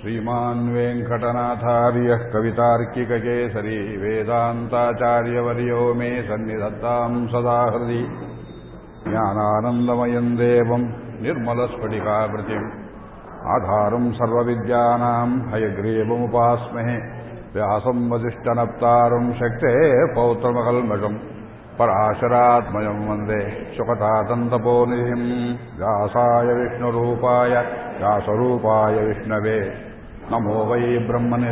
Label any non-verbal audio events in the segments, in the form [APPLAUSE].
श्रीमान् वेङ्कटनाथार्यः कवितार्किककेसरी वेदान्ताचार्यवर्यो मे सन्निधत्ताम् सदा हृदि ज्ञानानन्दमयम् देवम् निर्मलस्फटिकाकृतिम् आधारम् सर्वविद्यानाम् हयग्रीवमुपास्महे व्यासम् वसिष्ठनप्तारम् शक्ते पौत्रमकल्मषम् पराशरात्मयम् वन्दे सुखतातन्तपोनिधिम् व्यासाय विष्णुरूपाय व्यासरूपाय विष्णवे नमो वै ब्रह्मणे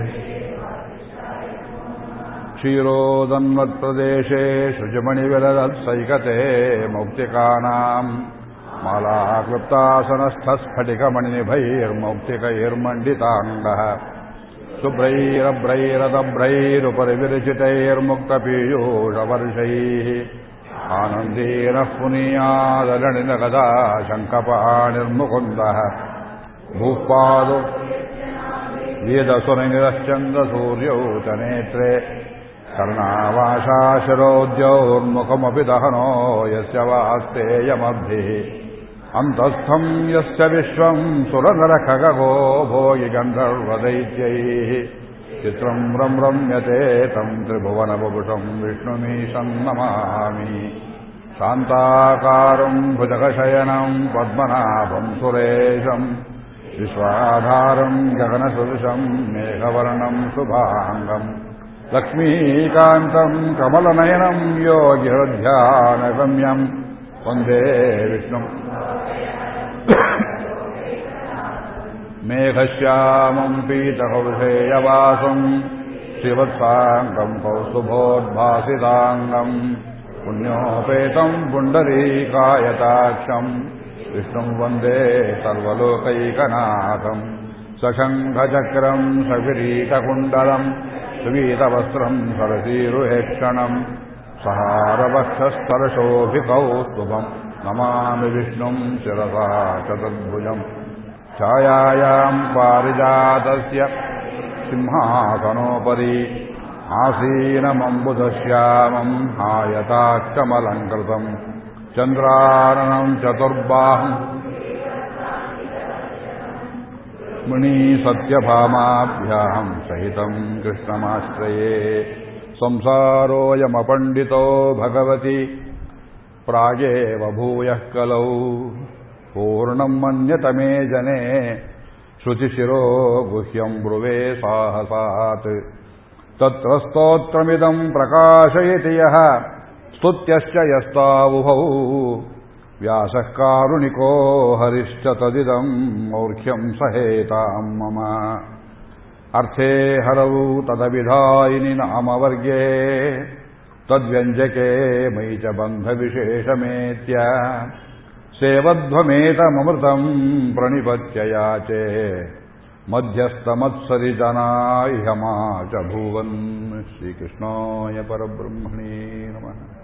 क्षीरोदन्वत्प्रदेशे शुचिमणिविलदत्सैकते मौक्तिकानाम् मालाक्लुप्तासनस्थस्फटिकमणिनिभैर्मौक्तिकैर्मण्डिताङ्गः शुभ्रैरभ्रैरदभ्रैरुपरिविरचितैर्मुक्तपीयूषवर्षैः आनन्दीनः पुनीयादलणिनगदा शङ्कपाणिर्मुकुन्दः भूपादो वेदसुरनिरश्चन्द्रसूर्यौ च नेत्रे कर्णावाशाशिरोद्यौर्मुखमपि दहनो यस्य वास्तेयमब्धिः अन्तस्थम् यस्य विश्वम् सुरनरखगो भोगि गन्धर्वदैत्यैः चित्रम् रम् रम्यते तम् त्रिभुवनबुभुषम् विष्णुमीशम् नमामि शान्ताकारम् भुजगशयनम् पद्मनाभम् सुरेशम् विश्वाधारम् गगनसदृशम् मेघवर्णम् शुभाङ्गम् लक्ष्मीकान्तम् कमलनयनम् योगिहृध्यानगम्यम् वन्दे विष्णुम् मेघश्यामम् पीतकौशेयवासम् शिवत्साङ्गम् कौस्तुभोद्भासिताङ्गम् पुण्योपेतम् पुण्डरीकायताक्षम् विष्णुम् वन्दे सर्वलोकैकनाथम् सशङ्खचक्रम् सकिरीटकुण्डलम् सुवीतवस्त्रम् सरसीरुहेक्षणम् सहारवक्षस्तरशोभिकौस्तुभम् नमामि विष्णुम् शिरसा चतुर्भुजम् छायायाम् पारिजातस्य सिंहासनोपरि आसीनमम्बुधश्यामम् आयताक्षमलङ्कृतम् चन्द्रारणम् चतुर्बाहम् मुनीसत्यभामाभ्याम् सहितम् कृष्णमाश्रये संसारोऽयमपण्डितो भगवति प्रागेव भूयः कलौ पूर्णम् मन्यतमे जने श्रुतिशिरो गुह्यम् ब्रुवे साहसात् तत्र स्तोत्रमिदम् प्रकाशयति यः ಸ್ತುತ್ಯಶ್ಚ ಯಸ್ತಾವುಭೌ ವ್ಯಾಸಃ ಕಾರುಣಿಕೋ ಹರಿಶ್ಚ ತದಿದಂ ಮೌರ್ಖ್ಯಂ ಸಹೇತಾಂ ಮಮ. ಅರ್ಥೇ ಹರವು ತದವಿಧಾಯಿನಿ ನಾಮವರ್ಗೇ. ತದ್ವ್ಯಂಜಕೆ ಮಯಿ ಚ ಬಂಧವಿಶೇಷಮೇತ್ಯ. ಸೇವಧ್ವಮೇತಮೃತಂ ಪ್ರಣಿಪತ್ಯ ಯಾಚೆ ಮಧ್ಯಸ್ಥಮತ್ಸರಿ ಜನಾಹ್ಯಮಾ ಚ ಭೂವನ್ ಶ್ರೀಕೃಷ್ಣಾಯ ಪರಬ್ರಹ್ಮಣೇ ನಮಃ.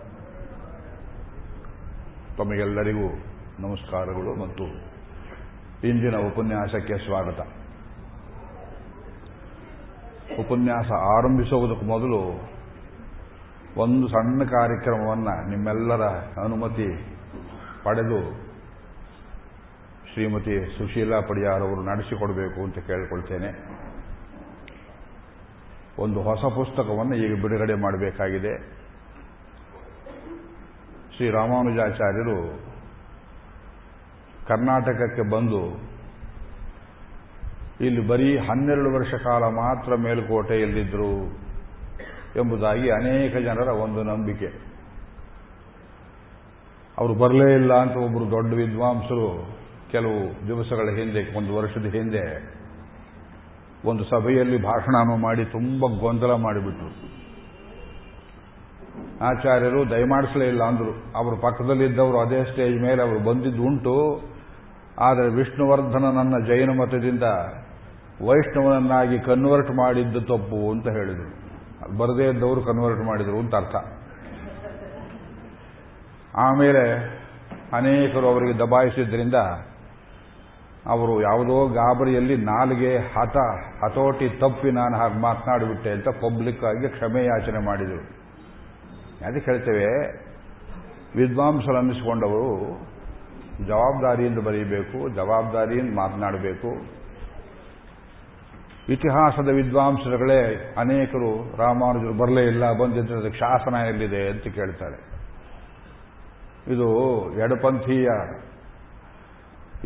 ತಮಗೆಲ್ಲರಿಗೂ ನಮಸ್ಕಾರಗಳು ಮತ್ತು ಇಂದಿನ ಉಪನ್ಯಾಸಕ್ಕೆ ಸ್ವಾಗತ. ಉಪನ್ಯಾಸ ಆರಂಭಿಸುವುದಕ್ಕೂ ಮೊದಲು ಒಂದು ಸಣ್ಣ ಕಾರ್ಯಕ್ರಮವನ್ನು ನಿಮ್ಮೆಲ್ಲರ ಅನುಮತಿ ಪಡೆದು ಶ್ರೀಮತಿ ಸುಶೀಲಾ ಪಡಿಯಾರ್ ಅವರು ನಡೆಸಿಕೊಡಬೇಕು ಅಂತ ಕೇಳಿಕೊಳ್ತೇನೆ. ಒಂದು ಹೊಸ ಪುಸ್ತಕವನ್ನು ಈಗ ಬಿಡುಗಡೆ ಮಾಡಬೇಕಾಗಿದೆ. ಶ್ರೀ ರಾಮಾನುಜಾಚಾರ್ಯರು ಕರ್ನಾಟಕಕ್ಕೆ ಬಂದು ಇಲ್ಲಿ ಬರೀ ಹನ್ನೆರಡು ವರ್ಷ ಕಾಲ ಮಾತ್ರ ಮೇಲುಕೋಟೆಯಲ್ಲಿದ್ದರು ಎಂಬುದಾಗಿ ಅನೇಕ ಜನರ ಒಂದು ನಂಬಿಕೆ. ಅವರು ಬರಲೇ ಇಲ್ಲ ಅಂತ ಒಬ್ಬರು ದೊಡ್ಡ ವಿದ್ವಾಂಸರು ಕೆಲವು ದಿವಸಗಳ ಹಿಂದೆ, ಒಂದು ವರ್ಷದ ಹಿಂದೆ ಒಂದು ಸಭೆಯಲ್ಲಿ ಭಾಷಣವನ್ನು ಮಾಡಿ ತುಂಬ ಗೊಂದಲ ಮಾಡಿಬಿಟ್ರು. ಆಚಾರ್ಯರು ದಯಮಾಡಿಸಲೇ ಇಲ್ಲ ಅಂದರು. ಅವರ ಪಕ್ಕದಲ್ಲಿದ್ದವರು ಅದೇ ಸ್ಟೇಜ್ ಮೇಲೆ ಅವರು ಬಂದಿದ್ದು ಉಂಟು ಆದರೆ ವಿಷ್ಣುವರ್ಧನನನ್ನ ಜೈನ ಮತದಿಂದ ವೈಷ್ಣವನನ್ನಾಗಿ ಕನ್ವರ್ಟ್ ಮಾಡಿದ್ದು ತಪ್ಪು ಅಂತ ಹೇಳಿದರು. ಬರದೇ ಇದ್ದವರು ಕನ್ವರ್ಟ್ ಮಾಡಿದರು ಅಂತ ಅರ್ಥ. ಆಮೇಲೆ ಅನೇಕರು ಅವರಿಗೆ ದಬಾಯಿಸಿದ್ರಿಂದ ಅವರು ಯಾವುದೋ ಗಾಬರಿಯಲ್ಲಿ ನಾಲಿಗೆ ಹತ ಹತೋಟಿ ತಪ್ಪಿ ನಾನು ಹಾಗೆ ಮಾತನಾಡಿಬಿಟ್ಟೆ ಅಂತ ಪಬ್ಲಿಕ್ ಆಗಿ ಕ್ಷಮೆ ಯಾಚನೆ ಮಾಡಿದರು. ಅದಕ್ಕೆ ಹೇಳ್ತೇವೆ? ವಿದ್ವಾಂಸರು ಅನ್ನಿಸಿಕೊಂಡವರು ಜವಾಬ್ದಾರಿಯಿಂದ ಬರೀಬೇಕು ಜವಾಬ್ದಾರಿಯಿಂದ ಮಾತನಾಡಬೇಕು. ಇತಿಹಾಸದ ವಿದ್ವಾಂಸರುಗಳೇ ಅನೇಕರು ರಾಮಾನುಜರು ಬರಲೇ ಇಲ್ಲ ಬಂದಿದ್ದರೆ ಅದಕ್ಕೆ ಶಾಸನ ಎಲ್ಲಿದೆ ಅಂತ ಕೇಳ್ತಾರೆ. ಇದು ಎಡಪಂಥೀಯ.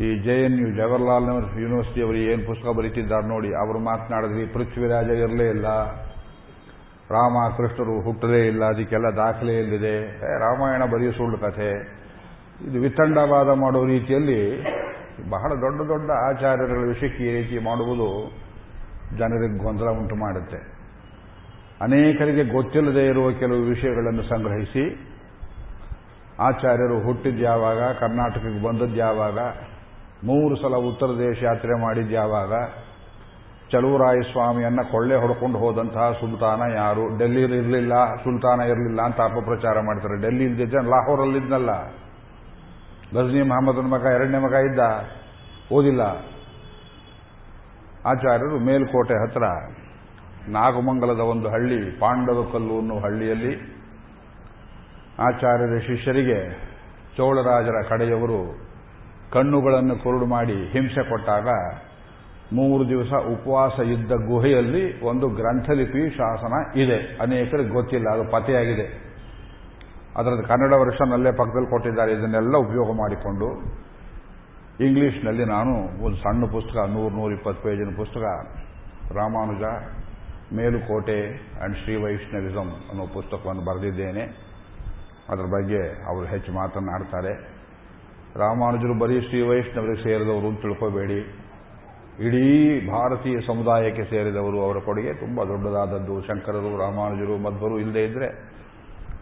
ಈ J N U Jawaharlal University ಅವರು ಏನು ಪುಸ್ತಕ ಬರೀತಿದ್ದಾರೆ ನೋಡಿ, ಅವರು ಮಾತನಾಡಿದ್ರಿ ಪೃಥ್ವಿರಾಜ ಇರಲೇ ಇಲ್ಲ. ರಾಮ ಕೃಷ್ಣರು ಹುಟ್ಟಲೇ ಇಲ್ಲ, ಅದಕ್ಕೆಲ್ಲ ದಾಖಲೆ ಎಲ್ಲಿದೆ? ರಾಮಾಯಣ ಬರೆಯೋ ಸುಳ್ಳು ಕಥೆ. ಇದು ವಿತಂಡವಾದ ಮಾಡುವ ರೀತಿಯಲ್ಲಿ ಬಹಳ ದೊಡ್ಡ ದೊಡ್ಡ ಆಚಾರ್ಯರುಗಳ ವಿಷಯಕ್ಕೆ ಈ ರೀತಿ ಮಾಡುವುದು ಜನರಿಗೆ ಗೊಂದಲ ಉಂಟು ಮಾಡುತ್ತೆ. ಅನೇಕರಿಗೆ ಗೊತ್ತಿಲ್ಲದೆ ಇರುವ ಕೆಲವು ವಿಷಯಗಳನ್ನು ಸಂಗ್ರಹಿಸಿ ಆಚಾರ್ಯರು ಹುಟ್ಟಿದ್ಯಾವಾಗ ಕರ್ನಾಟಕಕ್ಕೆ ಬಂದದ್ಯಾವಾಗ ಮೂರು ಸಲ ಉತ್ತರ ದೇಶ ಯಾತ್ರೆ ಮಾಡಿದ್ದು ಯಾವಾಗ ಚಲುವರಾಯ ಸ್ವಾಮಿಯನ್ನ ಕೊಳ್ಳೆ ಹೊಡ್ಕೊಂಡು ಹೋದಂತಹ ಸುಲ್ತಾನ ಯಾರು? ಡೆಲ್ಲಿ ಇರಲಿಲ್ಲ, ಸುಲ್ತಾನ ಇರಲಿಲ್ಲ ಅಂತ ಅಪಪ್ರಚಾರ ಮಾಡ್ತಾರೆ. ಡೆಲ್ಲಿ ಅಲ್ಲಿ ಲಾಹೋರಲ್ಲಿದ್ನಲ್ಲ ಗಜ್ನಿ ಮಹಮ್ಮದನ ಮಗ, ಎರಡನೇ ಮಗ ಇದ್ದ? ಓದಿಲ್ಲ. ಆಚಾರ್ಯರು ಮೇಲ್ಕೋಟೆ ಹತ್ರ, ನಾಗಮಂಗಲದ ಒಂದು ಹಳ್ಳಿ ಪಾಂಡವಕಲ್ಲು ಅನ್ನುವ ಹಳ್ಳಿಯಲ್ಲಿ ಆಚಾರ್ಯರ ಶಿಷ್ಯರಿಗೆ ಚೋಳರಾಜರ ಕಡೆಯವರು ಕಣ್ಣುಗಳನ್ನು ಕುರುಡು ಮಾಡಿ ಹಿಂಸೆ ಕೊಟ್ಟಾಗ ಮೂರು ದಿವಸ ಉಪವಾಸ ಇದ್ದ ಗುಹೆಯಲ್ಲಿ ಒಂದು ಗ್ರಂಥಲಿಪಿ ಶಾಸನ ಇದೆ. ಅನೇಕರಿಗೆ ಗೊತ್ತಿಲ್ಲ, ಅದು ಪತೆಯಾಗಿದೆ ಅದರದ್ದು ಕನ್ನಡ ವರ್ಷನ್ ಅಲ್ಲೇ ಪಕ್ಕದಲ್ಲಿ ಕೊಟ್ಟಿದ್ದಾರೆ. ಇದನ್ನೆಲ್ಲ ಉಪಯೋಗ ಮಾಡಿಕೊಂಡು ಇಂಗ್ಲಿಷ್ನಲ್ಲಿ ನಾನು ಒಂದು ಸಣ್ಣ ಪುಸ್ತಕ, ನೂರು ನೂರ ಇಪ್ಪತ್ತು ಪೇಜಿನ ಪುಸ್ತಕ, ರಾಮಾನುಜ, ಮೇಲುಕೋಟೆ ಅಂಡ್ ಶ್ರೀ ವೈಷ್ಣವಿಸಂ ಅನ್ನೋ ಪುಸ್ತಕವನ್ನು ಬರೆದಿದ್ದೇನೆ. ಅದರ ಬಗ್ಗೆ ಅವರು ಹೆಚ್ಚು ಮಾತನಾಡ್ತಾರೆ. ರಾಮಾನುಜರು ಬರೀ ಶ್ರೀ ವೈಷ್ಣವರಿಗೆ ಸೇರಿದವರು ಅಂತ ತಿಳ್ಕೋಬೇಡಿ. ಇಡೀ ಭಾರತೀಯ ಸಮುದಾಯಕ್ಕೆ ಸೇರಿದವರು ಅವರ ಕೊಡುಗೆ ತುಂಬ ದೊಡ್ಡದಾದದ್ದು. ಶಂಕರರು, ರಾಮಾನುಜರು, ಮಧ್ವರು ಇಲ್ಲದೇ ಇದ್ರೆ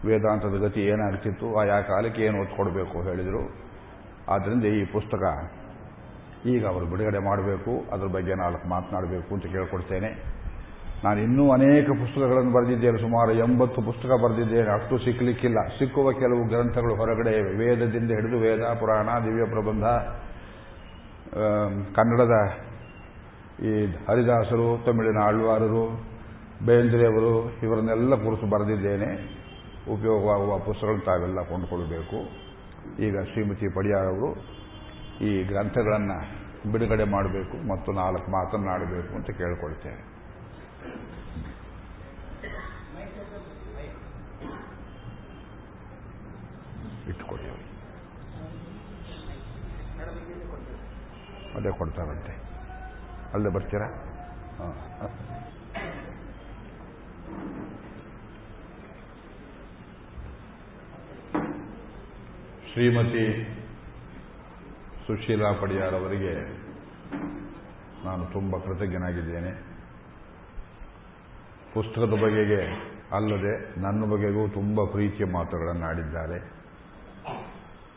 ವೇದಾಂತದ ಗತಿ ಏನಾಗ್ತಿತ್ತು? ಆಯಾ ಕಾಲಕ್ಕೆ ಏನು ಒತ್ತು ಹೇಳಿದರು. ಆದ್ದರಿಂದ ಈ ಪುಸ್ತಕ ಈಗ ಅವರು ಬಿಡುಗಡೆ ಮಾಡಬೇಕು. ಅದರ ಬಗ್ಗೆ ನಾಲ್ಕು ಮಾತನಾಡಬೇಕು ಅಂತ ಕೇಳ್ಕೊಡ್ತೇನೆ ನಾನು ಇನ್ನೂ ಅನೇಕ ಪುಸ್ತಕಗಳನ್ನು ಬರೆದಿದ್ದೇನೆ. ಸುಮಾರು ಎಂಬತ್ತು ಪುಸ್ತಕ ಬರೆದಿದ್ದೇನೆ. ಅಷ್ಟು ಸಿಕ್ಕಲಿಕ್ಕಿಲ್ಲ ಸಿಕ್ಕುವ ಕೆಲವು ಗ್ರಂಥಗಳು ಹೊರಗಡೆ ವೇದದಿಂದ ಹಿಡಿದು ವೇದ ಪುರಾಣ ದಿವ್ಯ ಪ್ರಬಂಧ ಕನ್ನಡದ ಈ ಹರಿದಾಸರು, ತಮಿಳಿನ ಆಳ್ವಾರರು, ಬೇಂದ್ರೆಯವರು, ಇವರನ್ನೆಲ್ಲ ಕುರಿತು ಬರೆದಿದ್ದೇನೆ. ಉಪಯೋಗವಾಗುವ ಪುಸ್ತಕಗಳನ್ನು ತಾವೆಲ್ಲ ಕೊಂಡುಕೊಳ್ಬೇಕು ಈಗ ಶ್ರೀಮತಿ ಪಡಿಯಾರವರು ಈ ಗ್ರಂಥಗಳನ್ನು ಬಿಡುಗಡೆ ಮಾಡಬೇಕು ಮತ್ತು ನಾಲ್ಕು ಮಾತನ್ನಾಡಬೇಕು ಅಂತ ಕೇಳಿಕೊಳ್ತೇನೆ. ಇಟ್ಕೊಡಿ ಅದೇ ಕೊಡ್ತಾರಂತೆ. ಅಲ್ಲೇ ಬರ್ತೀರಾ? ಶ್ರೀಮತಿ ಸುಶೀಲಾ ಪಡಿಯಾರ್ ಅವರಿಗೆ ನಾನು ತುಂಬ ಕೃತಜ್ಞನಾಗಿದ್ದೇನೆ. ಪುಸ್ತಕದ ಬಗೆಗೆ ಅಲ್ಲದೆ ನನ್ನ ಬಗೆಗೂ ತುಂಬ ಪ್ರೀತಿಯ ಮಾತುಗಳನ್ನು ಆಡಿದ್ದಾರೆ.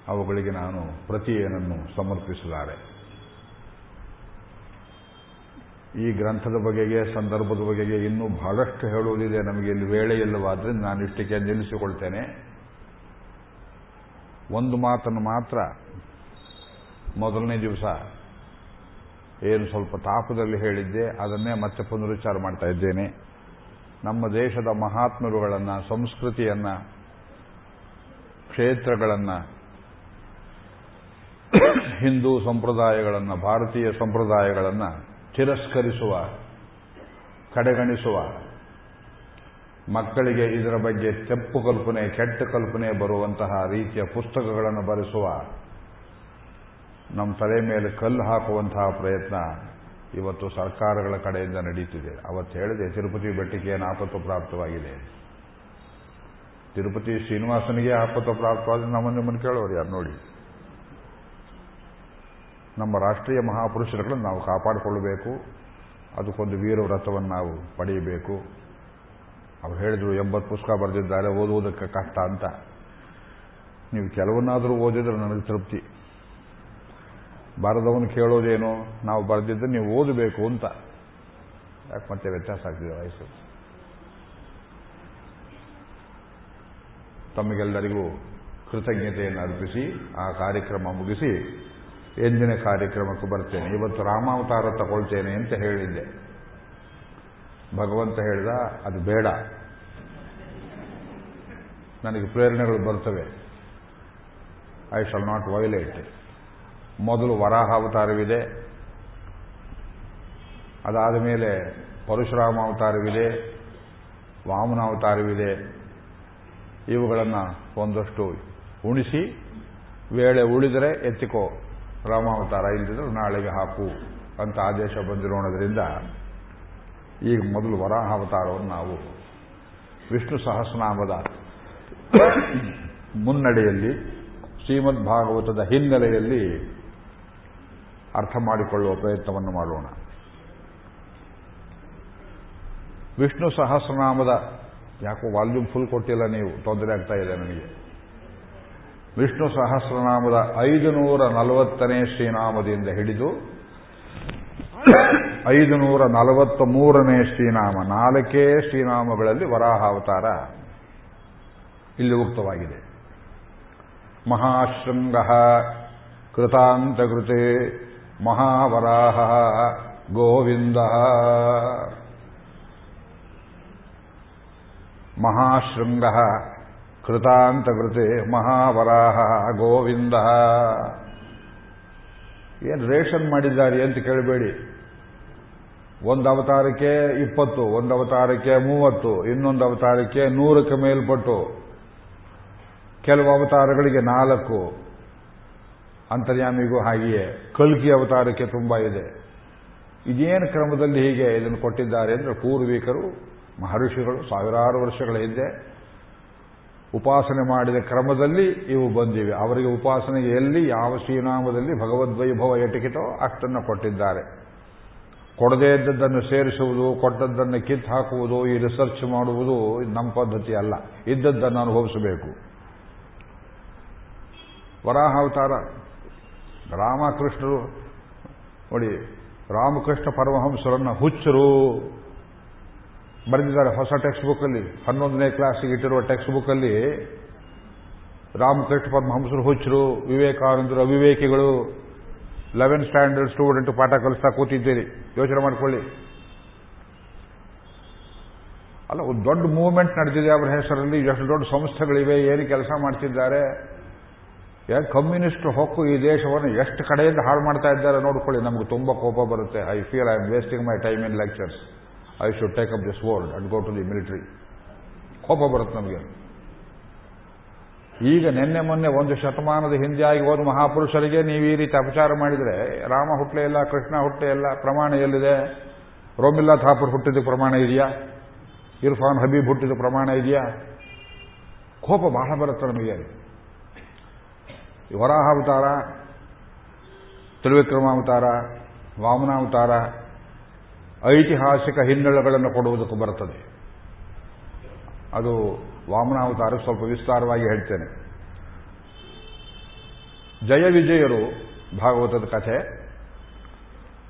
ಅವುಗಳಿಗೆ ನಾನು ಪ್ರತಿಯನ್ನು ಸಮರ್ಪಿಸಲಾರೆ. ಈ ಗ್ರಂಥದ ಬಗೆಗೆ, ಸಂದರ್ಭದ ಬಗೆಗೆ ಇನ್ನೂ ಬಹಳಷ್ಟು ಹೇಳುವುದಿದೆ ನಮಗೆ ಇಲ್ಲಿ ವೇಳೆ ಇಲ್ಲವಾದ್ರಿಂದ ನಾನು ಇಷ್ಟಕ್ಕೆ ನಿಲ್ಲಿಸಿಕೊಳ್ತೇನೆ. ಒಂದು ಮಾತನ್ನು ಮಾತ್ರ ಮೊದಲನೇ ದಿವಸ ಏನು ಸ್ವಲ್ಪ ತಾಪದಲ್ಲಿ ಹೇಳಿದ್ದೆ, ಅದನ್ನೇ ಮತ್ತೆ ಪುನರುಚ್ಚಾರ ಮಾಡ್ತಾ ಇದ್ದೇನೆ. ನಮ್ಮ ದೇಶದ ಮಹಾತ್ಮರುಗಳನ್ನು, ಸಂಸ್ಕೃತಿಯನ್ನು, ಕ್ಷೇತ್ರಗಳನ್ನು, ಹಿಂದೂ ಸಂಪ್ರದಾಯಗಳನ್ನು, ಭಾರತೀಯ ಸಂಪ್ರದಾಯಗಳನ್ನು ತಿರಸ್ಕರಿಸುವ, ಕಡೆಗಣಿಸುವ. ಮಕ್ಕಳಿಗೆ ಇದರ ಬಗ್ಗೆ ತೆಪ್ಪು ಕಲ್ಪನೆ, ಕೆಟ್ಟ ಕಲ್ಪನೆ ಬರುವಂತಹ ರೀತಿಯ ಪುಸ್ತಕಗಳನ್ನು ಬರೆಸುವ. ನಮ್ಮ ತಲೆ ಮೇಲೆ ಕಲ್ಲು ಹಾಕುವಂತಹ ಪ್ರಯತ್ನ ಇವತ್ತು ಸರ್ಕಾರಗಳ ಕಡೆಯಿಂದ ನಡೆಯುತ್ತಿದೆ ಅವತ್ತು ಹೇಳಿದೆ, ತಿರುಪತಿ ಬೆಟ್ಟಿಗೆ ಏನು ಆಪತ್ತು ಪ್ರಾಪ್ತವಾಗಿದೆ. ತಿರುಪತಿ ಶ್ರೀನಿವಾಸನಿಗೆ ಆಪತ್ತು ಪ್ರಾಪ್ತವಾದ ನಮ್ಮನ್ನು ನಿಮ್ಮನ್ನು ಕೇಳೋರು ಯಾರು ನೋಡಿ? ನಮ್ಮ ರಾಷ್ಟ್ರೀಯ ಮಹಾಪುರುಷರುಗಳನ್ನು ನಾವು ಕಾಪಾಡಿಕೊಳ್ಳಬೇಕು. ಅದಕ್ಕೊಂದು ವೀರವ್ರತವನ್ನು ನಾವು ಪಡೆಯಬೇಕು. ಅವ್ರು ಹೇಳಿದ್ರು, ಎಂಬತ್ತು ಪುಸ್ತಕ ಬರೆದಿದ್ದಾರೆ ಓದುವುದಕ್ಕೆ ಕಷ್ಟ ಅಂತ. ನೀವು ಕೆಲವನ್ನಾದರೂ ಓದಿದ್ರೆ ನನಗೆ ತೃಪ್ತಿ. ಬರೆದವನು ಕೇಳೋದೇನು? ನಾವು ಬರೆದಿದ್ದರೆ ನೀವು ಓದಬೇಕು ಅಂತ. ಯಾಕೆ ಮತ್ತೆ ವ್ಯತ್ಯಾಸ ಆಗ್ತಿದೆ ವಯಸ್ಸು? ತಮಗೆಲ್ಲರಿಗೂ ಕೃತಜ್ಞತೆಯನ್ನು ಅರ್ಪಿಸಿ, ಆ ಕಾರ್ಯಕ್ರಮ ಮುಗಿಸಿ ಎಂದಿನ ಕಾರ್ಯಕ್ರಮಕ್ಕೆ ಬರ್ತೇನೆ. ಇವತ್ತು ರಾಮಾವತಾರ ತಗೊಳ್ತೇನೆ ಅಂತ ಹೇಳಿದ್ದೆ. ಭಗವಂತ ಹೇಳಿದ, ಅದು ಬೇಡ. ನನಗೆ ಪ್ರೇರಣೆಗಳು ಬರ್ತವೆ. ಐ ಶಾಲ್ ನಾಟ್ ವೈಲೇಟ್ ಮೊದಲು ವರಾಹ ಅವತಾರವಿದೆ ಅದಾದ ಮೇಲೆ ಪರಶುರಾಮ ಅವತಾರವಿದೆ ವಾಮನಾವತಾರವಿದೆ. ಇವುಗಳನ್ನು ಒಂದಷ್ಟು ಉಣಿಸಿ, ವೇಳೆ ಉಳಿದರೆ ಎತ್ತಿಕೋ. ರಾಮಾವತಾರ ಇಲ್ಲದಿದ್ರೆ ನಾಳೆಗೆ ಹಾಕು ಅಂತ ಆದೇಶ ಬಂದಿರೋಣದ್ರಿಂದ ಈಗ ಮೊದಲು ವರಾಹಾವತಾರವನ್ನು ನಾವು ವಿಷ್ಣು ಸಹಸ್ರನಾಮದ ಮುನ್ನಡೆಯಲ್ಲಿ ಶ್ರೀಮದ್ ಭಾಗವತದ ಹಿನ್ನೆಲೆಯಲ್ಲಿ ಅರ್ಥ ಮಾಡಿಕೊಳ್ಳುವ ಪ್ರಯತ್ನವನ್ನು ಮಾಡೋಣ. ವಿಷ್ಣು ಸಹಸ್ರನಾಮದ ಯಾಕೋ ವಾಲ್ಯೂಮ್ ಫುಲ್ ಕೊಟ್ಟಿಲ್ಲ ನೀವು, ತೊಂದರೆ ಆಗ್ತಾ ಇದೆ ನನಗೆ. ವಿಷ್ಣು ಸಹಸ್ರನಾಮದ ಐದು ನೂರ ನಲವತ್ತನೇ ಶ್ರೀನಾಮದಿಂದ ಹಿಡಿದು ಐದು ನೂರ ನಲವತ್ತ ಮೂರನೇ ಶ್ರೀನಾಮ, ನಾಲ್ಕೇ ಶ್ರೀನಾಮಗಳಲ್ಲಿ ವರಾಹಾವತಾರ ಇಲ್ಲಿ ಉಕ್ತವಾಗಿದೆ. ಮಹಾಶೃಂಗ ಕೃತಾಂತಕೃತೆ ಮಹಾವರಾಹ ಗೋವಿಂದ. ಮಹಾಶೃಂಗ ಕೃತಾಂತಕೃತೆ ಮಹಾವರಾಹ ಗೋವಿಂದ. ಏನು ರೇಷನ್ ಮಾಡಿದ್ದಾರೆ ಅಂತ ಕೇಳಬೇಡಿ. ಒಂದು ಅವತಾರಕ್ಕೆ ಇಪ್ಪತ್ತು, ಒಂದು ಅವತಾರಕ್ಕೆ ಮೂವತ್ತು, ಇನ್ನೊಂದು ಅವತಾರಕ್ಕೆ ನೂರಕ್ಕೆ ಮೇಲ್ಪಟ್ಟು, ಕೆಲವು ಅವತಾರಗಳಿಗೆ ನಾಲ್ಕು, ಅಂತರ್ಯಾಮಿಗೂ ಹಾಗೆಯೇ, ಕಲ್ಕಿ ಅವತಾರಕ್ಕೆ ತುಂಬ ಇದೆ. ಇದೇನು ಕ್ರಮದಲ್ಲಿ ಹೀಗೆ ಇದನ್ನು ಕೊಟ್ಟಿದ್ದಾರೆ ಅಂದರೆ ಪೂರ್ವಿಕರು, ಮಹರ್ಷಿಗಳು ಸಾವಿರಾರು ವರ್ಷಗಳ ಹಿಂದೆ ಉಪಾಸನೆ ಮಾಡಿದ ಕ್ರಮದಲ್ಲಿ ಇವು ಬಂದಿವೆ. ಅವರಿಗೆ ಉಪಾಸನೆಗೆ ಎಲ್ಲಿ, ಯಾವ ಶ್ರೀನಾಮದಲ್ಲಿ ಭಗವದ್ವೈಭವ ಎಟಿಕಿತೋ ಅಷ್ಟನ್ನು ಕೊಟ್ಟಿದ್ದಾರೆ. ಕೊಡದೇ ಇದ್ದದ್ದನ್ನು ಸೇರಿಸುವುದು, ಕೊಟ್ಟದ್ದನ್ನು ಕಿತ್ತು ಹಾಕುವುದು, ಈ ರಿಸರ್ಚ್ ಮಾಡುವುದು ನಮ್ಮ ಪದ್ಧತಿ ಅಲ್ಲ. ಇದ್ದದ್ದನ್ನು ಅನುಭವಿಸಬೇಕು. ವರಾಹಾವತಾರ. ರಾಮಕೃಷ್ಣರು ನೋಡಿ, ರಾಮಕೃಷ್ಣ ಪರಮಹಂಸರನ್ನು ಹುಚ್ಚರು. ಬರೆದಿದ್ದಾರೆ ಹೊಸ ಟೆಕ್ಸ್ಟ್ ಬುಕ್ಕಲ್ಲಿ ಹನ್ನೊಂದನೇ ಕ್ಲಾಸಿಗೆ ಇಟ್ಟಿರುವ ಟೆಕ್ಸ್ಟ್ ಬುಕ್ಕಲ್ಲಿ ರಾಮಕೃಷ್ಣ ಪದ್ಮಹಂಸರು, ಹುಚ್ಚರು, ವಿವೇಕಾನಂದರು, ಅವಿವೇಕಿಗಳು ಲೆವೆನ್ ಸ್ಟ್ಯಾಂಡರ್ಡ್ ಸ್ಟೂಡೆಂಟ್ ಪಾಠ ಕಲಿಸ್ತಾ ಕೂತಿದ್ದೀರಿ. ಯೋಚನೆ ಮಾಡಿಕೊಳ್ಳಿ. ಅಲ್ಲ, ಒಂದು ದೊಡ್ಡ ಮೂವ್ಮೆಂಟ್ ನಡೆದಿದೆ ಅವರ ಹೆಸರಲ್ಲಿ. ಎಷ್ಟು ದೊಡ್ಡ ಸಂಸ್ಥೆಗಳಿವೆ, ಏನು ಕೆಲಸ ಮಾಡ್ತಿದ್ದಾರೆ. ಕಮ್ಯುನಿಸ್ಟ್ ಹೊಕ್ಕು ಈ ದೇಶವನ್ನು ಎಷ್ಟು ಕಡೆಯಿಂದ ಹಾಳು ಮಾಡ್ತಾ ಇದ್ದಾರೆ ನೋಡ್ಕೊಳ್ಳಿ. ನಮ್ಗೆ ತುಂಬ ಕೋಪ ಬರುತ್ತೆ. I feel I am wasting my time in lectures I should take up this world and go to the military ಕೋಪ ಬರುತ್ತೆ ನಮಗೆ. ಈಗ ನಿನ್ನೆ ಮೊನ್ನೆ ಒಂದು ಶತಮಾನದ ಹಿಂದೆ ಆಗಿ ಹೋದ ಮಹಾಪುರುಷರಿಗೆ ನೀವು ಈ ರೀತಿ ಅಪಚಾರ ಮಾಡಿದರೆ, ರಾಮ ಹುಟ್ಟಲೇ ಇಲ್ಲ, ಕೃಷ್ಣ ಹುಟ್ಟಲೇ ಇಲ್ಲ, ಪ್ರಮಾಣ ಎಲ್ಲಿದೆ? ರೋಮಿಲ್ಲಾ ಥಾಪುರ್ ಹುಟ್ಟಿದ ಪ್ರಮಾಣ ಇದೆಯಾ? ಇರ್ಫಾನ್ ಹಬೀಬ್ ಹುಟ್ಟಿದ ಪ್ರಮಾಣ ಇದೆಯಾ? ಕೋಪ ಬಹಳ ಬರುತ್ತೆ ನಮಗೆ. ವರಾಹಾವತಾರ ತ್ರಿವಿಕ್ರಮಾವತಾರ, ವಾಮನಾವತಾರ ಐತಿಹಾಸಿಕ ಹಿನ್ನೆಲೆಗಳನ್ನು ಕೊಡುವುದಕ್ಕೆ ಬರುತ್ತದೆ. ಅದು ವಾಮನಾವತಾರ ಸ್ವಲ್ಪ ವಿಸ್ತಾರವಾಗಿ ಹೇಳ್ತೇನೆ. ಜಯ ವಿಜಯರು ಭಾಗವತದ ಕಥೆ.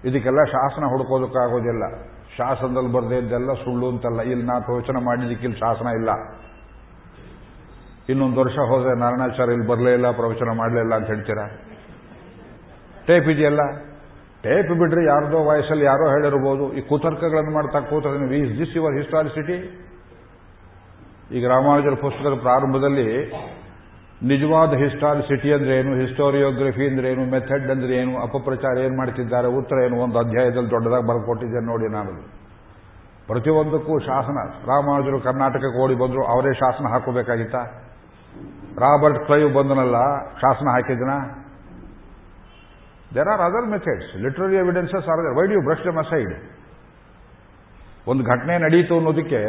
ಇದಕ್ಕೆಲ್ಲ ಶಾಸನ ಹುಡುಕೋದಕ್ಕಾಗೋದಿಲ್ಲ. ಶಾಸನದಲ್ಲಿ ಬರದೇ ಇದ್ದೆಲ್ಲ ಸುಳ್ಳು ಅಂತಲ್ಲ. ಇಲ್ಲಿ ನಾ ಪ್ರವಚನ ಮಾಡಿದ್ದಕ್ಕೆ ಇಲ್ಲಿ ಶಾಸನ ಇಲ್ಲ. ಇನ್ನೊಂದು ವರ್ಷ ಹೋದರೆ ನಾರಾಯಣಾಚಾರ್ಯ ಇಲ್ಲಿ ಬರಲೇ ಇಲ್ಲ, ಪ್ರವಚನ ಮಾಡಲೇ ಇಲ್ಲ ಅಂತ ಹೇಳ್ತೀರಾ? ಟೇಪ್ ಇದೆಯಲ್ಲ? ಟೇಪ್ ಬಿಡ್ರಿ, ಯಾರ್ದೋ ವಯಸ್ಸಲ್ಲಿ ಯಾರೋ ಹೇಳಿರ್ಬೋದು. ಈ ಕುತರ್ಕಗಳನ್ನು ಮಾಡ್ತಾ ಕೂತ್ರೆ ಈಸ್ ದಿಸ್ ಯುವರ್ ಹಿಸ್ಟಾರಿಸಿಟಿ ಈಗ ರಾಮಾನುಜರ ಪುಸ್ತಕದ ಪ್ರಾರಂಭದಲ್ಲಿ ನಿಜವಾದ ಹಿಸ್ಟಾರಿಸಿಟಿ ಅಂದ್ರೆ ಏನು? ಹಿಸ್ಟೋರಿಯೋಗ್ರಫಿ ಅಂದ್ರೆ ಏನು? ಮೆಥಡ್ ಅಂದ್ರೆ ಏನು? ಅಪಪ್ರಚಾರ ಏನು ಮಾಡ್ತಿದ್ದಾರೆ? ಉತ್ತರ ಏನು? ಒಂದು ಅಧ್ಯಾಯದಲ್ಲಿ ದೊಡ್ಡದಾಗಿ ಬರ್ಕೊಟ್ಟಿದ್ದೇನೆ ನೋಡಿ ನಾನು. ಪ್ರತಿಯೊಂದಕ್ಕೂ ಶಾಸನ. ರಾಮಾನುಜರು ಕರ್ನಾಟಕಕ್ಕೆ ಓಡಿ ಬಂದರು, ಅವರೇ ಶಾಸನ ಹಾಕೋಬೇಕಾಗಿತ್ತ? ರಾಬರ್ಟ್ ಕ್ಲೈವ್ ಬಂದನಲ್ಲ, ಶಾಸನ ಹಾಕಿದ್ನ there are other methods literary evidences are why do you brush them aside ಒಂದು ಘಟನೆ ನಡೀತು ಅನ್ನೋದಕ್ಕೆ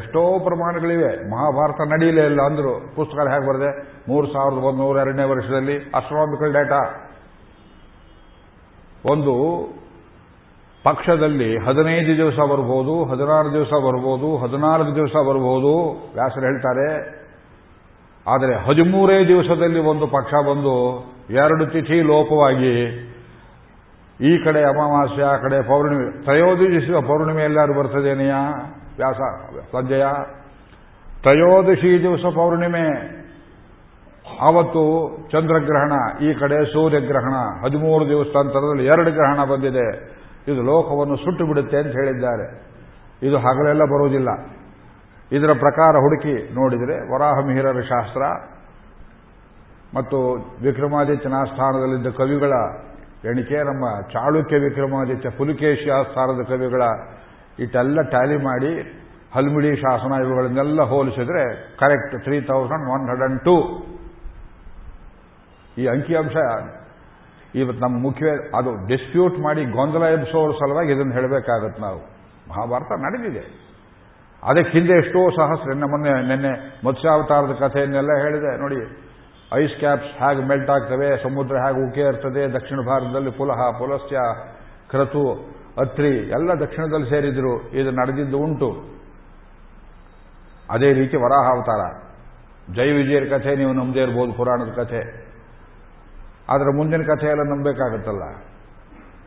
ಎಷ್ಟೋ ಪ್ರಮಾಣಗಳಿವೆ. ಮಹಾಭಾರತ ನಡೀಲೇ ಇಲ್ಲ ಅಂದ್ರು. ಪುಸ್ತಕ ಹೇಗೆ ಬರದೆ? ಮೂರು ಸಾವಿರದ ಒಂದು ನೂರ ಎರಡನೇ ವರ್ಷದಲ್ಲಿ ಅಸ್ಟ್ರಾಮಿಕಲ್ ಡೇಟಾ ಒಂದು ಪಕ್ಷದಲ್ಲಿ ಹದಿನೈದು ದಿವಸ ಬರ್ಬೋದು, ಹದಿನಾರು ದಿವಸ ಬರ್ಬೋದು, ಹದಿನಾರು ದಿವಸ ಬರ್ಬೋದು. ವ್ಯಾಸರು ಹೇಳ್ತಾರೆ, ಆದರೆ ಹದಿಮೂರೇ ದಿವಸದಲ್ಲಿ ಒಂದು ಪಕ್ಷ ಬಂದು ಎರಡು ತಿಥಿ ಲೋಪವಾಗಿ ಈ ಕಡೆ ಅಮಾವಾಸ್ಯೆ, ಆ ಕಡೆ ಪೌರ್ಣಿಮೆ ತ್ರಯೋದಶಿ ಪೌರ್ಣಿಮೆ ಎಲ್ಲರೂ ಬರ್ತದೇನೆಯ ವ್ಯಾಸ, ಸಂಜಯ. ತ್ರಯೋದಶಿ ದಿವಸ ಪೌರ್ಣಿಮೆ. ಆವತ್ತು ಚಂದ್ರಗ್ರಹಣ, ಈ ಕಡೆ ಸೂರ್ಯಗ್ರಹಣ. ಹದಿಮೂರು ದಿವಸ ಅಂತರದಲ್ಲಿ ಎರಡು ಗ್ರಹಣ ಬಂದಿದೆ. ಇದು ಲೋಕವನ್ನು ಸುಟ್ಟು ಬಿಡುತ್ತೆ ಅಂತ ಹೇಳಿದ್ದಾರೆ. ಇದು ಹಗಲೆಲ್ಲ ಬರುವುದಿಲ್ಲ. ಇದರ ಪ್ರಕಾರ ಹುಡುಕಿ ನೋಡಿದರೆ ವರಾಹಮಿಹಿರರ ಶಾಸ್ತ್ರ ಮತ್ತು ವಿಕ್ರಮಾದಿತ್ಯನ ಸ್ಥಾನದಲ್ಲಿದ್ದ ಕವಿಗಳ ಎಣಿಕೆ ನಮ್ಮ ಚಾಳುಕ್ಯ ವಿಕ್ರಮಾದಿತ್ಯ ಪುಲಿಕೇಶಿಯಾಸ್ಥಾನದ ಕವಿಗಳ ಇಟ್ಟೆಲ್ಲ ಟ್ಯಾಲಿ ಮಾಡಿ ಹಲ್ಮಿಡಿ ಶಾಸನ ಇವುಗಳನ್ನೆಲ್ಲ ಹೋಲಿಸಿದ್ರೆ correct three thousand one hundred and two ಈ ಅಂಕಿಅಂಶ ಇವತ್ತು ನಮ್ಮ ಮುಖ್ಯ ಅದು ಡಿಸ್ಪ್ಯೂಟ್ ಮಾಡಿ ಗೊಂದಲ ಎಬ್ಸೋರ ಸಲುವಾಗಿ ಇದನ್ನು ಹೇಳಬೇಕಾಗತ್ತೆ ನಾವು. ಮಹಾಭಾರತ ನಡೆದಿದೆ. ಅದಕ್ಕೆ ಹಿಂದೆ ಎಷ್ಟೋ ಸಹಸ್ರ ಮೊನ್ನೆ, ನಿನ್ನೆ ಮತ್ಸ್ಯಾವತಾರದ ಕಥೆಯನ್ನೆಲ್ಲ ಹೇಳಿದೆ. ನೋಡಿ ಐಸ್ ಕ್ಯಾಪ್ಸ್ ಹೇಗೆ ಮೆಲ್ಟ್ ಆಗ್ತವೆ, ಸಮುದ್ರ ಹೇಗೆ ಉಕ್ಕೇ ಇರ್ತದೆ, ದಕ್ಷಿಣ ಭಾರತದಲ್ಲಿ ಪುಲಹ, ಪುಲಸ್ಯ, ಕ್ರತು, ಅತ್ರಿ, ಎಲ್ಲ ದಕ್ಷಿಣದಲ್ಲಿ ಸೇರಿದ್ರು, ಇದು ನಡೆದಿದ್ದು ಉಂಟು. ಅದೇ ರೀತಿ ವರಾಹ ಅವತಾರ ಜೈ ವಿಜಯರ ಕಥೆ ನೀವು ನಂಬದೇ ಇರ್ಬೋದು, ಪುರಾಣದ ಕಥೆ. ಆದರೆ ಮುಂದಿನ ಕಥೆ ಎಲ್ಲ ನಂಬಬೇಕಾಗತ್ತಲ್ಲ.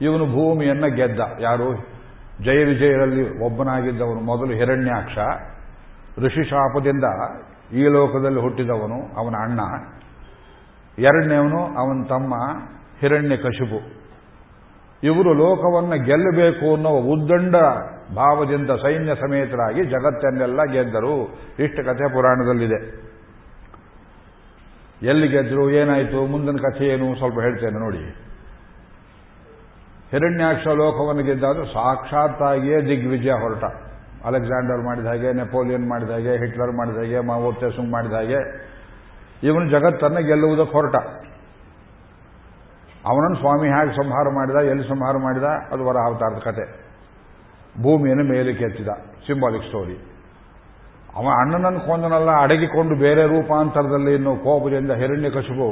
ಇವನು ಭೂಮಿಯನ್ನ ಗೆದ್ದ. ಯಾರು? ಜಯ ವಿಜಯರಲ್ಲಿ ಒಬ್ಬನಾಗಿದ್ದವನು, ಮೊದಲು ಹಿರಣ್ಯಾಕ್ಷ. ಋಷಿಶಾಪದಿಂದ ಈ ಲೋಕದಲ್ಲಿ ಹುಟ್ಟಿದವನು ಅವನ ಅಣ್ಣ. ಎರಡನೇವನು ಅವನ ತಮ್ಮ ಹಿರಣ್ಯ ಕಶುಬು. ಇವರು ಲೋಕವನ್ನು ಗೆಲ್ಲಬೇಕು ಅನ್ನೋ ಉದ್ದಂಡ ಭಾವದಿಂದ ಸೈನ್ಯ ಸಮೇತರಾಗಿ ಜಗತ್ತನ್ನೆಲ್ಲ ಗೆದ್ದರು. ಇಷ್ಟು ಕಥೆ ಪುರಾಣದಲ್ಲಿದೆ. ಎಲ್ಲಿ ಗೆದ್ದರು ಏನಾಯಿತು, ಮುಂದಿನ ಕಥೆ ಏನು ಸ್ವಲ್ಪ ಹೇಳ್ತೇನೆ ನೋಡಿ. ಹಿರಣ್ಯಾಕ್ಷ ಲೋಕವನ್ನು ಗೆದ್ದಾದರೂ ಸಾಕ್ಷಾತ್ತಾಗಿಯೇ ದಿಗ್ವಿಜಯ ಹೊರಟ. ಅಲೆಕ್ಸಾಂಡರ್ ಮಾಡಿದ ಹಾಗೆ, ನೆಪೋಲಿಯನ್ ಮಾಡಿದ ಹಾಗೆ, ಹಿಟ್ಲರ್ ಮಾಡಿದ ಹಾಗೆ ಮಾವೋ ತೆಸುಂಗ್ ಮಾಡಿದ ಹಾಗೆ ಇವನು ಜಗತ್ತನ್ನು ಗೆಲ್ಲುವುದಕ್ಕೆ ಹೊರಟ ಅವನನ್ನು ಸ್ವಾಮಿ ಹೇಗೆ ಸಂಹಾರ ಮಾಡಿದ, ಎಲ್ಲಿ ಸಂಹಾರ ಮಾಡಿದ, ಅದು ವರ ಅವತಾರದ ಕತೆ. ಭೂಮಿಯನ್ನು ಮೇಲಕ್ಕೆ ಎತ್ತಿದ ಸಿಂಬಾಲಿಕ್ ಸ್ಟೋರಿ ಅವ ಅಣ್ಣನನ್ನು ಕೊಂದನಲ್ಲ, ಅಡಗಿಕೊಂಡು ಬೇರೆ ರೂಪಾಂತರದಲ್ಲಿ ಇನ್ನು ಕೋಪದಿಂದ ಹಿರಣ್ಯ ಕಸುಬು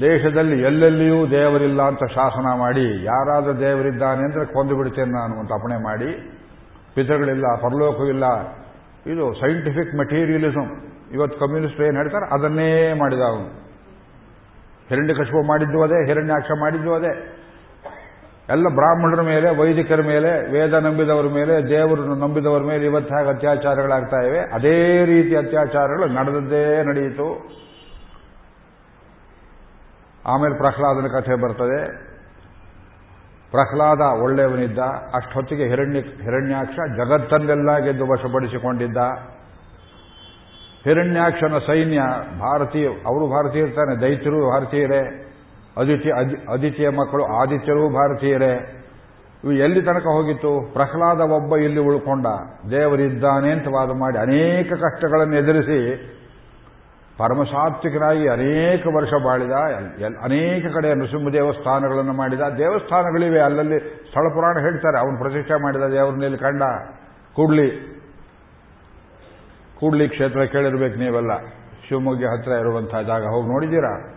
ದೇಶದಲ್ಲಿ ಎಲ್ಲೆಲ್ಲಿಯೂ ದೇವರಿಲ್ಲ ಅಂತ ಶಾಸನ ಮಾಡಿ ಯಾರಾದರೂ ದೇವರಿದ್ದಾನೆ ಅಂದರೆ ಕೊಂದು ಬಿಡ್ತೇನೆ ನಾನು ಅಂತ ಅಪಣೆ ಮಾಡಿ, ಪಿತೃಗಳಿಲ್ಲ, ಪರಲೋಕವಿಲ್ಲ. ಇದು ಸೈಂಟಿಫಿಕ್ ಮೆಟೀರಿಯಲಿಸಮ್ ಇವತ್ತು ಕಮ್ಯುನಿಸ್ಟ್ ಏನು ಹೇಳ್ತಾರೆ? ಅದನ್ನೇ ಮಾಡಿದ ಅವನು. ಹಿರಣ್ಯಕಶಿಪು ಮಾಡಿದ್ದು ಅದೇ, ಹಿರಣ್ಯಾಕ್ಷ ಮಾಡಿದ್ದು ಅದೇ. ಎಲ್ಲ ಬ್ರಾಹ್ಮಣರ ಮೇಲೆ, ವೈದಿಕರ ಮೇಲೆ, ವೇದ ನಂಬಿದವರ ಮೇಲೆ, ದೇವರನ್ನು ನಂಬಿದವರ ಮೇಲೆ ಇವತ್ತು ಹೇಗೆ ಅತ್ಯಾಚಾರಗಳಾಗ್ತಾ ಇವೆ? ಅದೇ ರೀತಿ ಅತ್ಯಾಚಾರಗಳು ನಡೆದದ್ದೇ ನಡೆಯಿತು. ಆಮೇಲೆ ಪ್ರಹ್ಲಾದನ ಕಥೆ ಬರ್ತದೆ. ಪ್ರಹ್ಲಾದ ಒಳ್ಳೆಯವನಿದ್ದ, ಅಷ್ಟೊತ್ತಿಗೆ ಹಿರಣ್ಯ, ಹಿರಣ್ಯಾಕ್ಷ ಜಗತ್ತನ್ನೆಲ್ಲ ಗೆದ್ದು ವಶಪಡಿಸಿಕೊಂಡಿದ್ದ. ಹಿರಣ್ಯಾಕ್ಷನ ಸೈನ್ಯ ಭಾರತೀಯ, ಅವರು ಭಾರತೀಯ ತಾನೆ ದೈತ್ಯರು ಭಾರತೀಯರೇ ಅದಿತಿ ಅದಿತಿಯ ಮಕ್ಕಳು ಆದಿತ್ಯರು ಭಾರತೀಯರೇ. ಇವು ಎಲ್ಲಿ ತನಕ ಹೋಗಿತ್ತು? ಪ್ರಹ್ಲಾದ ಒಬ್ಬ ಇಲ್ಲಿ ಉಳ್ಕೊಂಡ, ದೇವರಿದ್ದಾನೆ ಅಂತ ವಾದ ಮಾಡಿ ಅನೇಕ ಕಷ್ಟಗಳನ್ನು ಎದುರಿಸಿ ಪರಮಸಾತ್ವಿಕನಾಗಿ ಅನೇಕ ವರ್ಷ ಬಾಳಿದ ಅನೇಕ ಕಡೆ ನೃಸಿಂಹ ದೇವಸ್ಥಾನಗಳನ್ನು ಮಾಡಿದ. ದೇವಸ್ಥಾನಗಳಿವೆ, ಅಲ್ಲಲ್ಲಿ ಸ್ಥಳ ಪುರಾಣ ಹೇಳ್ತಾರೆ, ಅವನು ಪ್ರತಿಷ್ಠೆ ಮಾಡಿದ ದೇವರನ್ನೆಲ್ಲಿ ಕಂಡ ಕೂಡ್ಲಿ. ಕೂಡ್ಲಿ ಕ್ಷೇತ್ರ ಕೇಳಿರ್ಬೇಕು ನೀವೆಲ್ಲ. ಶಿವಮೊಗ್ಗ ಹತ್ರ ಇರುವಂತಹ ಜಾಗ. ಹೋಗಿ ನೋಡಿದ್ದೀರಾ?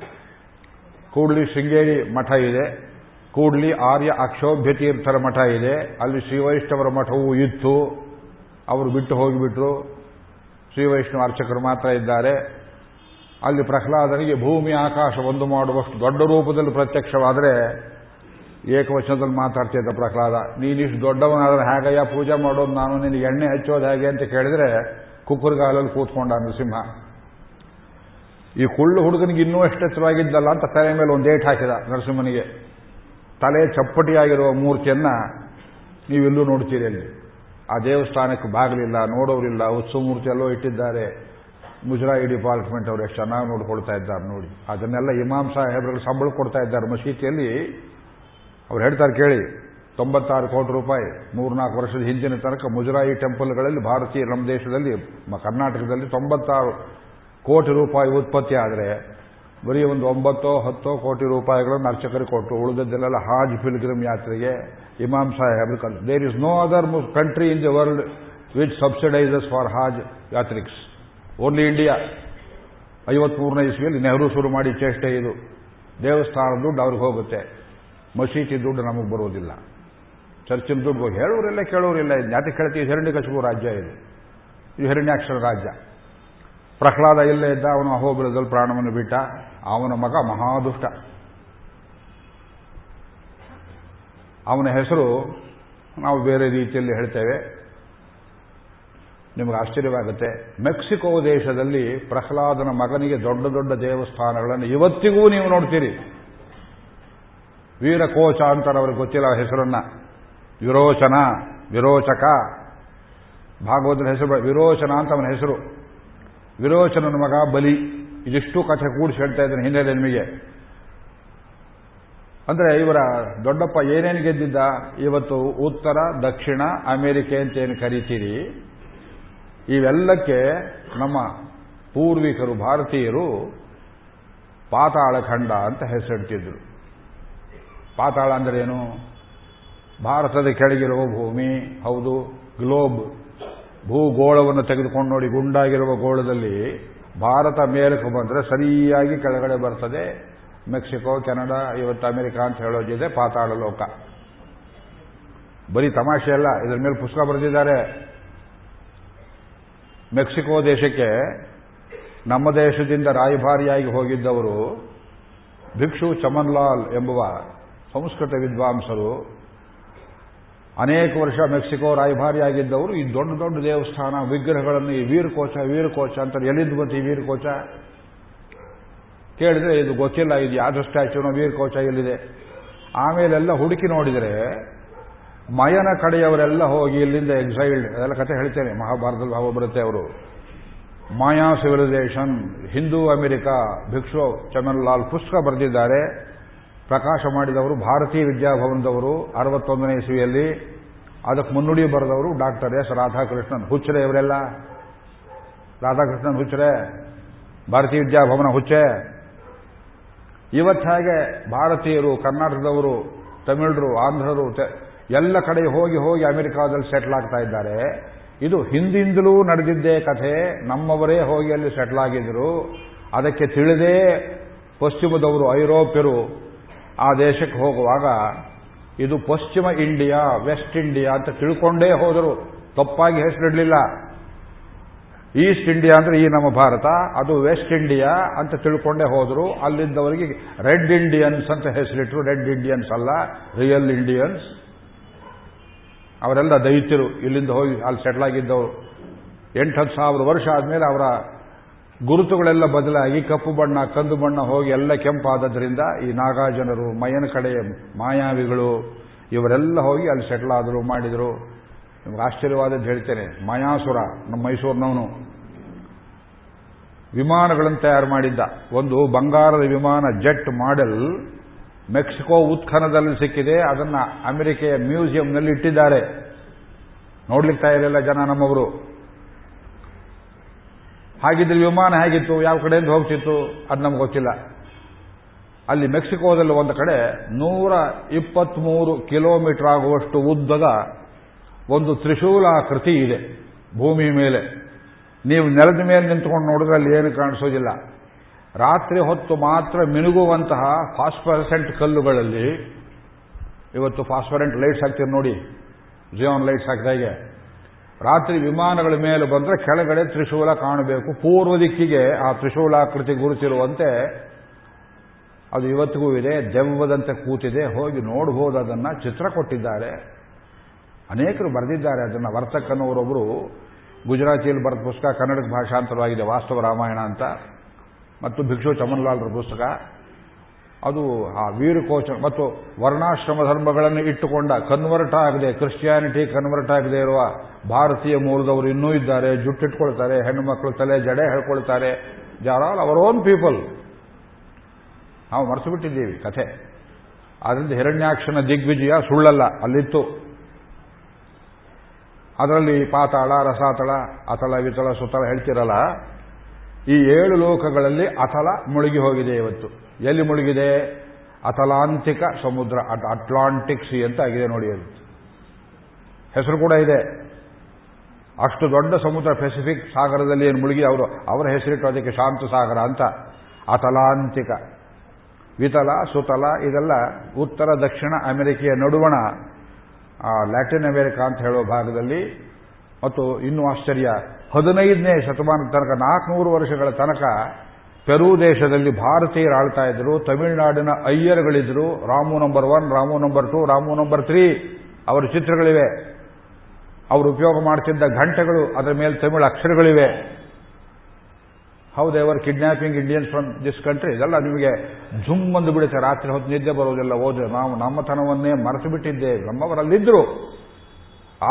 ಕೂಡ್ಲಿ ಶೃಂಗೇರಿ ಮಠ ಇದೆ. ಕೂಡ್ಲಿ ಆರ್ಯ ಅಕ್ಷೋಭ್ಯ ತೀರ್ಥರ ಮಠ ಇದೆ. ಅಲ್ಲಿ ಶ್ರೀವೈಷ್ಣವರ ಮಠವೂ ಇತ್ತು. ಅವರು ಬಿಟ್ಟು ಹೋಗಿಬಿಟ್ರು. ಶ್ರೀ ವೈಷ್ಣವ ಅರ್ಚಕರು ಮಾತ್ರ ಇದ್ದಾರೆ. ಅಲ್ಲಿ ಪ್ರಹ್ಲಾದನಿಗೆ ಭೂಮಿ ಆಕಾಶ ಒಂದು ಮಾಡುವಷ್ಟು ದೊಡ್ಡ ರೂಪದಲ್ಲಿ ಪ್ರತ್ಯಕ್ಷವಾದರೆ ಏಕವಚನದಲ್ಲಿ ಮಾತಾಡ್ತಿದ್ದ ಪ್ರಹ್ಲಾದ, ನೀನಿಷ್ಟು ದೊಡ್ಡವನಾದ್ರೆ ಹೇಗಯ್ಯ? ಪೂಜೆ ಮಾಡೋದು ನಾನು ನಿನಗೆ ಎಣ್ಣೆ ಹಚ್ಚೋದು ಹೇಗೆ? ಅಂತ ಕೇಳಿದ್ರೆ ಕುಕ್ಕುರ್ಗಾಲಲ್ಲಿ ಕೂತ್ಕೊಂಡ ನರಸಿಂಹ, ಈ ಕುಳ್ಳು ಹುಡುಗನಿಗೆ ಇನ್ನೂ ಎಷ್ಟೆಚ್ಚರವಾಗಿದ್ದಲ್ಲ ಅಂತ ತಲೆ ಮೇಲೆ ಒಂದು ಏಟ್ ಹಾಕಿದ ನರಸಿಂಹನಿಗೆ. ತಲೆ ಚಪ್ಪಟಿಯಾಗಿರುವ ಮೂರ್ತಿಯನ್ನ ನೀವೆಲ್ಲೂ ನೋಡ್ತೀರಿ ಅಲ್ಲಿ ಆ ದೇವಸ್ಥಾನಕ್ಕೆ ಬಾಗಲಿಲ್ಲ, ನೋಡೋರಿಲ್ಲ, ಉತ್ಸವ ಮೂರ್ತಿ ಎಲ್ಲೋ ಇಟ್ಟಿದ್ದಾರೆ. ಮುಜರಾಯಿ ಡಿಪಾರ್ಟ್ಮೆಂಟ್ ಅವರು ಎಷ್ಟು ಚೆನ್ನಾಗಿ ನೋಡ್ಕೊಳ್ತಾ ಇದ್ದಾರೆ ನೋಡಿ. ಅದನ್ನೆಲ್ಲ ಇಮಾಮ್ ಸಾಹೇಬ್ರಿಗೆ ಸಂಬಳ ಕೊಡ್ತಾ ಇದ್ದಾರೆ ಮಸೀತಿಯಲ್ಲಿ ಅವ್ರು ಹೇಳ್ತಾರೆ ಕೇಳಿ ತೊಂಬತ್ತಾರು ಕೋಟಿ ರೂಪಾಯಿ ಮೂರ್ನಾಲ್ಕು ವರ್ಷದ ಹಿಂದಿನ ತನಕ ಮುಜರಾಯಿ ಟೆಂಪಲ್ಗಳಲ್ಲಿ ಭಾರತೀಯ ನಮ್ಮ ದೇಶದಲ್ಲಿ ಕರ್ನಾಟಕದಲ್ಲಿ ತೊಂಬತ್ತಾರು ಕೋಟಿ ರೂಪಾಯಿ ಉತ್ಪತ್ತಿ ಆದರೆ, ಬರೀ ಒಂದು ಒಂಬತ್ತೋ ಹತ್ತೋ ಕೋಟಿ ರೂಪಾಯಿಗಳನ್ನು ಅರ್ಚಕರಿಗೆ ಕೊಟ್ಟು ಉಳಿದದ್ದೆಲ್ಲ ಹಾಜ್ ಫಿಲ್ಗ್ರಿಮ್ ಯಾತ್ರೆಗೆ ಇಮಾಮ್ ಸಾಹೇಬ್ರು ಕಲ್ there is no other country in the world which subsidises for Haj ಯಾತ್ರಿಕ್ಸ್. Only India ಐವತ್ಮೂರನೇ ಇಸ್ವಿಯಲ್ಲಿ ನೆಹರು ಶುರು ಮಾಡಿ ಚೇಷ್ಟೆ ಇದು. ದೇವಸ್ಥಾನದ ದುಡ್ಡು ಅವ್ರಿಗೆ ಹೋಗುತ್ತೆ. ಮಸೀದಿ ದುಡ್ಡು ನಮಗೆ ಬರೋದಿಲ್ಲ. ಚರ್ಚಿನ ದುಡ್ಡು ಹೇಳೋರಿಲ್ಲ ಕೇಳೋರಿಲ್ಲ. ಜಾತಿ ಕೇಳ್ತೀವಿ ಹಿರಣ್ಯ ಕಶಿಪು ರಾಜ್ಯ ಇದು. ಇದು ಹಿರಣ್ಯಾಕ್ಷರ ರಾಜ್ಯ. ಪ್ರಹ್ಲಾದ ಇಲ್ಲೇ ಇದ್ದ, ಅವನು ಅಹೋಬಿಲದಲ್ಲಿ ಪ್ರಾಣವನ್ನು ಬಿಟ್ಟ ಅವನ ಮಗ ಮಹಾದುಷ್ಟ. ಅವನ ಹೆಸರು ನಾವು ಬೇರೆ ರೀತಿಯಲ್ಲಿ ಹೇಳ್ತೇವೆ. ನಿಮಗೆ ಆಶ್ಚರ್ಯವಾಗುತ್ತೆ. ಮೆಕ್ಸಿಕೋ ದೇಶದಲ್ಲಿ ಪ್ರಹ್ಲಾದನ ಮಗನಿಗೆ ದೊಡ್ಡ ದೊಡ್ಡ ದೇವಸ್ಥಾನಗಳನ್ನು ಇವತ್ತಿಗೂ ನೀವು ನೋಡ್ತೀರಿ. ವೀರಕೋಚ ಅಂತಾರೆ ಅವ್ರಿಗೆ ಗೊತ್ತಿಲ್ಲ ಹೆಸರನ್ನ. ವಿರೋಚನ, ವಿರೋಚಕ. ಭಾಗವತರ ಹೆಸರು ವಿರೋಚನ ಅಂತ ಅವನ ಹೆಸರು. ವಿರೋಚನನ ಮಗ ಬಲಿ. ಇದಿಷ್ಟು ಕಥೆ ಕೂಡಿಸಿ ಹೇಳ್ತಾ ಇದ್ದಾನೆ ಹಿನ್ನೆಲೆ ನಿಮಗೆ. ಅಂದ್ರೆ ಇವರ ದೊಡ್ಡಪ್ಪ ಏನೇನು ಗೆದ್ದಿದ್ದ? ಇವತ್ತು ಉತ್ತರ, ದಕ್ಷಿಣ, ಅಮೆರಿಕೆ ಅಂತ ಏನು ಕರಿತೀರಿ? ಇವೆಲ್ಲಕ್ಕೆ ನಮ್ಮ ಪೂರ್ವಿಕರು, ಭಾರತೀಯರು ಪಾತಾಳ ಖಂಡ ಅಂತ ಹೆಸರಿಡ್ತಿದ್ರು ಪಾತಾಳ ಅಂದ್ರೆ ಏನು ಭಾರತದ ಕೆಳಗಿರುವ ಭೂಮಿ, ಹೌದು, ಗ್ಲೋಬ್, ಭೂಗೋಳವನ್ನು ತೆಗೆದುಕೊಂಡು ನೋಡಿ ಗುಂಡಾಗಿರುವ ಗೋಳದಲ್ಲಿ ಭಾರತ ಮೇಲಕ್ಕೆ ಬಂದರೆ ಸರಿಯಾಗಿ ಕೆಳಗಡೆ ಬರ್ತದೆ. ಮೆಕ್ಸಿಕೋ, ಕೆನಡಾ, ಇವತ್ತು ಅಮೆರಿಕ ಅಂತ ಹೇಳೋದಿದೆ ಪಾತಾಳ ಲೋಕ. ಬರೀ ತಮಾಷೆ ಅಲ್ಲ, ಇದರ ಮೇಲೆ ಪುಸ್ತಕ ಬರೆದಿದ್ದಾರೆ. ಮೆಕ್ಸಿಕೋ ದೇಶಕ್ಕೆ ನಮ್ಮ ದೇಶದಿಂದ ರಾಯಭಾರಿಯಾಗಿ ಹೋಗಿದ್ದವರು ಭಿಕ್ಷು ಚಮನ್ಲಾಲ್ ಎಂಬುವ ಸಂಸ್ಕೃತ ವಿದ್ವಾಂಸರು ಅನೇಕ ವರ್ಷ ಮೆಕ್ಸಿಕೋ ರಾಯಭಾರಿಯಾಗಿದ್ದವರು ಈ ದೊಡ್ಡ ದೊಡ್ಡ ದೇವಸ್ಥಾನ, ವಿಗ್ರಹಗಳನ್ನು ಈ ವೀರಕೋಚ ವೀರಕೋಚ ಅಂತ ಎಲ್ಲಿದ್ದು ಬಂತು ಈ ವೀರಕೋಚ? ಕೇಳಿದ್ರೆ ಇದು ಗೊತ್ತಿಲ್ಲ, ಇದು ಯಾವ್ದು ಸ್ಟ್ಯಾಚ್ಯೂನೋ ವೀರಕೋಚ ಎಲ್ಲಿದೆ? ಆಮೇಲೆಲ್ಲ ಹುಡುಕಿ ನೋಡಿದರೆ ಮಯನ ಕಡೆಯವರೆಲ್ಲ ಹೋಗಿ ಇಲ್ಲಿಂದ ಎಕ್ಸೈಲ್ಡ್ ಅದೆಲ್ಲ ಕತೆ ಹೇಳ್ತೇನೆ, ಮಹಾಭಾರತದಲ್ಲಿ ಭಾವ ಬರುತ್ತೆ ಅವರು. Maya civilisation Hindu America, Bhikshu Chamanlal ಪುಸ್ತಕ ಬರೆದಿದ್ದಾರೆ. ಪ್ರಕಾಶ ಮಾಡಿದವರು, ಭಾರತೀಯ ವಿದ್ಯಾಭವನದವರು, ಅರವತ್ತೊಂದನೇ ಇಸವಿಯಲ್ಲಿ, ಅದಕ್ಕೆ ಮುನ್ನುಡಿ ಬರೆದವರು ಡಾಕ್ಟರ್ ಎಸ್. ರಾಧಾಕೃಷ್ಣನ್. ಹುಚ್ಚರೆ ಇವರೆಲ್ಲ? ರಾಧಾಕೃಷ್ಣನ್ ಹುಚ್ಚರೆ? ಭಾರತೀಯ ವಿದ್ಯಾಭವನ ಹುಚ್ಚೆ? ಇವತ್ತು ಹಾಗೆ ಭಾರತೀಯರು, ಕರ್ನಾಟಕದವರು, ತಮಿಳರು, ಆಂಧ್ರರು ಎಲ್ಲ ಕಡೆ ಹೋಗಿ ಹೋಗಿ ಅಮೆರಿಕಾದಲ್ಲಿ ಸೆಟ್ಲ್ ಆಗ್ತಾ ಇದ್ದಾರೆ. ಇದು ಹಿಂದಿಂದಲೂ ನಡೆದಿದ್ದೇ ಕಥೆ. ನಮ್ಮವರೇ ಹೋಗಿ ಅಲ್ಲಿ ಸೆಟ್ಲ್ ಆಗಿದ್ರು. ಅದಕ್ಕೆ ತಿಳಿದೇ ಪಶ್ಚಿಮದವರು, ಐರೋಪ್ಯರು ಆ ದೇಶಕ್ಕೆ ಹೋಗುವಾಗ, ಇದು ಪಶ್ಚಿಮ ಇಂಡಿಯಾ, ವೆಸ್ಟ್ ಇಂಡಿಯಾ ಅಂತ ತಿಳ್ಕೊಂಡೇ ಹೋದರು. ತಪ್ಪಾಗಿ ಹೆಸರಿಡಲಿಲ್ಲ. ಈಸ್ಟ್ ಇಂಡಿಯಾ ಅಂದ್ರೆ ಈ ನಮ್ಮ ಭಾರತ, ಅದು ವೆಸ್ಟ್ ಇಂಡಿಯಾ ಅಂತ ತಿಳ್ಕೊಂಡೇ ಹೋದರು. ಅಲ್ಲಿಂದವರಿಗೆ ರೆಡ್ ಇಂಡಿಯನ್ಸ್ ಅಂತ ಹೆಸರಿಟ್ಟರು ರೆಡ್ ಇಂಡಿಯನ್ಸ್ ಅಲ್ಲ, ರಿಯಲ್ ಇಂಡಿಯನ್ಸ್. ಅವರೆಲ್ಲ ದೈತ್ಯರು. ಇಲ್ಲಿಂದ ಹೋಗಿ ಅಲ್ಲಿ ಸೆಟ್ಲ್ ಆಗಿದ್ದವರು. ಎಂಟು ಹತ್ತು ಸಾವಿರ ವರ್ಷ ಆದಮೇಲೆ ಅವರ ಗುರುತುಗಳೆಲ್ಲ ಬದಲಾಗಿ ಕಪ್ಪು ಬಣ್ಣ, ಕಂದು ಬಣ್ಣ ಹೋಗಿ ಎಲ್ಲ ಕೆಂಪಾದದ್ರಿಂದ ಈ ನಾಗಾಜನರು ಮಯನ ಕಡೆ ಮಾಯಾವಿಗಳು, ಇವರೆಲ್ಲ ಹೋಗಿ ಅಲ್ಲಿ ಸೆಟ್ಲ್ ಆದರು, ಮಾಡಿದರು. ನಿಮ್ಗೆ ಆಶ್ಚರ್ಯವಾದದ್ದು ಹೇಳ್ತೇನೆ, ಮಾಯಾಸುರ, ನಮ್ಮ ಮೈಸೂರಿನವನು. ವಿಮಾನಗಳನ್ನು ತಯಾರು ಮಾಡಿದ್ದ. ಒಂದು ಬಂಗಾರದ ವಿಮಾನ, ಜೆಟ್ ಮಾಡೆಲ್ ಮೆಕ್ಸಿಕೋ ಉತ್ಖನದಲ್ಲಿ ಸಿಕ್ಕಿದೆ. ಅದನ್ನು ಅಮೆರಿಕೆಯ ಮ್ಯೂಸಿಯಂನಲ್ಲಿ ಇಟ್ಟಿದ್ದಾರೆ. ನೋಡ್ಲಿಕ್ಕೆ ತಯಾರಿಲ್ಲ ಜನ ನಮ್ಮವರು. ಹಾಗಿದ್ರೆ ವಿಮಾನ ಹೇಗಿತ್ತು? ಯಾವ ಕಡೆಯಿಂದ ಹೋಗ್ತಿತ್ತು? ಅದು ನಮ್ಗೆ ಗೊತ್ತಿಲ್ಲ. ಅಲ್ಲಿ ಮೆಕ್ಸಿಕೋದಲ್ಲಿ ಒಂದು ಕಡೆ ನೂರ ಇಪ್ಪತ್ಮೂರು ಕಿಲೋಮೀಟರ್ ಆಗುವಷ್ಟು ಉದ್ದದ ಒಂದು ತ್ರಿಶೂಲಾಕೃತಿ ಇದೆ ಭೂಮಿ ಮೇಲೆ. ನೀವು ನೆಲದ ಮೇಲೆ ನಿಂತ್ಕೊಂಡು ನೋಡಿದ್ರೆ ಅಲ್ಲಿ ಏನು ಕಾಣಿಸೋದಿಲ್ಲ. ರಾತ್ರಿ ಹೊತ್ತು ಮಾತ್ರ ಮಿನುಗುವಂತಹ ಫಾಸ್ಫರೆಸೆಂಟ್ ಕಲ್ಲುಗಳಲ್ಲಿ, ಇವತ್ತು ಫಾಸ್ಫರೆಂಟ್ ಲೈಟ್ಸ್ ಹಾಕ್ತೀರಿ ನೋಡಿ, ಜಿಯೋನ್ ಲೈಟ್ಸ್ ಹಾಕಿದಾಗೆ ರಾತ್ರಿ ವಿಮಾನಗಳ ಮೇಲೆ ಬಂದರೆ ಕೆಳಗಡೆ ತ್ರಿಶೂಲ ಕಾಣಬೇಕು. ಪೂರ್ವ ದಿಕ್ಕಿಗೆ ಆ ತ್ರಿಶೂಲಾಕೃತಿ ಗುರುತಿರುವಂತೆ ಅದು ಇವತ್ತಿಗೂ ಇದೆ. ದೆವ್ವದಂತೆ ಕೂತಿದೆ. ಹೋಗಿ ನೋಡಬಹುದು ಅದನ್ನು ಚಿತ್ರ ಕೊಟ್ಟಿದ್ದಾರೆ. ಅನೇಕರು ಬರೆದಿದ್ದಾರೆ ಅದನ್ನು. ವರ್ತಕನವರೊಬ್ಬರು ಗುಜರಾತಿಯಲ್ಲಿ ಬರೆದ ಪುಸ್ತಕ ಕನ್ನಡಕ್ಕೆ ಭಾಷಾಂತರವಾಗಿದೆ. ವಾಸ್ತವ ರಾಮಾಯಣ ಅಂತ. ಮತ್ತು ಭಿಕ್ಷು ಚಮನ್ಲಾಲ್ರ ಪುಸ್ತಕ. ಅದು ಆ ವೀರಕೋಚ ಮತ್ತು ವರ್ಣಾಶ್ರಮ ಧರ್ಮಗಳನ್ನು ಇಟ್ಟುಕೊಂಡ ಕನ್ವರ್ಟ್ ಆಗದೆ, ಕ್ರಿಶ್ಚಿಯಾನಿಟಿ ಕನ್ವರ್ಟ್ ಆಗದೆ ಇರುವ ಭಾರತೀಯ ಮೂಲದವರು ಇನ್ನೂ ಇದ್ದಾರೆ, ಜುಟ್ಟಿಟ್ಕೊಳ್ತಾರೆ ಹೆಣ್ಣು ಮಕ್ಕಳು ತಲೆ ಜಡೆ ಹೇಳ್ಕೊಳ್ತಾರೆ. They're all our own people ನಾವು ಮರೆತು ಬಿಟ್ಟಿದ್ದೀವಿ ಕಥೆ. ಅದರಿಂದ ಹಿರಣ್ಯಾಕ್ಷನ ದಿಗ್ವಿಜಯ ಸುಳ್ಳಲ್ಲ, ಅಲ್ಲಿತ್ತು. ಅದರಲ್ಲಿ ಪಾತಾಳ, ರಸಾತಳ ಅತಳ ವಿತಳ ಸುತಳ ಹೇಳ್ತಿರಲ್ಲ, ಈ ಏಳು ಲೋಕಗಳಲ್ಲಿ ಅತಲ ಮುಳುಗಿ ಹೋಗಿದೆ ಇವತ್ತು. ಎಲ್ಲಿ ಮುಳುಗಿದೆ? ಅತಲಾಂತಿಕ ಸಮುದ್ರ ಅಟ್ಲಾಂಟಿಕ್ ಸಿ ಅಂತ ಆಗಿದೆ ನೋಡಿ ಅದು. ಹೆಸರು ಕೂಡ ಇದೆ. ಅಷ್ಟು ದೊಡ್ಡ ಸಮುದ್ರ, ಪೆಸಿಫಿಕ್ ಸಾಗರದಲ್ಲಿ ಏನು ಮುಳುಗಿ, ಅವರು ಅವರ ಹೆಸರಿಟ್ಟು ಅದಕ್ಕೆ ಶಾಂತ ಸಾಗರ ಅಂತ. ಅತಲಾಂತಿಕ ವಿತಲ, ಸುತಲ, ಇದೆಲ್ಲ ಉತ್ತರ, ದಕ್ಷಿಣ ಅಮೆರಿಕೆಯ ನಡುವಣ ಲ್ಯಾಟಿನ್ ಅಮೆರಿಕ ಅಂತ ಹೇಳುವ ಭಾಗದಲ್ಲಿ ಮತ್ತು ಇನ್ನೂ ಆಶ್ಚರ್ಯ, ಹದಿನೈದನೇ ಶತಮಾನದ ತನಕ, ನಾಲ್ಕುನೂರು ವರ್ಷಗಳ ತನಕ ಪೆರು ದೇಶದಲ್ಲಿ ಭಾರತೀಯರು ಆಳ್ತಾ ಇದ್ರು, ತಮಿಳುನಾಡಿನ ಅಯ್ಯರ್ಗಳಿದ್ರು, Ramu number one Ramu number two Ramu number three ಅವರ ಚಿತ್ರಗಳಿವೆ. ಅವರು ಉಪಯೋಗ ಮಾಡ್ತಿದ್ದ ಘಂಟೆಗಳು, ಅದರ ಮೇಲೆ ತಮಿಳು ಅಕ್ಷರಗಳಿವೆ. ಹೌದು ever kidnapping Indians from this country ಇದೆಲ್ಲ ನಿಮಗೆ ಝುಮ್ ಬಂದು ಬಿಡುತ್ತೆ. ರಾತ್ರಿ ಹೊತ್ತು ನಿದ್ದೆ ಬರೋದಿಲ್ಲ ಓದ್ರೆ ನಾವು ನಮ್ಮತನವನ್ನೇ ಮರೆತು ಬಿಟ್ಟಿದ್ದೇವೆ ನಮ್ಮವರಲ್ಲಿದ್ದರು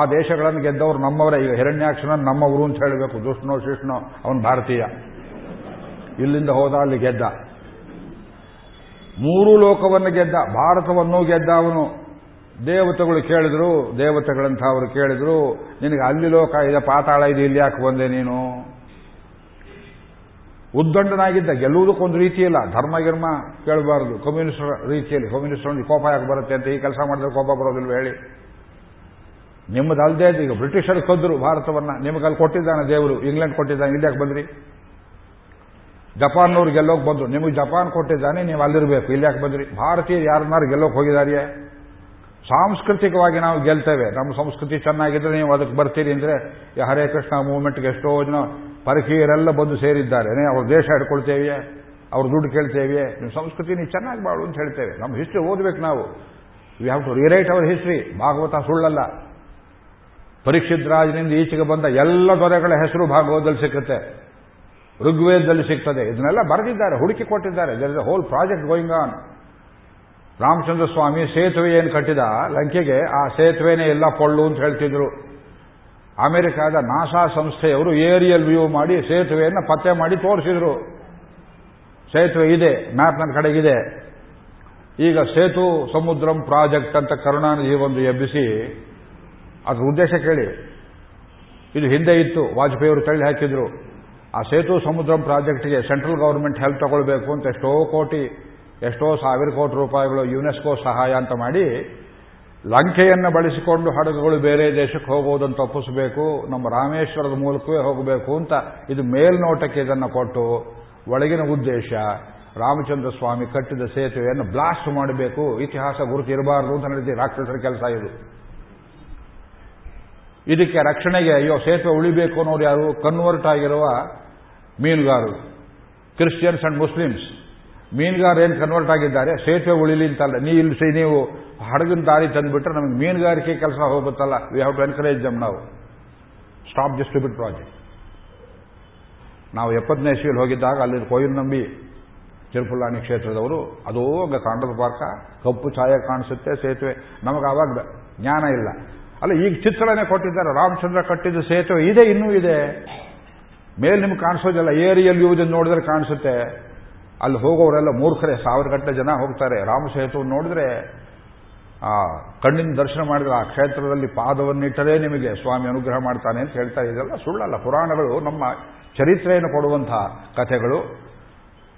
ಆ ದೇಶಗಳನ್ನು ಗೆದ್ದವರು ನಮ್ಮವರೇ. ಈಗ ಹಿರಣ್ಯಾಕ್ಷನ ನಮ್ಮವರು ಅಂತ ಹೇಳಬೇಕು. ದುಷ್ಣೋ, ಶಿಷ್ಣೋ, ಅವನು ಭಾರತೀಯ. ಇಲ್ಲಿಂದ ಹೋದ ಅಲ್ಲಿ ಗೆದ್ದ. ಮೂರು ಲೋಕವನ್ನು ಗೆದ್ದ, ಭಾರತವನ್ನು ಗೆದ್ದ ಅವನು. ದೇವತೆಗಳು ಕೇಳಿದ್ರು ದೇವತೆಗಳಂತ ಅವರು ಕೇಳಿದ್ರು, ನಿನಗೆ ಅಲ್ಲಿ ಲೋಕ ಇದೆ, ಪಾತಾಳ ಇದೆ, ಇಲ್ಲಿ ಯಾಕೆ ಬಂದೆ ನೀನು? ಉದ್ದಂಡನಾಗಿದ್ದ, ಗೆಲ್ಲುವುದಕ್ಕೊಂದು ರೀತಿ ಇಲ್ಲ ಧರ್ಮ, ಗಿರ್ಮ ಕೇಳಬಾರದು. ಕಮ್ಯುನಿಸ್ಟ್ ರೀತಿಯಲ್ಲಿ ಕಮ್ಯುನಿಸ್ಟ್ ಕೋಪ ಯಾಕೆ ಬರುತ್ತೆ ಅಂತ ಈ ಕೆಲಸ ಮಾಡಿದ್ರೆ ಕೋಪ ಬರೋದಿಲ್ವ ಹೇಳಿ. ನಿಮ್ಮದಲ್ಲದೇ ಈಗ ಬ್ರಿಟಿಷರು ಕದ್ದರು ಭಾರತವನ್ನ. ನಿಮಗೆ ಅಲ್ಲಿ ಕೊಟ್ಟಿದ್ದಾನೆ ದೇವರು, ಇಂಗ್ಲೆಂಡ್ ಕೊಟ್ಟಿದ್ದಾನೆ, ಇಲ್ಲಿ ಬಂದ್ರಿ? ಜಪಾನ್ನವ್ರು ಗೆಲ್ಲೋಕೆ ಬಂದರು. ನಿಮಗೆ ಜಪಾನ್ ಕೊಟ್ಟಿದ್ದಾನೆ, ನೀವು ಅಲ್ಲಿರಬೇಕು. ಇಲ್ಲಿ ಯಾಕೆ ಬಂದ್ರಿ? ಭಾರತೀಯರು ಯಾರನ್ನಾರು ಗೆಲ್ಲೋಕೆ ಹೋಗಿದಾರಿಯೇ? ಸಾಂಸ್ಕೃತಿಕವಾಗಿ ನಾವು ಗೆಲ್ತೇವೆ. ನಮ್ಮ ಸಂಸ್ಕೃತಿ ಚೆನ್ನಾಗಿದ್ರೆ ನೀವು ಅದಕ್ಕೆ ಬರ್ತೀರಿ ಅಂದರೆ ಹರೇ ಕೃಷ್ಣ ಮೂವ್ಮೆಂಟ್ಗೆ ಎಷ್ಟೋ ಜನ ಪರಕೀಯರೆಲ್ಲ ಬಂದು ಸೇರಿದ್ದಾರೆ. ಅವ್ರ ದೇಶ ಹಿಡ್ಕೊಳ್ತೇವೆಯೇ? ಅವ್ರ ದುಡ್ಡು ಕೇಳ್ತೇವೆ ನಿಮ್ಮ ಸಂಸ್ಕೃತಿ ನೀವು ಚೆನ್ನಾಗಿ ಬಾಳು ಅಂತ ಹೇಳ್ತೇವೆ. ನಮ್ಮ ಹಿಸ್ಟ್ರಿ ಓದ್ಬೇಕು ನಾವು. We have to rewrite our history Bhagavata ಸುಳ್ಳಲ್ಲ. ಪರೀಕ್ಷಿತ್ ರಾಜನಿಂದ ಈಚೆಗೆ ಬಂದ ಎಲ್ಲ ದೊರೆಗಳ ಹೆಸರು ಭಾಗವತದಲ್ಲಿ ಸಿಕ್ಕುತ್ತೆ. ಋಗ್ವೇದದಲ್ಲಿ ಸಿಗ್ತದೆ. ಇದನ್ನೆಲ್ಲ ಬರೆದಿದ್ದಾರೆ, ಹುಡುಕಿ ಕೊಟ್ಟಿದ್ದಾರೆ. There is a whole project going on Ramachandra Swami ಸೇತುವೆ ಏನು ಕಟ್ಟಿದ? ಲಂಕೆಗೆ ಆ ಸೇತುವೆನೇ ಎಲ್ಲ ಪೊಳ್ಳು ಅಂತ ಹೇಳ್ತಿದ್ರು. ಅಮೆರಿಕಾದ ನಾಸಾ ಸಂಸ್ಥೆಯವರು ಏರಿಯಲ್ ವ್ಯೂ ಮಾಡಿ ಸೇತುವೆಯನ್ನು ಪತ್ತೆ ಮಾಡಿ ತೋರಿಸಿದ್ರು. ಸೇತುವೆ ಇದೆ, ಮ್ಯಾಪ್ ನನ್ನ ಕಡೆಗಿದೆ ಈಗ ಸೇತು ಸಮುದ್ರಂ ಪ್ರಾಜೆಕ್ಟ್ ಅಂತ ಕರುಣಾನಿಧಿ ಒಂದು ಎಬ್ಬಿಸಿ, ಅದ್ರ ಉದ್ದೇಶ ಕೇಳಿ. ಇದು ಹಿಂದೆ ಇತ್ತು ವಾಜಪೇಯಿ ಅವರು ತಳ್ಳಿ ಹಾಕಿದ್ರು. ಆ ಸೇತು ಸಮುದ್ರಂ ಪ್ರಾಜೆಕ್ಟ್ಗೆ ಸೆಂಟ್ರಲ್ ಗೌರ್ಮೆಂಟ್ ಹೆಲ್ಪ್ ತಗೊಳ್ಬೇಕು ಅಂತ ಎಷ್ಟೋ ಕೋಟಿ, ಎಷ್ಟೋ ಸಾವಿರ ಕೋಟಿ ರೂಪಾಯಿಗಳು ಯುನೆಸ್ಕೋ ಸಹಾಯ ಅಂತ ಮಾಡಿ ಲಂಕೆಯನ್ನು ಬಳಸಿಕೊಂಡು ಹಡಗುಗಳು ಬೇರೆ ದೇಶಕ್ಕೆ ಹೋಗುವುದನ್ನು ತಪ್ಪಿಸಬೇಕು ನಮ್ಮ ರಾಮೇಶ್ವರದ ಮೂಲಕವೇ ಹೋಗಬೇಕು ಅಂತ ಇದು ಮೇಲ್ನೋಟಕ್ಕೆ ಇದನ್ನು ಕೊಟ್ಟು ಒಳಗಿನ ಉದ್ದೇಶ ರಾಮಚಂದ್ರ ಸ್ವಾಮಿ ಕಟ್ಟಿದ ಸೇತುವೆಯನ್ನು ಬ್ಲಾಸ್ಟ್ ಮಾಡಬೇಕು, ಇತಿಹಾಸ ಗುರುತು ಇರಬಾರದು ಅಂತ ನಡೆದಿದೆ ರಾಕ್ಷಸರ ಕೆಲಸ ಇದು. ಇದಕ್ಕೆ ರಕ್ಷಣೆಗೆ ಅಯ್ಯೋ ಸೇತುವೆ ಉಳಿಬೇಕು ಅನ್ನೋರು ಯಾರು? ಕನ್ವರ್ಟ್ ಆಗಿರುವ ಮೀನುಗಾರರು. ಕ್ರಿಶ್ಚಿಯನ್ಸ್ ಅಂಡ್ ಮುಸ್ಲಿಮ್ಸ್ ಮೀನುಗಾರ ಏನು ಕನ್ವರ್ಟ್ ಆಗಿದ್ದಾರೆ? ಸೇತುವೆ ಉಳಿಲಿ ಅಂತಲ್ಲ. ನೀ ಇಲ್ಲಿ ನೀವು ಹಡಗಿನ ದಾರಿ ತಂದುಬಿಟ್ರೆ ನಮಗೆ ಮೀನುಗಾರಿಕೆ ಕೆಲಸ ಹೋಗುತ್ತಲ್ಲ we have to encourage them ನಾವು ಸ್ಟಾಪ್ ಡಿಸ್ಟ್ರಿಬ್ಯೂಟ್ ಪ್ರಾಜೆಕ್ಟ್ ನಾವು ಎಪ್ಪತ್ತನೇ ಇಸ್ವಿಯಲ್ಲಿ ಹೋಗಿದ್ದಾಗ ಅಲ್ಲಿ ಕೋಯಿಲ್ ನಂಬಿ ತಿರುಪುಲ್ಲಾಣಿ ಕ್ಷೇತ್ರದವರು, ಅದೋ ಕಾಂಡದ ಪಾರ್ಕ, ಕಪ್ಪು ಛಾಯೆ ಕಾಣಿಸುತ್ತೆ, ಸೇತುವೆ. ನಮಗೆ ಆವಾಗ ಜ್ಞಾನ ಇಲ್ಲ. ಅಲ್ಲ, ಈಗ ಚಿತ್ರಣೆ ಕೊಟ್ಟಿದ್ದಾರೆ. ರಾಮಚಂದ್ರ ಕಟ್ಟಿದ ಸೇತುವೆ, ಇದೆ, ಇನ್ನೂ ಇದೆ. ಮೇಲೆ ನಿಮ್ಗೆ ಕಾಣಿಸೋದಿಲ್ಲ ಏರಿಯಲ್ ಯೂಜನ್ ನೋಡಿದ್ರೆ ಕಾಣಿಸುತ್ತೆ. ಅಲ್ಲಿ ಹೋಗೋರೆಲ್ಲ ಮೂರ್ಖರೇ ಸಾವಿರ ಗಟ್ಟಲೆ ಜನ ಹೋಗ್ತಾರೆ. ರಾಮ ನೋಡಿದ್ರೆ, ಆ ಕಣ್ಣಿನ ದರ್ಶನ ಮಾಡಿದ್ರೆ ಆ ಕ್ಷೇತ್ರದಲ್ಲಿ ಪಾದವನ್ನಿಟ್ಟರೆ ನಿಮಗೆ ಸ್ವಾಮಿ ಅನುಗ್ರಹ ಮಾಡ್ತಾನೆ ಅಂತ ಹೇಳ್ತಾ ಇದೆಲ್ಲ ಸುಳ್ಳಲ್ಲ. ಪುರಾಣಗಳು ನಮ್ಮ ಚರಿತ್ರೆಯನ್ನು ಕೊಡುವಂತಹ ಕಥೆಗಳು.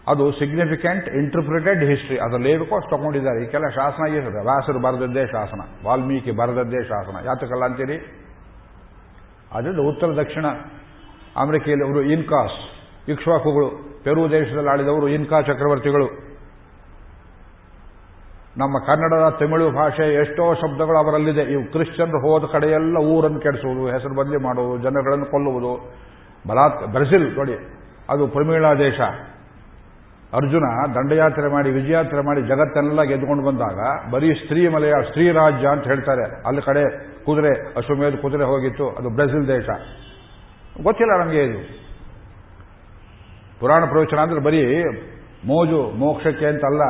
ಅದು ಸಿಗ್ನಿಫಿಕೆಂಟ್ ಇಂಟರ್ಪ್ರಿಟೆಡ್ ಹಿಸ್ಟ್ರಿ ಏನಕ್ಕೋ ಅಷ್ಟು ತಗೊಂಡಿದ್ದಾರೆ. ಈ ಕೆಲ ಶಾಸನ ಏನಿದೆ ವ್ಯಾಸರು ಬರೆದದ್ದೇ ಶಾಸನ, ವಾಲ್ಮೀಕಿ ಬರೆದದ್ದೇ ಶಾಸನ. ಯಾತಕಲ್ಲ ಅಂತೀರಿ? ಅದರಿಂದ ಉತ್ತರ ದಕ್ಷಿಣ. ಅಮೆರಿಕೆಯಲ್ಲಿ ಅವರು ಇನ್ಕಾಸ್, ಇಕ್ಷ್ವಾಕುಗಳು, ಪೆರು ದೇಶದಲ್ಲಿ ಆಳಿದವರು ಇನ್ಕಾ ಚಕ್ರವರ್ತಿಗಳು. ನಮ್ಮ ಕನ್ನಡದ ತಮಿಳು ಭಾಷೆ ಎಷ್ಟೋ ಶಬ್ದಗಳು ಅವರಲ್ಲಿದೆ. ಇವು ಕ್ರಿಶ್ಚಿಯನ್ರು ಹೋದ ಕಡೆಯೆಲ್ಲ ಊರನ್ನು ಕೆಡಿಸುವುದು, ಹೆಸರು ಬದಲಿ ಮಾಡುವುದು, ಜನಗಳನ್ನು ಕೊಲ್ಲುವುದು. ಬಲಾತ್ ಬ್ರೆಜಿಲ್ ನೋಡಿ, ಅದು ಪ್ರಮೀಳಾ ದೇಶ. ಅರ್ಜುನ ದಂಡಯಾತ್ರೆ ಮಾಡಿ, ವಿಜಯಾತ್ರೆ ಮಾಡಿ ಜಗತ್ತನ್ನೆಲ್ಲ ಗೆದ್ದುಕೊಂಡು ಬಂದಾಗ ಬರೀ ಸ್ತ್ರೀ ಮಲಯ ಸ್ತ್ರೀ ರಾಜ್ಯ ಅಂತ ಹೇಳ್ತಾರೆ. ಅಲ್ಲಿ ಕಡೆ ಕುದುರೆ, ಅಶ್ವಮೇಧ ಕುದುರೆ ಹೋಗಿತ್ತು. ಅದು ಬ್ರೆಜಿಲ್ ದೇಶ. ಗೊತ್ತಿಲ್ಲ ನಮಗೆ ಇದು. ಪುರಾಣ ಪ್ರವಚನ ಅಂದ್ರೆ ಬರೀ ಮೋಜು, ಮೋಕ್ಷಕ್ಕೆ ಅಂತಲ್ಲ.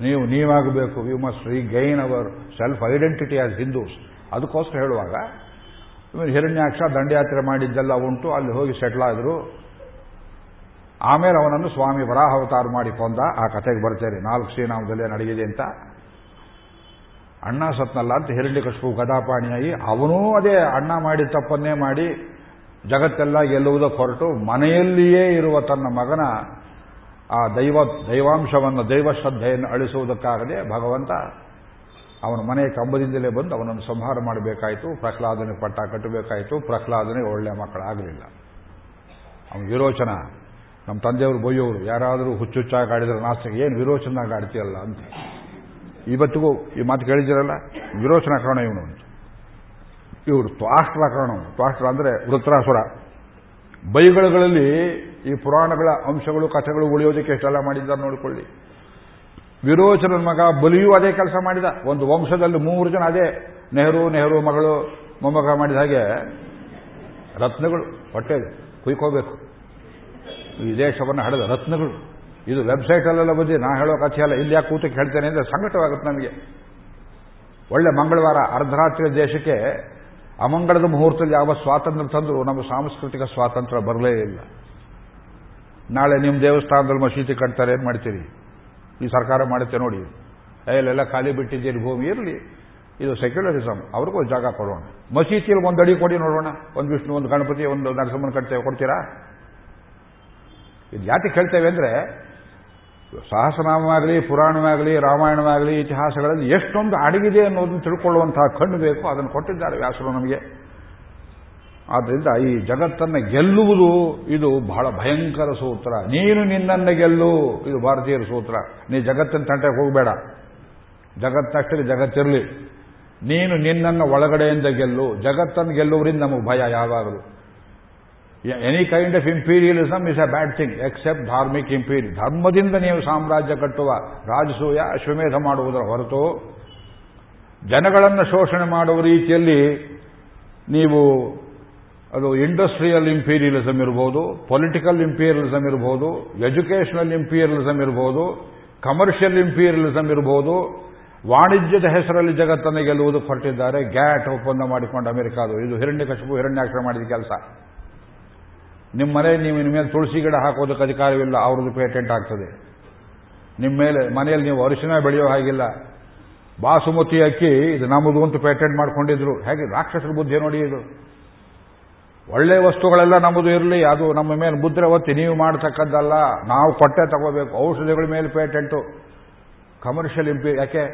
ನೀವು, ನೀವಾಗಬೇಕು. You must regain our self identity as Hindus ಅದಕ್ಕೋಸ್ಕರ ಹೇಳುವಾಗ ಹಿರಣ್ಯಾಕ್ಷ ದಂಡಯಾತ್ರೆ ಮಾಡಿದ್ದೆಲ್ಲ ಉಂಟು, ಅಲ್ಲಿ ಹೋಗಿ ಸೆಟ್ಲ್ ಆದರು. ಆಮೇಲೆ ಅವನನ್ನು ಸ್ವಾಮಿ ವರಾಹ ಅವತಾರ ಮಾಡಿ ಕೊಂದ, ಆ ಕಥೆಗೆ ಬರ್ತೇನೆ. ನಾಲ್ಕು ಶ್ರೀನಾಮದಲ್ಲೇ ನಡೆಯಿದೆ ಅಂತ. ಅಣ್ಣ ಸತ್ನಲ್ಲ ಅಂತ ಹಿರಣ್ಯಕಶು ಗದಾಪಾಣಿಯಾಗಿ ಅವನೂ ಅದೇ ಅಣ್ಣ ಮಾಡಿದ ತಪ್ಪನ್ನೇ ಮಾಡಿ ಜಗತ್ತೆಲ್ಲ ಗೆಲ್ಲುವುದಕ್ಕೆ ಹೊರಟು ಮನೆಯಲ್ಲಿಯೇ ಇರುವ ತನ್ನ ಮಗನ ಆ ದೈವ, ದೈವಾಂಶವನ್ನು, ದೈವ ಶ್ರದ್ಧೆಯನ್ನು ಅಳಿಸುವುದಕ್ಕಾಗದೆ ಭಗವಂತ ಅವನ ಮನೆಯ ಕಂಬದಿಂದಲೇ ಬಂದು ಅವನನ್ನು ಸಂಹಾರ ಮಾಡಬೇಕಾಯಿತು, ಪ್ರಹ್ಲಾದನೆ ಪಟ್ಟ ಕಟ್ಟಬೇಕಾಯಿತು, ಪ್ರಹ್ಲಾದನೆ ಒಳ್ಳೆಯ ಮಕ್ಕಳಾಗಲಿಲ್ಲ. ಅವನ ವಿರೋಚನ, ನಮ್ಮ ತಂದೆಯವರು ಬೊಯ್ಯೋರು, ಯಾರಾದರೂ ಹುಚ್ಚುಚ್ಚಾಗಿ ಆಡಿದ್ರೆ ನಾಸ್ತಿಗೆ ಏನು ವಿರೋಚನಾಗಿ ಆಡ್ತೀಯಲ್ಲ? ಅಂತ. ಇವತ್ತಿಗೂ ಈ ಮಾತು ಕೇಳಿದಿರಲ್ಲ ವಿರೋಚನ ಕಾರಣ ಇವನು ಇವರು ತ್ವಾಷ್ಟ್ರ ಕಾರಣ ತ್ವಾಷ್ಟ್ರ ಅಂದರೆ ವೃತ್ರಾಸುರ. ಬೈಗಳಗಳಲ್ಲಿ ಈ ಪುರಾಣಗಳ ಅಂಶಗಳು, ಕಥೆಗಳು ಉಳಿಯೋದಕ್ಕೆ ಎಷ್ಟೆಲ್ಲ ಮಾಡಿದ್ದಾರೆ ನೋಡಿಕೊಳ್ಳಿ. ವಿರೋಚನ ಮಗ ಬಲಿಯೂ ಅದೇ ಕೆಲಸ ಮಾಡಿದ. ಒಂದು ವಂಶದಲ್ಲಿ ಮೂರು ಜನ ಅದೇ. ನೆಹರು ನೆಹರು ಮಗಳು, ಮೊಮ್ಮಗ ಮಾಡಿದ ಹಾಗೆ ರತ್ನಗಳು ಹೊಟ್ಟೆ ಕುಯ್ಕೋಬೇಕು. ಈ ದೇಶವನ್ನು ಹಡೆದ ರತ್ನಗಳು. ಇದು ವೆಬ್ಸೈಟಲ್ಲೆಲ್ಲ ಬಂದು ನಾ ಹೇಳೋ ಕಥೆ ಅಲ್ಲ, ಇಲ್ಲಿ ಯಾಕೆ ಕೂತಕ್ಕೆ ಹೇಳ್ತೇನೆ ಅಂದರೆ ಸಂಕಟವಾಗುತ್ತೆ ನಮಗೆ. ಒಳ್ಳೆ ಮಂಗಳವಾರ, ಅರ್ಧರಾತ್ರಿ ದೇಶಕ್ಕೆ ಅಮಂಗಳದ ಮುಹೂರ್ತದಲ್ಲಿ ಯಾವ ಸ್ವಾತಂತ್ರ್ಯ ತಂದರೂ ನಮ್ಮ ಸಾಂಸ್ಕೃತಿಕ ಸ್ವಾತಂತ್ರ್ಯ ಬರಲೇ ಇಲ್ಲ. ನಾಳೆ ನಿಮ್ಮ ದೇವಸ್ಥಾನದಲ್ಲಿ ಮಸೀದಿ ಕಟ್ತಾರೆ, ಏನು ಮಾಡ್ತೀರಿ? ಈ ಸರ್ಕಾರ ಮಾಡುತ್ತೆ ನೋಡಿ. ಅಲ್ಲೆಲ್ಲ ಖಾಲಿ ಬಿಟ್ಟಿದ್ದೀರಿ ಭೂಮಿ, ಇರಲಿ. ಇದು ಸೆಕ್ಯುಲರಿಸಮ್ ಅವ್ರಿಗೂ ಜಾಗ ಕೊಡೋಣ. ಮಸೀದಿಯಲ್ಲಿ ಒಂದು ಅಡಿ ಕೊಡಿ ನೋಡೋಣ. ಒಂದು ವಿಷ್ಣು, ಒಂದು ಗಣಪತಿ, ಒಂದು ನರಸಿಂಹನ ಕಟ್ತೇವೆ, ಕೊಡ್ತೀರಾ? ಇದು ಯಾತಿ ಕೇಳ್ತೇವೆ ಅಂದರೆ ಸಹಸ್ರನಾಮವಾಗಲಿ ಪುರಾಣವಾಗಲಿ, ರಾಮಾಯಣವಾಗಲಿ, ಇತಿಹಾಸಗಳಲ್ಲಿ ಎಷ್ಟೊಂದು ಅಡಗಿದೆ ಅನ್ನೋದನ್ನು ತಿಳ್ಕೊಳ್ಳುವಂತಹ ಕಣ್ಣು ಬೇಕು. ಅದನ್ನು ಕೊಟ್ಟಿದ್ದಾರೆ ವ್ಯಾಸರು ನಮಗೆ. ಆದ್ದರಿಂದ ಈ ಜಗತ್ತನ್ನು ಗೆಲ್ಲುವುದು, ಇದು ಬಹಳ ಭಯಂಕರ ಸೂತ್ರ. ನೀನು ನಿನ್ನನ್ನು ಗೆಲ್ಲು, ಇದು ಭಾರತೀಯರ ಸೂತ್ರ. ನೀ ಜಗತ್ತಿನ ತಂಟೆಗೆ ಹೋಗಬೇಡ. ಜಗತ್ತಷ್ಟೇ ಜಗತ್ತಿರಲಿ. ನೀನು ನಿನ್ನನ್ನು ಒಳಗಡೆಯಿಂದ ಗೆಲ್ಲು. ಜಗತ್ತನ್ನು ಗೆಲ್ಲುವರಿಂದ ನಮಗೆ ಭಯ ಯಾವಾಗಲೂ. Any kind of imperialism is a bad thing except dharmic imperial ಧರ್ಮದಿಂದ ನೀವು ಸಾಮ್ರಾಜ್ಯ ಕಟ್ಟುವ ರಾಜಸೂಯ ಅಶ್ವಮೇಧ ಮಾಡುವುದರ ಹೊರತು ಜನಗಳನ್ನು ಶೋಷಣೆ ಮಾಡುವ ರೀತಿಯಲ್ಲಿ ನೀವು ಅದು ಇಂಡಸ್ಟ್ರಿಯಲ್ ಇಂಪೀರಿಯಲಿಸಮ್ ಇರಬಹುದು ಪೊಲಿಟಿಕಲ್ ಇಂಪೀರಿಯಲಿಸಮ್ ಇರಬಹುದು ಎಜುಕೇಷನಲ್ ಇಂಪೀರಿಯಲಿಸಮ್ ಇರಬಹುದು ಕಮರ್ಷಿಯಲ್ ಇಂಪೀರಿಯಲಿಸಮ್ ಇರಬಹುದು ವಾಣಿಜ್ಯದ ಹೆಸರಲ್ಲಿ ಜಗತ್ತನ್ನು ಗೆಲ್ಲುವುದು ಹೊರಟಿದ್ದಾರೆ ಗ್ಯಾಟ್ ಒಪ್ಪಂದ ಮಾಡಿಕೊಂಡು ಅಮೆರಿಕಾದು ಇದು ಹಿರಣ್ಯಾಕ್ಷರ ಮಾಡಿದ ಕೆಲಸ ನಿಮ್ಮ ಮನೆ ನೀವು ನಿಮ್ಮ ಮೇಲೆ ತುಳಸಿ ಗಿಡ ಹಾಕೋದಕ್ಕೆ ಅಧಿಕಾರವಿಲ್ಲ, ಅವ್ರದ್ದು ಪೇಟೆಂಟ್ ಆಗ್ತದೆ. ನಿಮ್ಮ ಮೇಲೆ, ಮನೆಯಲ್ಲಿ ನೀವು ಅರಿಶಿನ ಬೆಳೆಯೋ ಹಾಗಿಲ್ಲ. ಬಾಸುಮತಿ ಅಕ್ಕಿ, ಇದು ನಮ್ಮದು ಅಂತ ಪೇಟೆಂಟ್ ಮಾಡ್ಕೊಂಡಿದ್ರು. ಹೇಗೆ ರಾಕ್ಷಸರ ಬುದ್ಧಿ ನೋಡಿ ಇದು. ಒಳ್ಳೆ ವಸ್ತುಗಳೆಲ್ಲ ನಮ್ಮದು ಇರಲಿ, ಅದು ನಮ್ಮ ಮೇಲೆ ಮುದ್ರೆ ಒತ್ತಿ ನೀವು ಮಾಡತಕ್ಕದ್ದಲ್ಲ, ನಾವು ಕೊಟ್ಟೆ ತಗೋಬೇಕು, ಔಷಧಿಗಳ ಮೇಲೆ ಪೇಟೆಂಟು. ಕಮರ್ಷಿಯಲ್ ಇಂಪಿ ಯಾಕೆ?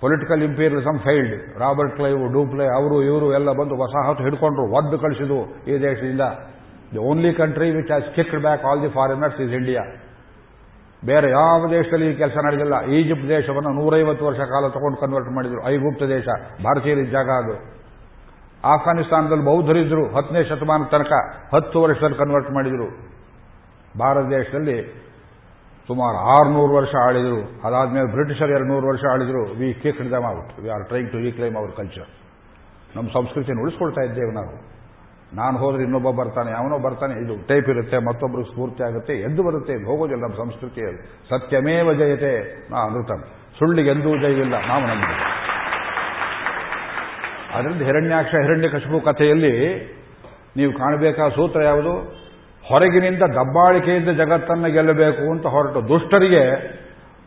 Political imperialism failed Robert Clive Dupleix ಅವರು, ಇವರು ಎಲ್ಲ ಬಂದು ವಸಾಹತು ಹಿಡ್ಕೊಂಡ್ರು, ಒದ್ದು ಕಳಿಸಿದ್ರು ಈ ದೇಶದಿಂದ. The only country which has kicked back all the foreigners is India ಬೇರೆ ಯಾವ ದೇಶದಲ್ಲಿ ಈ ಕೆಲಸ ನಡೆದಿಲ್ಲ. ಈಜಿಪ್ಟ್ ದೇಶವನ್ನು ನೂರೈವತ್ತು ವರ್ಷ ಕಾಲ ತಗೊಂಡು ಕನ್ವರ್ಟ್ ಮಾಡಿದ್ರು. ಐಗುಪ್ತ ದೇಶ, ಭಾರತೀಯರ ಜಾಗ ಅದು. ಆಫ್ಘಾನಿಸ್ತಾನದಲ್ಲಿ ಬೌದ್ಧರಿದ್ದರು ಹತ್ತನೇ ಶತಮಾನ ತನಕ ಹತ್ತು ವರ್ಷದಲ್ಲಿ ಕನ್ವರ್ಟ್ ಮಾಡಿದರು. ಭಾರತ ದೇಶದಲ್ಲಿ ಸುಮಾರು ಆರುನೂರು ವರ್ಷ ಆಳಿದರು. ಅದಾದ್ಮೇಲೆ ಬ್ರಿಟಿಷರು ಎರಡು ನೂರು ವರ್ಷ ಆಳಿದರು. We kicked them out we are trying to reclaim our culture ನಮ್ಮ ಸಂಸ್ಕೃತಿಯನ್ನು ಉಳಿಸ್ಕೊಳ್ತಾ ಇದ್ದೇವೆ ನಾವು. ನಾನು ಹೋದ್ರೆ ಇನ್ನೊಬ್ಬ ಬರ್ತಾನೆ, ಅವನೋ ಬರ್ತಾನೆ, ಇದು ಟೈಪ್ ಇರುತ್ತೆ ಮತ್ತೊಬ್ಬರಿಗೆ ಸ್ಫೂರ್ತಿ ಆಗುತ್ತೆ, ಎದ್ದು ಬರುತ್ತೆ ಹೋಗೋದಿಲ್ಲ ನಮ್ಮ ಸಂಸ್ಕೃತಿಯಲ್ಲಿ ಸತ್ಯಮೇವ ಜಯತೆ, ನಾ ಅಮೃತಂ. ಸುಳ್ಳಿಗೆ ಎಂದೂ ಜಯವಿಲ್ಲ ನಾವು ನಮ್ಮ ಅದರಿಂದ ಹಿರಣ್ಯಾಕ್ಷ ಹಿರಣ್ಯಕಶಿಪು ಕಥೆಯಲ್ಲಿ ನೀವು ಕಾಣಬೇಕಾದ ಸೂತ್ರ ಯಾವುದು? ಹೊರಗಿನಿಂದ ದಬ್ಬಾಳಿಕೆಯಿಂದ ಜಗತ್ತನ್ನು ಗೆಲ್ಲಬೇಕು ಅಂತ ಹೊರಟು. ದುಷ್ಟರಿಗೆ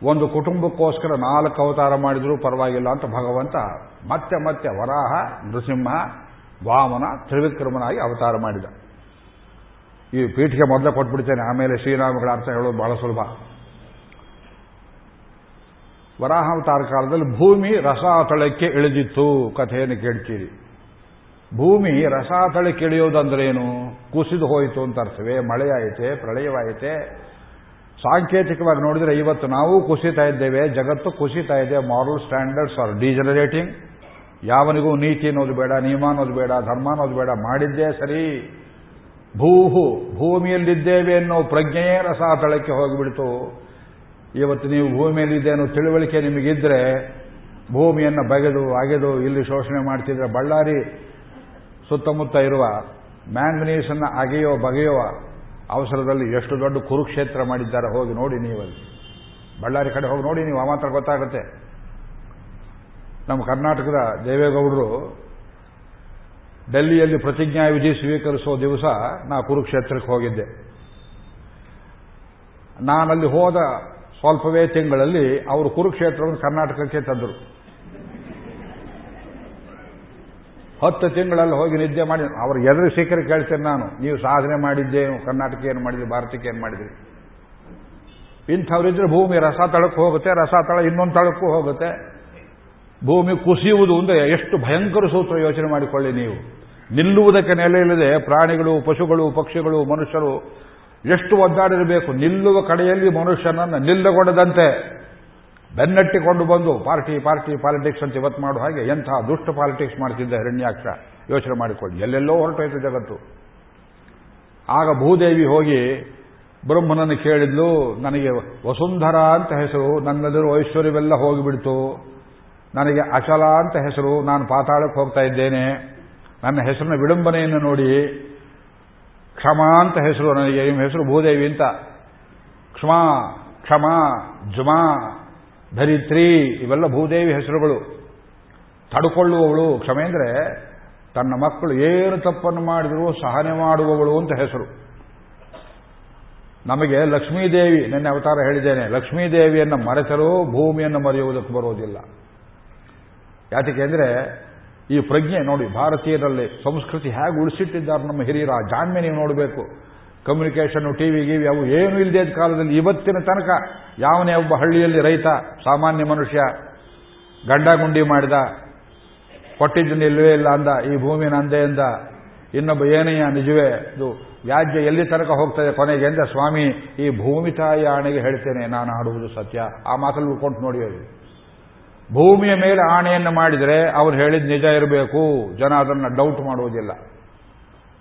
ಒಂದು ಕುಟುಂಬಕ್ಕೋಸ್ಕರ ನಾಲ್ಕು ಅವತಾರ ಮಾಡಿದರೂ ಪರವಾಗಿಲ್ಲ ಅಂತ ಭಗವಂತ ಮತ್ತೆ ಮತ್ತೆ ವರಾಹ, ನೃಸಿಂಹ ವಾಮನ ತ್ರಿವಿಕ್ರಮನಾಗಿ ಅವತಾರ ಮಾಡಿದ. ಈ ಪೀಠಿಗೆ ಮೊದಲು ಕೊಟ್ಬಿಡ್ತೇನೆ, ಆಮೇಲೆ ಶ್ರೀರಾಮಗಳ ಅರ್ಥ ಹೇಳೋದು ಬಹಳ ಸುಲಭ. ವರಾಹಾವತಾರ ಕಾಲದಲ್ಲಿ ಭೂಮಿ ರಸಾತಳಕ್ಕೆ ಇಳಿದಿತ್ತು, ಕಥೆಯನ್ನು ಕೇಳ್ತೀರಿ. ಭೂಮಿ ರಸಾತಳಕ್ಕೆ ಇಳಿಯೋದಂದ್ರೇನು? ಕುಸಿದು ಹೋಯಿತು ಅಂತ ಅರ್ಥವೇ? ಮಳೆಯಾಯಿತೆ? ಪ್ರಳಯವಾಯಿತೆ? ಸಾಂಕೇತಿಕವಾಗಿ ನೋಡಿದರೆ ಇವತ್ತು ನಾವು ಕುಸಿತಾ ಇದ್ದೇವೆ, ಜಗತ್ತು ಕುಸಿತಾ ಇದೆ ಮಾರಲ್ ಸ್ಟ್ಯಾಂಡರ್ಡ್ಸ್ ಆರ್ ಡಿಜನರೇಟಿಂಗ್ ಯಾವನಿಗೂ ನೀತಿ ಅನ್ನೋದು ಬೇಡ, ನಿಯಮ ಅನ್ನೋದು ಬೇಡ, ಧರ್ಮ ಅನ್ನೋದು ಬೇಡ, ಮಾಡಿದ್ದೇ ಸರಿ. ಭೂಹು, ಭೂಮಿಯಲ್ಲಿದ್ದೇವೆ ಅನ್ನೋ ಪ್ರಜ್ಞೆಯೇ ರಸ ತಳಕ್ಕೆ ಹೋಗಿಬಿಡ್ತು. ಇವತ್ತು ನೀವು ಭೂಮಿಯಲ್ಲಿದೆ ಅನ್ನೋ ತಿಳುವಳಿಕೆ ನಿಮಗಿದ್ರೆ ಭೂಮಿಯನ್ನು ಬಗೆದು, ಅಗೆದು ಇಲ್ಲಿ ಶೋಷಣೆ ಮಾಡ್ತಿದ್ರೆ ಬಳ್ಳಾರಿ ಸುತ್ತಮುತ್ತ ಇರುವ ಮ್ಯಾಂಗನೀಸನ್ನು ಅಗೆಯೋ, ಬಗೆಯೋ ಅವಸರದಲ್ಲಿ ಎಷ್ಟು ದೊಡ್ಡ ಕುರುಕ್ಷೇತ್ರ ಮಾಡಿದ್ದಾರೆ, ಹೋಗಿ ನೋಡಿ ನೀವಲ್ಲಿ. ಬಳ್ಳಾರಿ ಕಡೆ ಹೋಗಿ ನೋಡಿ, ನೀವು ಆ ಮಾತ್ರ ಗೊತ್ತಾಗುತ್ತೆ. ನಮ್ಮ ಕರ್ನಾಟಕದ ದೇವೇಗೌಡರು ಡೆಲ್ಲಿಯಲ್ಲಿ ಪ್ರತಿಜ್ಞಾ ವಿಧಿ ಸ್ವೀಕರಿಸೋ ದಿವಸ ನಾ ಕುರುಕ್ಷೇತ್ರಕ್ಕೆ ಹೋಗಿದ್ದೆ. ನಾನಲ್ಲಿ ಹೋದ ಸ್ವಲ್ಪವೇ ತಿಂಗಳಲ್ಲಿ ಅವರು ಕುರುಕ್ಷೇತ್ರವನ್ನು ಕರ್ನಾಟಕಕ್ಕೆ ತಂದರು. ಹತ್ತು ತಿಂಗಳಲ್ಲಿ ಹೋಗಿ ನಿದ್ದೆ ಮಾಡಿ, ಅವ್ರ ಎದುರು ಸಿಕ್ಕರೆ ಕೇಳ್ತೇನೆ ನಾನು, ನೀವು ಸಾಧನೆ ಮಾಡಿದ್ದೆ, ಕರ್ನಾಟಕ ಏನು ಮಾಡಿದ್ರಿ, ಭಾರತಕ್ಕೆ ಏನು ಮಾಡಿದ್ರಿ? ಇಂಥವ್ರಿದ್ರೆ ಭೂಮಿ ರಸ ತಳಕ್ಕೆ ಹೋಗುತ್ತೆ, ರಸ ತಳ ಇನ್ನೊಂದು ತಳಕ್ಕೂ ಹೋಗುತ್ತೆ. ಭೂಮಿ ಕುಸಿಯುವುದು ಅಂದರೆ ಎಷ್ಟು ಭಯಂಕರ ಸೂತ್ರ ಯೋಚನೆ ಮಾಡಿಕೊಳ್ಳಿ ನೀವು. ನಿಲ್ಲುವುದಕ್ಕೆ ನೆಲೆ ಇಲ್ಲದೆ ಪ್ರಾಣಿಗಳು, ಪಶುಗಳು, ಪಕ್ಷಿಗಳು, ಮನುಷ್ಯರು ಎಷ್ಟು ಒದ್ದಾಡಿರಬೇಕು. ನಿಲ್ಲುವ ಕಡೆಯಲ್ಲಿ ಮನುಷ್ಯನನ್ನು ನಿಲ್ಲಗೊಡದಂತೆ ಬೆನ್ನಟ್ಟಿಕೊಂಡು ಬಂದು ಪಾರ್ಟಿ ಪಾರ್ಟಿ ಪಾಲಿಟಿಕ್ಸ್ ಅಂತ ಇವತ್ತು ಮಾಡೋ ಹಾಗೆ ಎಂತಹ ದುಷ್ಟ ಪಾಲಿಟಿಕ್ಸ್ ಮಾಡ್ತಿದ್ದ ಹಿರಣ್ಯಾಕ್ಷ ಯೋಚನೆ ಮಾಡಿಕೊಳ್ಳಿ. ಎಲ್ಲೆಲ್ಲೋ ಹೊರಟೋಯ್ತು ಜಗತ್ತು. ಆಗ ಭೂದೇವಿ ಹೋಗಿ ಬ್ರಹ್ಮನನ್ನು ಕೇಳಿದ್ಲು, ನನಗೆ ವಸುಂಧರ ಅಂತ ಹೆಸರು ನನ್ನೆದುರು ಐಶ್ವರ್ಯವೆಲ್ಲ ಹೋಗಿಬಿಡ್ತು. ನನಗೆ ಅಚಲ ಅಂತ ಹೆಸರು, ನಾನು ಪಾತಾಳಕ್ಕೆ ಹೋಗ್ತಾ ಇದ್ದೇನೆ. ನನ್ನ ಹೆಸರಿನ ವಿಡಂಬನೆಯನ್ನು ನೋಡಿ, ಕ್ಷಮ ಅಂತ ಹೆಸರು ನನಗೆ, ನಿಮ್ಮ ಹೆಸರು ಭೂದೇವಿ ಅಂತ. ಕ್ಷಮಾ ಕ್ಷಮಾ, ಜುಮಾ, ಧರಿತ್ರಿ, ಇವೆಲ್ಲ ಭೂದೇವಿ ಹೆಸರುಗಳು. ತಡ್ಕೊಳ್ಳುವವಳು, ಕ್ಷಮೆ ಅಂದರೆ ತನ್ನ ಮಕ್ಕಳು ಏನು ತಪ್ಪನ್ನು ಮಾಡಿದರೂ ಸಹನೆ ಮಾಡುವವಳು ಅಂತ ಹೆಸರು. ನಮಗೆ ಲಕ್ಷ್ಮೀದೇವಿ, ನಿನ್ನೆ ಅವತಾರ ಹೇಳಿದ್ದೇನೆ, ಲಕ್ಷ್ಮೀದೇವಿಯನ್ನು ಮರೆತರೂ ಭೂಮಿಯನ್ನು ಮರೆಯುವುದಕ್ಕೆ ಬರೋದಿಲ್ಲ. ಯಾತಕ್ಕೆ ಅಂದರೆ ಈ ಪ್ರಜ್ಞೆ ನೋಡಿ ಭಾರತೀಯರಲ್ಲಿ ಸಂಸ್ಕೃತಿ ಹೇಗೆ ಉಳಿಸಿಟ್ಟಿದ್ದಾರೆ ನಮ್ಮ ಹಿರಿಯರ ಜಾಣ್ಮೆ ನೀವು ನೋಡಬೇಕು. ಕಮ್ಯುನಿಕೇಷನ್ ಟಿವಿ ಗಿವಿ ಅವು ಏನು ಇಲ್ಲದೆ ಕಾಲದಲ್ಲಿ ಇವತ್ತಿನ ತನಕ ಯಾವನೇ ಒಬ್ಬ ಹಳ್ಳಿಯಲ್ಲಿ ರೈತ, ಸಾಮಾನ್ಯ ಮನುಷ್ಯ, ಗಂಡ ಗುಂಡಿ ಮಾಡಿದ, ಕೊಟ್ಟಿದ್ದನ್ನು ಇಲ್ಲವೇ ಇಲ್ಲ ಅಂದ, ಈ ಭೂಮಿ ನಂದೆಯಿಂದ ಇನ್ನೊಬ್ಬ ಏನೆಯ ನಿಜವೇ, ಇದು ವ್ಯಾಜ್ಯ ಎಲ್ಲಿ ತನಕ ಹೋಗ್ತದೆ ಕೊನೆಗೆ ಎಂದ ಸ್ವಾಮಿ, ಈ ಭೂಮಿ ತಾಯಿ ಆಣೆಗೆ ಹೇಳ್ತೇನೆ, ನಾನು ಆಡುವುದು ಸತ್ಯ. ಆ ಮಾತಲ್ಲಿ ಉಳ್ಕೊಂಡು ನೋಡಿ ಭೂಮಿಯ ಮೇಲೆ ಆಣೆಯನ್ನು ಮಾಡಿದರೆ ಅವ್ರು ಹೇಳಿದ ನಿಜ ಇರಬೇಕು. ಜನ ಅದನ್ನು ಡೌಟ್ ಮಾಡುವುದಿಲ್ಲ.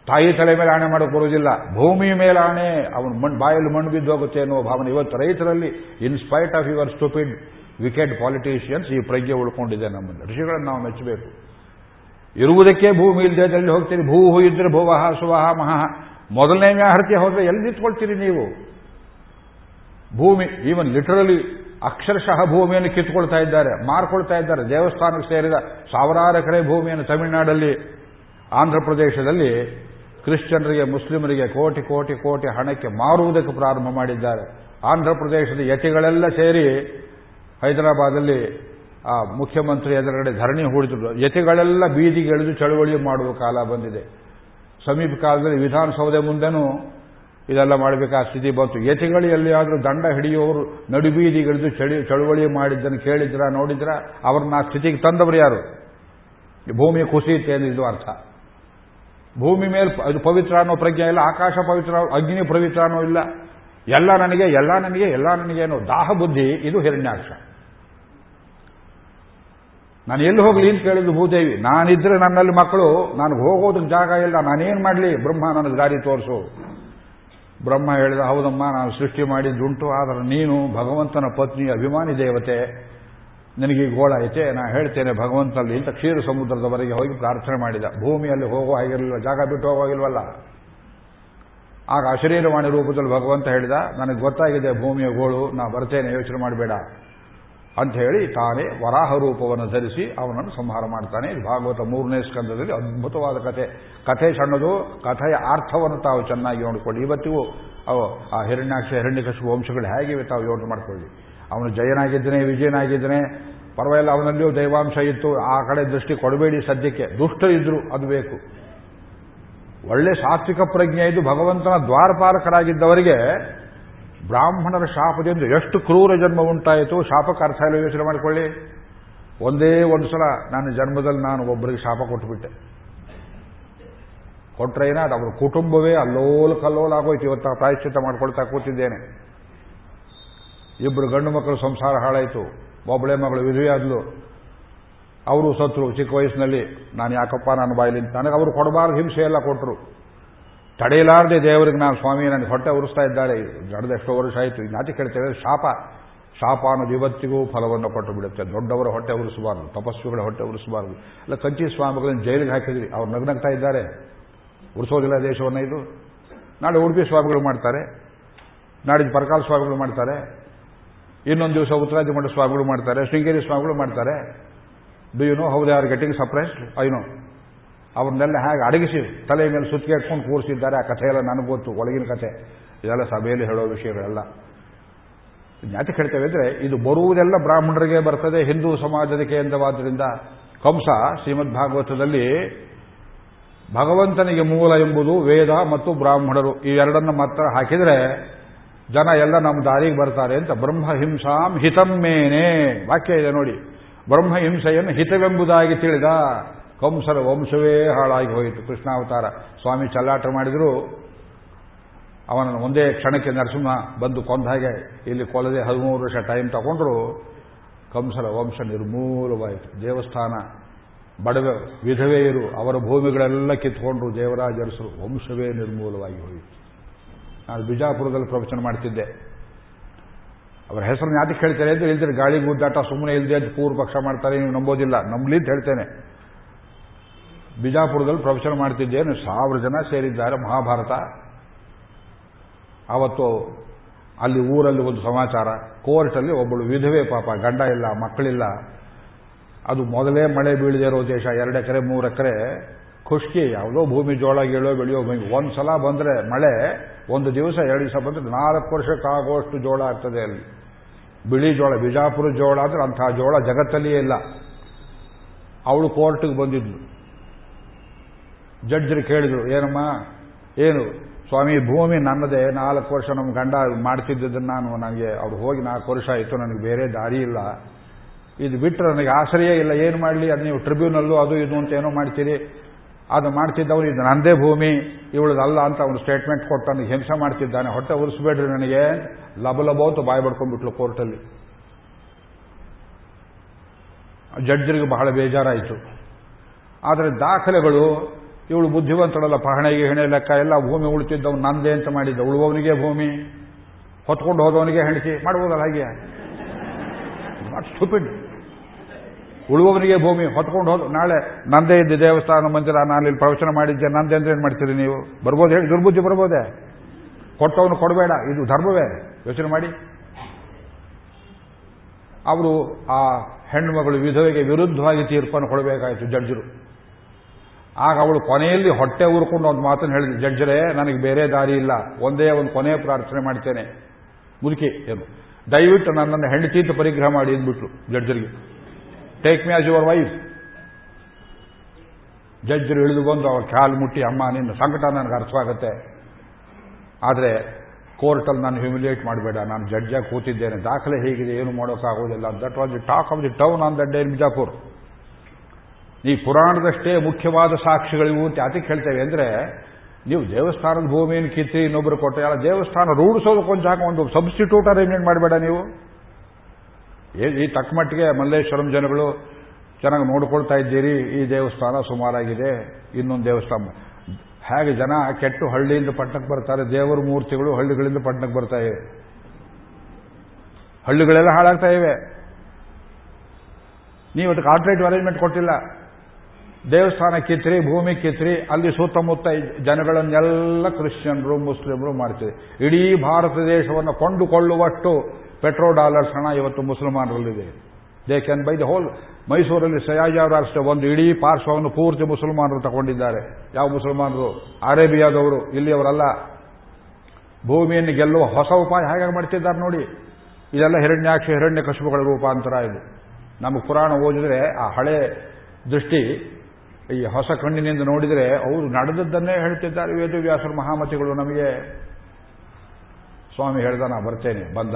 ತಾಯಿ ತಲೆ ಮೇಲೆ ಆಣೆ ಮಾಡೋಕೆ ಬರುವುದಿಲ್ಲ. ಭೂಮಿಯ ಮೇಲೆ ಆಣೆ, ಅವನು ಮಣ್ಣು ಬಾಯಲ್ಲಿ ಮಣ್ಣು ಬಿದ್ದು ಹೋಗುತ್ತೆ ಅನ್ನುವ ಭಾವನೆ ಇವತ್ತು ರೈತರಲ್ಲಿ in spite of your stupid wicked politicians ಈ ಪ್ರಜ್ಞೆ ಉಳ್ಕೊಂಡಿದೆ ನಮ್ಮನ್ನು ಋಷಿಗಳನ್ನು ನಾವು ಮೆಚ್ಚಬೇಕು. ಇರುವುದಕ್ಕೆ ಭೂಮಿ ಇಲ್ಲದೆ ಹೋಗ್ತೀರಿ. ಭೂ ಇದ್ರೆ ಭುವಹ ಸುವಹ ಮಹಃ. ಮೊದಲನೇ ವ್ಯಾಹೃತಿ ಹೋದ್ರೆ ಎಲ್ಲಿ ನಿಂತ್ಕೊಳ್ತೀರಿ ನೀವು? ಭೂಮಿ ಈವನ್ ಲಿಟರಲಿ ಅಕ್ಷರಶಃ ಭೂಮಿಯನ್ನು ಕಿತ್ಕೊಳ್ತಾ ಇದ್ದಾರೆ, ಮಾರ್ಕೊಳ್ತಾ ಇದ್ದಾರೆ. ದೇವಸ್ಥಾನಕ್ಕೆ ಸೇರಿದ ಸಾವಿರಾರು ಎಕರೆ ಭೂಮಿಯನ್ನು ತಮಿಳುನಾಡಲ್ಲಿ ಆಂಧ್ರ ಪ್ರದೇಶದಲ್ಲಿ ಕ್ರಿಶ್ಚಿಯನ್ರಿಗೆ, ಮುಸ್ಲಿಮರಿಗೆ ಕೋಟಿ ಕೋಟಿ ಕೋಟಿ ಹಣಕ್ಕೆ ಮಾರುವುದಕ್ಕೆ ಪ್ರಾರಂಭ ಮಾಡಿದ್ದಾರೆ. ಆಂಧ್ರ ಪ್ರದೇಶದ ಯತಿಗಳೆಲ್ಲ ಸೇರಿ ಹೈದರಾಬಾದಲ್ಲಿ, ಆ, ಮುಖ್ಯಮಂತ್ರಿ ಎದುರುಗಡೆ ಧರಣಿ ಹೂಡಿದ್ರು. ಯತಿಗಳೆಲ್ಲ ಬೀದಿಗೆ ಎಳೆದು ಚಳುವಳಿ ಮಾಡುವ ಕಾಲ ಬಂದಿದೆ. ಸಮೀಪ ಕಾಲದಲ್ಲಿ ವಿಧಾನಸೌಧ ಮುಂದೆನೂ ಇದೆಲ್ಲ ಮಾಡಬೇಕಾದ ಸ್ಥಿತಿ ಬಂತು. ಯತಿಗಳು ಎಲ್ಲಿಯಾದರೂ ದಂಡ ಹಿಡಿಯುವವರು ನಡುಬೀದಿಗಿಳಿದು ಚಳಿ, ಚಳುವಳಿ ಮಾಡಿದ್ದನ್ನು ಕೇಳಿದ್ರ, ನೋಡಿದ್ರ? ಅವ್ರನ್ನ ಆ ಸ್ಥಿತಿಗೆ ತಂದವರು ಯಾರು? ಭೂಮಿ ಕುಸಿಯುತ್ತೆ ಇದು ಅರ್ಥ. ಭೂಮಿ ಮೇಲೆ ಅದು ಪವಿತ್ರ ಅನ್ನೋ ಪ್ರಜ್ಞೆ ಇಲ್ಲ, ಆಕಾಶ ಪವಿತ್ರ, ಅಗ್ನಿ ಪವಿತ್ರ ಅನ್ನೋ ಇಲ್ಲ. ಎಲ್ಲ ನನಗೆ ಎಲ್ಲ ನನಗೆ ಎಲ್ಲ ನನಗೆ ಏನು ದಾಹ ಬುದ್ಧಿ, ಇದು ಹಿರಣ್ಯಾಕ್ಷ. ನಾನು ಎಲ್ಲಿ ಹೋಗ್ಲಿ ಅಂತ ಕೇಳಿದ್ದು ಭೂದೇವಿ. ನಾನಿದ್ರೆ ನನ್ನಲ್ಲಿ ಮಕ್ಕಳು ನನಗೆ ಹೋಗೋದಕ್ಕೆ ಜಾಗ ಇಲ್ಲ, ನಾನೇನು ಮಾಡಲಿ? ಬ್ರಹ್ಮ, ನನಗೆ ದಾರಿ ತೋರಿಸು. ಬ್ರಹ್ಮ ಹೇಳಿದ, ಹೌದಮ್ಮ ನಾನು ಸೃಷ್ಟಿ ಮಾಡಿದ್ದುಂಟು, ಆದರೆ ನೀನು ಭಗವಂತನ ಪತ್ನಿ, ಅಭಿಮಾನಿ ದೇವತೆ, ನಿನಗೆ ಗೋಳ ಐತೆ, ನಾ ಹೇಳ್ತೇನೆ ಭಗವಂತನಲ್ಲಿ ಇಂಥ ಕ್ಷೀರ ಸಮುದ್ರದವರೆಗೆ ಹೋಗಿ ಪ್ರಾರ್ಥನೆ ಮಾಡಿದ. ಭೂಮಿಯಲ್ಲಿ ಹೋಗೋ ಆಗಿರಲಿಲ್ಲ ಜಾಗ ಬಿಟ್ಟು ಹೋಗೋಗಿಲ್ವಲ್ಲ ಆಗ ಅಶರೀರವಾಣಿ ರೂಪದಲ್ಲಿ ಭಗವಂತ ಹೇಳಿದ, ನನಗೆ ಗೊತ್ತಾಗಿದೆ ಭೂಮಿಯ ಗೋಳು, ನಾ ಬರ್ತೇನೆ, ಯೋಚನೆ ಮಾಡಬೇಡ. ಅಂತ ಹೇಳಿ ತಾನೇ ವರಾಹ ರೂಪವನ್ನು ಧರಿಸಿ ಅವನನ್ನು ಸಂಹಾರ ಮಾಡ್ತಾನೆ. ಭಾಗವತ ಮೂರನೇ ಸ್ಕಂದದಲ್ಲಿ ಅದ್ಭುತವಾದ ಕಥೆ. ಕಥೆ ಸಣ್ಣದು, ಕಥೆಯ ಅರ್ಥವನ್ನು ತಾವು ಚೆನ್ನಾಗಿ ನೋಡಿಕೊಳ್ಳಿ. ಇವತ್ತಿಗೂ ಅವು ಆ ಹಿರಣ್ಯಾಕ್ಷ ಹಿರಣ್ಯಕಶು ವಂಶಗಳು ಹೇಗಿವೆ ತಾವು ಯೋಚನೆ ಮಾಡ್ಕೊಳ್ಳಿ. ಅವನು ಜಯನಾಗಿದ್ದಾನೆ, ವಿಜಯನಾಗಿದ್ದಾನೆ. ಪರವಾಗಿಲ್ಲ, ಅವನಲ್ಲಿಯೂ ದೈವಾಂಶ ಇತ್ತು. ಆ ಕಡೆ ದೃಷ್ಟಿ ಕೊಡಬೇಡಿ ಸದ್ಯಕ್ಕೆ. ದುಷ್ಟ ಇದ್ರು ಅದು ಬೇಕು. ಒಳ್ಳೆ ಸಾತ್ವಿಕ ಪ್ರಜ್ಞೆ ಇದು ಭಗವಂತನ ದ್ವಾರಪಾಲಕರಾಗಿದ್ದವರಿಗೆ ಬ್ರಾಹ್ಮಣರ ಶಾಪದಿಂದ ಎಷ್ಟು ಕ್ರೂರ ಜನ್ಮ ಉಂಟಾಯಿತು ಶಾಪಕ್ಕೆ ಅರ್ಥ ಇಲ್ಲ ಯೋಚನೆ ಮಾಡಿಕೊಳ್ಳಿ. ಒಂದೇ ಒಂದು ಸಲ ನನ್ನ ಜನ್ಮದಲ್ಲಿ ನಾನು ಒಬ್ಬರಿಗೆ ಶಾಪ ಕೊಟ್ಟುಬಿಟ್ಟೆ. ಕೊಟ್ಟರೆ ಏನಾದ? ಅವ್ರ ಕುಟುಂಬವೇ ಅಲ್ಲೋಲ ಕಲ್ಲೋಲ ಆಗೋಯ್ತು. ಇವತ್ತು ಪ್ರಾಯಶ್ಚಿತ್ತ ಮಾಡ್ಕೊಳ್ತಾ ಕೂತಿದ್ದೇನೆ. ಇಬ್ಬರು ಗಂಡು ಮಕ್ಕಳು ಸಂಸಾರ ಹಾಳಾಯಿತು. ಒಬ್ಬಳೆ ಮಗಳು ವಿಧವೆಯಾದ್ಲು. ಅವರು ಸತ್ರು, ಚಿಕ್ಕ ವಯಸ್ಸಿನಲ್ಲಿ ನಾನು ಯಾಕಪ್ಪ ನಾನು ಬಾಯಿಲಿ ನನಗೆ ಅವರು ಕೊಡಬಾರ್ದು ಹಿಂಸೆ ಎಲ್ಲ ಕೊಟ್ಟರು ತಡೆಯಲಾರದೆ ದೇವರಿಗೆ ನಾನು ಸ್ವಾಮಿ ನನಗೆ ಹೊಟ್ಟೆ ಉರಿಸ್ತಾ ಇದ್ದಾರೆ ನಡೆದ ಎಷ್ಟೋ ವರ್ಷ ಆಯಿತು. ನಾಟಿ ಕೇಳ್ತೇವೆ ಶಾಪ. ಶಾಪ ಅನ್ನೋದು ಇವತ್ತಿಗೂ ಫಲವನ್ನು ಕೊಟ್ಟು ಬಿಡುತ್ತೆ ದೊಡ್ಡವರ ಹೊಟ್ಟೆ ಉರಿಸಬಾರ್ದು, ತಪಸ್ವಿಗಳ ಹೊಟ್ಟೆ ಉರಿಸಬಾರ್ದು. ಅಲ್ಲ ಕಂಚಿ ಸ್ವಾಮಿಗಳನ್ನು ಜೈಲಿಗೆ ಹಾಕಿದ್ರಿ, ಅವ್ರು ನಗ್ನಗ್ತಾ ಇದ್ದಾರೆ. ಉರಿಸೋದಿಲ್ಲ ದೇಶವನ್ನು ಇದು. ನಾಳೆ ಉಡುಪಿ ಸ್ವಾಮಿಗಳು ಮಾಡ್ತಾರೆ. ನಾಡಿದ್ದು ಪರಕಾಲ ಸ್ವಾಮಿಗಳು ಮಾಡ್ತಾರೆ. ಇನ್ನೊಂದು ದಿವಸ ಉತ್ತರಾದಿ ಮಠ ಸ್ವಾಮಿಗಳು ಮಾಡ್ತಾರೆ. ಶೃಂಗೇರಿ ಸ್ವಾಮಿಗಳು ಮಾಡ್ತಾರೆ. Do you know how they are getting I I know ಅವ್ರನ್ನೆಲ್ಲ ಹೇಗೆ ಅಡಗಿಸಿ ತಲೆ ಮೇಲೆ ಸುತ್ತಿಗೆ ಹಾಕೊಂಡು ಕೂರಿಸಿದ್ದಾರೆ. ಆ ಎಲ್ಲ ನನಗೆ ಗೊತ್ತು, ಒಳಗಿನ ಕಥೆ. ಇದೆಲ್ಲ ಸಭೆಯಲ್ಲಿ ಹೇಳೋ ವಿಷಯಗಳೆಲ್ಲ. ಜ್ಞಾತಿ ಹೇಳ್ತೇವೆ ಅಂದರೆ ಇದು ಬರುವುದೆಲ್ಲ ಬ್ರಾಹ್ಮಣರಿಗೆ ಬರ್ತದೆ, ಹಿಂದೂ ಸಮಾಜದ ಕೇಂದ್ರವಾದ್ದರಿಂದ. ಕಂಸ ಶ್ರೀಮದ್ ಭಾಗವತದಲ್ಲಿ ಭಗವಂತನಿಗೆ ಮೂಲ ಎಂಬುದು ವೇದ ಮತ್ತು ಬ್ರಾಹ್ಮಣರು. ಈ ಎರಡನ್ನು ಮಾತ್ರ ಹಾಕಿದರೆ ಜನ ಎಲ್ಲ ನಮ್ಮ ದಾರಿಗೆ ಬರ್ತಾರೆ ಅಂತ. ಬ್ರಹ್ಮಹಿಂಸಾಂ ಹಿತಮ್ಮೇನೆ ವಾಕ್ಯ ಇದೆ ನೋಡಿ. ಬ್ರಹ್ಮಹಿಂಸೆಯನ್ನು ಹಿತವೆಂಬುದಾಗಿ ತಿಳಿದ ಕಂಸರ ವಂಶವೇ ಹಾಳಾಗಿ ಹೋಯಿತು. ಕೃಷ್ಣಾವತಾರ ಸ್ವಾಮಿ ಚಲ್ಲಾಟ ಮಾಡಿದ್ರು. ಅವನನ್ನು ಒಂದೇ ಕ್ಷಣಕ್ಕೆ ನರಸಿಂಹ ಬಂದು ಕೊಂದ ಹಾಗೆ ಇಲ್ಲಿ ಕೊಲ್ಲದೆ ಹದಿಮೂರು ವರ್ಷ ಟೈಮ್ ತಗೊಂಡ್ರು. ಕಂಸರ ವಂಶ ನಿರ್ಮೂಲವಾಯಿತು. ದೇವಸ್ಥಾನ ಬಡವೆ ವಿಧವೆಯರು ಅವರ ಭೂಮಿಗಳೆಲ್ಲ ಕಿತ್ಕೊಂಡ್ರು. ದೇವರಾಜರಸರು ವಂಶವೇ ನಿರ್ಮೂಲವಾಗಿ ಹೋಯಿತು. ನಾನು ಬಿಜಾಪುರದಲ್ಲಿ ಪ್ರವಚನ ಮಾಡ್ತಿದ್ದೆ. ಅವರ ಹೆಸರು ಯಾತಕ್ಕೆ ಹೇಳ್ತಾರೆ ಅಂದ್ರೆ ಇಲ್ದಿರ ಗಾಳಿ ಗುದ್ದಾಟ ಸುಮ್ಮನೆ ಇಲ್ಲದೆ ಅಂತ ಪೂರ್ವ ಪಕ್ಷ ಮಾಡ್ತಾರೆ, ನೀವು ನಂಬೋದಿಲ್ಲ. ನಂಬಲಿ ಅಂತ ಹೇಳ್ತೇನೆ. ಬಿಜಾಪುರದಲ್ಲಿ ಪ್ರವಚನ ಮಾಡ್ತಿದ್ದೇನು ಸಾವಿರ ಜನ ಸೇರಿದ್ದಾರೆ ಮಹಾಭಾರತ. ಅವತ್ತು ಅಲ್ಲಿ ಊರಲ್ಲಿ ಒಂದು ಸಮಾಚಾರ, ಕೋರ್ಟಲ್ಲಿ ಒಬ್ಬಳು ವಿಧವೆ ಪಾಪ, ಗಂಡ ಇಲ್ಲ, ಮಕ್ಕಳಿಲ್ಲ. ಅದು ಮೊದಲೇ ಮಳೆ ಬೀಳದೆ ಇರೋ ದೇಶ, ಎರಡು ಎಕರೆ, ಮೂರು ಎಕರೆ. ಖುಷ್ಕಿ, ಯಾವುದೋ ಭೂಮಿ ಜೋಳ, ಗೀಳೋ, ಬೆಳೆಯೋ ಭೂಮಿ. ಒಂದು ಸಲ ಬಂದರೆ ಮಳೆ, ಒಂದು ದಿವಸ, ಎರಡು ದಿವಸ ಬಂದರೆ ನಾಲ್ಕು ವರ್ಷಕ್ಕಾಗುವಷ್ಟು ಜೋಳ ಆಗ್ತದೆ ಅಲ್ಲಿ. ಬಿಳಿ ಜೋಳ, ಬಿಜಾಪುರ ಜೋಳ ಅಂದ್ರೆ ಅಂತಹ ಜೋಳ ಜಗತ್ತಲ್ಲಿಯೇ ಇಲ್ಲ. ಅವಳು ಕೋರ್ಟ್ಗೆ ಬಂದಿದ್ಲು. ಜಡ್ಜರು ಕೇಳಿದ್ರು, ಏನಮ್ಮ? ಏನು, ಸ್ವಾಮಿ, ಭೂಮಿ ನನ್ನದೇ, ನಾಲ್ಕು ವರ್ಷ ನಮ್ಮ ಗಂಡ ಮಾಡ್ತಿದ್ದದನ್ನು ನಾನು ನನಗೆ, ಅವ್ರು ಹೋಗಿ ನಾಲ್ಕು ವರ್ಷ ಆಯಿತು, ನನಗೆ ಬೇರೆ ದಾರಿ ಇಲ್ಲ. ಇದು ಬಿಟ್ಟರೆ ನನಗೆ ಆಶ್ರಯ ಇಲ್ಲ, ಏನು ಮಾಡಲಿ? ಅದು ನೀವು ಟ್ರಿಬ್ಯೂನಲ್ಲು, ಅದು ಇದು ಅಂತ ಏನೋ ಮಾಡ್ತೀರಿ. ಅದು ಮಾಡ್ತಿದ್ದವರು, ಇದು ನಂದೇ ಭೂಮಿ, ಇವಳದಲ್ಲ ಅಂತ ಅವನು ಸ್ಟೇಟ್ಮೆಂಟ್ ಕೊಟ್ಟು ನನಗೆ ಹಿಂಸೆ ಮಾಡ್ತಿದ್ದಾನೆ. ಹೊಟ್ಟೆ ಉರಿಸ್ಬೇಡ್ರಿ ನನಗೆ. ಲಬಲಬೋತು ಬಾಯಿ ಬಡ್ಕೊಂಡ್ಬಿಟ್ಲು ಕೋರ್ಟಲ್ಲಿ. ಜಡ್ಜರಿಗೆ ಬಹಳ ಬೇಜಾರಾಯಿತು. ಆದರೆ ದಾಖಲೆಗಳು ಇವಳು ಬುದ್ಧಿವಂತಳಲ್ಲ, ಪಹಣೆಗೆ ಹೆಣೆ ಲೆಕ್ಕ, ಎಲ್ಲ ಭೂಮಿ ಉಳಿತಿದ್ದವ್ ನಂದೇ ಅಂತ ಮಾಡಿದ್ದ. ಉಳುವವನಿಗೆ ಭೂಮಿ, ಹೊತ್ಕೊಂಡು ಹೋದವನಿಗೆ ಹೆಂಡತಿ ಮಾಡ್ಬೋದಲ್ಲ ಹಾಗೆ? ಸ್ಟೂಪಿಡ್ ಉಳುವವನಿಗೆ ಭೂಮಿ, ಹೊತ್ಕೊಂಡು ಹೋದ, ನಾಳೆ ನಂದೇ ಇದ್ದ ದೇವಸ್ಥಾನ ಮಂದಿರ, ನಾನು ಇಲ್ಲಿ ಪ್ರವಚನ ಮಾಡಿದ್ದೆ, ನಂದೇ ಅಂದ್ರೆ ಏನು ಮಾಡ್ತೀರಿ ನೀವು? ಬರ್ಬೋದು? ಹೇಳಿ ದುರ್ಬುದ್ಧಿ ಬರ್ಬೋದೇ? ಕೊಟ್ಟವನು ಕೊಡಬೇಡ, ಇದು ಧರ್ಮವೇ? ಯೋಚನೆ ಮಾಡಿ. ಅವರು ಆ ಹೆಣ್ಣು ಮಗಳು ವಿಧವೆಗೆ ವಿರುದ್ಧವಾಗಿ ತೀರ್ಪನ್ನು ಕೊಡಬೇಕಾಯಿತು ಜಡ್ಜರು. ಆಗ ಅವಳು ಕೊನೆಯಲ್ಲಿ ಹೊಟ್ಟೆ ಊರ್ಕೊಂಡು ಒಂದು ಮಾತನ್ನು ಹೇಳಿದ್ರು ಜಡ್ಜರೇ, ನನಗೆ ಬೇರೆ ದಾರಿ ಇಲ್ಲ. ಒಂದೇ ಒಂದು ಕೊನೆಯ ಪ್ರಾರ್ಥನೆ ಮಾಡ್ತೇನೆ. ಮುದುಕಿ, ಏನು? ದಯವಿಟ್ಟು ನನ್ನನ್ನು ಹೆಂಡತಿಂತ ಪರಿಗ್ರಹ ಮಾಡಿ ಅಂದ್ಬಿಟ್ರು ಜಡ್ಜರಿಗೆ. Take me as your wife ಜಡ್ಜರು ಇಳಿದು ಬಂದು ಅವ್ರ ಕಾಲು ಮುಟ್ಟಿ, ಅಮ್ಮ, ನಿನ್ನ ಸಂಕಟ ನನಗೆ ಅರ್ಥವಾಗುತ್ತೆ. ಆದರೆ ಕೋರ್ಟಲ್ಲಿ ನಾನು ಹ್ಯುಮಿಲಿಯೇಟ್ ಮಾಡಬೇಡ. ನಾನು ಜಡ್ಜಾಗಿ ಕೂತಿದ್ದೇನೆ. ದಾಖಲೆ ಹೇಗಿದೆ, ಏನು ಮಾಡೋಕ್ಕಾಗೋದಿಲ್ಲ. That was the talk of the town on that day in ಈ ಪುರಾಣದಷ್ಟೇ ಮುಖ್ಯವಾದ ಸಾಕ್ಷಿಗಳಿವು ಅಂತ ಯಾತಕ್ಕೆ ಹೇಳ್ತೇವೆ ಅಂದರೆ, ನೀವು ದೇವಸ್ಥಾನದ ಭೂಮಿಯನ್ನು ಕಿತ್ತಿ ಇನ್ನೊಬ್ಬರು ಕೊಟ್ಟೆ ಅಲ್ಲ, ದೇವಸ್ಥಾನ ರೂಢಿಸೋದು ಕೊಂಚ ಹಾಕಿ ಒಂದು ಸಬ್ಸ್ಟಿಟ್ಯೂಟ್ ಅರೇಂಜ್ಮೆಂಟ್ ಮಾಡಬೇಡ ನೀವು? ಈ ತಕ್ಕ ಮಟ್ಟಿಗೆ ಮಲ್ಲೇಶ್ವರಂ ಜನಗಳು ಚೆನ್ನಾಗಿ ನೋಡ್ಕೊಳ್ತಾ ಇದ್ದೀರಿ, ಈ ದೇವಸ್ಥಾನ ಸುಮಾರಾಗಿದೆ, ಇನ್ನೊಂದು ದೇವಸ್ಥಾನ. ಹೇಗೆ ಜನ ಕೆಟ್ಟು ಹಳ್ಳಿಯಿಂದ ಪಟ್ಟಣಕ್ಕೆ ಬರ್ತಾರೆ, ದೇವರ ಮೂರ್ತಿಗಳು ಹಳ್ಳಿಗಳಿಂದ ಪಟ್ಟಣಕ್ಕೆ ಬರ್ತಾ ಇವೆ. ಹಳ್ಳಿಗಳೆಲ್ಲ ಹಾಳಾಗ್ತಾ ಇವೆ. ನೀವು ಅದಕ್ಕೆ ಆಲ್ಟರ್ನೇಟಿವ್ ಅರೇಂಜ್ಮೆಂಟ್ ಕೊಟ್ಟಿಲ್ಲ. ದೇವಸ್ಥಾನ ಕಿತ್ರಿ ಭೂಮಿ ಕಿತ್ರಿ ಅಲ್ಲಿ ಸುತ್ತಮುತ್ತ ಜನಗಳನ್ನೆಲ್ಲ ಕ್ರಿಶ್ಚಿಯನ್ರು, ಮುಸ್ಲಿಮರು ಮಾಡ್ತೀವಿ. ಇಡೀ ಭಾರತ ದೇಶವನ್ನು ಕೊಂಡುಕೊಳ್ಳುವಷ್ಟು ಪೆಟ್ರೋ ಡಾಲರ್ಸ್ ಹಣ ಇವತ್ತು ಮುಸಲ್ಮಾನರಲ್ಲಿದೆ. They can buy the whole ಮೈಸೂರಲ್ಲಿ ಸಯಾಜಿಯವರು ಅಷ್ಟೇ ಒಂದು, ಇಡೀ ಪಾರ್ಶ್ವವನ್ನು ಪೂರ್ತಿ ಮುಸಲ್ಮಾನರು ತಗೊಂಡಿದ್ದಾರೆ. ಯಾವ ಮುಸಲ್ಮಾನರು? ಅರೇಬಿಯಾದವರು, ಇಲ್ಲಿಯವರಲ್ಲ. ಭೂಮಿಯನ್ನು ಗೆಲ್ಲುವ ಹೊಸ ಉಪಾಯ ಹೇಗೆ ಮಾಡ್ತಿದ್ದಾರೆ ನೋಡಿ. ಇದೆಲ್ಲ ಹಿರಣ್ಯಾಕ್ಷ ಹಿರಣ್ಯ ಕಶುಪುಗಳ ರೂಪಾಂತರ ಇದು. ನಮಗೆ ಪುರಾಣ ಓದಿದ್ರೆ ಆ ಹಳೆ ದೃಷ್ಟಿ ಈ ಹೊಸ ಕಣ್ಣಿನಿಂದ ನೋಡಿದರೆ ಅವರು ನಡೆದದ್ದನ್ನೇ ಹೇಳ್ತಿದ್ದಾರೆ. ವೇದವ್ಯಾಸರು, ಮಹಾಮತಿಗಳು ನಮಗೆ. ಸ್ವಾಮಿ ಹೇಳ್ದ, ನಾ ಬರ್ತೇನೆ. ಬಂದ.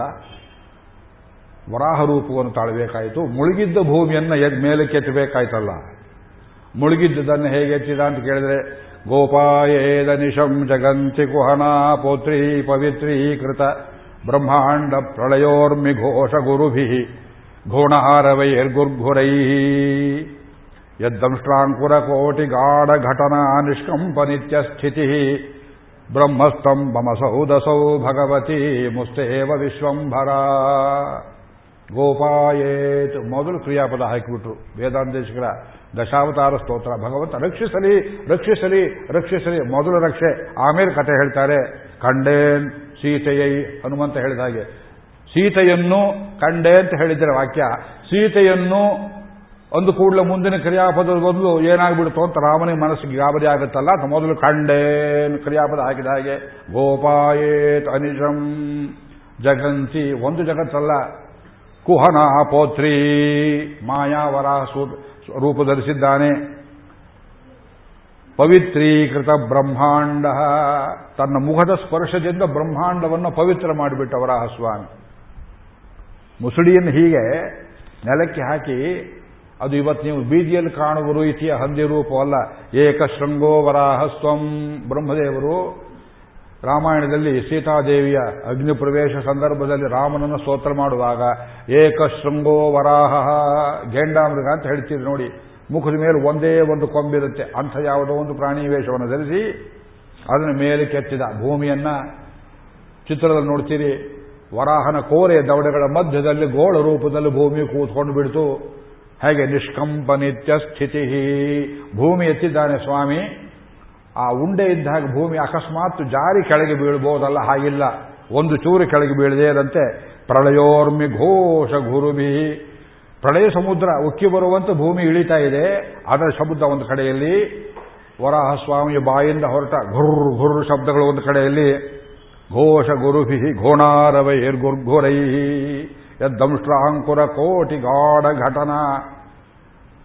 ವರಾಹ ರೂಪವನ್ನು ತಾಳಬೇಕಾಯಿತು. ಮುಳುಗಿದ್ದ ಭೂಮಿಯನ್ನು ಎದ್ ಮೇಲೆ ಕೆತ್ತಬೇಕಾಯ್ತಲ್ಲ. ಮುಳುಗಿದ್ದದನ್ನು ಹೇಗೆ ಎತ್ತಿದ ಅಂತ ಕೇಳಿದ್ರೆ ಗೋಪಾಯೇದ ನಿಶಂ ಜಗಂತಿ ಕುಹನಾ ಪೌತ್ರಿ ಪವಿತ್ರೀಕೃತ ಬ್ರಹ್ಮಾಂಡ ಪ್ರಳಯೋರ್ಮಿ ಘೋಷ ಗುರುಭಿ ಘೋಣಹಾರವೈರ್ಗುರ್ಘುರೈ ನಿತ್ಯ ಸ್ಥಿತಿ ಬ್ರಹ್ಮಸ್ತಂ ಬಮಸೌದಸೌ ಭಗವತಿ ಮುಸ್ತೇವ ವಿಶ್ವಂಭರ ಗೋಪಾಯೇತ್ ಮೊದಲು ಕ್ರಿಯಾಪದ ಹಾಕಿಬಿಟ್ರು ವೇದಾಂತೇಶಕರ ದಶಾವತಾರ ಸ್ತೋತ್ರ ಭಗವಂತ ರಕ್ಷಿಸಲಿ ರಕ್ಷಿಸಲಿ ರಕ್ಷಿಸಲಿ ಮೊದಲು ರಕ್ಷೆ ಆಮೇಲೆ ಕತೆ ಹೇಳ್ತಾರೆ? ಕಂಡೇನ್ ಸೀತೆಯೈ ಹನುಮಂತ ಹೇಳಿದ ಹಾಗೆ. ಸೀತೆಯನ್ನು ಕಂಡೆ ಅಂತ ಹೇಳಿದರೆ ವಾಕ್ಯ. ಸೀತೆಯನ್ನು ಒಂದು ಕೂಡಲೇ ಮುಂದಿನ ಕ್ರಿಯಾಪದದ ಬದಲು ಏನಾಗ್ಬಿಡ್ತು ಅಂತ ರಾಮನಿಗೆ ಮನಸ್ಸಿಗೆ ಗಾಬರಿ ಆಗುತ್ತಲ್ಲ, ಅಂತ ಮೊದಲು ಕಂಡೇನು ಕ್ರಿಯಾಪದ ಹಾಕಿದ ಹಾಗೆ, ಗೋಪಾಯೇತ್ ಅನಿಜಂ ಜಗಂತಿ, ಒಂದು ಜಗತ್ತಲ್ಲ ಕುಹನ ಪೋತ್ರಿ, ಮಾಯಾವರ ರೂಪ ಧರಿಸಿದ್ದಾನೆ ಪವಿತ್ರೀಕೃತ ಬ್ರಹ್ಮಾಂಡ, ತನ್ನ ಮುಖದ ಸ್ಪರ್ಶದಿಂದ ಬ್ರಹ್ಮಾಂಡವನ್ನು ಪವಿತ್ರ ಮಾಡಿಬಿಟ್ಟವರ ಸ್ವಾಮಿ. ಮುಸುಡಿಯನ್ನು ಹೀಗೆ ನೆಲಕ್ಕೆ ಹಾಕಿ ಅದು ಇವತ್ತು ನೀವು ಬೀದಿಯಲ್ಲಿ ಕಾಣುವ ರೀತಿಯ ಹಂದಿ ರೂಪವಲ್ಲ. ಏಕಶೃಂಗೋ ವರಾಹಸ್ವಂ ಬ್ರಹ್ಮದೇವರು ರಾಮಾಯಣದಲ್ಲಿ ಸೀತಾದೇವಿಯ ಅಗ್ನಿ ಪ್ರವೇಶ ಸಂದರ್ಭದಲ್ಲಿ ರಾಮನನ್ನು ಸ್ತೋತ್ರ ಮಾಡುವಾಗ, ಏಕಶೃಂಗೋ ವರಾಹ ಗೆಂಡಾಮೃಗ ಅಂತ ಹೇಳ್ತೀರಿ ನೋಡಿ. ಮುಖದ ಮೇಲೆ ಒಂದೇ ಒಂದು ಕೊಂಬಿರುತ್ತೆ. ಅಂಥ ಯಾವುದೋ ಒಂದು ಪ್ರಾಣಿ ವೇಷವನ್ನು ಧರಿಸಿ ಅದನ್ನ ಮೇಲೆ ಕೆತ್ತಿದ ಭೂಮಿಯನ್ನ ಚಿತ್ರದಲ್ಲಿ ನೋಡ್ತೀರಿ. ವರಾಹನ ಕೋರೆ ದವಡೆಗಳ ಮಧ್ಯದಲ್ಲಿ ಗೋಳ ರೂಪದಲ್ಲಿ ಭೂಮಿ ಕೂತ್ಕೊಂಡು ಬಿಡ್ತು. ಹೇಗೆ ನಿಷ್ಕಂಪ ನಿತ್ಯ ಸ್ಥಿತಿ ಭೂಮಿ ಎತ್ತಿದ್ದಾನೆ ಸ್ವಾಮಿ. ಆ ಉಂಡೆ ಇದ್ದ ಹಾಗೆ ಭೂಮಿ ಅಕಸ್ಮಾತ್ ಜಾರಿ ಕೆಳಗೆ ಬೀಳ್ಬೋದಲ್ಲ, ಹಾಗಿಲ್ಲ. ಒಂದು ಚೂರು ಕೆಳಗೆ ಬೀಳದೇ ಇರಂತೆ. ಪ್ರಳಯೋರ್ಮಿ ಘೋಷ ಗುರುಮಿ ಪ್ರಳಯ ಸಮುದ್ರ ಉಕ್ಕಿ ಬರುವಂತ ಭೂಮಿ ಇಳಿತಾ ಇದೆ. ಅದರ ಶಬ್ದ ಒಂದು ಕಡೆಯಲ್ಲಿ. ವರಾಹ ಸ್ವಾಮಿಯ ಬಾಯಿಂದ ಹೊರಟ ಘುರ್ ಘುರ್ ಶಬ್ದಗಳು ಒಂದು ಕಡೆಯಲ್ಲಿ. ಘೋಷ ಗುರುಭಿ ಘೋಣಾರವೈರ್ ಗುರ್ಘುರೈ ಯದ್ದಂಷ್ಟ್ರಾಂಕುರ ಕೋಟಿ ಗಾಢ ಘಟನಾ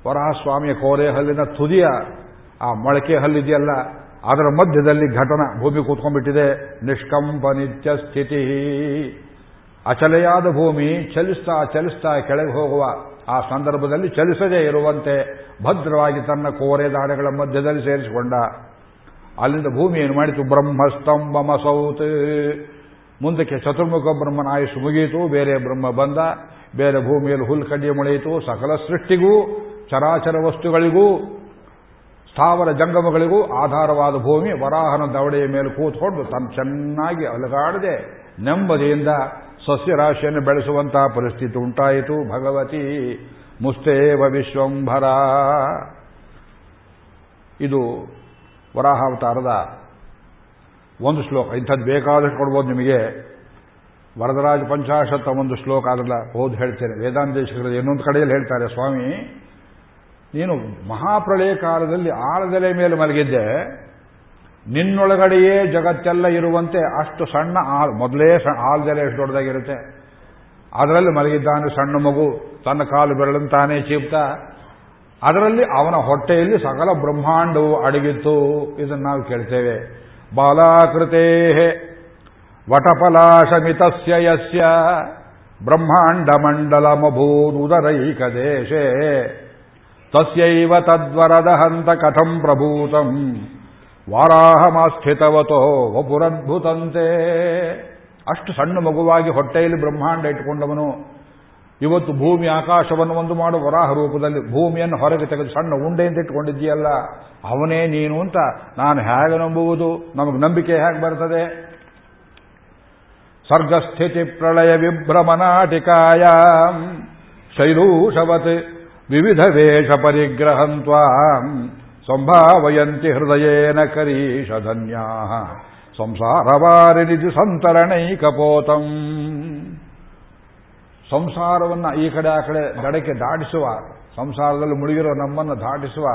ವರಾಹಸ್ವಾಮಿಯ ಕೋರೆ ಹಲ್ಲಿನ ತುದಿಯ, ಆ ಮೊಳಕೆ ಹಲ್ಲಿದೆಯಲ್ಲ ಅದರ ಮಧ್ಯದಲ್ಲಿ ಘಟನ ಭೂಮಿ ಕೂತ್ಕೊಂಡ್ಬಿಟ್ಟಿದೆ. ನಿಷ್ಕಂಪ ನಿತ್ಯ ಸ್ಥಿತಿ. ಅಚಲೆಯಾದ ಭೂಮಿ ಚಲಿಸ್ತಾ ಚಲಿಸ್ತಾ ಕೆಳಗೆ ಹೋಗುವ, ಆ ಸಂದರ್ಭದಲ್ಲಿ ಚಲಿಸದೇ ಇರುವಂತೆ ಭದ್ರವಾಗಿ ತನ್ನ ಕೋರೆ ದಾಡೆಗಳ ಮಧ್ಯದಲ್ಲಿ ಸೇರಿಸಿಕೊಂಡ. ಅಲ್ಲಿಂದ ಭೂಮಿ ಏನು ಮಾಡಿತು ಬ್ರಹ್ಮಸ್ತಂಭ ಮಸೌತ್ ಮುಂದಕ್ಕೆ ಚತುರ್ಮುಖ ಬ್ರಹ್ಮನ ಆಯುಷ್ ಮುಗಿಯಿತು, ಬೇರೆ ಬ್ರಹ್ಮ ಬಂದ, ಬೇರೆ ಭೂಮಿಯಲ್ಲಿ ಹುಲ್ಕಡ್ಡಿ ಮೊಳೆಯಿತು, ಸಕಲ ಸೃಷ್ಟಿಗೂ, ಚರಾಚರ ವಸ್ತುಗಳಿಗೂ, ಸ್ಥಾವರ ಜಂಗಮಗಳಿಗೂ ಆಧಾರವಾದ ಭೂಮಿ ವರಾಹನ ದವಡೆಯ ಮೇಲೆ ಕೂತ್ಕೊಂಡು ತನ್ನ ಚೆನ್ನಾಗಿ ಅಲಗಾಡದೆ, ನೆಮ್ಮದಿಯಿಂದ ಸಸ್ಯರಾಶಿಯನ್ನು ಬೆಳೆಸುವಂತಹ ಪರಿಸ್ಥಿತಿ ಉಂಟಾಯಿತು. ಭಗವತಿ ಮುಸ್ತೇವ ವಿಶ್ವಂಭರ. ಇದು ವರಾಹಾವತಾರದ ಒಂದು ಶ್ಲೋಕ. ಇಂಥದ್ದು ಬೇಕಾದಷ್ಟು ಕೊಡ್ಬೋದು ನಿಮಗೆ. ವರದರಾಜ ಪಂಚಾಶತ್ತ ಒಂದು ಶ್ಲೋಕ ಆಗಲ್ಲ ಓದು ಹೇಳ್ತೇನೆ. ವೇದಾಂತೇಶಕರು ಇನ್ನೊಂದು ಕಡೆಯಲ್ಲಿ ಹೇಳ್ತಾರೆ, ಸ್ವಾಮಿ. ನೀನು ಮಹಾಪ್ರಳಯ ಕಾಲದಲ್ಲಿ ಆಳದೆಲೆ ಮೇಲೆ ಮಲಗಿದ್ದೆ. ನಿನ್ನೊಳಗಡೆಯೇ ಜಗತ್ತೆಲ್ಲ ಇರುವಂತೆ ಅಷ್ಟು ಸಣ್ಣ ಆಳ್, ಮೊದಲೇ ಆಳದೆಲೆ ಎಷ್ಟು ದೊಡ್ಡದಾಗಿರುತ್ತೆ. ಅದರಲ್ಲಿ ಮಲಗಿದ್ದಾನೆ ಸಣ್ಣ ಮಗು, ತನ್ನ ಕಾಲು ಬೆರಳನ್ನು ತಾನೇ ಚೀಪ್ತಾ. ಅದರಲ್ಲಿ ಅವನ ಹೊಟ್ಟೆಯಲ್ಲಿ ಸಕಲ ಬ್ರಹ್ಮಾಂಡವು ಅಡಗಿತ್ತು. ಇದನ್ನು ನಾವು ಕೇಳ್ತೇವೆ. ಬ್ರಹ್ಮಾಂಡ ಮಂಡಲ ಮಭೂದುದರೈಕ ದೇಶೇ ತಸ್ಯೈವ ತದ್ವರದ ಕಥಂ ಪ್ರಭೂತಂ ವಾರಾಹಮಾಸ್ಥಿತವತೋ ವಪುರದ್ಭುತಂತೆ. ಅಷ್ಟು ಸಣ್ಣ ಮಗುವಾಗಿ ಹೊಟ್ಟೆಯಲ್ಲಿ ಬ್ರಹ್ಮಾಂಡ ಇಟ್ಟುಕೊಂಡವನು ಇವತ್ತು ಭೂಮಿ ಆಕಾಶವನ್ನು ಒಂದು ಮಾಡು ವರಾಹ ರೂಪದಲ್ಲಿ ಭೂಮಿಯನ್ನು ಹೊರಗೆ ತೆಗೆದು ಸಣ್ಣ ಉಂಡೆ ಅಂತ ಇಟ್ಟುಕೊಂಡಿದ್ದೀಯಲ್ಲ, ಅವನೇ ನೀನು ಅಂತ ನಾನು ಹೇಗೆ ನಂಬುವುದು? ನಮಗೆ ನಂಬಿಕೆ ಹೇಗೆ ಬರ್ತದೆ? ಸರ್ಗಸ್ಥಿತಿ ಪ್ರಳಯ ವಿಭ್ರಮನಾಟಿಕಾಯ ಶೈಲೂಷವತ್ ವಿವಿಧ ವೇಷ ಪರಿಗ್ರಹಂತ್ವಾ ಸಂಭಾವಯಂತಿ ಹೃದಯೇನ ಸಂಸಾರವಾರಿದು ಸಂತರಣೈ ಸಂತರಣೈಕಪೋತಂ. ಸಂಸಾರವನ್ನ ಈ ಕಡೆ ಆ ಕಡೆ ದಡಕ್ಕೆ ದಾಟಿಸುವ, ಸಂಸಾರದಲ್ಲಿ ಮುಳುಗಿರೋ ನಮ್ಮನ್ನು ದಾಟಿಸುವ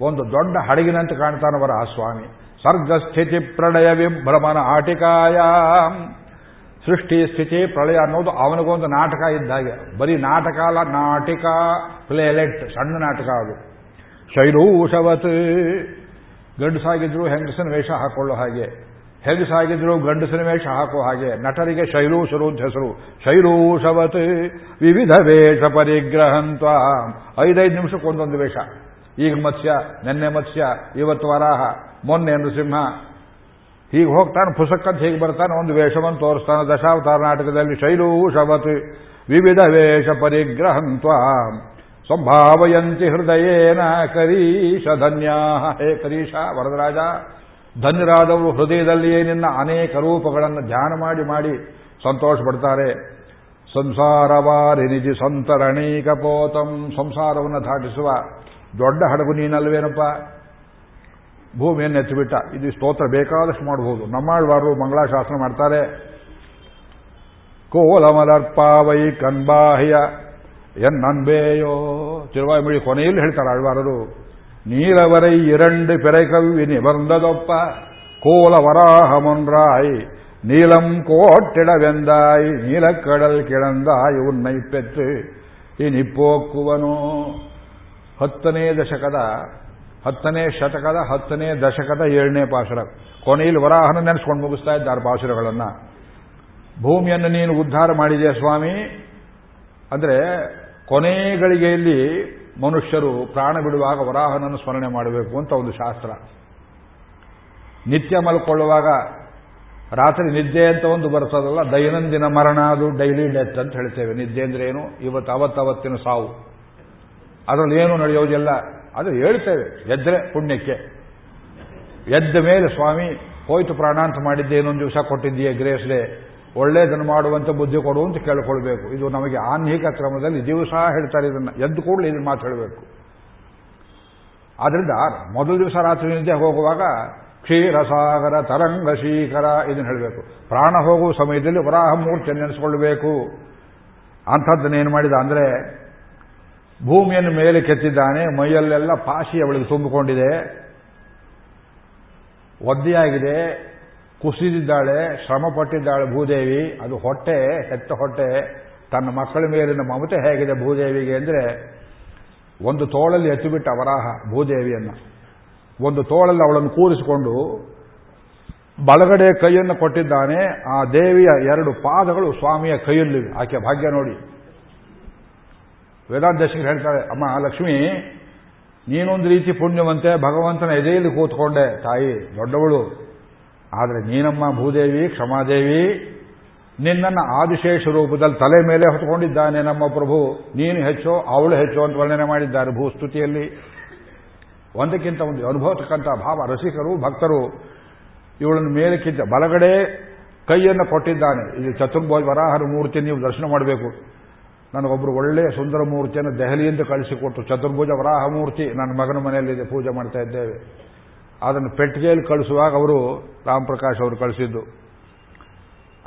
ಒಂದು ದೊಡ್ಡ ಹಡಗಿನಂತೆ ಕಾಣ್ತಾನವರ ಆ ಸ್ವಾಮಿ. ಸರ್ಗಸ್ಥಿತಿ ಪ್ರಳಯ ವಿಭ್ರಮನ ಆಟಿಕಾಯ. ಸೃಷ್ಟಿ ಸ್ಥಿತಿ ಪ್ರಳಯ ಅನ್ನೋದು ಅವನಿಗೊಂದು ನಾಟಕ ಇದ್ದಾಗೆ. ಬರೀ ನಾಟಕ ಅಲ್ಲ, ನಾಟಿಕ ಪ್ಲೇಲೆಟ್ ಸಣ್ಣ ನಾಟಕ ಅದು. ಶೈರೂಷವತ್ ಗಂಡಸಾಗಿದ್ರು ಹೆಂಗಸನ ವೇಷ ಹಾಕೊಳ್ಳೋ ಹಾಗೆ. ಹೆಂಗಸಾಗಿದ್ರು ಗಂಡಸನ ವೇಷ ಹಾಕೋ ಹಾಗೆ. ನಟರಿಗೆ ಶೈಲೂಷರು ಅಂತ ಹೆಸರು. ಶೈಲೂಷವತ್ ವಿವಿಧ ವೇಷ ಪರಿಗ್ರಹಂತ ಐದೈದು ನಿಮಿಷಕ್ಕೊಂದೊಂದು ವೇಷ. ಈಗ ಮತ್ಸ್ಯ, ನೆನ್ನೆ ಮತ್ಸ್ಯ, ಇವತ್ತು ವರಾಹ, ಮೊನ್ನೆ ನೃಸಿಂಹ. ಹೀಗೆ ಹೋಗ್ತಾನೆ ಪುಸ್ತಕಂತ ಹೀಗೆ ಬರ್ತಾನೆ, ಒಂದು ವೇಷವನ್ನು ತೋರಿಸ್ತಾನೆ. ದಶಾವತಾರ ನಾಟಕದಲ್ಲಿ ಶೈಲೂಷವತ್ ವಿವಿಧ ವೇಷ ಪರಿಗ್ರಹಂತ ಸಂಭಾವಯಂತಿ ಹೃದಯೇನ ಕರೀಶ ಧನ್ಯಾ ಹೇ ಕರೀಶ ವರದರಾಜ. ಧನ್ಯರಾದವರು ಹೃದಯದಲ್ಲಿಯೇ ನಿನ್ನ ಅನೇಕ ರೂಪಗಳನ್ನು ಧ್ಯಾನ ಮಾಡಿ ಮಾಡಿ ಸಂತೋಷ ಪಡ್ತಾರೆ ಸಂಸಾರವಾರಿ ನಿಜ ಸಂತರಣೀಕ ಪೋತಂ ಸಂಸಾರವನ್ನು ದಾಟಿಸುವ ದೊಡ್ಡ ಹಡಗು ನೀನಲ್ವೇನಪ್ಪ? ಭೂಮಿಯನ್ನು ಎತ್ತಿಬಿಟ್ಟ ಇದು ಸ್ತೋತ್ರ ಬೇಕಾದಷ್ಟು ಮಾಡಬಹುದು. ನಮ್ಮಾಳ್ವಾರರು ಮಂಗಳಾಶಾಸನ ಮಾಡ್ತಾರೆ. ಕೋಲಮಲರ್ಪಾವೈ ಕನ್ಬಾಹ್ಯ ಎನ್ನನ್ಬೇಯೋ ತಿರುವಾಯಿಮೊഴി ಕೊನೆಯಲ್ಲಿ ಹೇಳ್ತಾರೆ ಆಳ್ವಾರರು. ನೀಲವರೈ இரண்டு பிறைகவ்வி நிபர்ந்ததொப்ப கோல வராகமொன்றாய் நீலம் கோட்டிடவெந்தாய் நீலக்கடல் கிடந்தாய் ಉನ್ನೈ ಪೆತ್ತು ಇನಿಪ್ಪೋಕ್ಕುವನು ಹತ್ತನೇ ದಶಕದ ಹತ್ತನೇ ಶತಕದ ಹತ್ತನೇ ದಶಕದ ಏಳನೇ ಪಾಶುರ ಕೊನೆಯಲ್ಲಿ ವರಾಹನ ನೆನೆಸ್ಕೊಂಡು ಮುಗಿಸ್ತಾ ಇದ್ದಾರೆ ಪಾಶುರಗಳನ್ನ ಭೂಮಿಯನ್ನು ನೀನು ಉದ್ಧಾರ ಮಾಡಿದೆಯಾ ಸ್ವಾಮಿ ಅಂದರೆ ಕೊನೆ ಗಳಿಗೆಯಲ್ಲಿ ಮನುಷ್ಯರು ಪ್ರಾಣ ಬಿಡುವಾಗ ವರಾಹನನ್ನು ಸ್ಮರಣೆ ಮಾಡಬೇಕು ಅಂತ ಒಂದು ಶಾಸ್ತ್ರ. ನಿತ್ಯ ಮಲ್ಕೊಳ್ಳುವಾಗ ರಾತ್ರಿ ನಿದ್ದೆ ಅಂತ ಒಂದು ಬರ್ತದಲ್ಲ, ದೈನಂದಿನ ಮರಣ ಅದು ಡೈಲಿ ಡೆತ್ ಅಂತ ಹೇಳ್ತೇವೆ. ನಿದ್ದೆ ಅಂದ್ರೆ ಏನು? ಇವತ್ತು ಅವತ್ತವತ್ತಿನ ಸಾವು. ಅದರಲ್ಲಿ ಏನು ನಡೆಯೋದಿಲ್ಲ. ಅದು ಹೇಳ್ತೇವೆ. ಎದ್ರೆ ಪುಣ್ಯಕ್ಕೆ. ಎದ್ದ ಮೇಲೆ ಸ್ವಾಮಿ, ಹೋಯ್ತು ಪ್ರಾಣಾಂತ ಮಾಡಿದ್ದೆ ಇನ್ನೊಂದು ದಿವಸ ಕೊಟ್ಟಿದ್ದೀಯ? ಗ್ರೇಸ್ ಒಳ್ಳೇದನ್ನು ಮಾಡುವಂತ ಬುದ್ಧಿ ಕೊಡು ಅಂತ ಕೇಳ್ಕೊಳ್ಬೇಕು. ಇದು ನಮಗೆ ಆನ್ಹಿಕ ಕ್ರಮದಲ್ಲಿ ದಿವಸ ಹೇಳ್ತಾರೆ ಇದನ್ನು. ಎದ್ದು ಕೂಡಲೇ ಇದನ್ನು ಮಾತು ಹೇಳಬೇಕು. ಆದ್ರಿಂದ ಮೊದಲ ದಿವಸ ರಾತ್ರಿ ನಿದ್ದೆ ಹೋಗುವಾಗ ಕ್ಷೀರಸಾಗರ, ತರಂಗ ಶೀಕರ ಇದನ್ನು ಹೇಳಬೇಕು. ಪ್ರಾಣ ಹೋಗುವ ಸಮಯದಲ್ಲಿ ವರಾಹ ಮೂರ್ತಿ ನೆನೆಸ್ಕೊಳ್ಬೇಕು ಅಂಥದ್ದನ್ನೇನು ಮಾಡಿದ ಅಂದರೆ ಭೂಮಿಯನ್ನು ಮೇಲೆ ಕೆತ್ತಿದ್ದಾನೆ, ಮೈಯಲ್ಲೆಲ್ಲ ಪಾಶಿ ಅವಳಿಗೆ ತುಂಬಿಕೊಂಡಿದೆ. ಒದ್ದೆಯಾಗಿದೆ. ಕುಸಿದಿದ್ದಾಳೆ ಶ್ರಮ ಪಟ್ಟಿದ್ದಾಳೆ ಭೂದೇವಿ. ಅದು ಹೊಟ್ಟೆ ಹೆತ್ತ ಹೊಟ್ಟೆ. ತನ್ನ ಮಕ್ಕಳ ಮೇಲಿನ ಮಮತೆ ಹೇಗಿದೆ ಭೂದೇವಿಗೆ ಅಂದರೆ, ಒಂದು ತೋಳಲ್ಲಿ ಎತ್ತಿಬಿಟ್ಟ ವರಾಹ ಭೂದೇವಿಯನ್ನು. ಒಂದು ತೋಳಲ್ಲಿ ಅವಳನ್ನು ಕೂರಿಸಿಕೊಂಡು ಬಲಗಡೆ ಕೈಯನ್ನು ಕೊಟ್ಟಿದ್ದಾನೆ. ಆ ದೇವಿಯ ಎರಡು ಪಾದಗಳು ಸ್ವಾಮಿಯ ಕೈಯಲ್ಲಿವೆ. ಆಕೆ ಭಾಗ್ಯ ನೋಡಿ. ವೇದಾಧ್ಯಕ್ಷರು ಹೇಳ್ತಾಳೆ ಅಮ್ಮ ಲಕ್ಷ್ಮಿ, ನೀನೊಂದು ರೀತಿ ಪುಣ್ಯವಂತೆ ಭಗವಂತನ ಎದೆಯಲ್ಲಿ ಕೂತ್ಕೊಂಡೆ ತಾಯಿ, ದೊಡ್ಡವಳು. ಆದರೆ ನೀನಮ್ಮ ಭೂದೇವಿ, ಕ್ಷಮಾದೇವಿ, ನಿನ್ನನ್ನು ಆದಿಶೇಷ ರೂಪದಲ್ಲಿ ತಲೆ ಮೇಲೆ ಹೊತ್ಕೊಂಡಿದ್ದಾನೆ ನಮ್ಮ ಪ್ರಭು. ನೀನು ಹೆಚ್ಚೋ, ಅವಳು ಹೆಚ್ಚೋ ಅಂತ ವರ್ಣನೆ ಮಾಡಿದ್ದಾರೆ ಭೂಸ್ತುತಿಯಲ್ಲಿ. ಒಂದಕ್ಕಿಂತ ಒಂದು ಅನುಭವತಕ್ಕಂಥ ಭಾವ, ರಸಿಕರು, ಭಕ್ತರು, ಇವಳನ್ನು ಮೇಲಕ್ಕಿಂತ ಬಲಗಡೆ ಕೈಯನ್ನು ಕೊಟ್ಟಿದ್ದಾನೆ. ಇದು ಚತುರ್ಭೋಜ ವರಾಹರ ಮೂರ್ತಿ ನೀವು ದರ್ಶನ ಮಾಡಬೇಕು. ನನಗೊಬ್ಬರು ಒಳ್ಳೆಯ ಸುಂದರ ಮೂರ್ತಿಯನ್ನು ದೆಹಲಿಯಿಂದ ಕಳಿಸಿಕೊಟ್ಟು, ಚತುರ್ಭುಜ ವರಾಹ ಮೂರ್ತಿ, ನನ್ನ ಮಗನ ಮನೆಯಲ್ಲಿದೆ, ಪೂಜೆ ಮಾಡ್ತಾ ಇದ್ದೇವೆ. ಅದನ್ನು ಪೆಟ್ಟಿಗೆಯಲ್ಲಿ ಕಳಿಸುವಾಗ ಅವರು ರಾಮ್ ಪ್ರಕಾಶ್ ಅವರು ಕಳಿಸಿದ್ದು.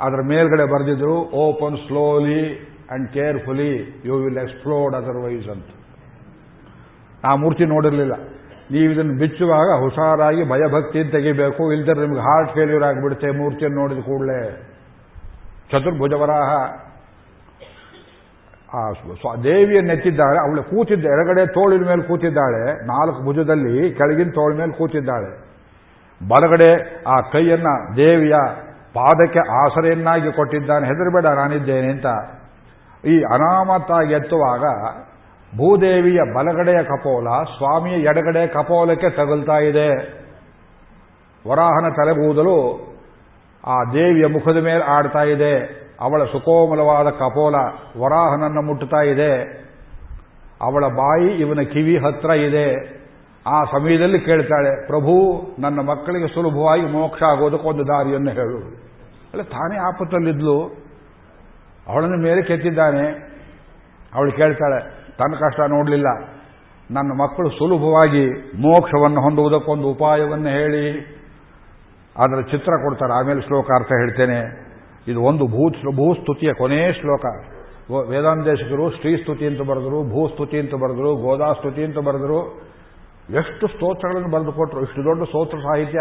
ಅದರ ಮೇಲ್ಗಡೆ ಬರೆದಿದ್ರು open slowly and carefully you will explored otherwise ಅಂತ. ಆ ಮೂರ್ತಿ ನೋಡಿರಲಿಲ್ಲ. ನೀವು ಇದನ್ನು ಬಿಚ್ಚುವಾಗ ಹುಷಾರಾಗಿ ಭಯಭಕ್ತಿ ತೆಗಿಬೇಕು. ಇಲ್ದರೆ ನಿಮ್ಗೆ ಹಾರ್ಟ್ ಫೇಲ್ಯೂರ್ ಆಗಿಬಿಡುತ್ತೆ. ಮೂರ್ತಿಯನ್ನು ನೋಡಿದ ಕೂಡಲೇ. ಚತುರ್ಭುಜವರಾಹ. ಆ ದೇವಿಯನ್ನೆತ್ತಿದ್ದಾಳೆ ಅವಳು ಕೂತಿದ್ದ ಎಡಗಡೆ ತೋಳಿನ ಮೇಲೆ ಕೂತಿದ್ದಾಳೆ. ನಾಲ್ಕು ಭುಜದಲ್ಲಿ ಕೆಳಗಿನ ತೋಳ ಮೇಲೆ ಕೂತಿದ್ದಾಳೆ. ಬಲಗಡೆ ಆ ಕೈಯನ್ನ ದೇವಿಯ ಪಾದಕ್ಕೆ ಆಸರೆಯನ್ನಾಗಿ ಕೊಟ್ಟಿದ್ದಾನೆ. ಹೆದರಬೇಡ, ನಾನಿದ್ದೇನೆ ಅಂತ. ಈ ಅನಾಮತ್ತಾಗಿ ಎತ್ತುವಾಗ ಭೂದೇವಿಯ ಬಲಗಡೆಯ ಕಪೋಲ ಸ್ವಾಮಿಯ ಎಡಗಡೆ ಕಪೋಲಕ್ಕೆ ತಗುಲ್ತಾ ಇದೆ. ವರಾಹನ ತಲೆಗೂದಲು ಆ ದೇವಿಯ ಮುಖದ ಮೇಲೆ ಆಡ್ತಾ ಇದೆ. ಅವಳ ಸುಕೋಮಲವಾದ ಕಪೋಲ ವರಾಹನನ್ನು ಮುಟ್ಟುತ್ತಾ ಇದೆ. ಅವಳ ಬಾಯಿ ಇವನ ಕಿವಿ ಹತ್ರ ಇದೆ. ಆ ಸಮಯದಲ್ಲಿ ಕೇಳ್ತಾಳೆ, ಪ್ರಭು, ನನ್ನ ಮಕ್ಕಳಿಗೆ ಸುಲಭವಾಗಿ ಮೋಕ್ಷ ಆಗೋದಕ್ಕೊಂದು ದಾರಿಯನ್ನು ಹೇಳು. ಅಲ್ಲ, ತಾನೇ ಆಪತ್ತಲ್ಲಿದ್ಲು ಅವಳನ್ನು ಮೇಲೆ ಕೆತ್ತಿದ್ದಾನೆ. ಅವಳು ಕೇಳ್ತಾಳೆ, ತನ್ನ ಕಷ್ಟ ನೋಡಲಿಲ್ಲ. ನನ್ನ ಮಕ್ಕಳು ಸುಲಭವಾಗಿ ಮೋಕ್ಷವನ್ನು ಹೊಂದುವುದಕ್ಕೊಂದು ಉಪಾಯವನ್ನು ಹೇಳಿ. ಅದರ ಚಿತ್ರ ಕೊಡ್ತಾರೆ, ಆಮೇಲೆ ಶ್ಲೋಕ ಅರ್ಥ ಹೇಳ್ತೇನೆ. ಇದು ಒಂದು ಭೂ ಭೂಸ್ತುತಿಯ ಕೊನೆಯ ಶ್ಲೋಕ. ವೇದಾಂತೇಶಕರು ಶ್ರೀಸ್ತುತಿ ಅಂತ ಬರೆದರು ಭೂಸ್ತುತಿ ಅಂತ ಬರೆದರು ಗೋದಾಸ್ತುತಿ ಅಂತ ಬರೆದರು. ಎಷ್ಟು ಸ್ತೋತ್ರಗಳನ್ನು ಬರೆದು ಕೊಟ್ಟರು ಇಷ್ಟು ದೊಡ್ಡ ಸ್ತೋತ್ರ ಸಾಹಿತ್ಯ.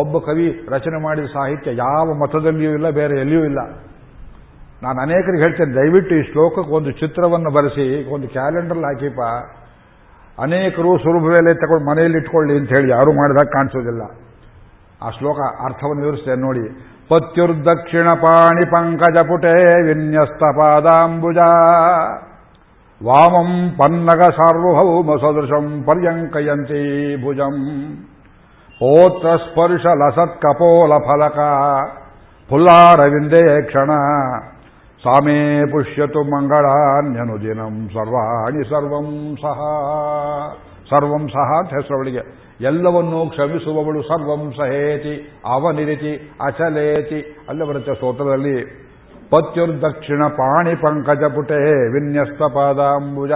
ಒಬ್ಬ ಕವಿ ರಚನೆ ಮಾಡಿದ ಸಾಹಿತ್ಯ ಯಾವ ಮತದಲ್ಲಿಯೂ ಇಲ್ಲ, ಬೇರೆ ಎಲ್ಲಿಯೂ ಇಲ್ಲ. ನಾನು ಅನೇಕರಿಗೆ ಹೇಳ್ತೇನೆ, ದಯವಿಟ್ಟು ಈ ಶ್ಲೋಕಕ್ಕೆ ಒಂದು ಚಿತ್ರವನ್ನು ಬರೆಸಿ, ಒಂದು ಕ್ಯಾಲೆಂಡರ್ ಹಾಕಿಪ ಅನೇಕರು ಸುಲಭವೇಲೆ ತಗೊಂಡು ಮನೆಯಲ್ಲಿ ಇಟ್ಕೊಳ್ಳಿ ಅಂತ ಹೇಳಿ ಯಾರೂ ಮಾಡಿದಾಗ ಕಾಣಿಸೋದಿಲ್ಲ. ಆ ಶ್ಲೋಕ ಅರ್ಥವನ್ನು ವಿವರಿಸ್ತೇನೆ ನೋಡಿ. ಸದೃಶಂ ಪರ್ಯಂಕಯಂತಿ ಭುಜಂ. ಪೋತ್ರ ಸ್ಪರ್ಶ ಲಸತ್ ಕಪೋಲ ಫಲಕ. ಫುಲ್ಲಾರವಿಂದೇ ಕ್ಷಣ. ಸಾಮೇ ಪುಷ್ಯತು ಮಂಗಳಾನ್ಯನುದಿನಂ ಸರ್ವಾಣಿ ಸರ್ವಂ ಸಹ. ಸರ್ವಂ ಸಹ ಅಂತ ಎಲ್ಲವನ್ನೂ ಕ್ಷಮಿಸುವವಳು ಸರ್ವಂ ಸಹೇತಿ, ಅವನಿರಿತಿ, ಅಚಲೇತಿ. ಅಲ್ಲ ಬರುತ್ತೆ ಸ್ತೋತ್ರದಲ್ಲಿ, ಪತ್ಯುರ್ದಕ್ಷಿಣ ಪಾಣಿ ಪಂಕಜ ಪುಟೆ ವಿನ್ಯಸ್ತ ಪಾದಾಂಬುಜ.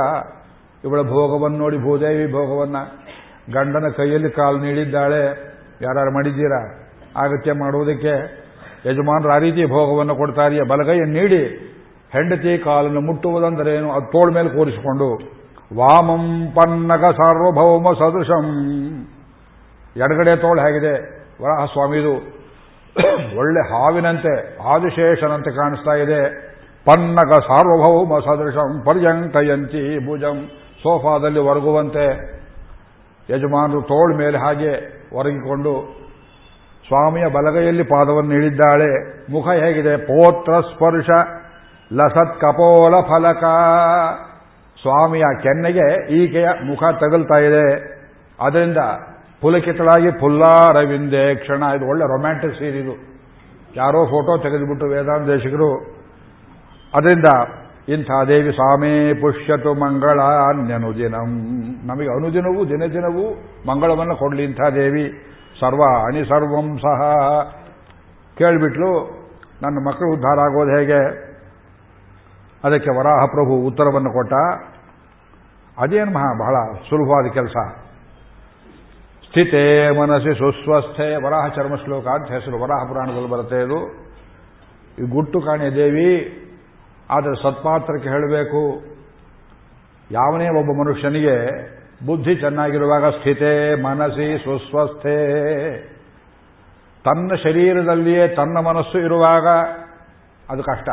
ಇವಳ ಭೋಗವನ್ನು ನೋಡಿ, ಭೂದೇವಿ ಭೋಗವನ್ನ. ಗಂಡನ ಕೈಯಲ್ಲಿ ಕಾಲು ನೀಡಿದ್ದಾಳೆ. ಯಾರು ಮಾಡಿದ್ದೀರಾ? ಅಗತ್ಯ ಮಾಡುವುದಕ್ಕೆ ಯಜಮಾನರು ಆ ರೀತಿ ಭೋಗವನ್ನು ಕೊಡ್ತಾರಿಯ ಬಲಗೈಯನ್ನು ನೀಡಿ, ಹೆಂಡತಿ ಕಾಲನ್ನು ಮುಟ್ಟುವುದಂದರೇನು? ಅದು ಮೇಲೆ ಕೂರಿಸಿಕೊಂಡು ವಾಮಂ ಪನ್ನಗ ಸಾರ್ವಭೌಮ ಸದೃಶಂ. ಎಡಗಡೆ ತೋಳು ಹೇಗಿದೆ ವರಾಹ ಸ್ವಾಮಿದು ಒಳ್ಳೆ ಹಾವಿನಂತೆ, ಆದಿಶೇಷನಂತೆ ಕಾಣಿಸ್ತಾ ಇದೆ. ಪನ್ನಗ ಸಾರ್ವಭೌಮ ಸದೃಶಂ ಪರ್ಯಂಕಯಂತಿ ಭುಜಂ. ಸೋಫಾದಲ್ಲಿ ಒರಗುವಂತೆ ಯಜಮಾನರು ತೋಳು ಮೇಲೆ ಹಾಗೆ ಒರಗಿಕೊಂಡು, ಸ್ವಾಮಿಯ ಬಲಗೈಯಲ್ಲಿ ಪಾದವನ್ನು ಇಳಿದ್ದಾಳೆ. ಮುಖ ಹೇಗಿದೆ? ಪೋತ್ರ ಸ್ಪರ್ಶ ಲಸತ್ ಕಪೋಲ ಫಲಕ ಸ್ವಾಮಿಯ ಕೆನ್ನೆಗೆ ಈಕೆಯ ಮುಖ ತಗಲ್ತಾ ಇದೆ. ಅದರಿಂದ ಪುಲಕಿತಳಾಗಿ ಪುಲ್ಲಾರವಿಂದೆ ಕ್ಷಣ. ಇದು ಒಳ್ಳೆ ರೊಮ್ಯಾಂಟಿಕ್ ಸೀನ್ ಇದು. ಯಾರೋ ಫೋಟೋ ತೆಗೆದುಬಿಟ್ಟು ವೇದಾಂತೇಶಿಕರು ಅದರಿಂದ ಇಂಥ ದೇವಿ, ಸ್ವಾಮಿ, ಪುಷ್ಯತು ಮಂಗಳ ಅನ್ಯನುದಿನಂ ನಮಗೆ ಅನುದಿನವೂ ದಿನ ದಿನವೂ ಮಂಗಳವನ್ನು ಕೊಡಲಿ ಇಂಥ ದೇವಿ. ಸರ್ವ ಅಣಿ ಸರ್ವಂ ಸಹ. ಕೇಳಿಬಿಟ್ಲು, ನನ್ನ ಮಕ್ಕಳು ಉದ್ಧಾರ ಆಗೋದು ಹೇಗೆ? ಅದಕ್ಕೆ ವರಾಹ ಪ್ರಭು ಉತ್ತರವನ್ನು ಕೊಟ್ಟ ಅದೇನು ಮಹಾ ಬಹಳ ಸುಲಭವಾದ ಕೆಲಸ. ಸ್ಥಿತೇ ಮನಸ್ಸಿ ಸುಸ್ವಸ್ಥೆ, ವರಾಹ ಚರ್ಮ ಶ್ಲೋಕ ಅಂತ ಹೆಸರು ವರಾಹ ಪುರಾಣದಲ್ಲಿ ಬರುತ್ತೆ ಇದು. ಈ ಗುಟ್ಟು ಕಾಣೆ ದೇವಿ, ಆದರೆ ಸತ್ಪಾತ್ರಕ್ಕೆ ಹೇಳಬೇಕು, ಯಾವನೇ ಒಬ್ಬ ಮನುಷ್ಯನಿಗೆ ಬುದ್ಧಿ ಚೆನ್ನಾಗಿರುವಾಗ ಸ್ಥಿತೆ ಮನಸ್ಸಿ ಸುಸ್ವಸ್ಥೆ. ತನ್ನ ಶರೀರದಲ್ಲಿಯೇ ತನ್ನ ಮನಸ್ಸು ಇರುವಾಗ ಅದು ಕಷ್ಟ.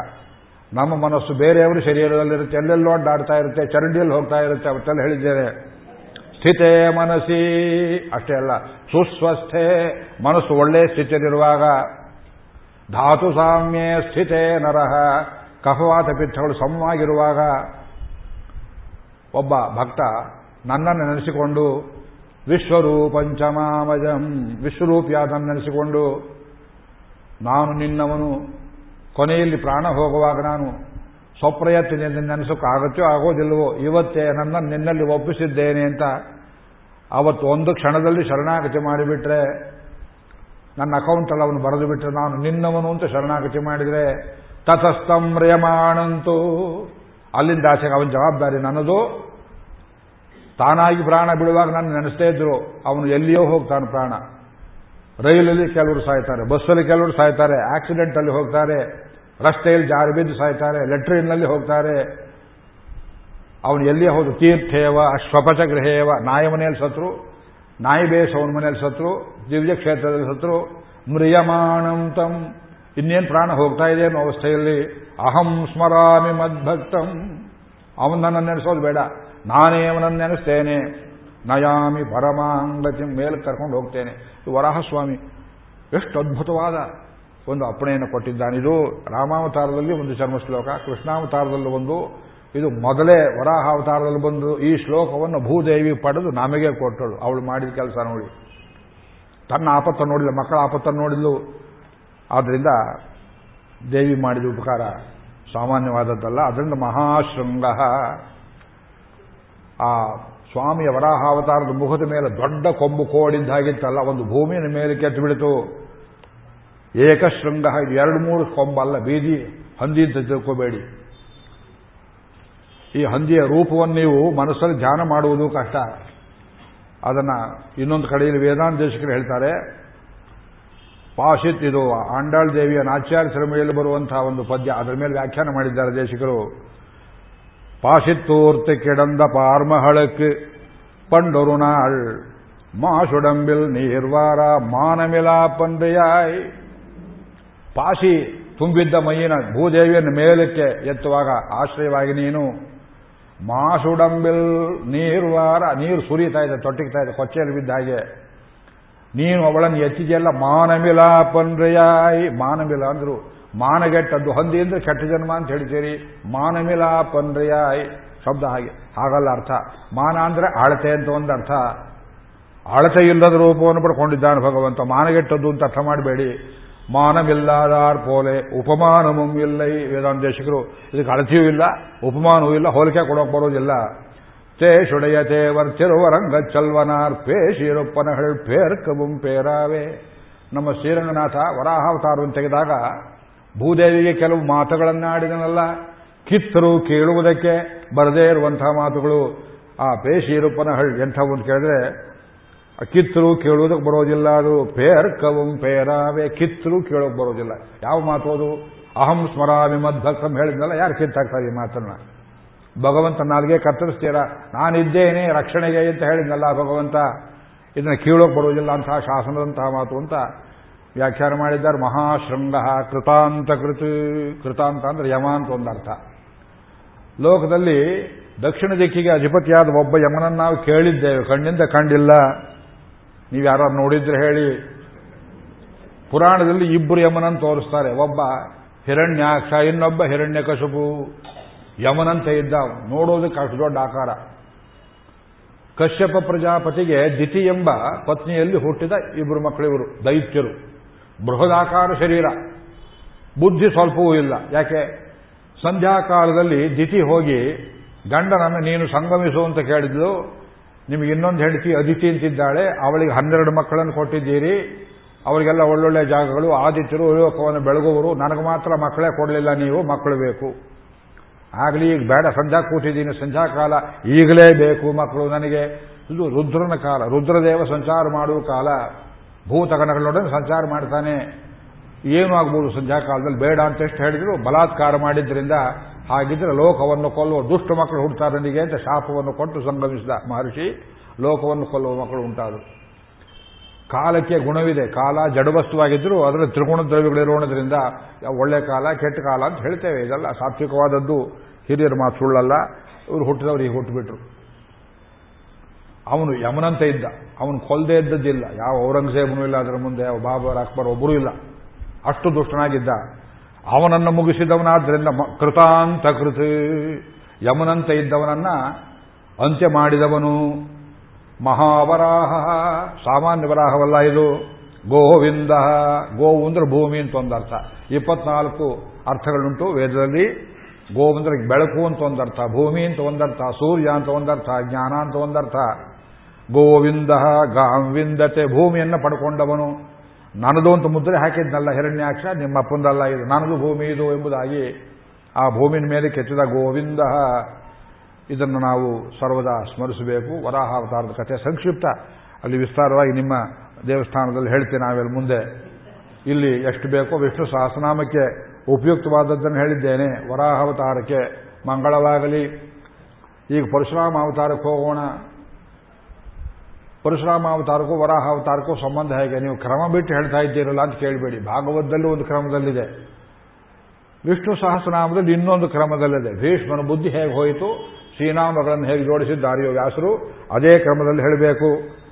ನಮ್ಮ ಮನಸ್ಸು ಬೇರೆಯವರು ಶರೀರದಲ್ಲಿರುತ್ತೆ, ಎಲ್ಲೆಲ್ಲೋ ಅಡ್ಡಾಡ್ತಾ ಇರುತ್ತೆ, ಚರಂಡಿಯಲ್ಲಿ ಹೋಗ್ತಾ ಇರುತ್ತೆ, ಅವತ್ತೆಲ್ಲ ಹೇಳಿದ್ದೇನೆ ಸ್ಥಿತೇ ಮನಸ್ಸಿ, ಅಷ್ಟೇ ಅಲ್ಲ, ಸುಸ್ವಸ್ಥೆ, ಮನಸ್ಸು ಒಳ್ಳೆ ಸ್ಥಿತಿಯಲ್ಲಿರುವಾಗ, ಧಾತು ಸಾಮ್ಯೆ ಸ್ಥಿತೇ ನರಹ ಕಫವಾತ ಪಿತ್ತಗಳು ಸಮವಾಗಿರುವಾಗ, ಒಬ್ಬ ಭಕ್ತ ನನ್ನನ್ನು ನೆನೆಸಿಕೊಂಡು ವಿಶ್ವರೂಪಂಚಮಾಮಜಂ ವಿಶ್ವರೂಪಿಯಾದನ್ನು ನೆನೆಸಿಕೊಂಡು, ನಾನು ನಿನ್ನವನು ಕೊನೆಯಲ್ಲಿ ಪ್ರಾಣ ಹೋಗುವಾಗ ನಾನು ಸ್ವಪ್ರಯತ್ನದಿಂದ ನೆನೆಸೋಕ್ಕಾಗತ್ತೋ ಆಗೋದಿಲ್ವೋ ಇವತ್ತೇ ನನ್ನ ನಿನ್ನಲ್ಲಿ ಒಪ್ಪಿಸಿದ್ದೇನೆ ಅಂತ ಅವತ್ತು ಒಂದು ಕ್ಷಣದಲ್ಲಿ ಶರಣಾಗತಿ ಮಾಡಿಬಿಟ್ರೆ, ನನ್ನ ಅಕೌಂಟಲ್ಲಿ ಅವನು ಬರೆದು ಬಿಟ್ಟರೆ ನಾನು ನಿನ್ನವನು ಅಂತ ಶರಣಾಗತಿ ಮಾಡಿದರೆ ತತಸ್ಥಂ ಅಲ್ಲಿಂದ ಆಚೆಗೆ ಅವನ ಜವಾಬ್ದಾರಿ ನನ್ನದು. ತಾನಾಗಿ ಪ್ರಾಣ ಬಿಡುವಾಗ ನನ್ನ ನೆನೆಸ್ತೇ ಇದ್ರು, ಅವನು ಎಲ್ಲಿಯೋ ಹೋಗ್ತಾನೆ ಪ್ರಾಣ. ರೈಲಲ್ಲಿ ಕೆಲವರು ಸಾಯ್ತಾರೆ, ಬಸ್ಸಲ್ಲಿ ಕೆಲವರು ಸಾಯ್ತಾರೆ, ಆಕ್ಸಿಡೆಂಟಲ್ಲಿ ಹೋಗ್ತಾರೆ, ರಸ್ತೆಯಲ್ಲಿ ಜಾರಿ ಬಿದ್ದು ಸಾಯ್ತಾರೆ, ಲೆಟ್ರಿನ್ನಲ್ಲಿ ಹೋಗ್ತಾರೆ. ಅವನು ಎಲ್ಲಿಯೇ ಹೋದ ತೀರ್ಥೇವ ಗೃಹೇವ ನಾಯಿ ಮನೆಯಲ್ಲಿ ಸತ್ರು, ನಾಯಿ ಬೇಸವನ ಮನೆಯಲ್ಲಿ ಸತ್ರು, ದಿವ್ಯ ಕ್ಷೇತ್ರದಲ್ಲಿ ಸತ್ರು, ಮ್ರಿಯಮಾಣಂ ತಂ, ಇನ್ನೇನು ಪ್ರಾಣ ಹೋಗ್ತಾ ಇದೆ ಅನ್ನೋ ಅವಸ್ಥೆಯಲ್ಲಿ, ಅಹಂ ಸ್ಮರಾಮಿ ಮದ್ಭಕ್ತಂ. ಅವನು ನನ್ನನ್ನು ನೆನೆಸೋದು ಬೇಡ, ನಾನೇ ಅವನನ್ನು ನೆನೆಸ್ತೇನೆ. ನಯಾಮಿ ಪರಮಾಂಗತಿ ಮೇಲೆ ಕರ್ಕೊಂಡು ಹೋಗ್ತೇನೆ. ವರಾಹಸ್ವಾಮಿ. ಎಷ್ಟು ಅದ್ಭುತವಾದ ಒಂದು ಅಪ್ಪಣೆಯನ್ನು ಕೊಟ್ಟಿದ್ದಾನೆ. ಇದು ರಾಮಾವತಾರದಲ್ಲಿ ಒಂದು ಚರ್ಮ ಶ್ಲೋಕ ಕೃಷ್ಣಾವತಾರದಲ್ಲಿ ಒಂದು. ಇದು ಮೊದಲೇ ವರಾಹಾವತಾರದಲ್ಲಿ ಬಂದು ಈ ಶ್ಲೋಕವನ್ನು ಭೂದೇವಿ ಪಡೆದು ನಮಗೆ ಕೊಟ್ಟಳು. ಅವಳು ಮಾಡಿದ ಕೆಲಸ ನೋಡಿ. ತನ್ನ ಆಪತ್ತನ್ನು ನೋಡಿಲ್ಲ ಮಕ್ಕಳ ಆಪತ್ತನ್ನು ನೋಡಿದ್ಲು. ಆದ್ದರಿಂದ ದೇವಿ ಮಾಡಿದ ಉಪಕಾರ ಸಾಮಾನ್ಯವಾದದ್ದಲ್ಲ. ಅದರಿಂದ ಮಹಾಶೃಂಗ. ಆ ಸ್ವಾಮಿಯ ವರಾಹಾವತಾರದ ಮುಖದ ಮೇಲೆ ದೊಡ್ಡ ಕೊಂಬು ಕೋಡಿದ್ದಾಗಿತ್ತಲ್ಲ, ಒಂದು ಭೂಮಿಯ ಮೇಲೆ ಕೆತ್ತು ಬಿಡಿತು ಏಕಶೃಂಗ, ಇದು ಎರಡು ಮೂರು ಕೊಂಬಲ್ಲ ಬೀದಿ ಹಂದಿ ಅಂತ ತಿಳ್ಕೋಬೇಡಿ. ಈ ಹಂದಿಯ ರೂಪವನ್ನು ನೀವು ಮನಸ್ಸಲ್ಲಿ ಧ್ಯಾನ ಮಾಡುವುದು ಕಷ್ಟ. ಅದನ್ನ ಇನ್ನೊಂದು ಕಡೆಯಲ್ಲಿ ವೇದಾಂತ ದೇಶಕರು ಹೇಳ್ತಾರೆ, ಪಾಶಿತ್ ಇದು ಆಂಡಾಳ್ ದೇವಿಯ ನಾಚಾರ್ಯ ಶ್ರಮೆಯಲ್ಲಿ ಬರುವಂತಹ ಒಂದು ಪದ್ಯ, ಅದರ ಮೇಲೆ ವ್ಯಾಖ್ಯಾನ ಮಾಡಿದ್ದಾರೆ ದೇಶಿಕರು. பாசித்தூர்த்து கிடந்த பார்மகளுக்கு பண்டொரு நாள் மாசுடம்பில் ನೀರ್ವಾರ ಮಾನಮಿಲಾ ಪಂದೆಯಾಯ್ ಪಾಶಿ ತುಂಬಿದ್ದ ಮೈಯಿನ ಭೂದೇವಿಯನ್ನು ಮೇಲಕ್ಕೆ ಎತ್ತುವಾಗ ಆಶ್ರಯವಾಗಿ ನೀನು ಮಾಸುಡಂಬಿಲ್ ನೀರ್ವಾರ ನೀರು ಸುರಿತಾ ಇದೆ ತೊಟ್ಟಿಗ್ತಾ ಇದೆ ಕೊಚ್ಚೆಯಲ್ಲಿ ಬಿದ್ದ ಹಾಗೆ ನೀನು ಅವಳನ್ನು ಎತ್ತಿದೆಯಲ್ಲ ಮಾನಮಿಲಾ ಪನ್ರೆಯಾಯ್ ಮಾನಮಿಲ ಅಂದ್ರು ಮಾನಗೆಟ್ಟದ್ದು ಹಂದಿ ಅಂದ್ರೆ ಕೆಟ್ಟ ಜನ್ಮ ಅಂತ ಹೇಳ್ತೀರಿ ಮಾನಮಿಲಾ ಪನ್ರೆಯಾಯ್ ಶಬ್ದ ಹಾಗೆ. ಹಾಗಲ್ಲ ಅರ್ಥ. ಮಾನ ಅಂದ್ರೆ ಅಳತೆ ಅಂತ ಒಂದು ಅರ್ಥ. ಆಳತೆ ಇಲ್ಲದ ರೂಪವನ್ನು ಪಡ್ಕೊಂಡಿದ್ದಾನೆ ಭಗವಂತ. ಮಾನಗೆಟ್ಟದ್ದು ಅಂತ ಅರ್ಥ ಮಾಡಬೇಡಿ. ಮಾನವಿಲ್ಲದಾರ್ ಪೋಲೆ ಉಪಮಾನವೂ ಇಲ್ಲ ಈ ವೇದಾಂತೇಶಕರು ಇದಕ್ಕೆ ಅಳತೆಯೂ ಇಲ್ಲ, ಉಪಮಾನವೂ ಇಲ್ಲ, ಹೋಲಿಕೆ ಕೊಡೋಕೆ ಬರೋದಿಲ್ಲ. ತೇ ವರ್ತಿರುವ ರಂಗ ಚಲ್ವನಾರ್ ಪೇಶಿರುಪ್ಪನಹಳ್ ಪೇರ್ಕಬುಂ ಪೇರಾವೆ. ನಮ್ಮ ಶ್ರೀರಂಗನಾಥ ವರಾಹಾವತಾರವನ್ನು ತೆಗೆದಾಗ ಭೂದೇವಿಗೆ ಕೆಲವು ಮಾತುಗಳನ್ನಾಡಿದನಲ್ಲ, ಕಿತ್ತರು ಕೇಳುವುದಕ್ಕೆ ಬರದೇ ಇರುವಂತಹ ಮಾತುಗಳು. ಆ ಪೇಶಿರುಪ್ಪನಹಳ್ ಎಂಥ ಒಂದು ಕೇಳಿದ್ರೆ, ಕಿತ್ತರು ಕೇಳುವುದಕ್ಕೆ ಬರೋದಿಲ್ಲ ಅದು ಪೇರ್ ಕವಂ ಪೇರಾವೆ, ಕಿತ್ತರು ಕೇಳೋಕೆ ಬರೋದಿಲ್ಲ. ಯಾವ ಮಾತು ಅದು? ಅಹಂ ಸ್ಮರಾಮಿ ಮದ್ಭಕ್ತಂ ಹೇಳಿದ್ನಲ್ಲ, ಯಾರು ಕಿತ್ತಾಕ್ತಾರೆ ಈ ಮಾತನ್ನ? ಭಗವಂತ ನಾಲ್ಗೆ ಕತ್ತರಿಸ್ತೀರಾ ನಾನಿದ್ದೇನೆ, ರಕ್ಷಣೆಗೆ ಅಂತ ಹೇಳಿದ್ನಲ್ಲ ಭಗವಂತ. ಇದನ್ನ ಕೇಳೋಕೆ ಬರೋದಿಲ್ಲ ಅಂತಹ ಶಾಸನದಂತಹ ಮಾತು ಅಂತ ವ್ಯಾಖ್ಯಾನ ಮಾಡಿದ್ದಾರೆ ಮಹಾಶೃಂಗ ಕೃತಾಂತ ಕೃತ. ಕೃತಾಂತ ಅಂದ್ರೆ ಯಮ ಅಂತ ಒಂದರ್ಥ ಲೋಕದಲ್ಲಿ ದಕ್ಷಿಣ ದಿಕ್ಕಿಗೆ ಅಧಿಪತಿಯಾದ ಒಬ್ಬ ಯಮನನ್ನು ನಾವು ಕೇಳಿದ್ದೇವೆ. ಕಣ್ಣಿಂದ ಕಂಡಿಲ್ಲ. ನೀವು ಯಾರು ನೋಡಿದ್ರೆ ಹೇಳಿ. ಪುರಾಣದಲ್ಲಿ ಇಬ್ಬರು ಯಮನನ್ನು ತೋರಿಸ್ತಾರೆ. ಒಬ್ಬ ಹಿರಣ್ಯಾಕ್ಷ, ಇನ್ನೊಬ್ಬ ಹಿರಣ್ಯಕಶಪು. ಯಮನಂತ ಇದ್ದ ನೋಡೋದಕ್ಕೆ ಅಷ್ಟು ದೊಡ್ಡ ಆಕಾರ. ಕಶ್ಯಪ ಪ್ರಜಾಪತಿಗೆ ದಿತಿ ಎಂಬ ಪತ್ನಿಯಲ್ಲಿ ಹುಟ್ಟಿದ ಇಬ್ಬರು ಮಕ್ಕಳಿವರು, ದೈತ್ಯರು. ಬೃಹದಾಕಾರ ಶರೀರ. ಬುದ್ಧಿ ಸ್ವಲ್ಪವೂ ಇಲ್ಲ. ಯಾಕೆ? ಸಂಧ್ಯಾಕಾಲದಲ್ಲಿ ದಿತಿ ಹೋಗಿ, ಗಂಡನನ್ನು ನೀನು ಸಂಗಮಿಸು ಅಂತ ಕೇಳಿದ್ಲು. ನಿಮಗೆ ಇನ್ನೊಂದು ಹೆಂಡತಿ ಅದಿತಿ ಅಂತಿದ್ದಾಳೆ. ಅವಳಿಗೆ ಹನ್ನೆರಡು ಮಕ್ಕಳನ್ನು ಕೊಟ್ಟಿದ್ದೀರಿ. ಅವರಿಗೆಲ್ಲ ಒಳ್ಳೊಳ್ಳೆ ಜಾಗಗಳು. ಆದಿತ್ಯರು ಲೋಕವನ್ನು ಬೆಳಗುವರು. ನನಗೆ ಮಾತ್ರ ಮಕ್ಕಳೇ ಕೊಡಲಿಲ್ಲ, ನೀವು ಮಕ್ಕಳು ಬೇಕು. ಆಗಲಿ, ಈಗ ಬೇಡ, ಸಂಧ್ಯಾ ಕೂತಿದ್ದೀನಿ. ಸಂಧ್ಯಾಕಾಲ ಈಗಲೇ ಬೇಕು ಮಕ್ಕಳು ನನಗೆ. ಇದು ರುದ್ರನ ಕಾಲ. ರುದ್ರದೇವ ಸಂಚಾರ ಮಾಡುವ ಕಾಲ. ಭೂತಗಣಗಳೊಡನೆ ಸಂಚಾರ ಮಾಡ್ತಾನೆ. ಏನು ಆಗ್ಬೋದು ಸಂಧ್ಯಾಕಾಲದಲ್ಲಿ ಬೇಡ ಅಂತ ಎಷ್ಟು ಹೇಳಿದ್ರು, ಬಲಾತ್ಕಾರ ಮಾಡಿದ್ರಿಂದ ಹಾಗಿದ್ರೆ ಲೋಕವನ್ನು ಕೊಲ್ಲುವ ದುಷ್ಟ ಮಕ್ಕಳು ಹುಡ್ತಾರೆ ನನಗೆ ಅಂತ ಶಾಪವನ್ನು ಕೊಟ್ಟು ಸಂಗಮಿಸಿದ ಮಹರ್ಷಿ, ಲೋಕವನ್ನು ಕೊಲ್ಲುವ ಮಕ್ಕಳು ಉಂಟಾದರು. ಕಾಲಕ್ಕೆ ಗುಣವಿದೆ, ಕಾಲ ಜಡವಸ್ತುವಾಗಿದ್ದರೂ ಅದರ ತ್ರಿಗುಣ ದ್ರವ್ಯಗಳಿರೋಣದ್ರಿಂದ ಒಳ್ಳೆ ಕಾಲ, ಕೆಟ್ಟ ಕಾಲ ಅಂತ ಹೇಳ್ತೇವೆ. ಇದೆಲ್ಲ ಸಾತ್ವಿಕವಾದದ್ದು. ಹಿರಿಯರ ಮಾತು ಸುಳ್ಳಲ್ಲ. ಇವರು ಹುಟ್ಟಿದವರು ಈಗ ಹುಟ್ಟುಬಿಟ್ರು. ಅವನು ಯಮನಂತ ಇದ್ದ. ಅವನು ಕೊಲ್ಲದೆ ಇದ್ದದ್ದಿಲ್ಲ ಯಾವ ಔರಂಗಜೇಬನೂ ಇಲ್ಲ, ಅದರ ಮುಂದೆ ಬಾಬರ್ ಅಕ್ಬರ್ ಒಬ್ಬರೂ ಇಲ್ಲ. ಅಷ್ಟು ದುಷ್ಟನಾಗಿದ್ದ. ಅವನನ್ನು ಮುಗಿಸಿದವನಾದ್ರಿಂದ ಕೃತಾಂತ ಕೃತ. ಯಮನಂತ ಇದ್ದವನನ್ನ ಅಂತ್ಯ ಮಾಡಿದವನು ಮಹಾವರಾಹ. ಸಾಮಾನ್ಯ ವರಾಹವಲ್ಲ ಇದು. ಗೋವಿಂದ. ಗೋವು ಅಂದ್ರೆ ಭೂಮಿ ಅಂತ ಒಂದರ್ಥ ಇಪ್ಪತ್ನಾಲ್ಕು ಅರ್ಥಗಳುಂಟು ವೇದದಲ್ಲಿ. ಗೋವಂದ್ರೆ ಬೆಳಕು ಅಂತ ಒಂದರ್ಥ ಭೂಮಿ ಅಂತ ಒಂದರ್ಥ ಸೂರ್ಯ ಅಂತ ಒಂದರ್ಥ ಜ್ಞಾನ ಅಂತ ಒಂದರ್ಥ ಗೋವಿಂದ ಗಾಂವಿಂದತೆ ಭೂಮಿಯನ್ನು ಪಡ್ಕೊಂಡವನು. ನನದು ಅಂತ ಮುದ್ರೆ ಹಾಕಿದ್ನಲ್ಲ ಹಿರಣ್ಯಾಕ್ಷ, ನಿಮ್ಮ ಅಪ್ಪಂದಲ್ಲ ಇದು. ನನಗೂ ಭೂಮಿ ಇದು ಎಂಬುದಾಗಿ ಆ ಭೂಮಿನ ಮೇಲೆ ಕೆತ್ತಿದ ಗೋವಿಂದ ಇದನ್ನು ನಾವು ಸರ್ವದಾ ಸ್ಮರಿಸಬೇಕು. ವರಾಹಾವತಾರದ ಕಥೆ ಸಂಕ್ಷಿಪ್ತ. ಅಲ್ಲಿ ವಿಸ್ತಾರವಾಗಿ ನಿಮ್ಮ ದೇವಸ್ಥಾನದಲ್ಲಿ ಹೇಳ್ತೇನೆ ನಾವೆಲ್ಲ ಮುಂದೆ. ಇಲ್ಲಿ ಎಷ್ಟು ಬೇಕೋ ವಿಷ್ಣು ಸಹಸ್ರನಾಮಕ್ಕೆ ಉಪಯುಕ್ತವಾದದ್ದನ್ನು ಹೇಳಿದ್ದೇನೆ. ವರಾಹಾವತಾರಕ್ಕೆ ಮಂಗಳವಾಗಲಿ. ಈಗ ಪರಶುರಾಮ ಅವತಾರಕ್ಕೆ ಹೋಗೋಣ. ಪರಶುರಾಮ ಅವತಾರಕ್ಕೂ ವರಾಹ ಅವತಾರಕ್ಕೂ ಸಂಬಂಧ ಹೇಗೆ? ನೀವು ಕ್ರಮ ಬಿಟ್ಟು ಹೇಳ್ತಾ ಇದ್ದೀರಲ್ಲ ಅಂತ ಕೇಳಬೇಡಿ. ಭಾಗವತದಲ್ಲೂ ಒಂದು ಕ್ರಮದಲ್ಲಿದೆ. ವಿಷ್ಣು ಸಹಸ್ರನಾಮದಲ್ಲಿ ಇನ್ನೊಂದು ಕ್ರಮದಲ್ಲಿದೆ. ಭೀಷ್ಮನ ಬುದ್ಧಿ ಹೇಗೆ ಹೋಯಿತು? ಶ್ರೀನಾಮಗಳನ್ನು ಹೇಗೆ ಜೋಡಿಸಿದ್ದಾರೆಯೋ ವ್ಯಾಸರು, ಅದೇ ಕ್ರಮದಲ್ಲಿ ಹೇಳಬೇಕು.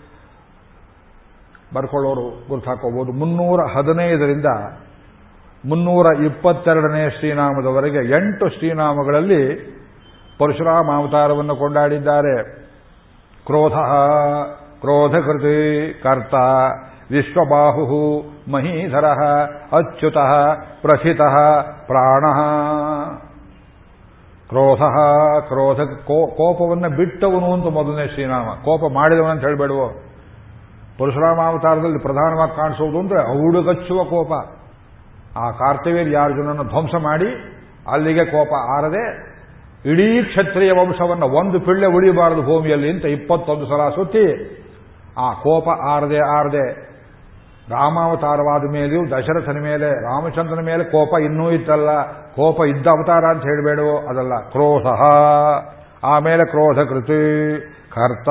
ಬರ್ಕೊಳ್ಳೋರು ಗುರುತಾಕೋಬಹುದು ಮುನ್ನೂರ ಹದಿನೈದರಿಂದ ಮುನ್ನೂರ ಇಪ್ಪತ್ತೆರಡನೇ ಶ್ರೀನಾಮದವರೆಗೆ ಎಂಟು ಶ್ರೀನಾಮಗಳಲ್ಲಿ ಪರಶುರಾಮ ಅವತಾರವನ್ನು ಕೊಂಡಾಡಿದ್ದಾರೆ. ಕ್ರೋಧ ಕ್ರೋಧಕೃತಿ ಕರ್ತ ವಿಶ್ವಬಾಹು ಮಹೀಧರ ಅಚ್ಯುತ ಪ್ರಥಿತ ಪ್ರಾಣ ಕ್ರೋಧ ಕ್ರೋಧ ಕೋಪವನ್ನು ಬಿಟ್ಟವನು ಅಂತ ಮೊದಲನೇ ಶ್ರೀನಾಮ ಕೋಪ ಮಾಡಿದವನು ಅಂತ ಹೇಳಬೇಡುವೋ. ಪರಶುರಾಮಾವತಾರದಲ್ಲಿ ಪ್ರಧಾನವಾಗಿ ಕಾಣಿಸೋದು ಅಂದ್ರೆ ಔಡುಗಚ್ಚುವ ಕೋಪ. ಆ ಕಾರ್ತಿವೀರ್ಯಾರ್ಜುನನ್ನು ಧ್ವಂಸ ಮಾಡಿ ಅಲ್ಲಿಗೆ ಕೋಪ ಆರದೆ ಇಡೀ ಕ್ಷತ್ರಿಯ ವಂಶವನ್ನು ಒಂದು ಪಿಳ್ಳೆ ಉಳಿಯಬಾರದು ಭೂಮಿಯಲ್ಲಿ ಅಂತ ಇಪ್ಪತ್ತೊಂದು ಸಲ ಸುತ್ತಿ ಆ ಕೋಪ ಆರದೆ ಆರದೆ ರಾಮಾವತಾರವಾದ ಮೇಲೆಯೂ ದಶರಥನ ಮೇಲೆ, ರಾಮಚಂದ್ರನ ಮೇಲೆ ಕೋಪ ಇನ್ನೂ ಇತ್ತಲ್ಲ. ಕೋಪ ಇದ್ದ ಅವತಾರ ಅಂತ ಹೇಳಬೇಡವೋ, ಅದಲ್ಲ. ಕ್ರೋಧ. ಆಮೇಲೆ ಕ್ರೋಧ ಕೃತಿ. ಕರ್ತ.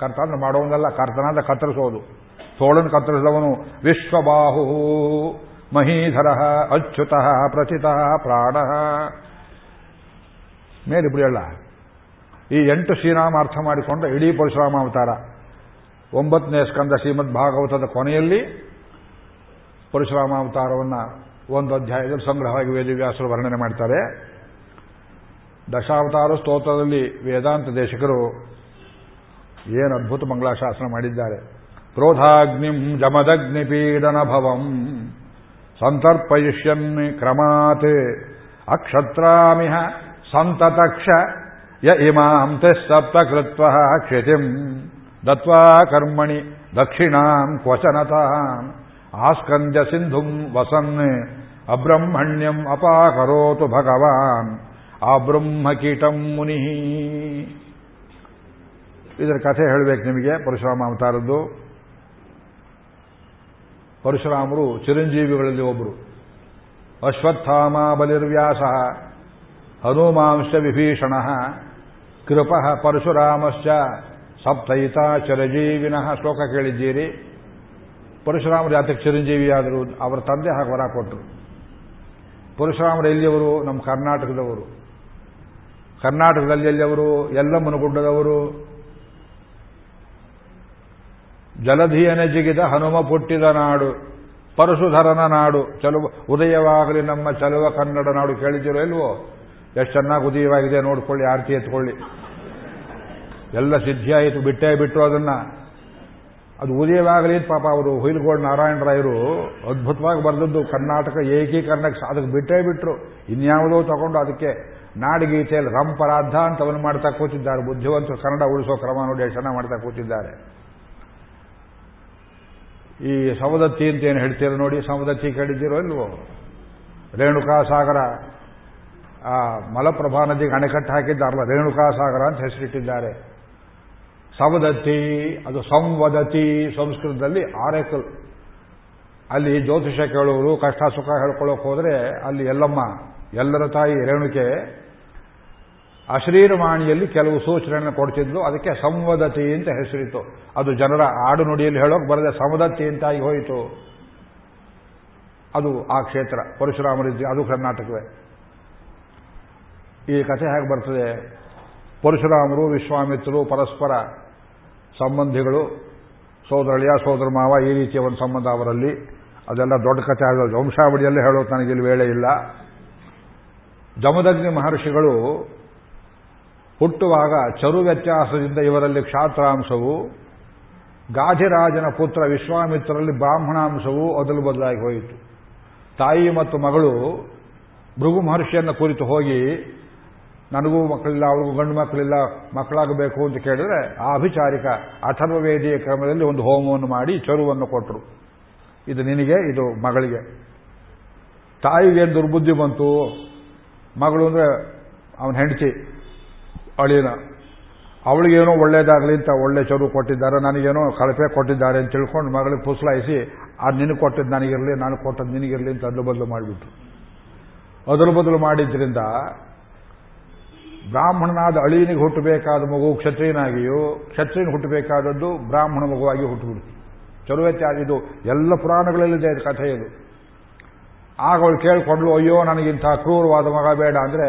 ಕರ್ತ ಅಂದ್ರೆ ಮಾಡೋನಲ್ಲ ಕರ್ತನಾದ ಕತ್ತರಿಸೋದು. ತೋಳನ್ನು ಕತ್ತರಿಸಿದವನು ವಿಶ್ವಬಾಹು. ಮಹೀಧರ, ಅಚ್ಯುತ, ಪ್ರಚಿತ, ಪ್ರಾಣ. ಮೇಲೆ ಬಿಡಲ್ಲ ಈ ಎಂಟು ಶ್ರೀರಾಮ ಅರ್ಥ ಮಾಡಿಕೊಂಡ ಇಡೀ ಪರಶುರಾಮ ಅವತಾರ ಒಂಬತ್ತನೇ ಸ್ಕಂದ ಶ್ರೀಮದ್ ಭಾಗವತದ ಕೊನೆಯಲ್ಲಿ ಪರಶುರಾಮ ಅವತಾರವನ್ನು ಒಂದು ಅಧ್ಯಾಯದಲ್ಲಿ ಸಂಗ್ರಹವಾಗಿ ವೇದವ್ಯಾಸರು ವರ್ಣನೆ ಮಾಡ್ತಾರೆ. ದಶಾವತಾರ ಸ್ತೋತ್ರದಲ್ಲಿ ವೇದಾಂತ ದೇಶಕರು ಏನು ಅದ್ಭುತ ಮಂಗಳಾಶಾಸನ ಮಾಡಿದ್ದಾರೆ. ಕ್ರೋಧಾಗ್ನಿಂ ಜಮದಗ್ನಿಪೀಡನ ಭವಂ ಸಂತರ್ಪಯಿಷ್ಯನ್ ಕ್ರಮಾತ್ ಅಕ್ಷತ್ರಾಮಿಹ ಸಂತತಕ್ಷ ಯ ಇಮಾಂ ತಿಸ್ಸಪ್ತ ಸಪ್ತ ಕೃತ್ವ ಕ್ಷಿತಿಂ ದತ್ವಾ ಕರ್ಮಣಿ ದಕ್ಷಿಣಾಂ ಕ್ವಚನತಾಂ. ಆಸ್ಕಂದ್ಯ ಸಿಂಧುಂ ವಸನ್, ಅಬ್ರಹ್ಮಣ್ಯಂ ಅಪಾಕರೋತು ಭಗವಾನ್. ಅಬ್ರಹ್ಮಕೀಟಂ ಮುನಿ. ಇದರ ಕಥೆ ಹೇಳಬೇಕು ನಿಮಗೆ ಪರಶುರಾಮ ಅವತಾರದ್ದು ಪರಶುರಾಮರು ಚಿರಂಜೀವಿಗಳಲ್ಲಿ ಒಬ್ಬರು ಅಶ್ವತ್ಥಾಮ ಬಲಿರ್ವ್ಯಾಸ, ಹನುಮಾಂಶ ವಿಭೀಷಣ, ಕೃಪ ಪರಶುರಾಮಶ್ಚ ಸಪ್ತೈತ ಚಿರಂಜೀವಿನಃ ಶ್ಲೋಕ ಕೇಳಿದ್ದೀರಿ. ಪರಶುರಾಮರು ಯಾತಕ್ಕೆ ಚಿರಂಜೀವಿಯಾದರು ಅವರ ತಂದೆ ಹಾಗೆ ವರ ಕೊಟ್ಟರು. ಪರಶುರಾಮರು ಎಲ್ಲಿಯವರು? ನಮ್ಮ ಕರ್ನಾಟಕದವರು. ಕರ್ನಾಟಕದಲ್ಲಿ ಎಲ್ಲಿಯವರು? ಎಲ್ಲಮ್ಮನಗುಡ್ಡದವರು ಜಲಧಿಯನ ಜಿಗಿದ ಹನುಮ ಪುಟ್ಟಿದ ನಾಡು, ಪರಶುಧರನ ನಾಡು, ಚಲುವ, ಉದಯವಾಗಲಿ ನಮ್ಮ ಚಲುವ ಕನ್ನಡ ನಾಡು ಕೇಳಿದ್ದೀರೋ ಇಲ್ವೋ? ಎಷ್ಟು ಚೆನ್ನಾಗಿ ಉದಯವಾಗಿದೆ ನೋಡ್ಕೊಳ್ಳಿ, ಆರತಿ ಎತ್ಕೊಳ್ಳಿ. ಎಲ್ಲ ಸಿದ್ಧಿಯಾಯಿತು, ಬಿಟ್ಟೇ ಬಿಟ್ಟು ಅದನ್ನ. ಅದು ಉದಯವಾಗಲಿ, ಪಾಪ ಅವರು ಹುಯಿಲ್ಗೋಡ್ ನಾರಾಯಣರಾಯರು ಅದ್ಭುತವಾಗಿ ಬರೆದದ್ದು, ಕರ್ನಾಟಕ ಏಕೀಕರಣಕ್ಕೆ ಅದಕ್ಕೆ ಬಿಟ್ಟೇ ಬಿಟ್ಟರು ಇನ್ಯಾವುದೋ ತಗೊಂಡು ಅದಕ್ಕೆ ನಾಡಗೀತೆಯಲ್ಲಿ ರಂಪರಾಧ ಅಂತವನ್ನು ಮಾಡ್ತಾ ಕೂತಿದ್ದಾರೆ. ಬುದ್ಧಿವಂತರು ಕನ್ನಡ ಉಳಿಸೋ ಕ್ರಮ ನೋಡಿ ಚೆನ್ನಾಗಿ ಮಾಡ್ತಾ ಕೂತಿದ್ದಾರೆ. ಈ ಸವದತ್ತಿ ಅಂತ ಏನು ಹೇಳ್ತೀರೋ ನೋಡಿ, ಸವದತ್ತಿ ಕೇಳಿದ್ದೀರೋ ಇಲ್ವೋ? ರೇಣುಕಾ ಸಾಗರ ಆ ಮಲಪ್ರಭಾ ನದಿಗೆ ಅಣೆಕಟ್ಟು ಹಾಕಿದ್ದಾರಲ್ಲ ರೇಣುಕಾ ಸಾಗರ ಅಂತ ಹೆಸರಿಟ್ಟಿದ್ದಾರೆ. ಸವದತ್ತಿ ಅದು ಸಂವದತಿ ಸಂಸ್ಕೃತದಲ್ಲಿ ಆರೇಕಲ್. ಅಲ್ಲಿ ಜ್ಯೋತಿಷ ಕೇಳುವರು ಕಷ್ಟ ಸುಖ ಹೇಳ್ಕೊಳ್ಳೋಕೆ ಹೋದ್ರೆ ಅಲ್ಲಿ ಎಲ್ಲಮ್ಮ, ಎಲ್ಲರ ತಾಯಿ ರೇಣುಕೆ ಅಶ್ರೀರವಾಣಿಯಲ್ಲಿ ಕೆಲವು ಸೂಚನೆಯನ್ನು ಕೊಡ್ತಿದ್ಲು. ಅದಕ್ಕೆ ಸಂವದತಿ ಅಂತ ಹೆಸರಿತ್ತು. ಅದು ಜನರ ಆಡು ನುಡಿಯಲ್ಲಿ ಹೇಳೋಕೆ ಬರದೆ ಸಮದತ್ತಿ ಅಂತಾಗಿ ಹೋಯಿತು. ಅದು ಆ ಕ್ಷೇತ್ರ ಪರಶುರಾಮರಿದ್ವಿ ಅದು ಕರ್ನಾಟಕವೇ. ಈ ಕಥೆ ಹೇಗೆ ಬರ್ತದೆ? ಪರಶುರಾಮರು, ವಿಶ್ವಾಮಿತ್ರರು, ಪರಸ್ಪರ ಸಂಬಂಧಿಗಳು, ಸೋದರಳಿಯ ಸೋದರ ಮಾವ ಈ ರೀತಿಯ ಒಂದು ಸಂಬಂಧ ಅವರಲ್ಲಿ. ಅದೆಲ್ಲ ದೊಡ್ಡ ಕಥೆ ಆಗೋದು ವಂಶಾವಳಿಯಲ್ಲೇ ಹೇಳೋದು ನನಗಿಲ್ಲಿ ವೇಳೆ ಇಲ್ಲ. ಜಮದಗ್ನಿ ಮಹರ್ಷಿಗಳು ಹುಟ್ಟುವಾಗ ಚರು ವ್ಯತ್ಯಾಸದಿಂದ ಇವರಲ್ಲಿ ಕ್ಷಾತ್ರಾಂಶವು ಗಾಧಿರಾಜನ ಪುತ್ರ ವಿಶ್ವಾಮಿತ್ರರಲ್ಲಿ ಬ್ರಾಹ್ಮಣಾಂಶವು ಅದಲು ಬದಲಾಗಿ ಹೋಯಿತು. ತಾಯಿ ಮತ್ತು ಮಗಳು ಭೃಗು ಮಹರ್ಷಿಯನ್ನು ಕುರಿತು ಹೋಗಿ ನನಗೂ ಮಕ್ಕಳಿಲ್ಲ ಅವ್ರಿಗೂ ಗಂಡು ಮಕ್ಕಳಿಲ್ಲ, ಮಕ್ಕಳಾಗಬೇಕು ಅಂತ ಕೇಳಿದ್ರೆ ಆ ಅಭಿಚಾರಿಕ ಅಥರ್ವವೇದಿಯ ಕ್ರಮದಲ್ಲಿ ಒಂದು ಹೋಮವನ್ನು ಮಾಡಿ ಚರುವನ್ನು ಕೊಟ್ಟರು ಇದು ನಿನಗೆ, ಇದು ಮಗಳಿಗೆ. ತಾಯಿಗೆ ದುರ್ಬುದ್ಧಿ ಬಂತು? ಮಗಳು ಅಂದರೆ ಅವನ ಹೆಂಡತಿ ಅಳಿನ ಅವಳಿಗೇನೋ ಒಳ್ಳೇದಾಗಲಿ ಅಂತ ಒಳ್ಳೆ ಚರು ಕೊಟ್ಟಿದ್ದಾರೆ, ನನಗೇನೋ ಕಳಪೆ ಕೊಟ್ಟಿದ್ದಾರೆ ಅಂತ ತಿಳ್ಕೊಂಡು ಮಗಳಿಗೆ ಪುಸ್ಲಾಯಿಸಿ ಅದು ನಿನಗೆ ಕೊಟ್ಟಿದ್ದು ನನಗಿರಲಿ, ನಾನು ಕೊಟ್ಟದ್ದು ನಿನಗಿರಲಿ ಅಂತ ಅದಲು ಬದಲು ಮಾಡಿಬಿಟ್ರು. ಅದಲು ಬದಲು ಮಾಡಿದ್ರಿಂದ ಬ್ರಾಹ್ಮಣನಾದ ಅಳಿನಿಗೆ ಹುಟ್ಟಬೇಕಾದ ಮಗು ಕ್ಷತ್ರಿಯನಾಗಿಯೂ, ಕ್ಷತ್ರಿಯನ ಹುಟ್ಟಬೇಕಾದದ್ದು ಬ್ರಾಹ್ಮಣ ಮಗುವಾಗಿ ಹುಟ್ಟುಬಿಡ್ತು ಚರುವೆತ್ಯಾದ ಇದು ಎಲ್ಲ ಪುರಾಣಗಳಲ್ಲಿದೆ ಕಥೆ ಇದು. ಆಗ ಅವಳು ಕೇಳಿಕೊಂಡ್ಲು ಅಯ್ಯೋ ನನಗಿಂಥ ಕ್ರೂರವಾದ ಮಗ ಬೇಡ ಅಂದರೆ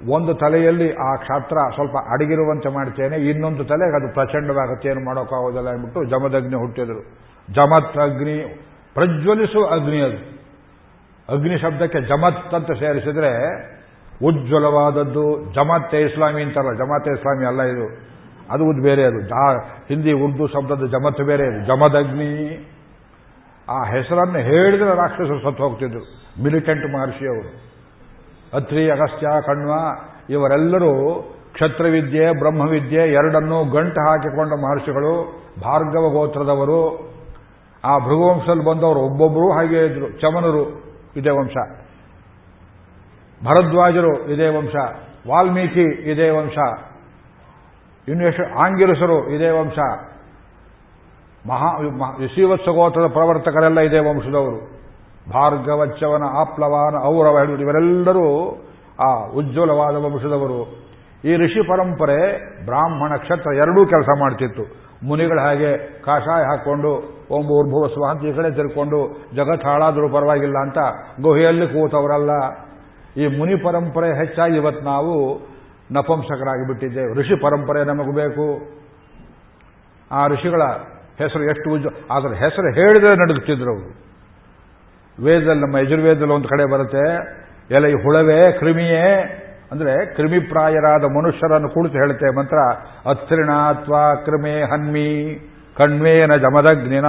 ಒಂದು ತಲೆಯಲ್ಲಿ ಆ ಕ್ಷಾತ್ರ ಸ್ವಲ್ಪ ಅಡಗಿರುವಂತೆ ಮಾಡ್ತೇನೆ, ಇನ್ನೊಂದು ತಲೆಗೆ ಅದು ಪ್ರಚಂಡವಾಗುತ್ತೆ, ಏನು ಮಾಡೋಕ್ಕಾಗೋದಿಲ್ಲ ಅಂದ್ಬಿಟ್ಟು ಜಮದಗ್ನಿ ಹುಟ್ಟಿದರು. ಜಮತ್ ಅಗ್ನಿ ಪ್ರಜ್ವಲಿಸುವ ಅಗ್ನಿ ಅದು. ಅಗ್ನಿ ಶಬ್ದಕ್ಕೆ ಜಮತ್ ಅಂತ ಸೇರಿಸಿದ್ರೆ ಉಜ್ವಲವಾದದ್ದು. ಜಮಾತೆ ಇಸ್ಲಾಮಿ ಅಂತಲ್ಲ ಜಮಾತೆ ಇಸ್ಲಾಮಿ ಅಲ್ಲ ಇದು. ಅದು ಉದ್ ಬೇರೆ ಅದು. ಹಿಂದಿ, ಉರ್ದು ಶಬ್ದದ ಜಮತ್ ಬೇರೆ ಅದು. ಜಮದಗ್ನಿ ಆ ಹೆಸರನ್ನು ಹೇಳಿದ್ರೆ ರಾಕ್ಷಸರು ಸತ್ತು ಹೋಗ್ತಿದ್ರು. ಮಿಲಿಟೆಂಟ್ ಮಹರ್ಷಿಯವರು ಅತ್ರಿ, ಅಗಸ್ತ್ಯ ಕಣ್ವ ಇವರೆಲ್ಲರೂ ಕ್ಷತ್ರವಿದ್ಯೆ, ಬ್ರಹ್ಮವಿದ್ಯೆ, ಎರಡನ್ನೂ ಗಂಟು ಹಾಕಿಕೊಂಡ ಮಹರ್ಷಿಗಳು, ಭಾರ್ಗವ ಗೋತ್ರದವರು. ಆ ಭೃಗುವಂಶದಲ್ಲಿ ಬಂದವರು ಒಬ್ಬೊಬ್ಬರು ಹಾಗೆ ಇದ್ರು. ಚಮನರು ಇದೇ ವಂಶ. ಭರದ್ವಾಜರು ಇದೇ ವಂಶ, ವಾಲ್ಮೀಕಿ ಇದೇ ವಂಶ ಇನ್ನು ಎಷ್ಟು ಆಂಗಿರಸರು ಇದೇ ವಂಶ, ಮಹಾ ಗೋತ್ರದ ಪ್ರವರ್ತಕರೆಲ್ಲ ಇದೇ ವಂಶದವರು. ಭಾರ್ಗವಚ್ಚವನ, ಆಪ್ಲವಾನ, ಔರವ ಇವರೆಲ್ಲರೂ ಆ ಉಜ್ವಲವಾದ ವಂಶದವರು. ಈ ಋಷಿ ಪರಂಪರೆ ಬ್ರಾಹ್ಮಣ ಕ್ಷತ್ರ ಎರಡೂ ಕೆಲಸ ಮಾಡ್ತಿತ್ತು. ಮುನಿಗಳ ಹಾಗೆ ಕಾಷಾಯ ಹಾಕೊಂಡು ಒಂಬು ಉರ್ಭುವ ಸ್ವಾಂತಿ ಈ ಕಡೆ ತಿರ್ಕೊಂಡು, ಜಗತ್ ಹಾಳಾದರೂ ಪರವಾಗಿಲ್ಲ ಅಂತ ಗುಹೆಯಲ್ಲಿ ಕೂತವರಲ್ಲ. ಈ ಮುನಿ ಪರಂಪರೆ ಹೆಚ್ಚಾಗಿ ಇವತ್ತು ನಾವು ನಪಂಸಕರಾಗಿ ಬಿಟ್ಟಿದ್ದೇವೆ. ಋಷಿ ಪರಂಪರೆ ನಮಗೆ ಬೇಕು. ಆ ಋಷಿಗಳ ಹೆಸರು ಎಷ್ಟು ಉಜ್ಜ ಅದರ ಹೆಸರು ಹೇಳಿದ್ರೆ ನಡುಗುತ್ತಿದ್ರು ಅವರು. ವೇದದಲ್ಲಿ ನಮ್ಮ ಯಜುರ್ವೇದದಲ್ಲಿ ಒಂದು ಕಡೆ ಬರುತ್ತೆ, ಎಲೆ ಈ ಹುಳವೇ ಕ್ರಿಮಿಯೇ ಅಂದ್ರೆ ಕ್ರಿಮಿಪ್ರಾಯರಾದ ಮನುಷ್ಯರನ್ನು ಕುಳಿತು ಹೇಳುತ್ತೆ ಮಂತ್ರ, ಅತ್ರಿಣಾತ್ವ ಕ್ರಿಮೆ ಹನ್ಮಿ ಕಣ್ವೇನ ಜಮದಗ್ನಿನ.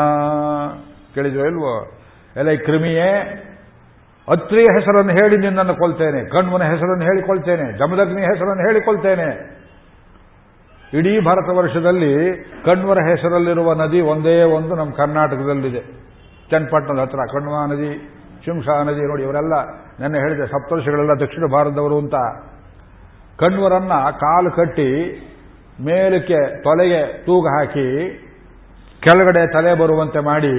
ಕೇಳಿದ್ರು ಇಲ್ವೋ? ಎಲೆ ಕ್ರಿಮಿಯೇ ಅತ್ರಿಯ ಹೆಸರನ್ನು ಹೇಳಿ ನಿನ್ನನ್ನು ಕೊಲ್ತೇನೆ ಕಣ್ವನ ಹೆಸರನ್ನು ಹೇಳಿಕೊಳ್ತೇನೆ, ಜಮದಗ್ನಿ ಹೆಸರನ್ನು ಹೇಳಿಕೊಳ್ತೇನೆ. ಇಡೀ ಭಾರತ ವರ್ಷದಲ್ಲಿ ಕಣ್ವರ ಹೆಸರಲ್ಲಿರುವ ನದಿ ಒಂದೇ ಒಂದು ನಮ್ಮ ಕರ್ನಾಟಕದಲ್ಲಿದೆ. ಚನ್ನಪಟ್ಟಣದ ಹತ್ರ ಕಣ್ವ ನದಿ, ಶಿಂಷಾ ನದಿ ನೋಡಿ ಇವರೆಲ್ಲ ನೆನ್ನೆ ಹೇಳಿದೆ ಸಪ್ತರ್ಷಿಗಳೆಲ್ಲ ದಕ್ಷಿಣ ಭಾರತದವರು ಅಂತ. ಕಣ್ವರನ್ನ ಕಾಲು ಕಟ್ಟಿ ಮೇಲಕ್ಕೆ ತೊಲೆಗೆ ತೂಗು ಹಾಕಿ ಕೆಳಗಡೆ ತಲೆ ಬರುವಂತೆ ಮಾಡಿ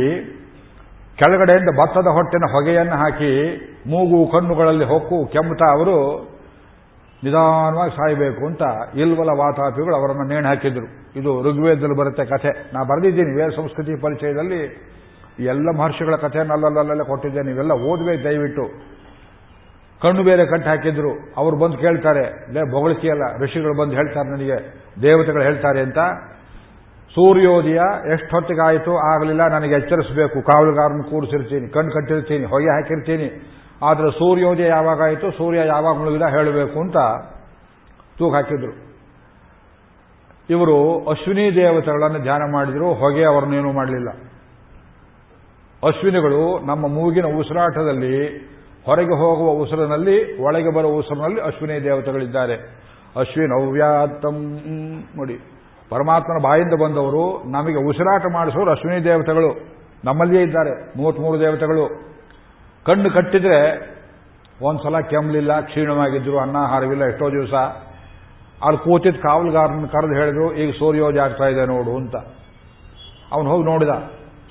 ಕೆಳಗಡೆಯಿಂದ ಭತ್ತದ ಹೊಟ್ಟೆನ ಹೊಗೆಯನ್ನು ಹಾಕಿ ಮೂಗು ಕಣ್ಣುಗಳಲ್ಲಿ ಹೊಕ್ಕು ಕೆಮ್ಮುತ್ತಾ ಅವರು ನಿಧಾನವಾಗಿ ಸಾಯಬೇಕು ಅಂತ ಇಲ್ವಲ ವಾತಾಪಿಗಳು ಅವರನ್ನು ನೇಣು ಹಾಕಿದ್ರು. ಇದು ಋಗ್ವೇದದಲ್ಲಿ ಬರುತ್ತೆ ಕಥೆ. ನಾ ಬರೆದಿದ್ದೀನಿ ವೇದ ಸಂಸ್ಕೃತಿ ಪರಿಚಯದಲ್ಲಿ. ಎಲ್ಲ ಮಹರ್ಷಿಗಳ ಕಥೆಯನ್ನಲ್ಲಲ್ಲಲ್ಲೇ ಕೊಟ್ಟಿದ್ದೇನೆ. ನೀವೆಲ್ಲ ಓದಬೇಕು ದಯವಿಟ್ಟು. ಕಣ್ಣು ಬೇರೆ ಕಟ್ಟಿ ಹಾಕಿದ್ರು. ಅವ್ರು ಬಂದು ಕೇಳ್ತಾರೆ, ಲೇ, ಬೊಗಳಿಕೆಯಲ್ಲ, ಋಷಿಗಳು ಬಂದು ಹೇಳ್ತಾರೆ ನನಗೆ, ದೇವತೆಗಳು ಹೇಳ್ತಾರೆ ಅಂತ. ಸೂರ್ಯೋದಯ ಎಷ್ಟು ಹೊತ್ತಿಗಾಯಿತು ಆಗಲಿಲ್ಲ, ನನಗೆ ಎಚ್ಚರಿಸಬೇಕು, ಕಾವಲುಗಾರನ ಕೂರಿಸಿರ್ತೀನಿ ಕಣ್ಣು ಕಟ್ಟಿರ್ತೀನಿ ಹೊಗೆ ಹಾಕಿರ್ತೀನಿ. ಆದರೆ ಸೂರ್ಯೋದಯ ಯಾವಾಗಾಯಿತು, ಸೂರ್ಯ ಯಾವಾಗ ಮುಳುಗಿದ ಹೇಳಬೇಕು ಅಂತ ತೂಕ ಹಾಕಿದ್ರು. ಇವರು ಅಶ್ವಿನಿ ದೇವತೆಗಳನ್ನು ಧ್ಯಾನ ಮಾಡಿದ್ರು, ಹೊಗೆ ಅವರನ್ನೇನೂ ಮಾಡಲಿಲ್ಲ. ಅಶ್ವಿನಿಗಳು ನಮ್ಮ ಮೂಗಿನ ಉಸಿರಾಟದಲ್ಲಿ, ಹೊರಗೆ ಹೋಗುವ ಉಸಿರಿನಲ್ಲಿ, ಒಳಗೆ ಬರುವ ಉಸಿರಿನಲ್ಲಿ ಅಶ್ವಿನಿ ದೇವತೆಗಳಿದ್ದಾರೆ. ಅಶ್ವಿನವ್ಯಾತ್ತಂ ನೋಡಿ ಪರಮಾತ್ಮನ ಬಾಯಿಂದ ಬಂದವರು ನಮಗೆ ಉಸಿರಾಟ ಮಾಡಿಸೋರು ಅಶ್ವಿನಿ ದೇವತೆಗಳು. ನಮ್ಮಲ್ಲಿಯೇ ಇದ್ದಾರೆ, ಮೂವತ್ಮೂರು ದೇವತೆಗಳು. ಕಣ್ಣು ಕಟ್ಟಿದ್ರೆ ಒಂದ್ಸಲ ಕೆಮ್ಮಲಿಲ್ಲ ಕ್ಷೀಣವಾಗಿದ್ರು ಅನ್ನಾಹಾರವಿಲ್ಲ ಎಷ್ಟೋ ದಿವಸ. ಅಲ್ಲಿ ಕೂತಿದ್ದ ಕಾವಲುಗಾರನ ಕರೆದು ಹೇಳಿದ್ರು, ಈಗ ಸೂರ್ಯೋದಯ ಆಗ್ತಾ ಇದೆ ನೋಡು ಅಂತ. ಅವನು ಹೋಗಿ ನೋಡಿದ,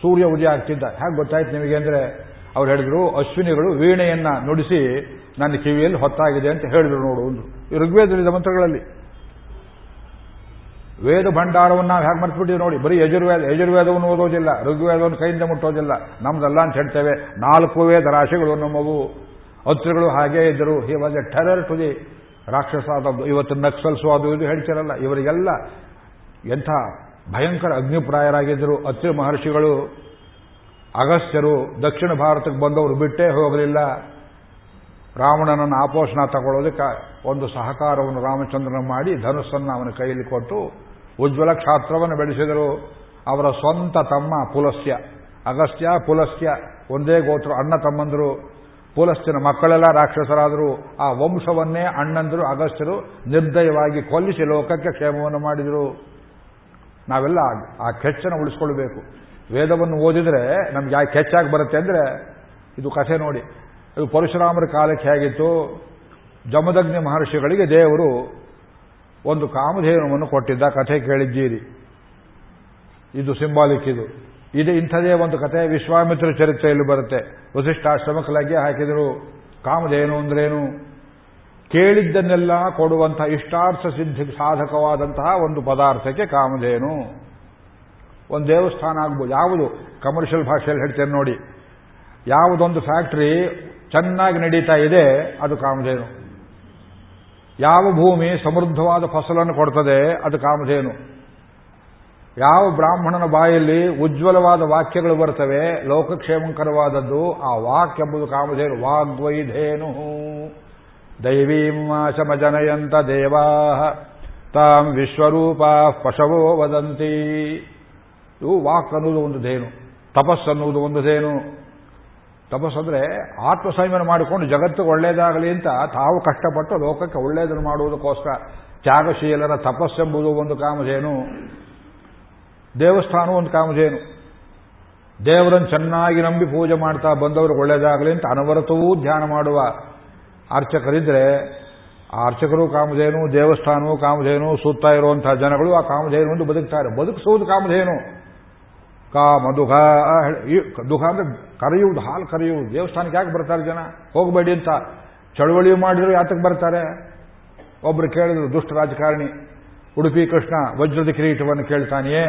ಸೂರ್ಯ ಉದಯ ಆಗ್ತಿದ್ದ. ಹೇಗೆ ಗೊತ್ತಾಯ್ತು ನಿಮಗೆ ಅಂದ್ರೆ, ಅವ್ರು ಹೇಳಿದ್ರು, ಅಶ್ವಿನಿಗಳು ವೀಣೆಯನ್ನ ನುಡಿಸಿ, ನನ್ನ ಕಿವಿಯಲ್ಲಿ ಹೊತ್ತಾಗಿದೆ ಅಂತ ಹೇಳಿದ್ರು ನೋಡು ಒಂದು ಋಗ್ವೇದದ ಮಂತ್ರಗಳಲ್ಲಿ. ವೇದ ಭಂಡಾರವನ್ನು ನಾವು ಹೇಗೆ ಮರ್ತಿಬಿಟ್ಟಿವಿ ನೋಡಿ, ಬರೀ ಯಜುರ್ವೇದ, ಯಜುರ್ವೇದವನ್ನು ಓದೋದಿಲ್ಲ, ಋಗ್ವೇದವನ್ನು ಕೈಯಿಂದ ಮುಟ್ಟೋದಿಲ್ಲ. ನಮ್ದೆಲ್ಲ ಅಂತ ಹೇಳ್ತೇವೆ, ನಾಲ್ಕು ವೇದ ರಾಶಿಗಳು ನಮ್ಮವು. ಅತ್ರಿಗಳು ಹಾಗೇ ಇದ್ದರು. He was a terror to the ರಾಕ್ಷಸಾದ ಇವತ್ತು ನಕ್ಸಲ್ಸು ಅದು ಇದು ಹೇಳ್ತಿರಲ್ಲ, ಇವರಿಗೆಲ್ಲ ಎಂಥ ಭಯಂಕರ ಅಗ್ನಿಪ್ರಾಯರಾಗಿದ್ದರು. ಅತ್ರಿ ಮಹರ್ಷಿಗಳು, ಅಗಸ್ತ್ಯರು, ದಕ್ಷಿಣ ಭಾರತಕ್ಕೆ ಬಂದವರು ಬಿಟ್ಟೇ ಹೋಗಲಿಲ್ಲ. ರಾವಣನನ್ನು ಆಪೋಷಣ ತಗೊಳ್ಳೋದಕ್ಕೆ ಒಂದು ಸಹಕಾರವನ್ನು ರಾಮಚಂದ್ರನ ಮಾಡಿ ಧನುಸ್ಸನ್ನು ಅವನ ಕೈಯಲ್ಲಿ ಕೊಟ್ಟು ಉಜ್ವಲ ಕ್ಷಾತ್ರವನ್ನು ಬೆಳೆಸಿದರು ಅವರ ಸ್ವಂತ ತಮ್ಮ ಪುಲಸ್ಯ. ಅಗಸ್ತ್ಯ, ಪುಲಸ್ಯ, ಒಂದೇ ಗೋತ್ರ, ಅಣ್ಣ ತಮ್ಮಂದರು ಪುಲಸ್ತ್ಯನ ಮಕ್ಕಳೆಲ್ಲ ರಾಕ್ಷಸರಾದರು ಆ ವಂಶವನ್ನೇ ಅಣ್ಣಂದರು, ಅಗಸ್ತ್ಯರು ನಿರ್ದಯವಾಗಿ ಕೊಲ್ಲಿಸಿ ಲೋಕಕ್ಕೆ ಕ್ಷೇಮವನ್ನು ಮಾಡಿದರು. ನಾವೆಲ್ಲ ಆ ಕೆಚ್ಚನ್ನು ಉಳಿಸ್ಕೊಳ್ಬೇಕು. ವೇದವನ್ನು ಓದಿದರೆ ನಮ್ಗೆ ಯಾಕೆ ಕೆಚ್ಚಾಗಿ ಬರುತ್ತೆ ಅಂದರೆ ಇದು ಕಥೆ ನೋಡಿ. ಇದು ಪರಶುರಾಮರ ಕಾಲಕ್ಕೆ ಹೇಗಿತ್ತು? ಜಮದಗ್ನಿ ಮಹರ್ಷಿಗಳಿಗೆ ದೇವರು ಒಂದು ಕಾಮಧೇನುವನ್ನು ಕೊಟ್ಟಿದ್ದ. ಕಥೆ ಕೇಳಿದ್ದೀರಿ. ಇದು ಸಿಂಬಾಲಿಕ್ ಇದು. ಇದು ಇಂಥದೇ ಒಂದು ಕಥೆ. ವಿಶ್ವಾಮಿತ್ರ ಚರಿತ್ರೆಯಲ್ಲಿ ಬರುತ್ತೆ. ವಸಿಷ್ಠಾಶ್ರಮಕ್ಕೆ ಲಗ್ಗೆ ಹಾಕಿದರು. ಕಾಮಧೇನು ಅಂದ್ರೇನು? ಕೇಳಿದ್ದನ್ನೆಲ್ಲ ಕೊಡುವಂತಹ ಇಷ್ಟಾರ್ಥ ಸಿದ್ಧಿ ಸಾಧಕವಾದಂತಹ ಒಂದು ಪದಾರ್ಥಕ್ಕೆ ಕಾಮಧೇನು. ಒಂದು ದೇವಸ್ಥಾನ ಆಗ್ಬೋದು. ಯಾವುದು? ಕಮರ್ಷಿಯಲ್ ಭಾಷೆಯಲ್ಲಿ ಹೇಳ್ತೇನೆ ನೋಡಿ. ಯಾವುದೊಂದು ಫ್ಯಾಕ್ಟ್ರಿ ಚೆನ್ನಾಗಿ ನಡೀತಾ ಇದೆ, ಅದು ಕಾಮಧೇನು. ಯಾವ ಭೂಮಿ ಸಮೃದ್ಧವಾದ ಫಸಲನ್ನು ಕೊಡ್ತದೆ ಅದು ಕಾಮಧೇನು. ಯಾವ ಬ್ರಾಹ್ಮಣನ ಬಾಯಲ್ಲಿ ಉಜ್ವಲವಾದ ವಾಕ್ಯಗಳು ಬರ್ತವೆ, ಲೋಕಕ್ಷೇಮಂಕರವಾದದ್ದು, ಆ ವಾಕ್ ಎಂಬುದು ಕಾಮಧೇನು. ವಾಗ್ವೈಧೇನು. ದೈವೀಮಾಶಮಜನಯಂತ ದೇವಾ ತಾಂ ವಿಶ್ವರೂಪ ಪಶವೋ ವದಂತಿ. ಇವು ವಾಕ್ ಅನ್ನುವುದು ಒಂದು ಧೇನು ತಪಸ್ಸನ್ನುವುದು ಒಂದು ಧೇನು. ತಪಸ್ಸಂದ್ರೆ ಆತ್ಮ ಸಂಯಮನ ಮಾಡಿಕೊಂಡು ಜಗತ್ತಿಗೆ ಒಳ್ಳೇದಾಗಲಿ ಅಂತ ತಾವು ಕಷ್ಟಪಟ್ಟು ಲೋಕಕ್ಕೆ ಒಳ್ಳೇದನ್ನು ಮಾಡುವುದಕ್ಕೋಸ್ಕರ ತ್ಯಾಗಶೀಲರ ತಪಸ್ಸೆಂಬುದು ಒಂದು ಕಾಮಧೇನು ದೇವಸ್ಥಾನ ಒಂದು ಕಾಮಧೇನು. ದೇವರನ್ನು ಚೆನ್ನಾಗಿ ನಂಬಿ ಪೂಜೆ ಮಾಡ್ತಾ ಬಂದವರು ಒಳ್ಳೇದಾಗಲಿ ಅಂತ ಅನವರತವೂ ಧ್ಯಾನ ಮಾಡುವ ಅರ್ಚಕರಿದ್ರೆ ಆ ಅರ್ಚಕರು ಕಾಮಧೇನು, ದೇವಸ್ಥಾನವು ಕಾಮಧೇನು, ಸುತ್ತ ಇರುವಂತಹ ಜನಗಳು ಆ ಕಾಮಧೇನು ಎಂದು ಬದುಕ್ತಾರೆ. ಬದುಕಿಸುವುದು ಕಾಮಧೇನು. ಕಾಮ ದುಃಖ ದುಃಖ ಅಂದ್ರೆ ಕರೆಯುವುದು, ಹಾಲು ಕರೆಯುವುದು. ದೇವಸ್ಥಾನಕ್ಕೆ ಯಾಕೆ ಬರ್ತಾರೆ ಜನ? ಹೋಗಬೇಡಿ ಅಂತ ಚಳವಳಿ ಮಾಡಿದ್ರು ಯಾತಕ್ಕೆ ಬರ್ತಾರೆ? ಒಬ್ರು ಕೇಳಿದ್ರು, ದುಷ್ಟ ರಾಜಕಾರಣಿ, ಉಡುಪಿ ಕೃಷ್ಣ ವಜ್ರದ ಕಿರೀಟವನ್ನು ಕೇಳ್ತಾನೆಯೇ?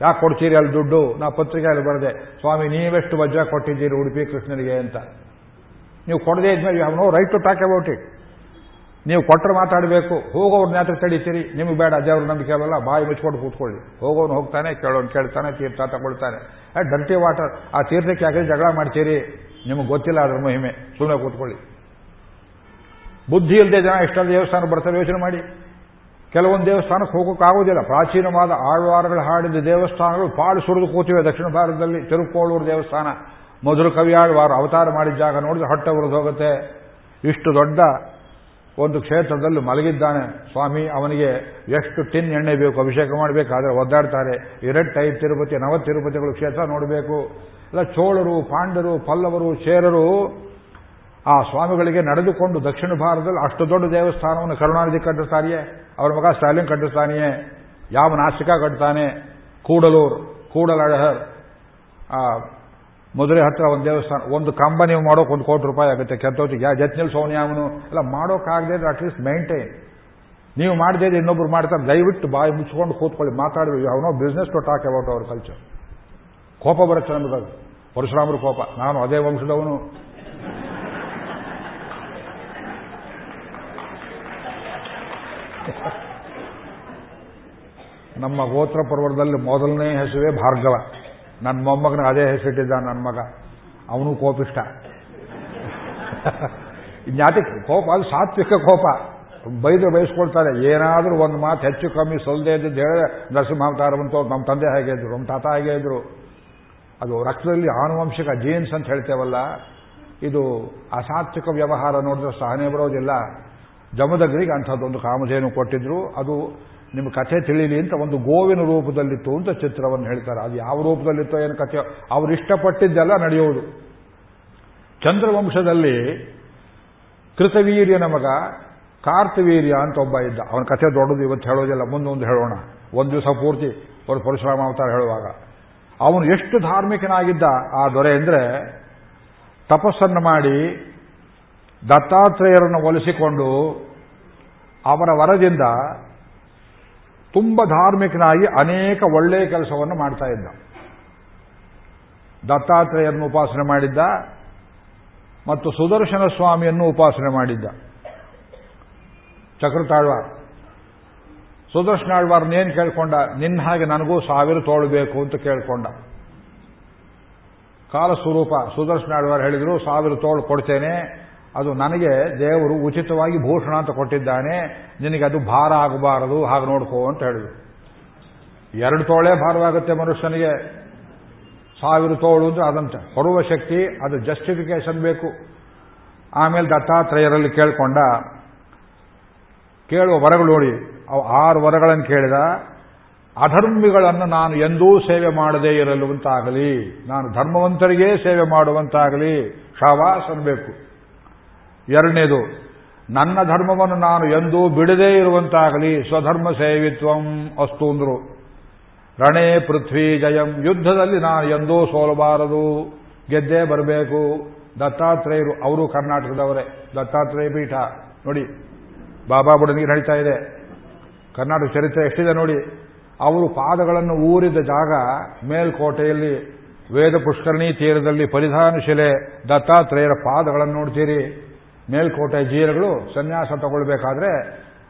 ಯಾಕೆ ಕೊಡ್ತೀರಿ ಅಲ್ಲಿ ದುಡ್ಡು? ನಾ ಪತ್ರಿಕೆಯಲ್ಲಿ ಬರದೆ, ಸ್ವಾಮಿ, ನೀವೆಷ್ಟು ವಜ್ರ ಕೊಟ್ಟಿದ್ದೀರಿ ಉಡುಪಿ ಕೃಷ್ಣನಿಗೆ ಅಂತ. ನೀವು ಕೊಡದೇ ಇದ್ಮೇಲೆ ಯಾವ no right to talk about it ನೀವು ಕೊಟ್ಟರೆ ಮಾತಾಡಬೇಕು. ಹೋಗೋರು ಯಾತ್ರ ತಡೀತೀರಿ? ನಿಮಗೆ ಬೇಡ ದೇವ್ರ ನಂಬಿಕೆ ಅಲ್ಲ, ಬಾಯಿ ಮುಚ್ಕೊಂಡು ಕೂತ್ಕೊಳ್ಳಿ. ಹೋಗೋನು ಹೋಗ್ತಾನೆ, ಕೇಳೋನು ಕೇಳ್ತಾನೆ, ತೀರ್ಥ ತಗೊಳ್ತಾನೆ. ಡರ್ಟಿ ವಾಟರ್, ಆ ತೀರ್ಥಕ್ಕೆ ಯಾಕೆ ಜಗಳ ಮಾಡ್ತೀರಿ? ನಿಮಗೆ ಗೊತ್ತಿಲ್ಲ, ಅದರ ಮಹಿಮೆ. ಸುಮ್ಮನೆ ಕೂತ್ಕೊಳ್ಳಿ. ಬುದ್ಧಿ ಇಲ್ಲದೆ ಜನ ಎಷ್ಟೊಂದು ದೇವಸ್ಥಾನ ಬರ್ತಾರೆ ಯೋಚನೆ ಮಾಡಿ. ಕೆಲವೊಂದು ದೇವಸ್ಥಾನಕ್ಕೆ ಹೋಗೋಕ್ಕಾಗೋದಿಲ್ಲ ಪ್ರಾಚೀನವಾದ ಆಳ್ವಾರಗಳು ಹಾಡಿದ ದೇವಸ್ಥಾನಗಳು ಪಾಡು ಸುರಿದು ಕೂತಿವೆ ದಕ್ಷಿಣ ಭಾರತದಲ್ಲಿ. ತಿರುಕೋಳೂರು ದೇವಸ್ಥಾನ. ಮಧುರ ಕವಿಯಾಳ್ವಾರು ಅವತಾರ ಮಾಡಿದ ಜಾಗ ನೋಡಿದ್ರೆ ಹೊಟ್ಟೆ ಉರಿದು ಹೋಗುತ್ತೆ. ಇಷ್ಟು ದೊಡ್ಡ ಒಂದು ಕ್ಷೇತ್ರದಲ್ಲಿ ಮಲಗಿದ್ದಾನೆ, ಸ್ವಾಮಿ, ಅವನಿಗೆ ಎಷ್ಟು ಟಿನ್ ಎಣ್ಣೆ ಬೇಕು, ಅಭಿಷೇಕ ಮಾಡಬೇಕಾದ್ರೆ ಒದ್ದಾಡ್ತಾರೆ. ಎರಟ್ಟೈ ತಿರುಪತಿ, ನವ ತಿರುಪತಿಗಳು ಕ್ಷೇತ್ರ ನೋಡಬೇಕು. ಇಲ್ಲ, ಚೋಳರು, ಪಾಂಡರು, ಪಲ್ಲವರು ಚೇರರು ಆ ಸ್ವಾಮಿಗಳಿಗೆ ನಡೆದುಕೊಂಡು ದಕ್ಷಿಣ ಭಾರತದಲ್ಲಿ ಅಷ್ಟು ದೊಡ್ಡ ದೇವಸ್ಥಾನವನ್ನು ಕರುಣಾನಿಧಿ ಕಟ್ಟಿಸ್ತಾನೆಯೇ? ಅವರ ಮಗ ಸ್ಟಾಲಿನ್ ಕಟ್ಟಿಸ್ತಾನೆಯೇ? ಯಾವ ನಾಸಿಕ ಕಟ್ತಾನೆ? ಕೂಡಲೂರು ಆ ಮದುವೆ ಹತ್ರ ಒಂದು ದೇವಸ್ಥಾನ, ಒಂದು ಕಂಬ ನೀವು ಮಾಡೋಕೆ ಒಂದು ಕೋಟಿ ರೂಪಾಯಿ ಆಗುತ್ತೆ. ಕೆತ್ತೋತಿ ಯಾ ಜತ್ನಲ್ಲಿ ಸೋನಿಯಾಮನು ಎಲ್ಲ ಮಾಡೋಕ್ಕಾಗದೇ ಅಟ್ಲೀಸ್ಟ್ ಮೈಂಟೈನ್ ನೀವು ಮಾಡದೇ ಇನ್ನೊಬ್ರು ಮಾಡ್ತಾರೆ. ದಯವಿಟ್ಟು ಬಾಯಿ ಮುಚ್ಕೊಂಡು ಕೂತ್ಕೊಳ್ಳಿ ಮಾತಾಡಬೇಕು ಅವನೋ business to talk about our culture ಕೋಪ ಬರುತ್ತೆ ನಮಗೆ ಪರಶುರಾಮರು ಕೋಪ. ನಾನು ಅದೇ ವಂಶದವನು. ನಮ್ಮ ಗೋತ್ರ ಪರ್ವದಲ್ಲಿ ಮೊದಲನೇ ಹೆಸರುವೆ ಭಾರ್ಗವ. ನನ್ನ ಮೊಮ್ಮಗನ ಅದೇ ಹೆಸರಿಟ್ಟಿದ್ದ ನನ್ನ ಮಗ. ಅವನು ಕೋಪಿಷ್ಟ. ಜ್ಞಾತಿ ಕೋಪ, ಅದು ಸಾತ್ವಿಕ ಕೋಪ. ಬೈದು ಬಯಸ್ಕೊಳ್ತಾರೆ ಏನಾದರೂ ಒಂದು ಮಾತು ಹೆಚ್ಚು ಕಮ್ಮಿ ಸೊಲ್ದೆ ಇದ್ದು ಹೇಳಿದ್ರೆ ನರಸಿಂಹಾವತಾರವಂತೂ ನಮ್ಮ ತಂದೆ ಹಾಗೆ ಇದ್ರು, ನಮ್ಮ ತಾತ ಹಾಗೆ ಇದ್ರು. ಅದು ರಕ್ತದಲ್ಲಿ ಆನುವಂಶಿಕ ಜೀನ್ಸ್ ಅಂತ ಹೇಳ್ತೇವಲ್ಲ, ಇದು ಅಸಾತ್ವಿಕ ವ್ಯವಹಾರ ನೋಡಿದ್ರೆ ಸಹನೆ ಬರೋದಿಲ್ಲ. ಜಮದಗ್ರಿಗೆ ಅಂಥದ್ದೊಂದು ಕಾಮಧೇನು ಕೊಟ್ಟಿದ್ರು. ಅದು ನಿಮ್ಮ ಕಥೆ ತಿಳಿಲಿ ಅಂತ ಒಂದು ಗೋವಿನ ರೂಪದಲ್ಲಿತ್ತು ಅಂತ ಚಿತ್ರವನ್ನು ಹೇಳ್ತಾರೆ. ಅದು ಯಾವ ರೂಪದಲ್ಲಿತ್ತೋ ಏನು ಕಥೆ, ಅವರು ಇಷ್ಟಪಟ್ಟಿದ್ದೆಲ್ಲ ನಡೆಯುವುದು. ಚಂದ್ರವಂಶದಲ್ಲಿ ಕೃತವೀರ್ಯನ ಮಗ ಕಾರ್ತವೀರ್ಯ ಅಂತ ಒಬ್ಬ ಇದ್ದ. ಅವನ ಕಥೆ ದೊಡ್ಡದು, ಇವತ್ತು ಹೇಳೋದಿಲ್ಲ. ಮುಂದೊಂದು ಹೇಳೋಣ. ಒಂದು ದಿವಸ ಪೂರ್ತಿ ಅವರು ಪರಶುರಾಮ ಅವತಾರ ಹೇಳುವಾಗ. ಅವನು ಎಷ್ಟು ಧಾರ್ಮಿಕನಾಗಿದ್ದ ಆ ದೊರೆ ಅಂದರೆ ತಪಸ್ಸನ್ನು ಮಾಡಿ ದತ್ತಾತ್ರೇಯರನ್ನು ಒಲಿಸಿಕೊಂಡು ಅವರ ವರದಿಂದ ತುಂಬ ಧಾರ್ಮಿಕನಾಗಿ ಅನೇಕ ಒಳ್ಳೆಯ ಕೆಲಸವನ್ನು ಮಾಡ್ತಾ ಇದ್ದ. ದತ್ತಾತ್ರೇಯನ್ನು ಉಪಾಸನೆ ಮಾಡಿದ್ದ ಮತ್ತು ಸುದರ್ಶನ ಸ್ವಾಮಿಯನ್ನು ಉಪಾಸನೆ ಮಾಡಿದ್ದ. ಚಕ್ರತಾಳ್ವಾರ್. ಸುದರ್ಶನಾಳ್ವಾರ್ನೇನು ಕೇಳ್ಕೊಂಡ? ನಿನ್ನ ಹಾಗೆ ನನಗೂ ಸಾವಿರ ತೋಳಬೇಕು ಅಂತ ಕೇಳ್ಕೊಂಡ. ಕಾಲಸ್ವರೂಪ ಸುದರ್ಶನಾಳ್ವಾರ್ ಹೇಳಿದ್ರು, ಸಾವಿರ ತೋಳು ಕೊಡ್ತೇನೆ ಅದು ನನಗೆ ದೇವರು ಉಚಿತವಾಗಿ ಭೂಷಣ ಅಂತ ಕೊಟ್ಟಿದ್ದಾನೆ. ನಿನಗೆ ಅದು ಭಾರ ಆಗಬಾರದು, ಹಾಗೆ ನೋಡ್ಕೋ ಅಂತ ಹೇಳಿದ್ರು. ಎರಡು ತೋಳೆ ಭಾರವಾಗುತ್ತೆ ಮನುಷ್ಯನಿಗೆ. ಸಾವಿರ ತೋಳು ಅಂದ್ರೆ ಅದಂತ. ಹೊರುವ ಶಕ್ತಿ, ಅದು ಜಸ್ಟಿಫಿಕೇಶನ್ ಬೇಕು. ಆಮೇಲೆ ದತ್ತಾತ್ರೇಯರಲ್ಲಿ ಕೇಳ್ಕೊಂಡ, ಕೇಳುವ ವರಗಳು ನೋಡಿ. ಅವು ಆರು ವರಗಳನ್ನು ಕೇಳಿದ. ಅಧರ್ಮಿಗಳನ್ನು ನಾನು ಎಂದೂ ಸೇವೆ ಮಾಡದೇ ಇರಲುವಂತಾಗಲಿ ನಾನು ಧರ್ಮವಂತರಿಗೇ ಸೇವೆ ಮಾಡುವಂತಾಗಲಿ. ಶಾವಾಸ್ ಅನ್ಬೇಕು ಎರಡನೇದು, ನನ್ನ ಧರ್ಮವನ್ನು ನಾನು ಎಂದೂ ಬಿಡದೇ ಇರುವಂತಾಗಲಿ, ಸ್ವಧರ್ಮ ಸೇವಿತ್ವಂ ಅಸ್ತು ಅಂದ್ರು. ರಣೇ ಪೃಥ್ವಿ ಜಯಂ, ಯುದ್ಧದಲ್ಲಿ ನಾನು ಎಂದೂ ಸೋಲಬಾರದು, ಗೆದ್ದೇ ಬರಬೇಕು. ದತ್ತಾತ್ರೇಯರು, ಅವರು ಕರ್ನಾಟಕದವರೇ. ದತ್ತಾತ್ರೇಯ ಪೀಠ, ನೋಡಿ, ಬಾಬಾ ಬುಡನಿಗೆ ನಡೀತಾ ಇದೆ. ಕರ್ನಾಟಕ ಚರಿತ್ರೆ ಎಷ್ಟಿದೆ ನೋಡಿ, ಅವರು ಪಾದಗಳನ್ನು ಊರಿದ ಜಾಗ ಮೇಲ್ಕೋಟೆಯಲ್ಲಿ ವೇದ ಪುಷ್ಕರಣಿ ತೀರದಲ್ಲಿ ಪರಿಧಾನ ಶಿಲೆ ದತ್ತಾತ್ರೇಯರ ಪಾದಗಳನ್ನು ನೋಡ್ತೀರಿ. ಮೇಲ್ಕೋಟೆ ಜೀರಗಳು ಸನ್ಯಾಸ ತಗೊಳ್ಬೇಕಾದ್ರೆ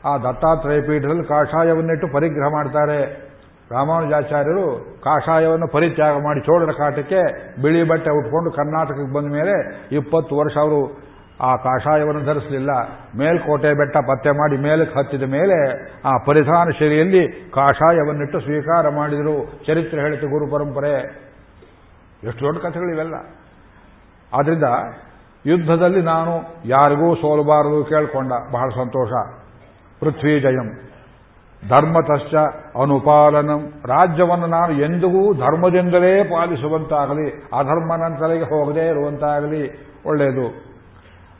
ಆ ದತ್ತಾತ್ರೇಯ ಪೀಠದಲ್ಲಿ ಕಾಷಾಯವನ್ನಿಟ್ಟು ಪರಿಗ್ರಹ ಮಾಡ್ತಾರೆ. ರಾಮಾನುಜಾಚಾರ್ಯರು ಕಾಷಾಯವನ್ನು ಪರಿತ್ಯಾಗ ಮಾಡಿ ಚೋಳರ ಕಾಟಕ್ಕೆ ಬಿಳಿ ಬಟ್ಟೆ ಉಟ್ಕೊಂಡು ಕರ್ನಾಟಕಕ್ಕೆ ಬಂದ ಮೇಲೆ ಇಪ್ಪತ್ತು ವರ್ಷ ಅವರು ಆ ಕಾಷಾಯವನ್ನು ಧರಿಸಲಿಲ್ಲ. ಮೇಲ್ಕೋಟೆ ಬೆಟ್ಟ ಪತ್ತೆ ಮಾಡಿ ಮೇಲಕ್ಕೆ ಹತ್ತಿದ ಮೇಲೆ ಆ ಪರಿಧಾನ ಶೈಲಿಯಲ್ಲಿ ಕಾಷಾಯವನ್ನಿಟ್ಟು ಸ್ವೀಕಾರ ಮಾಡಿದರು. ಚರಿತ್ರೆ ಹೇಳಿತು ಗುರು ಪರಂಪರೆ. ಎಷ್ಟು ದೊಡ್ಡ ಕಥೆಗಳಿವೆಲ್ಲ. ಆದ್ರಿಂದ ಯುದ್ಧದಲ್ಲಿ ನಾನು ಯಾರಿಗೂ ಸೋಲಬಾರದು ಕೇಳ್ಕೊಂಡ. ಬಹಳ ಸಂತೋಷ. ಪೃಥ್ವಿ ಜಯಂ. ಧರ್ಮತಶ್ಚ ಅನುಪಾಲನಂ. ರಾಜ್ಯವನ್ನು ನಾನು ಎಂದಿಗೂ ಧರ್ಮದಿಂದಲೇ ಪಾಲಿಸುವಂತಾಗಲಿ ಅಧರ್ಮ ನನ್ನ ತಲೆಗೆ ಹೋಗದೇ ಇರುವಂತಾಗಲಿ, ಒಳ್ಳೆಯದು.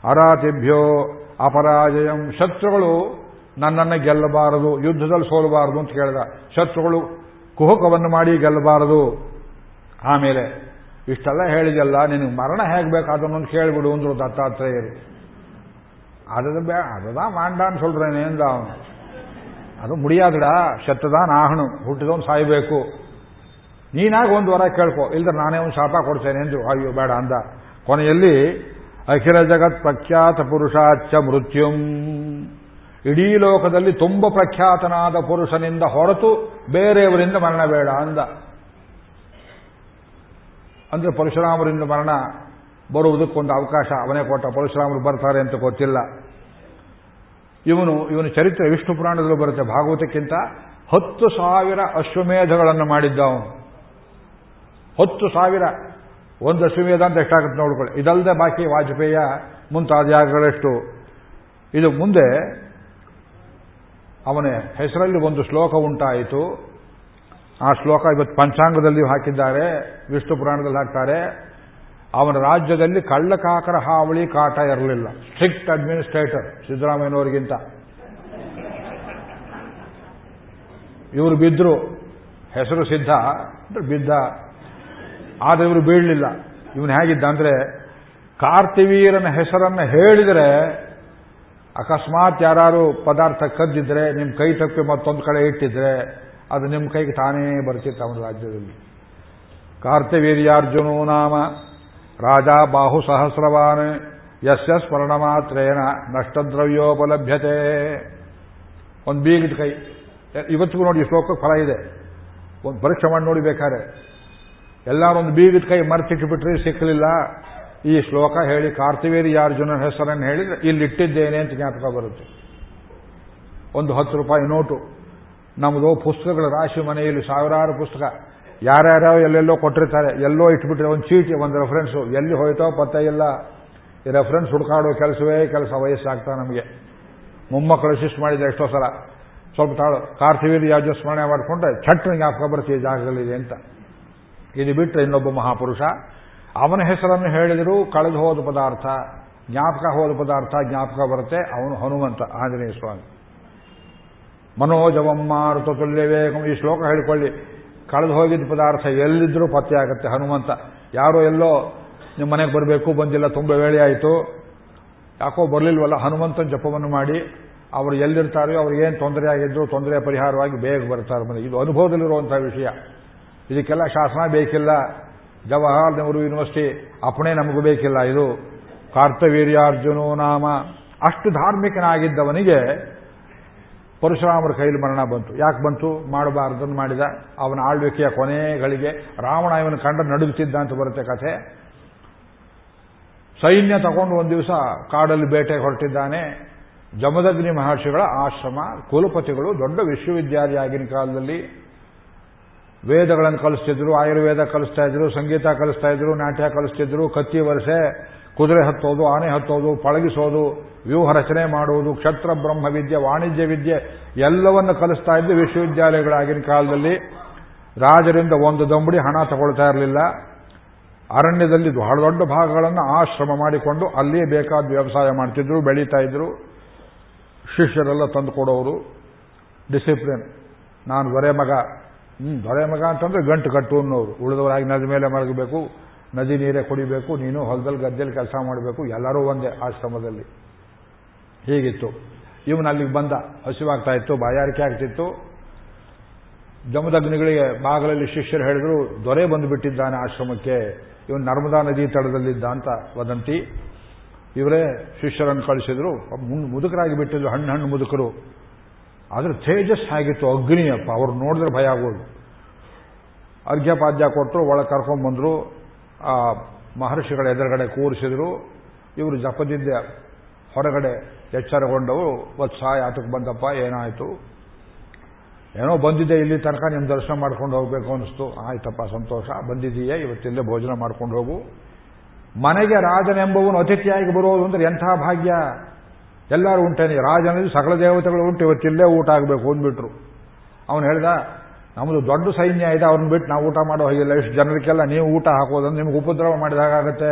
ಅರಾತಿಭ್ಯೋ ಅಪರಾಜಯಂ. ಶತ್ರುಗಳು ನನ್ನನ್ನು ಗೆಲ್ಲಬಾರದು, ಯುದ್ಧದಲ್ಲಿ ಸೋಲಬಾರದು ಅಂತ ಕೇಳಿದ. ಶತ್ರುಗಳು ಕುಹಕವನ್ನು ಮಾಡಿ ಗೆಲ್ಲಬಾರದು. ಆಮೇಲೆ ಇಷ್ಟೆಲ್ಲ ಹೇಳಿದೆಲ್ಲ ನಿನಗೆ ಮರಣ ಹೇಗೆ ಬೇಕು ಅದನ್ನೊಂದು ಕೇಳಿಬಿಡು ಅಂದ್ರು ದತ್ತಾತ್ರೇಯರು ಅದು ಬೇ அதுதான் மாண்டான்னு சொல்றேன் ಎಂದ ಅವನು ಅದು ಮುಡಿಯಾದಡ ಶತದಾನ್ ಆಹಣು ಹುಟ್ಟಿದವನು ಸಾಯಬೇಕು ನೀನಾಗ ಒಂದು ವರ ಕೇಳ್ಕೊ ಇಲ್ದ್ರೆ ನಾನೇ ಒಂದು ಶಾಪ ಕೊಡ್ತೇನೆ ಎಂದು ಅಯ್ಯೋ ಬೇಡ ಅಂದ ಕೊನೆಯಲ್ಲಿ ಅಖಿಲ ಜಗತ್ ಪ್ರಖ್ಯಾತ ಪುರುಷಾಚ್ಚ ಮೃತ್ಯುಂ ಇಡೀ ಲೋಕದಲ್ಲಿ ತುಂಬ ಪ್ರಖ್ಯಾತನಾದ ಪುರುಷನಿಂದ ಹೊರತು ಬೇರೆಯವರಿಂದ ಮರಣ ಬೇಡ ಅಂದ ಅಂದ್ರೆ ಪರಶುರಾಮರಿಂದ ಮರಣ ಬರುವುದಕ್ಕೊಂದು ಅವಕಾಶ ಅವನೇ ಕೊಟ್ಟ. ಪರಶುರಾಮರು ಬರ್ತಾರೆ ಅಂತ ಗೊತ್ತಿಲ್ಲ. ಇವನು, ಇವನ ಚರಿತ್ರೆ ವಿಷ್ಣು ಪುರಾಣದಲ್ಲೂ ಬರುತ್ತೆ. ಭಾಗವತಕ್ಕಿಂತ ಹತ್ತು ಸಾವಿರ ಅಶ್ವಮೇಧಗಳನ್ನು ಮಾಡಿದ್ದ ಅವನು. ಹತ್ತು ಸಾವಿರ. ಒಂದು ಅಶ್ವಮೇಧ ಅಂತ ಎಷ್ಟಾಗುತ್ತೆ ನೋಡ್ಕೊಳ್ಳಿ. ಇದಲ್ಲದೆ ಬಾಕಿ ವಾಜಪೇಯ, ಮುಂತಾದ ಯಾಗಗಳೆಷ್ಟು. ಇದು ಮುಂದೆ ಅವನ ಹೆಸರಲ್ಲಿ ಒಂದು ಶ್ಲೋಕ ಉಂಟಾಯಿತು. ಆ ಶ್ಲೋಕ ಇವತ್ತು ಪಂಚಾಂಗದಲ್ಲಿ ಹಾಕಿದ್ದಾರೆ, ವಿಷ್ಣು ಪುರಾಣದಲ್ಲಿ ಹಾಕ್ತಾರೆ. ಅವನ ರಾಜ್ಯದಲ್ಲಿ ಕಳ್ಳಕಾಕರ ಹಾವಳಿ ಕಾಟ ಇರಲಿಲ್ಲ. ಸ್ಟ್ರಿಕ್ಟ್ ಅಡ್ಮಿನಿಸ್ಟ್ರೇಟರ್ ಸಿದ್ದರಾಮಯ್ಯನವರಿಗಿಂತ. ಇವರು ಬಿದ್ದರು ಹೆಸರು ಸಿದ್ಧ ಬಿದ್ದ. ಆದ್ರೆ ಇವರು ಬೀಳಲಿಲ್ಲ. ಇವನು ಹೇಗಿದ್ದ ಅಂದ್ರೆ, ಕಾರ್ತಿವೀರನ ಹೆಸರನ್ನು ಹೇಳಿದರೆ, ಅಕಸ್ಮಾತ್ ಯಾರು ಪದಾರ್ಥ ಕದ್ದಿದ್ರೆ ನಿಮ್ಮ ಕೈ ತಪ್ಪಿ ಮತ್ತೊಂದು ಕಡೆ ಇಟ್ಟಿದ್ರೆ ಅದು ನಿಮ್ಮ ಕೈಗೆ ತಾನೇ ಬರ್ತಿತ್ತು ಅವನ ರಾಜ್ಯದಲ್ಲಿ. ಕಾರ್ತಿವೀರ್ಯಾರ್ಜುನೋ ನಾಮ, ರಾಜ ಬಾಹು ಸಹಸ್ರವಾನ್ ಯಸ್ಯ ಸ್ಮರಣ ಮಾತ್ರೇನ ನಷ್ಟದ್ರವ್ಯೋಪಲಭ್ಯತೆ. ಒಂದು ಬೀಗಿದ ಕೈ. ಇವತ್ತಿಗೂ ನೋಡಿ ಶ್ಲೋಕಕ್ಕೆ ಫಲ ಇದೆ. ಒಂದು ಪರೀಕ್ಷೆ ಮಾಡಿ ನೋಡಿಬೇಕಾರೆ ಎಲ್ಲರೂ ಒಂದು ಬೀಗದ ಕೈ ಮರ್ತಿಟ್ಟುಬಿಟ್ರೆ ಸಿಕ್ಕಲಿಲ್ಲ. ಈ ಶ್ಲೋಕ ಹೇಳಿ ಕಾರ್ತಿವೀರ್ಯಾರ್ಜುನ ಹೆಸರನ್ನು ಹೇಳಿದ್ರೆ ಇಲ್ಲಿಟ್ಟಿದ್ದೇನೆ ಅಂತ ಜ್ಞಾಪಕ ಬರುತ್ತೆ. ಒಂದು ಹತ್ತು ರೂಪಾಯಿ ನೋಟು. ನಮ್ಮದು ಪುಸ್ತಕಗಳು ರಾಶಿ ಮನೆಯಲ್ಲಿ ಸಾವಿರಾರು ಪುಸ್ತಕ. ಯಾರ್ಯಾರೋ ಎಲ್ಲೆಲ್ಲೋ ಕೊಟ್ಟಿರ್ತಾರೆ. ಎಲ್ಲೋ ಇಟ್ಬಿಟ್ರೆ ಒಂದು ಚೀಟಿ, ಒಂದು ರೆಫರೆನ್ಸು ಎಲ್ಲಿ ಹೋಯ್ತೋ ಪತ್ತೆ ಇಲ್ಲ. ಈ ರೆಫರೆನ್ಸ್ ಹುಡುಕಾಡೋ ಕೆಲಸವೇ ಕೆಲಸ ವಯಸ್ಸಾಗ್ತಾ ನಮಗೆ. ಮೊಮ್ಮಕ್ಕಳು ಶಿಸ್ಟ್ ಮಾಡಿದ್ರೆ ಎಷ್ಟೋ ಸಲ. ಸ್ವಲ್ಪ ತಾಳು ಕಾರ್ತಿವೀರಿ ಯಾವ್ದು ಸ್ಮರಣೆ ಮಾಡಿಕೊಂಡ್ರೆ ಚಟ್ನ ಜ್ಞಾಪಕ ಬರುತ್ತೆ ಈ ಜಾಗದಲ್ಲಿದೆ ಅಂತ. ಇದು ಬಿಟ್ಟರೆ ಇನ್ನೊಬ್ಬ ಮಹಾಪುರುಷ. ಅವನ ಹೆಸರನ್ನು ಹೇಳಿದರೂ ಕಳೆದು ಹೋದ ಪದಾರ್ಥ, ಜ್ಞಾಪಕ ಹೋದ ಪದಾರ್ಥ ಜ್ಞಾಪಕ ಬರುತ್ತೆ. ಅವನು ಹನುಮಂತ ಆಂಜನೇಯ ಸ್ವಾಮಿ. ಮನೋಜವಂ ಮಾರುತ ತುಲ್ಯವೇಗಂ. ಈ ಶ್ಲೋಕ ಹೇಳಿಕೊಳ್ಳಿ. ಕಳೆದು ಹೋಗಿದ್ದ ಪದಾರ್ಥ ಎಲ್ಲಿದ್ರೂ ಪತ್ತೆ ಆಗುತ್ತೆ. ಹನುಮಂತ, ಯಾರೋ ಎಲ್ಲೋ ನಿಮ್ಮ ಮನೆಗೆ ಬರಬೇಕು, ಬಂದಿಲ್ಲ, ತುಂಬ ವೇಳೆ ಆಯಿತು. ಯಾಕೋ ಬರಲಿಲ್ವಲ್ಲ, ಹನುಮಂತನ ಜಪವನ್ನು ಮಾಡಿ. ಅವರು ಎಲ್ಲಿರ್ತಾರೋ ಅವ್ರಿಗೆ ಏನು ತೊಂದರೆ ಆಗಿದ್ರು, ತೊಂದರೆ ಪರಿಹಾರವಾಗಿ ಬೇಗ ಬರ್ತಾರೆ ಮನೆ ಇದು ಅನುಭವದಲ್ಲಿರುವಂತಹ ವಿಷಯ. ಇದಕ್ಕೆಲ್ಲ ಶಾಸನ ಬೇಕಿಲ್ಲ. ಜವಾಹರ್ ನೆಹರು ಯೂನಿವರ್ಸಿಟಿ ಅಪಣೆ ನಮಗೂ ಬೇಕಿಲ್ಲ. ಇದು ಕಾರ್ತವೀರ್ಯಾರ್ಜುನೋ ನಾಮ. ಅಷ್ಟು ಧಾರ್ಮಿಕನಾಗಿದ್ದವನಿಗೆ ಪರಶುರಾಮರ ಕೈಲಿ ಮರಣ ಬಂತು. ಯಾಕೆ ಬಂತು? ಮಾಡಬಾರ್ದನ್ನು ಮಾಡಿದ ಅವನ ಆಳ್ವಿಕೆಯ ಕೊನೆಗಳಿಗೆ ರಾವಣ ಇವನ ಕಂಡ ನಡುಗುತ್ತಿದ್ದ ಅಂತ ಬರುತ್ತೆ ಕಥೆ. ಸೈನ್ಯ ತಗೊಂಡು ಒಂದು ದಿವಸ ಕಾಡಲ್ಲಿ ಬೇಟೆಗೆ ಹೊರಟಿದ್ದಾನೆ. ಜಮದಗ್ನಿ ಮಹರ್ಷಿಗಳ ಆಶ್ರಮ, ಕುಲಪತಿಗಳು, ದೊಡ್ಡ ವಿಶ್ವವಿದ್ಯಾಲಯ ಆಗಿನ ಕಾಲದಲ್ಲಿ ವೇದಗಳನ್ನು ಕಲಿಸ್ತಿದ್ರು, ಆಯುರ್ವೇದ ಕಲಿಸ್ತಾ ಇದ್ರು, ಸಂಗೀತ ಕಲಿಸ್ತಾ ಇದ್ರು, ನಾಟ್ಯ ಕಲಿಸ್ತಿದ್ರು, ಕತ್ತಿ ವರ್ಷೆ ಕುದುರೆ ಹತ್ತೋದು, ಆನೆ ಹತ್ತೋದು, ಪಳಗಿಸೋದು ವ್ಯೂಹ ರಚನೆ ಮಾಡುವುದು, ಕ್ಷತ್ರ ಬ್ರಹ್ಮ ವಿದ್ಯೆ ವಾಣಿಜ್ಯ ವಿದ್ಯೆ ಎಲ್ಲವನ್ನು ಕಲಿಸ್ತಾ ಇದ್ದು ವಿಶ್ವವಿದ್ಯಾಲಯಗಳಾಗಿನ ಕಾಲದಲ್ಲಿ ರಾಜರಿಂದ ಒಂದು ದಂಬುಡಿ ಹಣ ತಗೊಳ್ತಾ ಇರಲಿಲ್ಲ. ಅರಣ್ಯದಲ್ಲಿ ಬಹಳ ದೊಡ್ಡ ಭಾಗಗಳನ್ನು ಆಶ್ರಮ ಮಾಡಿಕೊಂಡು ಅಲ್ಲಿಯೇ ಬೇಕಾದ ವ್ಯವಸಾಯ ಮಾಡ್ತಿದ್ರು, ಬೆಳೀತಾ ಇದ್ರು. ಶಿಷ್ಯರೆಲ್ಲ ತಂದು ಕೊಡೋರು. ಡಿಸಿಪ್ಲಿನ್. ನಾನು ದೊರೆ ಮಗ. ಹ್ಞೂ ದೊರೆ ಮಗ ಅಂತಂದ್ರೆ ಗಂಟು ಕಟ್ಟು ಅನ್ನೋರು. ಉಳಿದವರಾಗಿ ನದಿ ಮೇಲೆ ಮಲಗಬೇಕು, ನದಿ ನೀರೇ ಕುಡಿಬೇಕು, ನೀನು ಹೊಲದಲ್ಲಿ ಗದ್ದೆಯಲ್ಲಿ ಕೆಲಸ ಮಾಡಬೇಕು, ಎಲ್ಲರೂ ಒಂದೇ ಆಶ್ರಮದಲ್ಲಿ. ಹೀಗಿತ್ತು. ಇವನು ಅಲ್ಲಿಗೆ ಬಂದ. ಹಸಿವಾಗ್ತಾ ಇತ್ತು, ಬಾಯಾರಿಕೆ ಆಗ್ತಿತ್ತು. ಜಮದಗ್ನಿಗಳಿಗೆ ಬಾಗಲಲ್ಲಿ ಶಿಷ್ಯರು ಹೇಳಿದ್ರು, ದೊರೆ ಬಂದುಬಿಟ್ಟಿದ್ದಾನೆ ಆಶ್ರಮಕ್ಕೆ. ಇವನು ನರ್ಮದಾ ನದಿ ತಡದಲ್ಲಿದ್ದ ಅಂತ ವದಂತಿ. ಇವರೇ ಶಿಷ್ಯರನ್ನು ಕಳಿಸಿದ್ರು. ಮುದುಕರಾಗಿ ಬಿಟ್ಟಿದ್ರು, ಹಣ್ಣು ಹಣ್ಣು ಮುದುಕರು. ಆದ್ರೆ ತೇಜಸ್ ಆಗಿತ್ತು, ಅಗ್ನಿಯಪ್ಪ. ಅವ್ರು ನೋಡಿದ್ರೆ ಭಯ ಆಗೋದು. ಅರ್ಘ್ಯಪಾದ್ಯ ಕೊಟ್ಟರು, ಒಳಗೆ ಕರ್ಕೊಂಡ್ಬಂದ್ರು ಆ ಮಹರ್ಷಿಗಳ ಎದುರುಗಡೆ ಕೂರಿಸಿದ್ರು. ಇವರು ಜಪದಿದ್ದ ಹೊರಗಡೆ ಎಚ್ಚರಗೊಂಡವು ವತ್ಸ ಯಾತಕ್ಕೆ ಬಂದಪ್ಪ, ಏನಾಯ್ತು? ಏನೋ ಬಂದಿದೆ ಇಲ್ಲಿ ತನಕ ನಿಮ್ಮ ದರ್ಶನ ಮಾಡ್ಕೊಂಡು ಹೋಗಬೇಕು ಅನಿಸ್ತು. ಆಯ್ತಪ್ಪ, ಸಂತೋಷ ಬಂದಿದೀಯೇ ಇವತ್ತಿಲ್ಲೇ ಭೋಜನ ಮಾಡ್ಕೊಂಡು ಹೋಗು. ಮನೆಗೆ ರಾಜನೆಂಬವನು ಅತಿಥಿಯಾಗಿ ಬರೋದು ಅಂದ್ರೆ ಎಂಥ ಭಾಗ್ಯ? ಎಲ್ಲರೂ ಉಂಟೇನೆ, ರಾಜನಲ್ಲಿ ಸಕಲ ದೇವತೆಗಳು ಉಂಟು, ಇವತ್ತಿಲ್ಲೇ ಊಟ ಆಗಬೇಕು ಅಂದ್ಬಿಟ್ರು. ಅವನು ಹೇಳ್ದ ನಮ್ಮದು ದೊಡ್ಡ ಸೈನ್ಯ ಇದೆ, ಅವ್ರನ್ನ ಬಿಟ್ಟು ನಾವು ಊಟ ಮಾಡೋ ಹಾಗಿಲ್ಲ. ಇಷ್ಟು ಜನರಿಗೆಲ್ಲ ನೀವು ಊಟ ಹಾಕೋದಂದ್ರೆ ನಿಮ್ಗೆ ಉಪದ್ರವ ಮಾಡಿದಾಗತ್ತೆ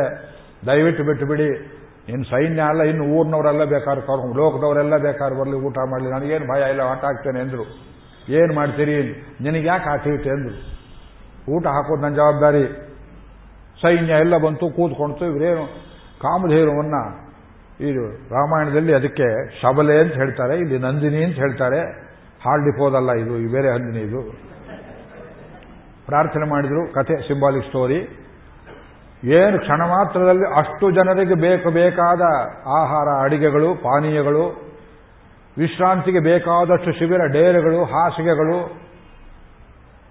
ದಯವಿಟ್ಟು ಬಿಟ್ಟು ಬಿಡಿ. ಇನ್ನು ಸೈನ್ಯ ಅಲ್ಲ, ಇನ್ನು ಊರಿನವರೆಲ್ಲ ಬೇಕಾದ್ರೆ ಕರ್ಕೊಂಡು ಲೋಕದವರೆಲ್ಲ ಬೇಕಾದ್ರೆ ಬರಲಿ, ಊಟ ಮಾಡಲಿ. ನನಗೇನು ಭಯ ಇಲ್ಲ, ಆಟ ಆಗ್ತೇನೆ ಎಂದರು ಏನು ಮಾಡ್ತೀರಿ? ನಿನಗೆ ಯಾಕೆ ಆಟಿವಿಟಿ ಅಂದರು. ಊಟ ಹಾಕೋದು ನನ್ನ ಜವಾಬ್ದಾರಿ. ಸೈನ್ಯ ಎಲ್ಲ ಬಂತು ಕೂತ್ಕೊಳ್ತು ಇವರೇನು ಕಾಮಧೇನುವನ್ನ ಇದು ರಾಮಾಯಣದಲ್ಲಿ ಅದಕ್ಕೆ ಶಬಲೆ ಅಂತ ಹೇಳ್ತಾರೆ, ಇಲ್ಲಿ ನಂದಿನಿ ಅಂತ ಹೇಳ್ತಾರೆ. ಹಾಲ್ ಡಿಪೋದಲ್ಲ ಇದು ಬೇರೆ ಹಂದಿನಿ ಇದು. ಪ್ರಾರ್ಥನೆ ಮಾಡಿದ್ರು, ಕಥೆ, ಸಿಂಬಾಲಿಕ್ ಸ್ಟೋರಿ. ಏನು ಕ್ಷಣ ಮಾತ್ರದಲ್ಲಿ ಅಷ್ಟು ಜನರಿಗೆ ಬೇಕು ಬೇಕಾದ ಆಹಾರ, ಅಡಿಗೆಗಳು, ಪಾನೀಯಗಳು, ವಿಶ್ರಾಂತಿಗೆ ಬೇಕಾದಷ್ಟು ಶಿಬಿರ, ಡೇರೆಗಳು, ಹಾಸಿಗೆಗಳು,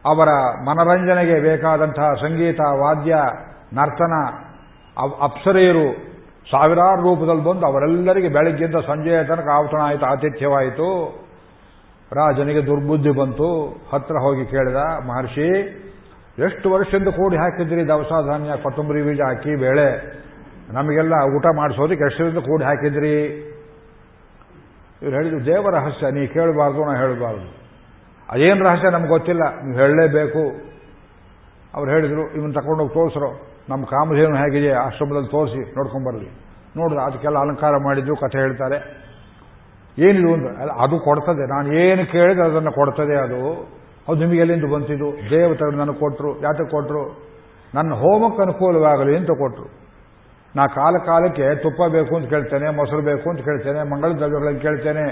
ಅವರ ಮನರಂಜನೆಗೆ ಬೇಕಾದಂತಹ ಸಂಗೀತ, ವಾದ್ಯ, ನರ್ತನ ಅಪ್ಸರೆಯರು ಸಾವಿರಾರು ರೂಪದಲ್ಲಿ ಬಂದು ಅವರೆಲ್ಲರಿಗೆ ಬೆಳಗ್ಗೆಯಿಂದ ಸಂಜೆಯ ತನಕ ಆವತಣ ಆಯಿತು ಆತಿಥ್ಯವಾಯಿತು. ರಾಜನಿಗೆ ದುರ್ಬುದ್ಧಿ ಬಂತು. ಹತ್ರ ಹೋಗಿ ಕೇಳಿದ, ಮಹರ್ಷಿ ಎಷ್ಟು ವರ್ಷದಿಂದ ಕೂಡಿ ಹಾಕಿದ್ರಿ ದವಸ ಧಾನ್ಯ ಕೊತ್ತಂಬರಿ ಬೀಜ ಹಾಕಿ ಬೇಳೆ? ನಮಗೆಲ್ಲ ಊಟ ಮಾಡಿಸೋದಕ್ಕೆ ಎಷ್ಟರಿಂದ ಕೂಡಿ ಹಾಕಿದ್ರಿ? ಇವ್ರು ಹೇಳಿದ್ರು ದೇವ ರಹಸ್ಯ, ನೀ ಕೇಳಬಾರ್ದು, ನಾ ಹೇಳಬಾರ್ದು. ಅದೇನು ರಹಸ್ಯ ನಮ್ಗೆ ಗೊತ್ತಿಲ್ಲ, ನೀವು ಹೇಳಲೇಬೇಕು. ಅವ್ರು ಹೇಳಿದರು, ಇವನ್ ತಗೊಂಡೋಗಿ ತೋರಿಸ್ರು. ನಮ್ಮ ಕಾಮಧೇನು ಹೇಗಿದೆ? ಆಶ್ರಮದಲ್ಲಿ ತೋರಿಸಿ ನೋಡ್ಕೊಂಬರಲಿ ನೋಡಿದ್ರೆ ಅದಕ್ಕೆಲ್ಲ ಅಲಂಕಾರ ಮಾಡಿದ್ರು, ಕಥೆ ಹೇಳ್ತಾರೆ. ಏನಿದು ಅಂದ್ರೆ ಅದು ಕೊಡ್ತದೆ. ನಾನು ಏನು ಕೇಳಿದ್ರೆ ಅದನ್ನು ಕೊಡ್ತದೆ ಅದು. ಅದು ನಿಮಗೆ ಎಲ್ಲಿಂದ ಬಂತಿದ್ದು ದೇವತೆಗಳು ನನಗೆ ಕೊಟ್ಟರು ಯಾತಕ್ಕೆ ಕೊಟ್ಟರು ನನ್ನ ಹೋಮಕ್ಕೆ ಅನುಕೂಲವಾಗಲಿ ಅಂತ ಕೊಟ್ಟರು ನಾ ಕಾಲ ಕಾಲಕ್ಕೆ ತುಪ್ಪ ಬೇಕು ಅಂತ ಕೇಳ್ತೇನೆ, ಮೊಸರು ಬೇಕು ಅಂತ ಕೇಳ್ತೇನೆ, ಮಂಗಳ ದ್ರವ್ಯಗಳನ್ನು ಕೇಳ್ತೇನೆ.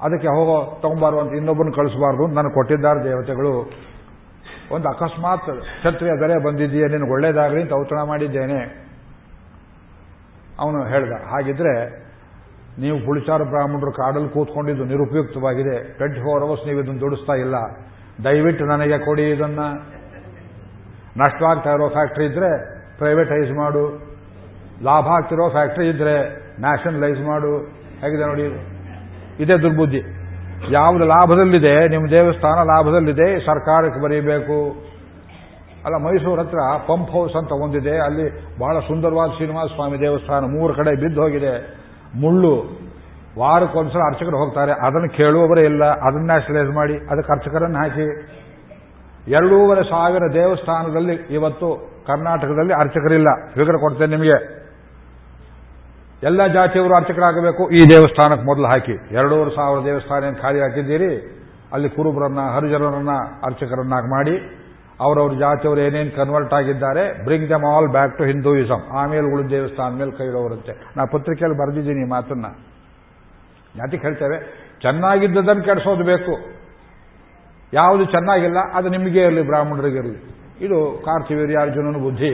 ಅದಕ್ಕೆ ಹೋಗೋ ತಗೊಂಬಾರು ಅಂತ ಇನ್ನೊಬ್ಬನ ಕಳಿಸಬಾರ್ದು ನನಗೆ ಕೊಟ್ಟಿದ್ದಾರೆ ದೇವತೆಗಳು. ಒಂದು ಅಕಸ್ಮಾತ್ ಕ್ಷತ್ರಿಯ ಬೆಲೆ ಬಂದಿದ್ದೀಯ, ನಿನಗೆ ಒಳ್ಳೇದಾಗಲಿ ಅಂತ ಔತಣ ಮಾಡಿದ್ದೇನೆ. ಅವನು ಹೇಳ್ದ, ಹಾಗಿದ್ರೆ ನೀವು ಪುಳಿಚಾರ ಬ್ರಾಹ್ಮಣರು ಕಾಡಲ್ಲಿ ಕೂತ್ಕೊಂಡಿದ್ದು ನಿರುಪಯುಕ್ತವಾಗಿದೆ. ಟ್ವೆಂಟಿ ಫೋರ್ ಅವರ್ಸ್ ನೀವು ಇದನ್ನು ದುಡಿಸ್ತಾ ಇಲ್ಲ. ದಯವಿಟ್ಟು ನನಗೆ ಕೊಡಿ ಇದನ್ನ. ನಷ್ಟವಾಗ್ತಾ ಇರೋ ಫ್ಯಾಕ್ಟ್ರಿ ಇದ್ರೆ ಪ್ರೈವೇಟೈಸ್ ಮಾಡು. ಲಾಭ ಆಗ್ತಿರೋ ಫ್ಯಾಕ್ಟ್ರಿ ಇದ್ರೆ ನ್ಯಾಷನಲೈಸ್ ಮಾಡು. ಹೇಗಿದೆ ನೋಡಿ ಇದೇ ದುರ್ಬುದ್ಧಿ. ಯಾವುದು ಲಾಭದಲ್ಲಿದೆ, ನಿಮ್ಮ ದೇವಸ್ಥಾನ ಲಾಭದಲ್ಲಿದೆ, ಸರ್ಕಾರಕ್ಕೆ ಬರೀಬೇಕು. ಅಲ್ಲ, ಮೈಸೂರು ಹತ್ರ ಪಂಪ್ ಹೌಸ್ ಅಂತ ಒಂದಿದೆ. ಅಲ್ಲಿ ಬಹಳ ಸುಂದರವಾದ ಶ್ರೀನಿವಾಸ ಸ್ವಾಮಿ ದೇವಸ್ಥಾನ ಮೂರು ಕಡೆ ಬಿದ್ದು ಹೋಗಿದೆ. ಮುಳ್ಳು ವಾರಕ್ಕೊಂದ್ಸಲ ಅರ್ಚಕರು ಹೋಗ್ತಾರೆ, ಅದನ್ನು ಕೇಳುವವರೇ ಇಲ್ಲ, ಅದನ್ನ ನ್ಯಾಷನಲೈಸ್ ಮಾಡಿ, ಅದಕ್ಕೆ ಅರ್ಚಕರನ್ನು ಹಾಕಿ. ಎರಡೂವರೆ ಸಾವಿರ ದೇವಸ್ಥಾನದಲ್ಲಿ ಇವತ್ತು ಕರ್ನಾಟಕದಲ್ಲಿ ಅರ್ಚಕರಿಲ್ಲ. ವಿಗ್ರಹ ಕೊಡ್ತೇನೆ ನಿಮಗೆ. ಎಲ್ಲ ಜಾತಿಯವರು ಅರ್ಚಕರಾಗಬೇಕು. ಈ ದೇವಸ್ಥಾನಕ್ಕೆ ಮೊದಲು ಹಾಕಿ. ಎರಡೂವರೆ ಸಾವಿರ ದೇವಸ್ಥಾನ ಖಾಲಿ ಹಾಕಿದ್ದೀರಿ? ಅಲ್ಲಿ ಕುರುಬರನ್ನ, ಹರಿಜನರನ್ನ ಅರ್ಚಕರನ್ನಾಗಿ ಮಾಡಿ. ಅವರವ್ರ ಜಾತಿಯವರು ಏನೇನು ಕನ್ವರ್ಟ್ ಆಗಿದ್ದಾರೆ bring them all back to Hinduism ಆಮೇಲೆ ಉಳಿದ ದೇವಸ್ಥಾನ ಮೇಲೆ ಕೈ ಇಡೋರಂತೆ ನಾ ಪತ್ರಿಕೆಯಲ್ಲಿ ಬರೆದಿದ್ದೀನಿ ಈ ಮಾತನ್ನ. ಜಾತಿ ಹೇಳ್ತೇವೆ, ಚೆನ್ನಾಗಿದ್ದದನ್ನು ಕೆಡಿಸೋದು ಬೇಕು. ಯಾವುದು ಚೆನ್ನಾಗಿಲ್ಲ, ಅದು ನಿಮಗೆ ಇರಲಿ ಬ್ರಾಹ್ಮಣರಿಗಿರಲಿ ಇದು ಕಾರ್ತಿವೀರ್ಯಾರ್ಜುನನ ಬುದ್ಧಿ.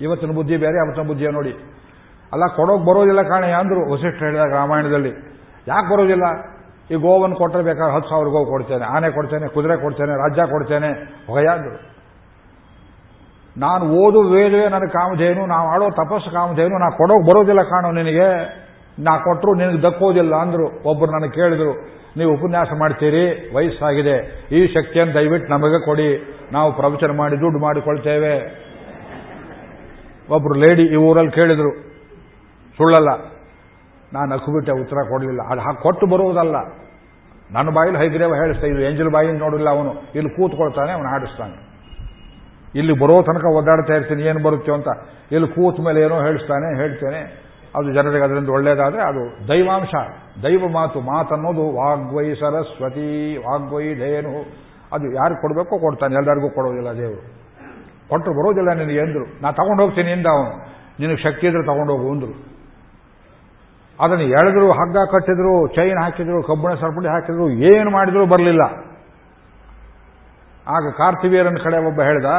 ಇವತ್ತಿನ ಬುದ್ಧಿ ಬೇರೆ, ಅವತ್ತಿನ ಬುದ್ಧಿಯ ನೋಡಿ. ಅಲ್ಲ, ಕೊಡೋಕೆ ಬರೋದಿಲ್ಲ ಕಾಣೆ ಅಂದ್ರು ವಸಿಷ್ಠ ಹೇಳಿದಾಗ ರಾಮಾಯಣದಲ್ಲಿ. ಯಾಕೆ ಬರೋದಿಲ್ಲ? ಈ ಗೋವನ್ನು ಕೊಟ್ಟರೆ ಬೇಕಾದ್ರೆ ಹತ್ತು ಸಾವಿರ ಗೋವು ಕೊಡ್ತೇನೆ, ಆನೆ ಕೊಡ್ತೇನೆ, ಕುದುರೆ ಕೊಡ್ತೇನೆ, ರಾಜ್ಯ ಕೊಡ್ತೇನೆ ಹೊಯ ಅಂದರು ನಾನು ಓದು ವೇದವೇ ನನಗೆ ಕಾಮಧೇನು, ನಾವು ಆಡೋ ತಪಸ್ಸು ಕಾಮಧೇನು, ನಾ ಕೊಡೋಕೆ ಬರೋದಿಲ್ಲ ಕಾಣೋ ನಿನಗೆ. ನಾ ಕೊಟ್ಟರು ನಿನಗೆ ದಕ್ಕೋದಿಲ್ಲ ಅಂದರು ಒಬ್ಬರು ನನಗೆ ಕೇಳಿದ್ರು, ನೀವು ಉಪನ್ಯಾಸ ಮಾಡ್ತೀರಿ, ವಯಸ್ಸಾಗಿದೆ, ಈ ಶಕ್ತಿಯನ್ನು ದಯವಿಟ್ಟು ನಮಗೆ ಕೊಡಿ, ನಾವು ಪ್ರವಚನ ಮಾಡಿ ದುಡ್ಡು ಮಾಡಿಕೊಳ್ತೇವೆ. ಒಬ್ಬರು ಲೇಡಿ ಈ ಊರಲ್ಲಿ ಕೇಳಿದ್ರು, ಸುಳ್ಳಲ್ಲ. ನಾನು ಅಕ್ಕುಬಿಟ್ಟೆ ಉತ್ತರ ಕೊಡಲಿಲ್ಲ. ಅದು ಹಾಗೆ ಕೊಟ್ಟು ಬರುವುದಲ್ಲ. ನನ್ನ ಬಾಯಲ್ಲಿ ಹೈಗ್ರೇವ ಹೇಳಿಸ್ತಾ ಇದು ಎಂಜಲ್ ಬಾಯಿನ ನೋಡಿಲ್ಲ ಅವನು. ಇಲ್ಲಿ ಕೂತ್ಕೊಳ್ತಾನೆ, ಅವನು ಆಡಿಸ್ತಾನೆ ಇಲ್ಲಿ ಬರೋ ತನಕ ಒದ್ದಾಡ್ತಾ ಇರ್ತೀನಿ, ಏನು ಬರುತ್ತೆ ಅಂತ. ಇಲ್ಲಿ ಕೂತ ಮೇಲೆ ಏನೋ ಹೇಳಿಸ್ತಾನೆ, ಹೇಳ್ತೇನೆ. ಅದು ಜನರಿಗೆ ಅದರಿಂದ ಒಳ್ಳೇದಾದರೆ ಅದು ದೈವಾಂಶ. ದೈವ ಮಾತು, ಮಾತನ್ನೋದು ವಾಗ್ವೈ ಸರಸ್ವತಿ, ವಾಗ್ವೈ ಧೇನು. ಅದು ಯಾರು ಕೊಡಬೇಕೋ ಕೊಡ್ತಾನೆ, ಎಲ್ಲರಿಗೂ ಕೊಡೋದಿಲ್ಲ ದೇವರು. ಕೊಟ್ಟರು ಬರೋದಿಲ್ಲ ನಿನಗೆ ಎಂದರು. ನಾ ತಗೊಂಡು ಹೋಗ್ತೀನಿ ಇಂದ ಅವನು. ನಿನಗೆ ಶಕ್ತಿ ಇದ್ರೆ ತಗೊಂಡೋಗು, ಅಂದರು. ಅದನ್ನು ಎಳೆದ್ರು, ಹಗ್ಗ ಕಟ್ಟಿದ್ರು ಚೈನ್ ಹಾಕಿದ್ರು, ಕಬ್ಬಿಣ ಸರಪಳಿ ಹಾಕಿದ್ರು, ಏನು ಮಾಡಿದ್ರು ಬರಲಿಲ್ಲ. ಆಗ ಕಾರ್ತಿವೀರನ ಕಡೆ ಒಬ್ಬ ಹೇಳ್ದ,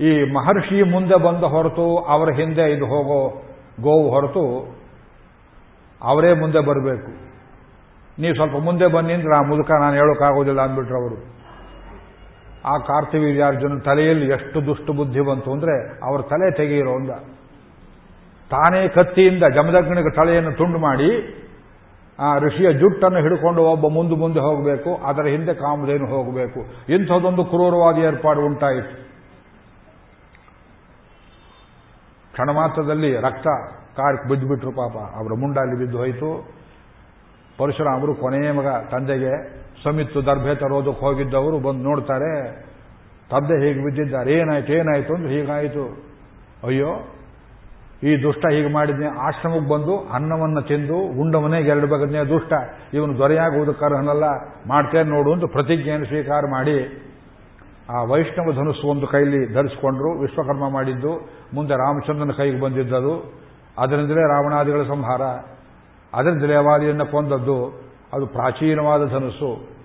ಈ ಮಹರ್ಷಿ ಮುಂದೆ ಬಂದ ಹೊರತು ಅವರ ಹಿಂದೆ ಇದು ಹೋಗೋ ಗೋವು ಹೊರತು ಅವರೇ ಮುಂದೆ ಬರಬೇಕು. ನೀವು ಸ್ವಲ್ಪ ಮುಂದೆ ಬನ್ನಿ ಅಂದ್ರೆ ಆ ಮುದುಕ, ನಾನು ಹೇಳೋಕ್ಕಾಗೋದಿಲ್ಲ ಅಂದ್ಬಿಟ್ರು ಅವರು. ಆ ಕಾರ್ತಿವೀರ್ಯಾರ್ಜುನ ತಲೆಯಲ್ಲಿ ಎಷ್ಟು ದುಷ್ಟು ಬುದ್ಧಿ ಬಂತು ಅಂದ್ರೆ ಅವ್ರ ತಲೆ ತೆಗೆಯಿರೋ ಅಂದ. ತಾನೇ ಕತ್ತಿಯಿಂದ ಜಮದಗ್ನಿಗೆ ತಲೆಯನ್ನು ತುಂಡು ಮಾಡಿ, ಆ ಋಷಿಯ ಜುಟ್ಟನ್ನು ಹಿಡ್ಕೊಂಡು ಒಬ್ಬ ಮುಂದೆ ಮುಂದೆ ಹೋಗಬೇಕು, ಅದರ ಹಿಂದೆ ಕಾಮಧೇನು ಹೋಗಬೇಕು. ಇಂಥದ್ದೊಂದು ಕ್ರೂರವಾದ ಏರ್ಪಾಡು ಉಂಟಾಯಿತು. ಕ್ಷಣ ಮಾತ್ರದಲ್ಲಿ ರಕ್ತ ಕಾರ್ಕ್ ಬಿದ್ದುಬಿಟ್ರು ಪಾಪ. ಅವರ ಮುಂಡಲ್ಲಿ ಬಿದ್ದು ಹೋಯಿತು. ಪರಶುರಾಮರು ಕೊನೆಯ ಮಗ, ತಂದೆಗೆ ಸಮಿತ್ತು ದರ್ಭೆ ತರೋದಕ್ಕೆ ಹೋಗಿದ್ದವರು ಬಂದು ನೋಡ್ತಾರೆ, ತಂದೆ ಹೀಗೆ ಬಿದ್ದಿದ್ದಾರೆ, ಏನಾಯ್ತು ಏನಾಯ್ತು ಅಂದ್ರೆ ಹೀಗಾಯಿತು. ಅಯ್ಯೋ ಈ ದುಷ್ಟ ಹೀಗೆ ಮಾಡಿದ್ನೆ, ಆಶ್ರಮಕ್ಕೆ ಬಂದು ಅನ್ನವನ್ನು ತಿಂದು ಉಂಡ ಮನೆಗೆ ಎರಡು ಬಗದ್ನೇ ದುಷ್ಟ. ಇವನು ದೊರೆಯಾಗುವುದಕ್ಕೆ ಅರ್ಹನಲ್ಲ ಮಾಡ್ತೇನೆ ನೋಡು ಅಂತ ಪ್ರತಿಜ್ಞೆಯನ್ನು ಸ್ವೀಕಾರ ಮಾಡಿ ಆ ವೈಷ್ಣವ ಧನುಸ್ಸು ಒಂದು ಕೈಲಿ ಧರಿಸಿಕೊಂಡ್ರು, ವಿಶ್ವಕರ್ಮ ಮಾಡಿದ್ದು, ಮುಂದೆ ರಾಮಚಂದ್ರನ ಕೈಗೆ ಬಂದಿದ್ದದು. ಅದರಿಂದಲೇ ರಾವಣಾದಿಗಳ ಸಂಹಾರ. ಅದರಿಂದ ದೇವಾಲಿಯನ್ನು ಕೊಂದದ್ದು. ಅದು ಪ್ರಾಚೀನವಾದ ಧನುಸ್ಸು.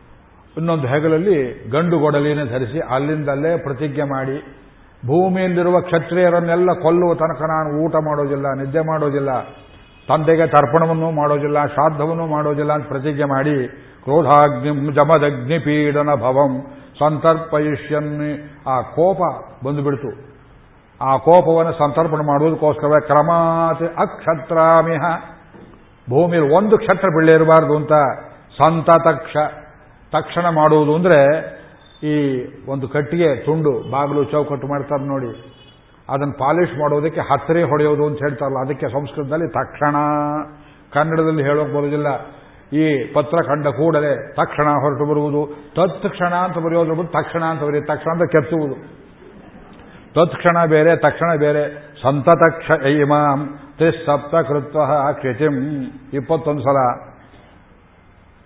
ಇನ್ನೊಂದು ಹೆಗಲಲ್ಲಿ ಗಂಡು ಗೊಡಲಿನ ಧರಿಸಿ ಅಲ್ಲಿಂದಲ್ಲೇ ಪ್ರತಿಜ್ಞೆ ಮಾಡಿ ಭೂಮಿಯಲ್ಲಿರುವ ಕ್ಷತ್ರಿಯರನ್ನೆಲ್ಲ ಕೊಲ್ಲುವ ತನಕ ನಾನು ಊಟ ಮಾಡೋದಿಲ್ಲ, ನಿದ್ದೆ ಮಾಡೋದಿಲ್ಲ, ತಂದೆಗೆ ತರ್ಪಣವನ್ನು ಮಾಡೋದಿಲ್ಲ, ಶ್ರಾದ್ದವನ್ನು ಮಾಡೋದಿಲ್ಲ ಅಂತ ಪ್ರತಿಜ್ಞೆ ಮಾಡಿ, ಕ್ರೋಧಾಗ್ನಿ ಜಮದಗ್ನಿ ಪೀಡನ ಭವಂ ಸಂತರ್ಪಯಿಷ್ಯನ್ನಿ. ಆ ಕೋಪ ಬಂದುಬಿಡ್ತು. ಆ ಕೋಪವನ್ನು ಸಂತರ್ಪಣ ಮಾಡುವುದಕ್ಕೋಸ್ಕರವೇ ಕ್ರಮಾತ್ ಅಕ್ಷತ್ರಾಮಿಹ. ಭೂಮಿಯಲ್ಲಿ ಒಂದು ಕ್ಷತ್ರ ಬೆಳ್ಳೆ ಇರಬಾರದು ಅಂತ ಸಂತತಕ್ಷ, ತಕ್ಷಣ ಮಾಡುವುದು ಅಂದರೆ ಈ ಒಂದು ಕಟ್ಟಿಗೆ ತುಂಡು ಬಾಗಿಲು ಚೌಕಟ್ಟು ಮಾಡ್ತಾರೆ ನೋಡಿ. ಅದನ್ನು ಪಾಲಿಷ್ ಮಾಡೋದಕ್ಕೆ ಹತ್ತರೆ ಹೊಡೆಯೋದು ಅಂತ ಹೇಳ್ತಾರಲ್ಲ, ಅದಕ್ಕೆ ಸಂಸ್ಕೃತದಲ್ಲಿ ತಕ್ಷಣ. ಕನ್ನಡದಲ್ಲಿ ಹೇಳೋಕೆ ಬರೋದಿಲ್ಲ, ಈ ಪತ್ರ ಕಂಡ ಕೂಡಲೇ ತಕ್ಷಣ ಹೊರಟು ಬರುವುದು. ತತ್ಕ್ಷಣ ಅಂತ ಬರೆಯೋದ್ರ ಬಂದು ತಕ್ಷಣ ಅಂತ ಬರೆಯೋದು ತಕ್ಷಣ ಅಂತ ಕೆತ್ತುವುದು. ತತ್ಕ್ಷಣ ಬೇರೆ, ತಕ್ಷಣ ಬೇರೆ. ಸಂತತಕ್ಷ ಇಮಾಂ ತ್ರಿಸಪ್ತ ಕೃತ್ವ ಕ್ಷಿತಿಂ ಇಪ್ಪತ್ತೊಂದು ಸಲ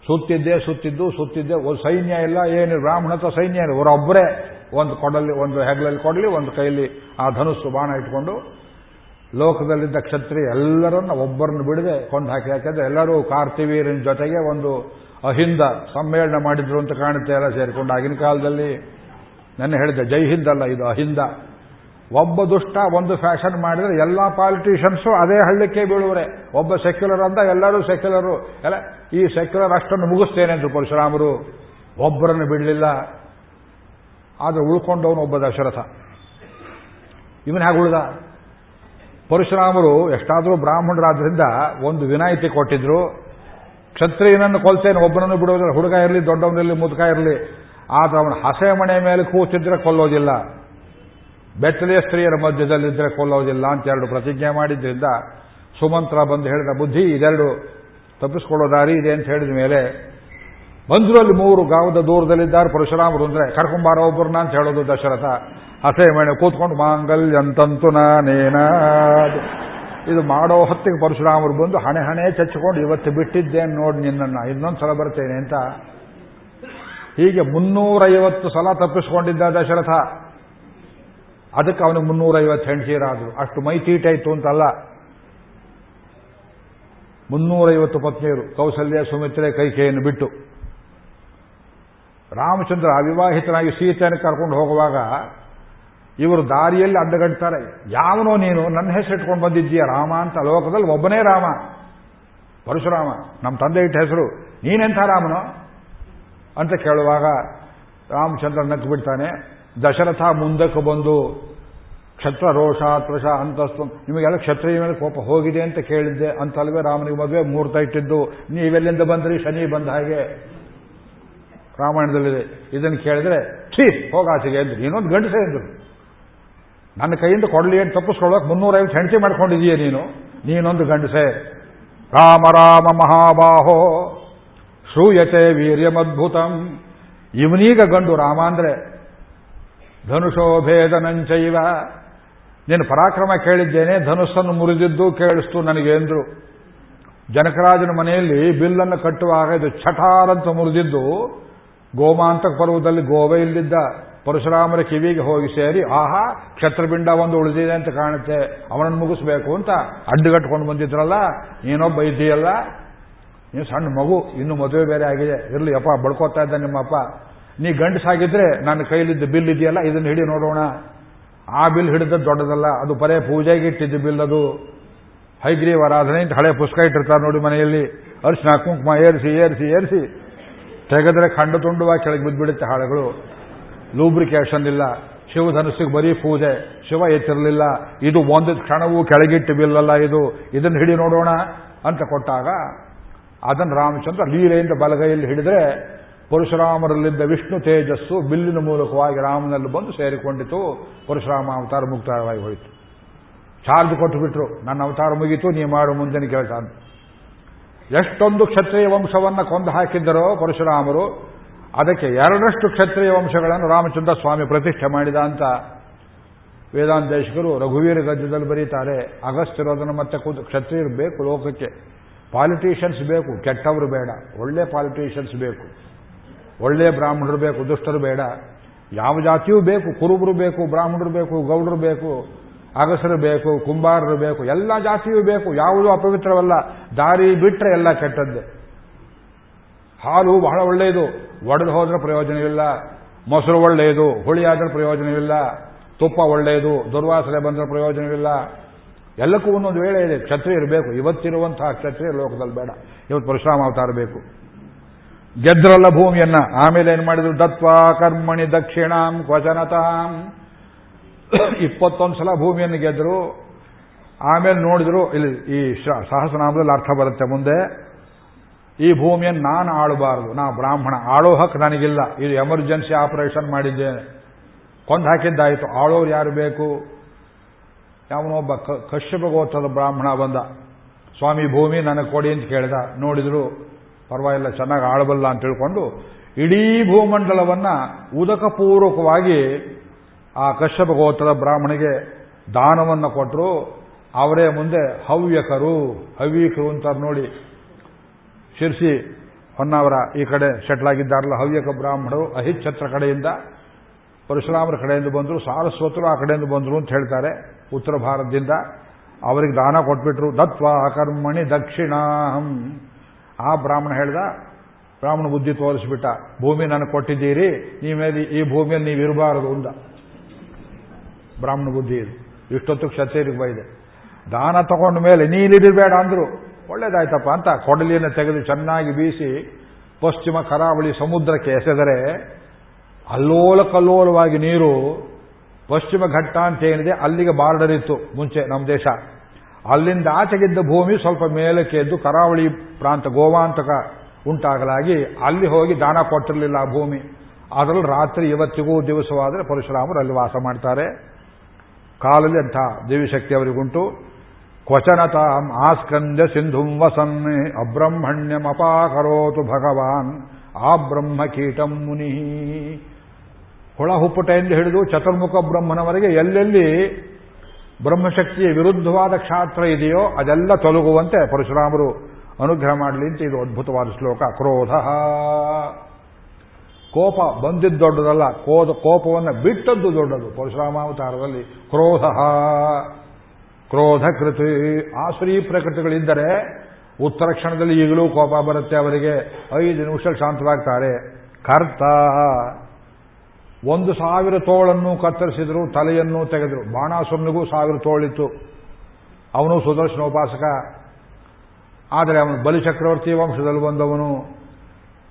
ಸುತ್ತಿದ್ದೆ ಸುತ್ತಿದ್ದು, ಸುತ್ತಿದ್ದೆ ಒಂದು ಸೈನ್ಯ ಇಲ್ಲ, ಏನು ಬ್ರಾಹ್ಮಣತ ಸೈನ್ಯ ಇಲ್ಲ. ಅವರೊಬ್ಬರೇ ಒಂದು ಕೊಡಲಿ, ಒಂದು ಹೆಗ್ಲಲ್ಲಿ ಕೊಡಲಿ, ಒಂದು ಕೈಯಲ್ಲಿ ಆ ಧನುಸ್ಸು ಬಾಣ ಇಟ್ಕೊಂಡು ಲೋಕದಲ್ಲಿದ್ದ ಕ್ಷತ್ರಿಯ ಎಲ್ಲರನ್ನ ಒಬ್ಬರನ್ನು ಬಿಡದೆ ಕೊಂಡು ಹಾಕಿ, ಯಾಕೆಂದ್ರೆ ಎಲ್ಲರೂ ಕಾರ್ತಿವೀರನ ಜೊತೆಗೆ ಒಂದು ಅಹಿಂದ ಸಮ್ಮೇಳನ ಮಾಡಿದ್ರು ಅಂತ ಕಾಣುತ್ತೆ, ಎಲ್ಲ ಸೇರಿಕೊಂಡು ಆಗಿನ ಕಾಲದಲ್ಲಿ. ನನ್ನ ಹೇಳಿದೆ ಜೈ ಹಿಂದ್ ಅಲ್ಲ, ಇದು ಅಹಿಂದ. ಒಬ್ಬ ದುಷ್ಟ ಒಂದು ಫ್ಯಾಷನ್ ಮಾಡಿದ್ರೆ ಎಲ್ಲ ಪಾಲಿಟಿಷಿಯನ್ಸು ಅದೇ ಹಳ್ಳಿಕೆ ಬೀಳುವರೆ. ಒಬ್ಬ ಸೆಕ್ಯುಲರ್ ಅಂತ ಎಲ್ಲರೂ ಸೆಕ್ಯುಲರು. ಎಲ್ಲ, ಈ ಸೆಕ್ಯುಲರ್ ಅಷ್ಟನ್ನು ಮುಗಿಸ್ತೇನೆ ಅಂತ ಪರಶುರಾಮರು. ಒಬ್ಬರನ್ನು ಬಿಡಲಿಲ್ಲ. ಆದರೆ ಉಳ್ಕೊಂಡವನು ಒಬ್ಬ ದಶರಥ. ಇವನ್ ಹೇಗೆ ಉಳಿದ? ಪರಶುರಾಮರು ಎಷ್ಟಾದರೂ ಬ್ರಾಹ್ಮಣರಾದ್ರಿಂದ ಒಂದು ವಿನಾಯಿತಿ ಕೊಟ್ಟಿದ್ರು. ಕ್ಷತ್ರಿಯನನ್ನು ಕೊಲ್ತೇನೆ, ಒಬ್ಬನನ್ನು ಬಿಡೋದಿಲ್ಲ ಹುಡುಗ ಇರಲಿ, ದೊಡ್ಡವನಿರಲಿ, ಮುದುಕ ಇರಲಿ. ಆದ್ರೆ ಅವನ ಹಸೆ ಮನೆ ಮೇಲೆ ಕೂತಿದ್ರೆ ಕೊಲ್ಲೋದಿಲ್ಲ. ಬೆತ್ತಲೆಯ ಸ್ತ್ರೀಯರ ಮಧ್ಯದಲ್ಲಿದ್ದರೆ ಕೊಲ್ಲೋದಿಲ್ಲ ಅಂತ ಎರಡು ಪ್ರತಿಜ್ಞೆ ಮಾಡಿದ್ರಿಂದ ಸುಮಂತ್ರ ಬಂದು ಹೇಳಿದ ಬುದ್ಧಿ ಇದೆರಡು ತಪ್ಪಿಸ್ಕೊಳ್ಳೋ ದಾರಿ ಇದೆ ಅಂತ ಹೇಳಿದ ಮೇಲೆ ಬಂದ್ರು ಅಲ್ಲಿ ಮೂರು ಗಾವದ ದೂರದಲ್ಲಿದ್ದಾರೆ ಪರಶುರಾಮರು ಅಂದ್ರೆ ಕರ್ಕೊಂಬಾರ ಒಬ್ಬರನ್ನ ಅಂತ ಹೇಳೋದು ದಶರಥ. ಹಸೇ ಮೇಣೆ ಕೂತ್ಕೊಂಡು, ಮಾಂಗಲ್ಯಂತಂತು ನಾನೇನ? ಇದು ಮಾಡೋ ಹೊತ್ತಿಗೆ ಪರಶುರಾಮರು ಬಂದು ಹಣೆ ಹಣೆ ಚಚ್ಚಿಕೊಂಡು ಇವತ್ತು ಬಿಟ್ಟಿದ್ದೇನೆ ನೋಡಿ ನಿನ್ನನ್ನು, ಇನ್ನೊಂದು ಸಲ ಬರ್ತೇನೆ ಅಂತ ಹೀಗೆ ಮುನ್ನೂರೈವತ್ತು ಸಲ ತಪ್ಪಿಸ್ಕೊಂಡಿದ್ದ ದಶರಥ. ಅದಕ್ಕೆ ಅವನಿಗೆ ಮುನ್ನೂರೈವತ್ತು ಹೆಂಡತಿಯರಾದರು ಅಷ್ಟು ಮೈ ತೀಟಾಯ್ತು ಅಂತಲ್ಲ. ಮುನ್ನೂರೈವತ್ತು ಪತ್ನಿಯರು, ಕೌಸಲ್ಯ ಸುಮಿತ್ರೆ ಕೈಕೆಯನ್ನು ಬಿಟ್ಟು. ರಾಮಚಂದ್ರ ಅವಿವಾಹಿತನಾಗಿ ಸೀತೆಯನ್ನು ಕರ್ಕೊಂಡು ಹೋಗುವಾಗ ಇವರು ದಾರಿಯಲ್ಲಿ ಅಡ್ಡಗಡ್ತಾರೆ ಯಾವನೋ ನೀನು, ನನ್ನ ಹೆಸರು ಇಟ್ಕೊಂಡು ಬಂದಿದ್ದೀಯ, ರಾಮ ಅಂತ ಲೋಕದಲ್ಲಿ ಒಬ್ಬನೇ ರಾಮ. ಪರಶುರಾಮ, ನಮ್ಮ ತಂದೆ ಇಟ್ಟ ಹೆಸರು. ನೀನೆಂಥ ರಾಮನು? ಅಂತ ಕೇಳುವಾಗ ರಾಮಚಂದ್ರ ನಕ್ಕು ಬಿಡ್ತಾನೆ ದಶರಥ ಮುಂದಕ್ಕೆ ಬಂದು, ಕ್ಷತ್ರ ರೋಷ, ತ್ರಷ, ಅಂತಸ್ತು, ನಿಮಗೆಲ್ಲ ಕ್ಷತ್ರಿಯ ಮೇಲೆ ಕೋಪ ಹೋಗಿದೆ ಅಂತ ಕೇಳಿದ್ದೆ. ಅಂತಲ್ವೇ ರಾಮನಿಗೆ ಮದುವೆ ಮೂರ್ತ ಇಟ್ಟಿದ್ದು. ನೀವೆಲ್ಲಿಂದ ಬಂದ್ರಿ? ಶನಿ ಬಂದ ಹಾಗೆ. ರಾಮಾಯಣದಲ್ಲಿದೆ. ಇದನ್ನು ಕೇಳಿದ್ರೆ, ಛೀ, ಹೋಗಾಚೆಗೆ ಅಂದ್ರು ಇನ್ನೊಂದು ಗಂಡಸೆ ಅಂದ್ರು ನನ್ನ ಕೈಯಿಂದ ಕೊಡಲಿ ಅಂತ ತಪ್ಪಿಸ್ಕೊಳ್ಳೋಕೆ ಮುನ್ನೂರೈವತ್ತು ಹೆಂಡತಿ ಮಾಡ್ಕೊಂಡಿದೀಯ ನೀನು? ನೀನೊಂದು ಗಂಡಸೆ. ರಾಮ ರಾಮ, ಮಹಾಬಾಹೋ. ಶ್ರೂಯತೆ ವೀರ್ಯಮದ್ಭುತಂ. ಇವನೀಗ ಗಂಡು ರಾಮ ಅಂದ್ರೆ ಧನುಷೋಭೇದನಂಚೈವ ನೀನು ಪರಾಕ್ರಮ ಕೇಳಿದ್ದೇನೆ, ಧನುಸ್ಸನ್ನು ಮುರಿದಿದ್ದು ಕೇಳಿಸ್ತು ನನಗೆ ಎಂದ್ರು. ಜನಕರಾಜನ ಮನೆಯಲ್ಲಿ ಬಿಲ್ಲನ್ನು ಕಟ್ಟುವಾಗ ಇದು ಚಟಾರಂತ ಮುರಿದಿದ್ದು ಗೋಮಾಂತಕ ಪರ್ವದಲ್ಲಿ ಗೋವೆ ಇಲ್ಲಿದ್ದ, ಪರಶುರಾಮರ ಕಿವಿಗೆ ಹೋಗಿ ಸೇರಿ, ಆಹಾ ಕ್ಷತ್ರಬಿಂಡ ಒಂದು ಉಳಿದಿದೆ ಅಂತ ಕಾಣುತ್ತೆ, ಅವನನ್ನು ಮುಗಿಸ್ಬೇಕು ಅಂತ ಅಡ್ಡುಗಟ್ಕೊಂಡು ಬಂದಿದ್ರಲ್ಲ, ನೀನೊಬ್ಬ ಇದ್ದೀಯಲ್ಲ, ನೀನು ಸಣ್ಣ ಮಗು, ಇನ್ನು ಮದುವೆ ಬೇರೆ ಆಗಿದೆ, ಇರಲಿ, ಅಪ್ಪ ಬಳ್ಕೋತಾ ಇದ್ದ ನಿಮ್ಮಪ್ಪ. ನೀ ಗಂಡಸಾಗಿದ್ರೆ ನನ್ನ ಕೈಲಿದ್ದ ಬಿಲ್ ಇದೆಯಲ್ಲ, ಇದನ್ನು ಹಿಡಿ ನೋಡೋಣ. ಆ ಬಿಲ್ ಹಿಡಿದ ದೊಡ್ಡದಲ್ಲ, ಅದು ಪರೇ ಪೂಜೆಗೆ ಇಟ್ಟಿದ್ದ ಬಿಲ್ ಅದು. ಹೈಗ್ರೀವ್ ಆರಾಧನೆ ಅಂತ ಹಳೆ ಪುಸ್ತಕ ಇಟ್ಟಿರ್ತಾರೆ ನೋಡಿ ಮನೆಯಲ್ಲಿ. ಅರ್ಶನ, ಕುಂಕುಮ ಏರಿಸಿ ಏರಿಸಿ ಏರಿಸಿ. ತೆಗೆದ್ರೆ ಖಂಡ ತುಂಡುವಾಗಿ ಕೆಳಗೆ ಬಿದ್ದುಬಿಡುತ್ತೆ ಹಾಳುಗಳು ಲೂಬ್ರಿಕೇಷನ್ ಇಲ್ಲ. ಶಿವಧನಸ್ಸಿಗೆ ಬರೀ ಪೂಜೆ. ಶಿವ ಎತ್ತಿರಲಿಲ್ಲ. ಇದು ಒಂದು ಕ್ಷಣವೂ ಕೆಳಗಿಟ್ಟು ಬಿಲ್ಲಲ್ಲ ಇದು. ಇದನ್ನು ಹಿಡಿ ನೋಡೋಣ ಅಂತ ಕೊಟ್ಟಾಗ ಅದನ್ನು ರಾಮಚಂದ್ರ ಲೀಲೆಯಿಂದ ಬಲಗೈಯಲ್ಲಿ ಹಿಡಿದ್ರೆ ಪರಶುರಾಮರಲ್ಲಿದ್ದ ವಿಷ್ಣು ತೇಜಸ್ಸು ಬಿಲ್ಲಿನ ಮೂಲಕವಾಗಿ ರಾಮನಲ್ಲಿ ಬಂದು ಸೇರಿಕೊಂಡಿತು. ಪರಶುರಾಮ ಅವತಾರ ಮುಕ್ತಾಯವಾಗಿ ಹೋಯಿತು. ಚಾರ್ಜ್ ಕೊಟ್ಟು ಬಿಟ್ರು ನನ್ನ ಅವತಾರ ಮುಗೀತು ನೀವು ಮಾಡು ಮುಂದಿನ ಕೆಲಸ ಅಂತ ಎಷ್ಟೊಂದು ಕ್ಷತ್ರಿಯ ವಂಶವನ್ನು ಕೊಂದು ಹಾಕಿದ್ದರೋ ಪರಶುರಾಮರು, ಅದಕ್ಕೆ ಎರಡಷ್ಟು ಕ್ಷತ್ರಿಯ ವಂಶಗಳನ್ನು ರಾಮಚಂದ್ರ ಸ್ವಾಮಿ ಪ್ರತಿಷ್ಠೆ ಮಾಡಿದ ಅಂತ ವೇದಾಂತೇಶಕರು ರಘುವೀರ ಗದ್ಯದಲ್ಲಿ ಬರೀತಾರೆ. ಅಗಸ್ತ್ಯರೋದನ ಮತ್ತೆ ಕೂತು ಕ್ಷತ್ರಿಯರು ಬೇಕು ಲೋಕಕ್ಕೆ. ಪಾಲಿಟೀಷಿಯನ್ಸ್ ಬೇಕು, ಕೆಟ್ಟವರು ಬೇಡ. ಒಳ್ಳೆ ಪಾಲಿಟಿಷಿಯನ್ಸ್ ಬೇಕು. ಒಳ್ಳೆ ಬ್ರಾಹ್ಮಣರು ಬೇಕು, ದುಷ್ಟರು ಬೇಡ. ಯಾವ ಜಾತಿಯೂ ಬೇಕು, ಕುರುಬರು ಬೇಕು, ಬ್ರಾಹ್ಮಣರು ಬೇಕು, ಗೌಡರು ಬೇಕು, ಅಗಸರು ಬೇಕು, ಕುಂಬಾರರು ಬೇಕು, ಎಲ್ಲ ಜಾತಿಯೂ ಬೇಕು. ಯಾವುದೂ ಅಪವಿತ್ರವಲ್ಲ. ದಾರಿ ಬಿಟ್ಟರೆ ಎಲ್ಲ ಕೆಟ್ಟದ್ದು. ಹಾಲು ಬಹಳ ಒಳ್ಳೆಯದು. ಒಡೆದು ಹೋದ್ರೆ ಪ್ರಯೋಜನವಿಲ್ಲ. ಮೊಸರು ಒಳ್ಳೆಯದು. ಹುಳಿ ಹುಳಿಯಾದ್ರೆ ಪ್ರಯೋಜನವಿಲ್ಲ. ತುಪ್ಪ ಒಳ್ಳೆಯದು. ದುರ್ವಾಸನೆ ಬಂದರೆ ಪ್ರಯೋಜನವಿಲ್ಲ. ಎಲ್ಲಕ್ಕೂ ಒಂದೊಂದು ವೇಳೆ ಇದೆ. ಕ್ಷತ್ರಿಯರು ಬೇಕು. ಇವತ್ತಿರುವಂತಹ ಕ್ಷತ್ರಿಯ ಲೋಕದಲ್ಲಿ ಬೇಡ. ಇವತ್ತು ಪರಶುರಾಮ ಅವತಾರ ಬೇಕು. ಗೆದ್ರಲ್ಲ ಭೂಮಿಯನ್ನ. ಆಮೇಲೆ ಏನು ಮಾಡಿದ್ರು? ದತ್ವ ಕರ್ಮಣಿ ದಕ್ಷಿಣಾಂ ಕ್ವಚನತಾಂ ಇಪ್ಪತ್ತೊಂದು ಸಲ ಭೂಮಿಯನ್ನು ಗೆದ್ರು. ಆಮೇಲೆ ನೋಡಿದ್ರು, ಇಲ್ಲಿ ಈ ಸಹಸ್ರನಾಮದಲ್ಲಿ ಅರ್ಥ ಬರುತ್ತೆ ಮುಂದೆ. ಈ ಭೂಮಿಯನ್ನು ನಾನು ಆಳಬಾರದು. ನಾ ಬ್ರಾಹ್ಮಣ. ಆಳೋ ಹಕ್ಕು ನನಗಿಲ್ಲ. ಇದು ಎಮರ್ಜೆನ್ಸಿ ಆಪರೇಷನ್ ಮಾಡಿದ್ದೇನೆ. ಕೊಂದು ಹಾಕಿದ್ದಾಯಿತು. ಆಳೋರು ಯಾರು ಬೇಕು? ಯಾವನೊಬ್ಬ ಕಶ್ಯಪ ಗೋತ್ರದ ಬ್ರಾಹ್ಮಣ ಬಂದ. ಸ್ವಾಮಿ ಭೂಮಿ ನನಗೆ ಕೊಡಿ ಅಂತ ಕೇಳಿದ. ನೋಡಿದ್ರು ಪರವಾಗಿಲ್ಲ, ಚೆನ್ನಾಗಿ ಆಳಬಲ್ಲ ಅಂತ ತಿಳ್ಕೊಂಡು ಇಡೀ ಭೂಮಂಡಲವನ್ನ ಉದಕಪೂರ್ವಕವಾಗಿ ಆ ಕಶ್ಯಪ ಗೋತ್ರದ ಬ್ರಾಹ್ಮಣಿಗೆ ದಾನವನ್ನು ಕೊಟ್ಟರು ಅವರೇ ಮುಂದೆ ಹವ್ಯಕರು ಹವ್ಯಕರು ಅಂತಾರೆ ನೋಡಿ. ಶಿರ್ಸಿ ಹೊನ್ನಾವರ ಈ ಕಡೆ ಆಗಿದ್ದಾರಲ್ಲ, ಹವ್ಯಕ ಬ್ರಾಹ್ಮಣರು, ಅಹಿಚ್ಛತ್ರ ಕಡೆಯಿಂದ, ಪರಶುರಾಮರ ಕಡೆಯಿಂದ ಬಂದರು, ಸಾರಸ್ವತರು ಆ ಕಡೆಯಿಂದ ಬಂದರು ಅಂತ ಹೇಳ್ತಾರೆ ಉತ್ತರ ಭಾರತದಿಂದ. ಅವರಿಗೆ ದಾನ ಕೊಟ್ಬಿಟ್ರು. ದತ್ವ ಅಕರ್ಮಣಿ ದಕ್ಷಿಣಾಹಂ. ಆ ಬ್ರಾಹ್ಮಣ ಹೇಳ್ದ, ಬ್ರಾಹ್ಮಣ ಬುದ್ಧಿ ತೋರಿಸ್ಬಿಟ್ಟ, ಭೂಮಿ ನನಗೆ ಕೊಟ್ಟಿದ್ದೀರಿ ನೀವೇಲಿ ಈ ಭೂಮಿಯಲ್ಲಿ ನೀವು ಇರಬಾರದು ಅಂದ. ಬ್ರಾಹ್ಮಣ ಬುದ್ಧಿ ಇದು. ಇಷ್ಟೊತ್ತು ಕ್ಷತ್ರಿಯರಿಗೆ ಬೈದೆ, ದಾನ ತಗೊಂಡ ಮೇಲೆ ನೀಲಿರಬೇಡ ಅಂದ್ರು. ಒಳ್ಳೇದಾಯ್ತಪ್ಪ ಅಂತ ಕೊಡಲಿಯನ್ನು ತೆಗೆದು ಚೆನ್ನಾಗಿ ಬೀಸಿ, ಪಶ್ಚಿಮ ಕರಾವಳಿ ಸಮುದ್ರಕ್ಕೆ ಎಸೆದರೆ ಅಲ್ಲೋಲ ಕಲ್ಲೋಲವಾಗಿ ನೀರು ಪಶ್ಚಿಮ ಘಟ್ಟ ಅಂತ ಏನಿದೆ, ಅಲ್ಲಿಗೆ ಬಾರ್ಡರ್ ಇತ್ತು ಮುಂಚೆ ನಮ್ಮ ದೇಶ. ಅಲ್ಲಿಂದ ಆಚೆಗಿದ್ದ ಭೂಮಿ ಸ್ವಲ್ಪ ಮೇಲಕ್ಕೆ ಎದ್ದು ಕರಾವಳಿ ಪ್ರಾಂತ ಗೋವಾಂತಕ ಉಂಟಾಗಲಾಗಿ ಅಲ್ಲಿ ಹೋಗಿ ದಾನ ಕೊಟ್ಟಿರಲಿಲ್ಲ ಆ ಭೂಮಿ. ಅದರಲ್ಲಿ ರಾತ್ರಿ ಇವತ್ತಿಗೂ ದಿವಸವಾದರೆ ಪರಶುರಾಮರು ಅಲ್ಲಿ ವಾಸ ಮಾಡ್ತಾರೆ. ಕಾಲಲ್ಲಿ ಅಂಥ ದೇವಿಶಕ್ತಿ ಅವರಿಗುಂಟು. ಕ್ವಚನತಾಂ ಆಸ್ಕಂದ್ಯ ಸಿಂಧುಂ ವಸನ್ ಅಬ್ರಹ್ಮಣ್ಯಮಪಾಕರೋತು ಭಗವಾನ್. ಆ ಬ್ರಹ್ಮ ಕೀಟಂ ಮುನಿ ಹೊಳ ಹುಪ್ಪಟೆಯಿಂದ ಹಿಡಿದು ಚತುರ್ಮುಖ ಬ್ರಹ್ಮನವರೆಗೆ ಎಲ್ಲೆಲ್ಲಿ ಬ್ರಹ್ಮಶಕ್ತಿಯ ವಿರುದ್ಧವಾದ ಕ್ಷಾತ್ರ ಇದೆಯೋ ಅದೆಲ್ಲ ತೊಲಗುವಂತೆ ಪರಶುರಾಮರು ಅನುಗ್ರಹ ಮಾಡಲಿ ಅಂತ ಇದು ಅದ್ಭುತವಾದ ಶ್ಲೋಕ. ಕ್ರೋಧ. ಕೋಪ ಬಂದಿದ್ದು ದೊಡ್ಡದಲ್ಲ. ಕೋದ, ಕೋಪವನ್ನು ಬಿಟ್ಟದ್ದು ದೊಡ್ಡದು ಪರಶುರಾಮಾವತಾರದಲ್ಲಿ ಕ್ರೋಧ. ಕ್ರೋಧ ಕೃತಿ ಆಸುರಿ ಪ್ರಕೃತಿಗಳಿದ್ದರೆ ಉತ್ತರ ಕ್ಷಣದಲ್ಲಿ ಈಗಲೂ ಕೋಪ ಬರುತ್ತೆ ಅವರಿಗೆ. ಐದು ನಿಮಿಷ ಶಾಂತವಾಗ್ತಾರೆ. ಕರ್ತ. ಒಂದು ಸಾವಿರ ತೋಳನ್ನು ಕತ್ತರಿಸಿದ್ರು, ತಲೆಯನ್ನು ತೆಗೆದರು. ಬಾಣಾಸುರನಿಗೂ ಸಾವಿರ ತೋಳಿತ್ತು. ಅವನು ಸುದರ್ಶನೋಪಾಸಕ ಆದರೆ ಅವನು ಬಲಿಚಕ್ರವರ್ತಿ ವಂಶದಲ್ಲಿ ಬಂದವನು.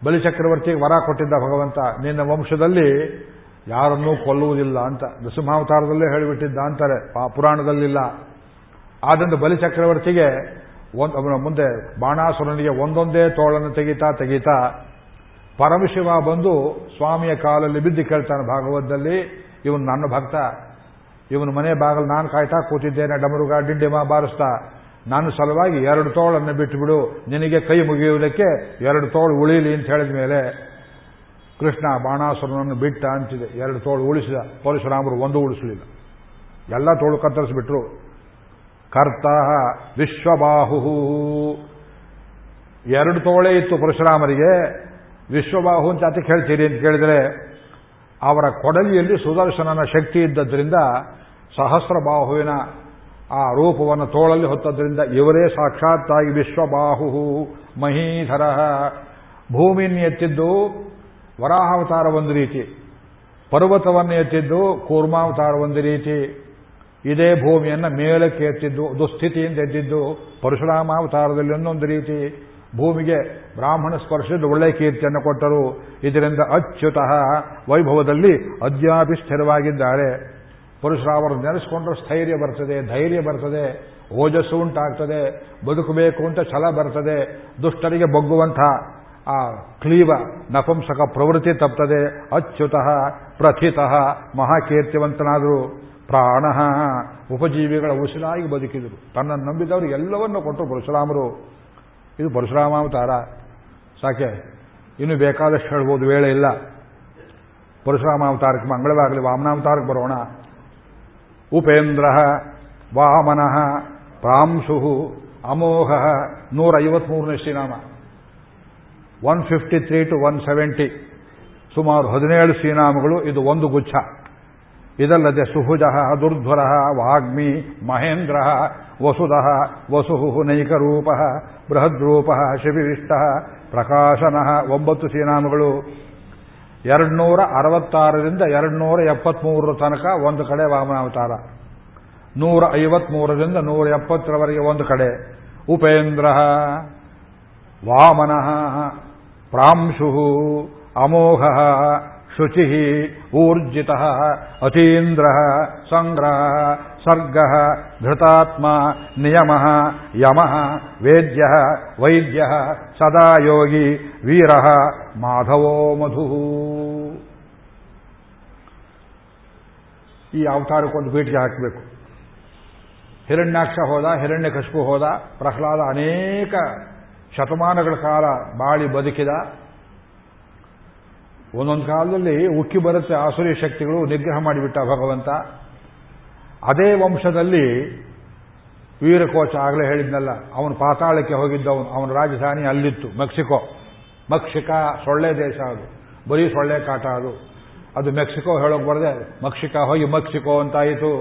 ಬಲಿಚಕ್ರವರ್ತಿಗೆ ವರ ಕೊಟ್ಟಿದ್ದ ಭಗವಂತ. ನಿನ್ನ ವಂಶದಲ್ಲಿ ಯಾರನ್ನೂ ಕೊಲ್ಲುವುದಿಲ್ಲ ಅಂತ. ನೃಸಿಂಹಾವತಾರದಲ್ಲೇ ಹೇಳಿಬಿಟ್ಟಿದ್ದ ಅಂತಾರೆ. ಪುರಾಣದಲ್ಲಿಲ್ಲ. ಆದ್ದರಿಂದ ಬಲಿಚಕ್ರವರ್ತಿಗೆ ಅವನ ಮುಂದೆ ಬಾಣಾಸುರನಿಗೆ ಒಂದೊಂದೇ ತೋಳನ್ನು ತೆಗೀತಾ, ತೆಗಿತಾ ಪರಮಶಿವ ಬಂದು ಸ್ವಾಮಿಯ ಕಾಲಲ್ಲಿ ಬಿದ್ದು ಕೇಳ್ತಾನೆ ಭಾಗವತದಲ್ಲಿ, ಇವನು ನನ್ನ ಭಕ್ತ. ಇವನು ಮನೆ ಬಾಗಲು ನಾನು ಕಾಯ್ತಾ ಕೂತಿದ್ದೇನೆ, ಡಮರುಗ, ಡಿಂಡಿಮ ಬಾರಿಸ್ತಾ. ನಾನು ಸಲುವಾಗಿ ಎರಡು ತೋಳನ್ನು ಬಿಟ್ಟುಬಿಡು. ನಿನಗೆ ಕೈ ಮುಗಿಯುವುದಕ್ಕೆ ಎರಡು ತೋಳು ಉಳಿಲಿ ಅಂತ ಹೇಳಿದ ಮೇಲೆ ಕೃಷ್ಣ ಬಾಣಾಸುರನನ್ನು ಬಿಟ್ಟ ಅಂತಿದೆ. ಎರಡು ತೋಳು ಉಳಿಸಿದ. ಪರಶುರಾಮರು ಒಂದು ಉಳಿಸಲಿಲ್ಲ. ಎಲ್ಲ ತೋಳು ಕತ್ತರಿಸಿಬಿಟ್ರು. ಕರ್ತ ವಿಶ್ವಬಾಹು ಎರಡು ತೋಳೆ ಇತ್ತು ಪರಶುರಾಮರಿಗೆ. ವಿಶ್ವಬಾಹು ಅಂತ ಅದಕ್ಕೆ ಹೇಳ್ತೀರಿ ಅಂತ ಕೇಳಿದ್ರೆ, ಅವರ ಕೊಡಲಿಯಲ್ಲಿ ಸುದರ್ಶನನ ಶಕ್ತಿ ಇದ್ದದ್ರಿಂದ, ಸಹಸ್ರಬಾಹುವಿನ ಆ ರೂಪವನ್ನು ತೋಳಲ್ಲಿ ಹೊತ್ತದ್ರಿಂದ ಇವರೇ ಸಾಕ್ಷಾತ್ತಾಗಿ ವಿಶ್ವಬಾಹು ಮಹೀಧರ. ಭೂಮಿಯನ್ನು ಎತ್ತಿದ್ದು ವರಾಹಾವತಾರ ಒಂದು ರೀತಿ, ಪರ್ವತವನ್ನು ಎತ್ತಿದ್ದು ಕೂರ್ಮಾವತಾರ ಒಂದು ರೀತಿ, ಇದೇ ಭೂಮಿಯನ್ನು ಮೇಲಕ್ಕೆ ಎತ್ತಿದ್ದು ದುಸ್ಥಿತಿಯಿಂದ ಎದ್ದಿದ್ದು ಪರಶುರಾಮಾವತಾರದಲ್ಲಿ ಒಂದೊಂದು ರೀತಿ ಭೂಮಿಗೆ ಬ್ರಾಹ್ಮಣ ಸ್ಪರ್ಶದ ಒಳ್ಳೆಯ ಕೀರ್ತಿಯನ್ನು ಕೊಟ್ಟರು. ಇದರಿಂದ ಅಚ್ಯುತಃ ವೈಭವದಲ್ಲಿ ಅದ್ಯಾಪಿ ಸ್ಥಿರವಾಗಿದ್ದಾರೆ ಪರಶುರಾಮರು ನೆನೆಸ್ಕೊಂಡ್ರೆ ಸ್ಥೈರ್ಯ ಬರ್ತದೆ, ಧೈರ್ಯ ಬರ್ತದೆ, ಓಜಸ್ಸು ಉಂಟಾಗ್ತದೆ, ಬದುಕಬೇಕು ಅಂತ ಛಲ ಬರ್ತದೆ, ದುಷ್ಟರಿಗೆ ಬಗ್ಗುವಂಥ ಆ ಕ್ಲೀವ ನಪಂಸಕ ಪ್ರವೃತ್ತಿ ತಪ್ತದೆ. ಅಚ್ಯುತಃ, ಪ್ರಥಿತಃ, ಮಹಾಕೀರ್ತಿವಂತನಾದರು. ಪ್ರಾಣ ಉಪಜೀವಿಗಳ ಉಸಿರಾಗಿ ಬದುಕಿದರು. ತನ್ನನ್ನು ನಂಬಿದವರು ಎಲ್ಲವನ್ನೂ ಕೊಟ್ಟರು ಪರಶುರಾಮರು. ಇದು ಪರಶುರಾಮಾವತಾರ ಸಾಕೆ? ಇನ್ನು ಬೇಕಾದಷ್ಟು ಹೇಳ್ಬೋದು, ವೇಳೆ ಇಲ್ಲ. ಪರಶುರಾಮಾವತಾರಕ್ಕೆ ಮಂಗಳವಾಗಲಿ ವಾಮನಾವತಾರಕ್ಕೆ ಬರೋಣ. ಉಪೇಂದ್ರ ವಾಮನಃ ಪ್ರಾಂಶು ಅಮೋಘ ನೂರ ಐವತ್ಮೂರನೇ ಶ್ರೀನಾಮ. One fifty three to one seventy. ಸುಮಾರು ಹದಿನೇಳು ಶ್ರೀನಾಮಗಳು, ಇದು ಒಂದು ಗುಚ್ಛ. ಇದಲ್ಲದೆ ಸುಹುಜ, ದುರ್ಧ್ವರ, ವಾಗ್ಮಿ, ಮಹೇಂದ್ರ, ವಸುಧ ವಸು ನೈಕರೂಪ, ಬೃಹದ್ರೂಪ, ಶಿವಿವಿಷ್ಟ, ಪ್ರಕಾಶನ, ಒಂಬತ್ತು ಶ್ರೀನಾಮಗಳು ಎರಡ್ನೂರ ಅರವತ್ತಾರರಿಂದ ಎರಡ್ನೂರ ಎಪ್ಪತ್ಮೂರರ ತನಕ ಒಂದು ಕಡೆ ವಾಮನಾವತಾರ. ನೂರ ಐವತ್ಮೂರರಿಂದ ನೂರ ಎಪ್ಪತ್ತರವರೆಗೆ ಒಂದು ಕಡೆ. ಉಪೇಂದ್ರ, ವಾಮನ, ಪ್ರಾಂಶು, ಅಮೋಘ ಶುಚಿ ಊರ್ಜಿತ ಅತೀಂದ್ರ ಸಂಗ್ರಹ ಸರ್ಗ ಧೃತಾತ್ಮ ನಿಯಮ ಯಮ ವೇದ್ಯ ವೈದ್ಯ ಸದಾ ಯೋಗಿ ವೀರ ಮಾಧವೋ ಮಧು. ಈ ಅವತಾರಕ್ಕೊಂದು ಬೀಟಿಗೆ ಹಾಕಬೇಕು. ಹಿರಣ್ಯಾಕ್ಷ ಹೋದ, ಹಿರಣ್ಯ ಕಶ್ಪು ಹೋದ, ಪ್ರಹ್ಲಾದ ಅನೇಕ ಶತಮಾನಗಳ ಕಾಲ ಬಾಳಿ ಬದುಕಿದ ಒಂದೊಂದು ಕಾಲದಲ್ಲಿ ಉಕ್ಕಿ ಬರುತ್ತೆ ಆಸುರಿ ಶಕ್ತಿಗಳು, ನಿಗ್ರಹ ಮಾಡಿಬಿಟ್ಟ ಭಗವಂತ. ಅದೇ ವಂಶದಲ್ಲಿ ವೀರಕೋಚ ಆಗಲೇ ಹೇಳಿದ್ನಲ್ಲ, ಅವನು ಪಾತಾಳಕ್ಕೆ ಹೋಗಿದ್ದವನು, ಅವನ ರಾಜಧಾನಿ ಅಲ್ಲಿತ್ತು, ಮೆಕ್ಸಿಕೋ. ಮೆಕ್ಸಿಕಾ ಸೊಳ್ಳೆ ದೇಶ ಅದು, ಬರೀ ಸೊಳ್ಳೆ ಕಾಟ ಅದು. ಅದು ಮೆಕ್ಸಿಕೋ ಹೇಳೋಕೆ ಬರದೆ, ಮೆಕ್ಸಿಕಾ ಹೋಗಿ ಮೆಕ್ಸಿಕೋ ಅಂತಾಯಿತು.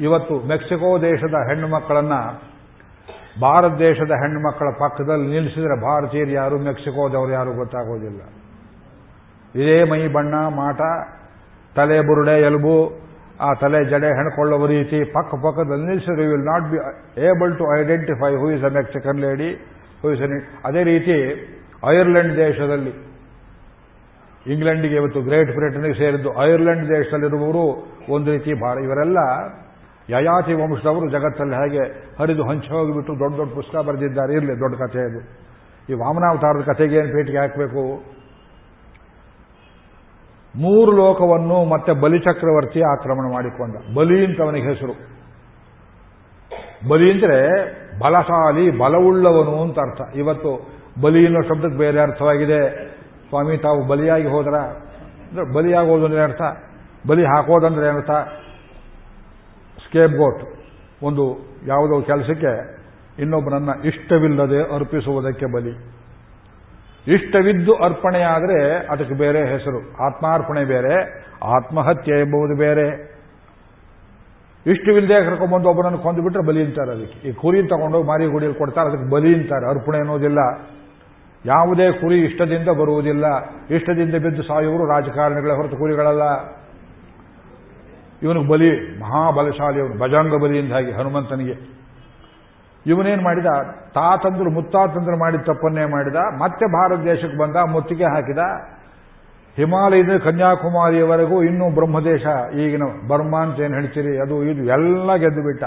ಇವತ್ತು ಮೆಕ್ಸಿಕೋ ದೇಶದ ಹೆಣ್ಣು ಮಕ್ಕಳನ್ನ ಭಾರತ ದೇಶದ ಹೆಣ್ಣು ಮಕ್ಕಳ ಪಕ್ಕದಲ್ಲಿ ನಿಲ್ಲಿಸಿದ್ರೆ ಭಾರತೀಯರು ಯಾರು, ಮೆಕ್ಸಿಕೋದವರು ಯಾರು ಗೊತ್ತಾಗೋದಿಲ್ಲ. ಇದೇ ಮೈ ಬಣ್ಣ, ಮಾಟ, ತಲೆ ಬುರುಡೆ, ಎಲುಬು, ಆ ತಲೆ ಜಡೆ ಹೆಣ್ಕೊಳ್ಳುವ ರೀತಿ ಪಕ್ಕ ಪಕ್ಕದಲ್ಲಿ ನಿಲ್ಲಿಸಿದ್ರೆ will not be able to identify who is a Mexican lady who is ಅದೇ ರೀತಿ ಐರ್ಲೆಂಡ್ ದೇಶದಲ್ಲಿ, ಇಂಗ್ಲೆಂಡಿಗೆ ಇವತ್ತು ಗ್ರೇಟ್ ಬ್ರಿಟನ್ಗೆ ಸೇರಿದ್ದು ಐರ್ಲೆಂಡ್ ದೇಶದಲ್ಲಿರುವವರು ಒಂದು ರೀತಿ ಭಾರ ಇವರೆಲ್ಲ ಯಯಾತಿ ವಂಶದವರು ಜಗತ್ತಲ್ಲಿ ಹಾಗೆ ಹರಿದು ಹಂಚಿ ಹೋಗಿಬಿಟ್ಟು ದೊಡ್ಡ ದೊಡ್ಡ ಪುಸ್ತಕ ಬರೆದಿದ್ದಾರೆ. ಇರಲಿ, ದೊಡ್ಡ ಕಥೆ ಅದು. ಈ ವಾಮನಾವತಾರದ ಕಥೆಗೆ ಏನು ಪೇಟಿಗೆ ಹಾಕಬೇಕು? ಮೂರು ಲೋಕವನ್ನು ಮತ್ತೆ ಬಲಿಚಕ್ರವರ್ತಿ ಆಕ್ರಮಣ ಮಾಡಿಕೊಂಡ. ಬಲಿ ಅಂತ ಅವನಿಗೆ ಹೆಸರು. ಬಲಿ ಅಂದರೆ ಬಲಶಾಲಿ, ಬಲವುಳ್ಳವನು ಅಂತ ಅರ್ಥ. ಇವತ್ತು ಬಲಿ ಅನ್ನೋ ಶಬ್ದಕ್ಕೆ ಬೇರೆ ಅರ್ಥವಾಗಿದೆ. ಸ್ವಾಮಿ, ತಾವು ಬಲಿಯಾಗಿ ಹೋದ್ರ? ಬಲಿಯಾಗೋದು ಅಂದ್ರೆ ಅರ್ಥ. ಬಲಿ ಹಾಕೋದಂದ್ರೆ ಏನರ್ಥ ಸ್ಕೇಪ್ ಗೋಟ್ ಒಂದು ಯಾವುದೋ ಕೆಲಸಕ್ಕೆ ಇನ್ನೊಬ್ಬನನ್ನ ಇಷ್ಟವಿಲ್ಲದೆ ಅರ್ಪಿಸುವುದಕ್ಕೆ ಬಲಿ. ಇಷ್ಟವಿದ್ದು ಅರ್ಪಣೆಯಾದರೆ ಅದಕ್ಕೆ ಬೇರೆ ಹೆಸರು. ಆತ್ಮಾರ್ಪಣೆ ಬೇರೆ, ಆತ್ಮಹತ್ಯೆ ಎಂಬುದು ಬೇರೆ. ಇಷ್ಟವಿಲ್ಲದೆ ಕರ್ಕೊಂಡ್ಬಂದು ಒಬ್ಬನನ್ನು ಕೊಂದು ಬಿಟ್ರೆ ಬಲಿ ಅಂತಾರೆ ಅದಕ್ಕೆ. ಈ ಕುರಿ ತಗೊಂಡೋಗಿ ಮಾರಿ ಗುಡಿಯಲ್ಲಿ ಕೊಡ್ತಾರೆ, ಅದಕ್ಕೆ ಬಲಿ ಅಂತಾರೆ. ಅರ್ಪಣೆ ಅನ್ನೋದಿಲ್ಲ. ಯಾವುದೇ ಕುರಿ ಇಷ್ಟದಿಂದ ಬರುವುದಿಲ್ಲ. ಇಷ್ಟದಿಂದ ಬಿದ್ದು ಸಾಯುವರು ರಾಜಕಾರಣಿಗಳೇ ಹೊರತು ಕುರಿಗಳಲ್ಲ. ಇವನಿಗೆ ಬಲಿ, ಮಹಾಬಲಶಾಲಿ ಅವನು, ಭಜಾಂಗ ಬಲಿಯಿಂದ ಹಾಗೆ ಹನುಮಂತನಿಗೆ. ಇವನೇನು ಮಾಡಿದ? ತಾತಂದ್ರು, ಮುತ್ತಾತಂದ್ರು ಮಾಡಿದ ತಪ್ಪನ್ನೇ ಮಾಡಿದ, ಮತ್ತೆ ಭಾರತ ದೇಶಕ್ಕೆ ಬಂದ, ಮುತ್ತಿಗೆ ಹಾಕಿದ. ಹಿಮಾಲಯದ ಕನ್ಯಾಕುಮಾರಿಯವರೆಗೂ ಇನ್ನೂ ಬ್ರಹ್ಮದೇಶ, ಈಗಿನ ಬರ್ಮಾ ಅಂತ ಏನು ಹೇಳ್ತೀರಿ, ಅದು ಇದು ಎಲ್ಲ ಗೆದ್ದು ಬಿಟ್ಟ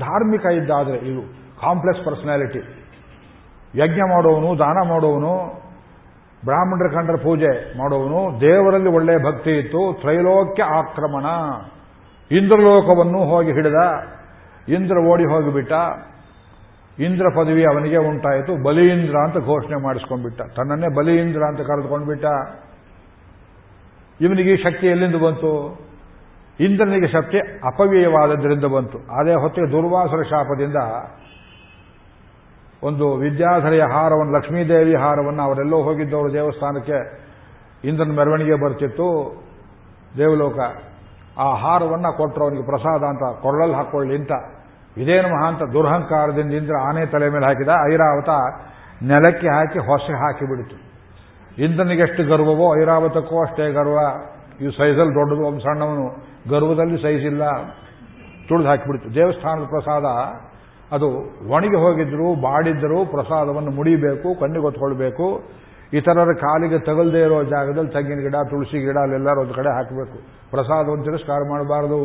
ಧಾರ್ಮಿಕ ಇದ್ದಾದರೆ ಇದು ಕಾಂಪ್ಲೆಕ್ಸ್ ಪರ್ಸನಾಲಿಟಿ ಯಜ್ಞ ಮಾಡೋವನು, ದಾನ ಮಾಡೋವನು ಬ್ರಾಹ್ಮಣರ ಕಂಡ್ರ ಪೂಜೆ ಮಾಡುವನು ದೇವರಲ್ಲಿ ಒಳ್ಳೆಯ ಭಕ್ತಿ ಇತ್ತು, ತ್ರೈಲೋಕ್ಯ ಆಕ್ರಮಣ. ಇಂದ್ರಲೋಕವನ್ನು ಹೋಗಿ ಹಿಡಿದ, ಇಂದ್ರ ಓಡಿ ಹೋಗಿಬಿಟ್ಟ, ಇಂದ್ರ ಪದವಿ ಅವನಿಗೆ ಉಂಟಾಯಿತು ಬಲೀಂದ್ರ ಅಂತ ಘೋಷಣೆ ಮಾಡಿಸ್ಕೊಂಡ್ಬಿಟ್ಟ. ತನ್ನನ್ನೇ ಬಲೀಂದ್ರ ಅಂತ ಕರೆದುಕೊಂಡ್ಬಿಟ್ಟ. ಇವನಿಗೆ ಈ ಶಕ್ತಿ ಎಲ್ಲಿಂದ ಬಂತು? ಇಂದ್ರನಿಗೆ ಶಕ್ತಿ ಅಪವ್ಯಯವಾದದ್ರಿಂದ ಬಂತು. ಅದೇ ಹೊತ್ತಿಗೆ ದುರ್ವಾಸುರ ಶಾಪದಿಂದ ಒಂದು ವಿದ್ಯಾಧರೆಯ ಹಾರವನ್ನು, ಲಕ್ಷ್ಮೀದೇವಿ ಹಾರವನ್ನು ಅವರೆಲ್ಲೋ ಹೋಗಿದ್ದವರು ದೇವಸ್ಥಾನಕ್ಕೆ ಇಂದ್ರನ ಮೆರವಣಿಗೆ ಬರ್ತಿತ್ತು. ದೇವಲೋಕ, ಆ ಹಾರವನ್ನು ಕೊಟ್ಟರು ಅವನಿಗೆ ಪ್ರಸಾದ ಅಂತ ಕೊರಳಲ್ಲಿ ಹಾಕೊಳ್ಳಿ ಅಂತ, ಇದೇನು ಮಹಾಂತ ದುರಹಂಕಾರದಿಂದ ಇಂದ್ರ ಆನೆ ತಲೆ ಮೇಲೆ ಹಾಕಿದ, ಐರಾವತ ನೆಲಕ್ಕೆ ಹಾಕಿ ಹೊಸ ಹಾಕಿಬಿಡಿತು. ಇಂದ್ರನಿಗೆ ಎಷ್ಟು ಗರ್ವವೋ, ಐರಾವತಕ್ಕೂ ಅಷ್ಟೇ ಗರ್ವ. ಇವು ಸೈಜಲ್ಲಿ ದೊಡ್ಡದು, ಒಂದು ಸಣ್ಣವನು ಗರ್ವದಲ್ಲಿ ಸೈಜ್ ಇಲ್ಲ. ತುಳಿದು ಹಾಕಿಬಿಡ್ತು. ದೇವಸ್ಥಾನದ ಪ್ರಸಾದ ಅದು ಒಣಗಿ ಹೋಗಿದ್ರು ಬಾಡಿದ್ದರೂ ಪ್ರಸಾದವನ್ನು ಮುಡಿಬೇಕು ಕಣ್ಣಿಗೊತ್ಕೊಳ್ಬೇಕು ಇತರರ ಕಾಲಿಗೆ ತಗಲ್ದೇ ಇರೋ ಜಾಗದಲ್ಲಿ ತೆಂಗಿನ ಗಿಡ, ತುಳಸಿ ಗಿಡ, ಅಲ್ಲೆಲ್ಲರೂ ಒಂದು ಕಡೆ ಹಾಕಬೇಕು. ಪ್ರಸಾದವನ್ನು ತಿರಸ್ಕಾರ ಮಾಡಬಾರದು.